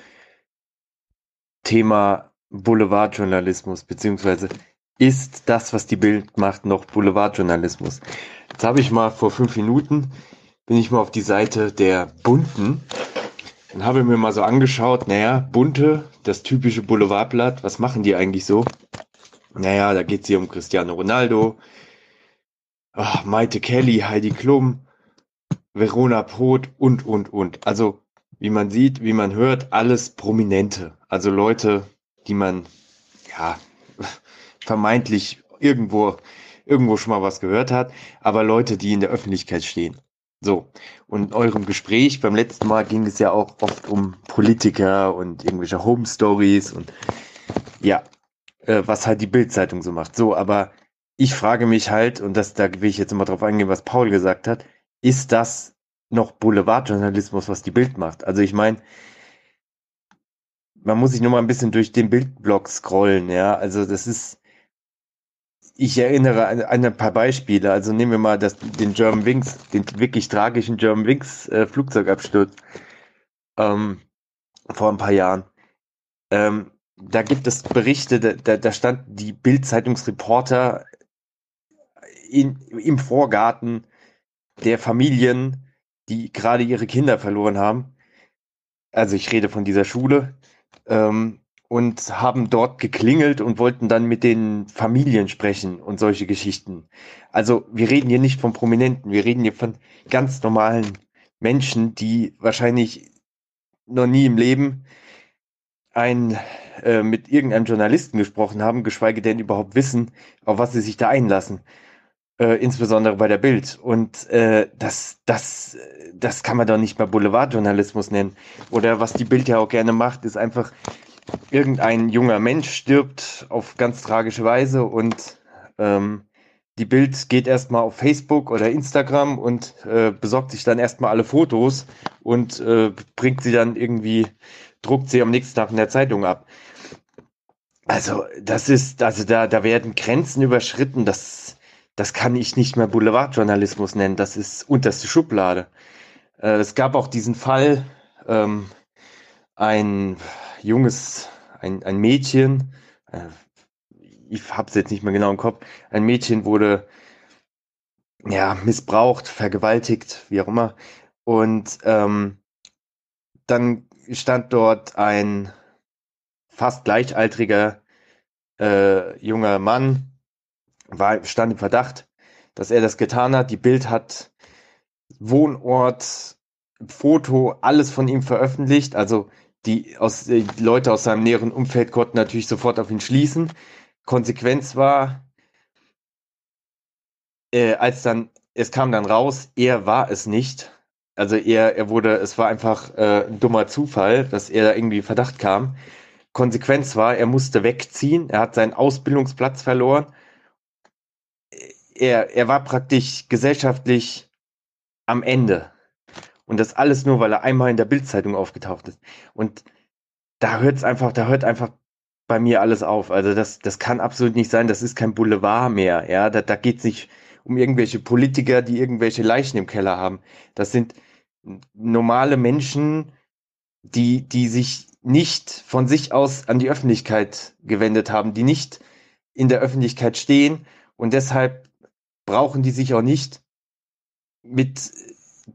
Speaker 47: Thema Boulevardjournalismus, beziehungsweise ist das, was die Bild macht, noch Boulevardjournalismus. Jetzt habe ich mal vor fünf Minuten bin ich mal auf die Seite der Bunten und habe mir mal so angeschaut, naja, Bunte, das typische Boulevardblatt, was machen die eigentlich so? Naja, da geht es hier um Cristiano Ronaldo, oh, Maite Kelly, Heidi Klum, Verona Poth und, und, und. Also, wie man sieht, wie man hört, alles Prominente. Also Leute, die man, ja, vermeintlich irgendwo, irgendwo schon mal was gehört hat, aber Leute, die in der Öffentlichkeit stehen. So, und in eurem Gespräch beim letzten Mal ging es ja auch oft um Politiker und irgendwelche Home Stories und ja, äh, was halt die Bildzeitung so macht. So, aber ich frage mich halt, und das, da will ich jetzt mal drauf eingehen, was Paul gesagt hat, ist das noch Boulevardjournalismus, was die Bild macht? Also ich meine, man muss sich nur mal ein bisschen durch den Bildblock scrollen, ja. Also das ist, ich erinnere an, an, ein paar Beispiele. Also nehmen wir mal das, den German Wings, den wirklich tragischen German Wings äh, Flugzeugabsturz ähm, vor ein paar Jahren. Ähm, da gibt es Berichte, da, da stand die Bild-Zeitungsreporter im Vorgarten der Familien, die gerade ihre Kinder verloren haben. Also ich rede von dieser Schule. Ähm, und haben dort geklingelt und wollten dann mit den Familien sprechen und solche Geschichten. Also wir reden hier nicht von Prominenten, wir reden hier von ganz normalen Menschen, die wahrscheinlich noch nie im Leben ein, äh, mit irgendeinem Journalisten gesprochen haben, geschweige denn überhaupt wissen, auf was sie sich da einlassen. Äh, insbesondere bei der Bild. Und äh, das, das, das kann man doch nicht mal Boulevardjournalismus nennen. Oder was die Bild ja auch gerne macht, ist einfach irgendein junger Mensch stirbt auf ganz tragische Weise und ähm, die Bild geht erstmal auf Facebook oder Instagram und äh, besorgt sich dann erstmal alle Fotos und äh, bringt sie dann irgendwie, druckt sie am nächsten Tag in der Zeitung ab. Also, das ist, also da, da werden Grenzen überschritten, das, das kann ich nicht mehr Boulevardjournalismus nennen, das ist unterste Schublade. Äh, es gab auch diesen Fall, ähm, ein junges, ein, ein Mädchen, äh, ich hab's jetzt nicht mehr genau im Kopf, ein Mädchen wurde ja missbraucht, vergewaltigt, wie auch immer. Und ähm, dann stand dort ein fast gleichaltriger äh, junger Mann, war, stand im Verdacht, dass er das getan hat. Die Bild hat Wohnort, Foto, alles von ihm veröffentlicht. Also die, aus, die Leute aus seinem näheren Umfeld konnten natürlich sofort auf ihn schließen. Konsequenz war, äh, als dann, es kam dann raus, er war es nicht. Also er, er wurde, es war einfach äh, ein dummer Zufall, dass er da irgendwie Verdacht kam. Konsequenz war, er musste wegziehen, er hat seinen Ausbildungsplatz verloren. Er, er war praktisch gesellschaftlich am Ende. Und das alles nur, weil er einmal in der Bildzeitung aufgetaucht ist. Und da hört es einfach, da hört einfach bei mir alles auf. Also das, das kann absolut nicht sein. Das ist kein Boulevard mehr. Ja, da, da geht es nicht um irgendwelche Politiker, die irgendwelche Leichen im Keller haben. Das sind normale Menschen, die, die sich nicht von sich aus an die Öffentlichkeit gewendet haben, die nicht in der Öffentlichkeit stehen und deshalb brauchen die sich auch nicht mit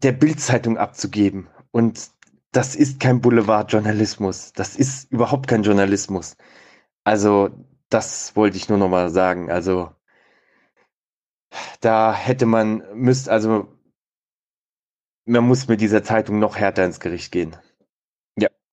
Speaker 47: der Bildzeitung abzugeben. Und das ist kein Boulevardjournalismus. Das ist überhaupt kein Journalismus. Also, das wollte ich nur noch mal sagen. Also, da hätte man, müsst, also, man muss mit dieser Zeitung noch härter ins Gericht gehen.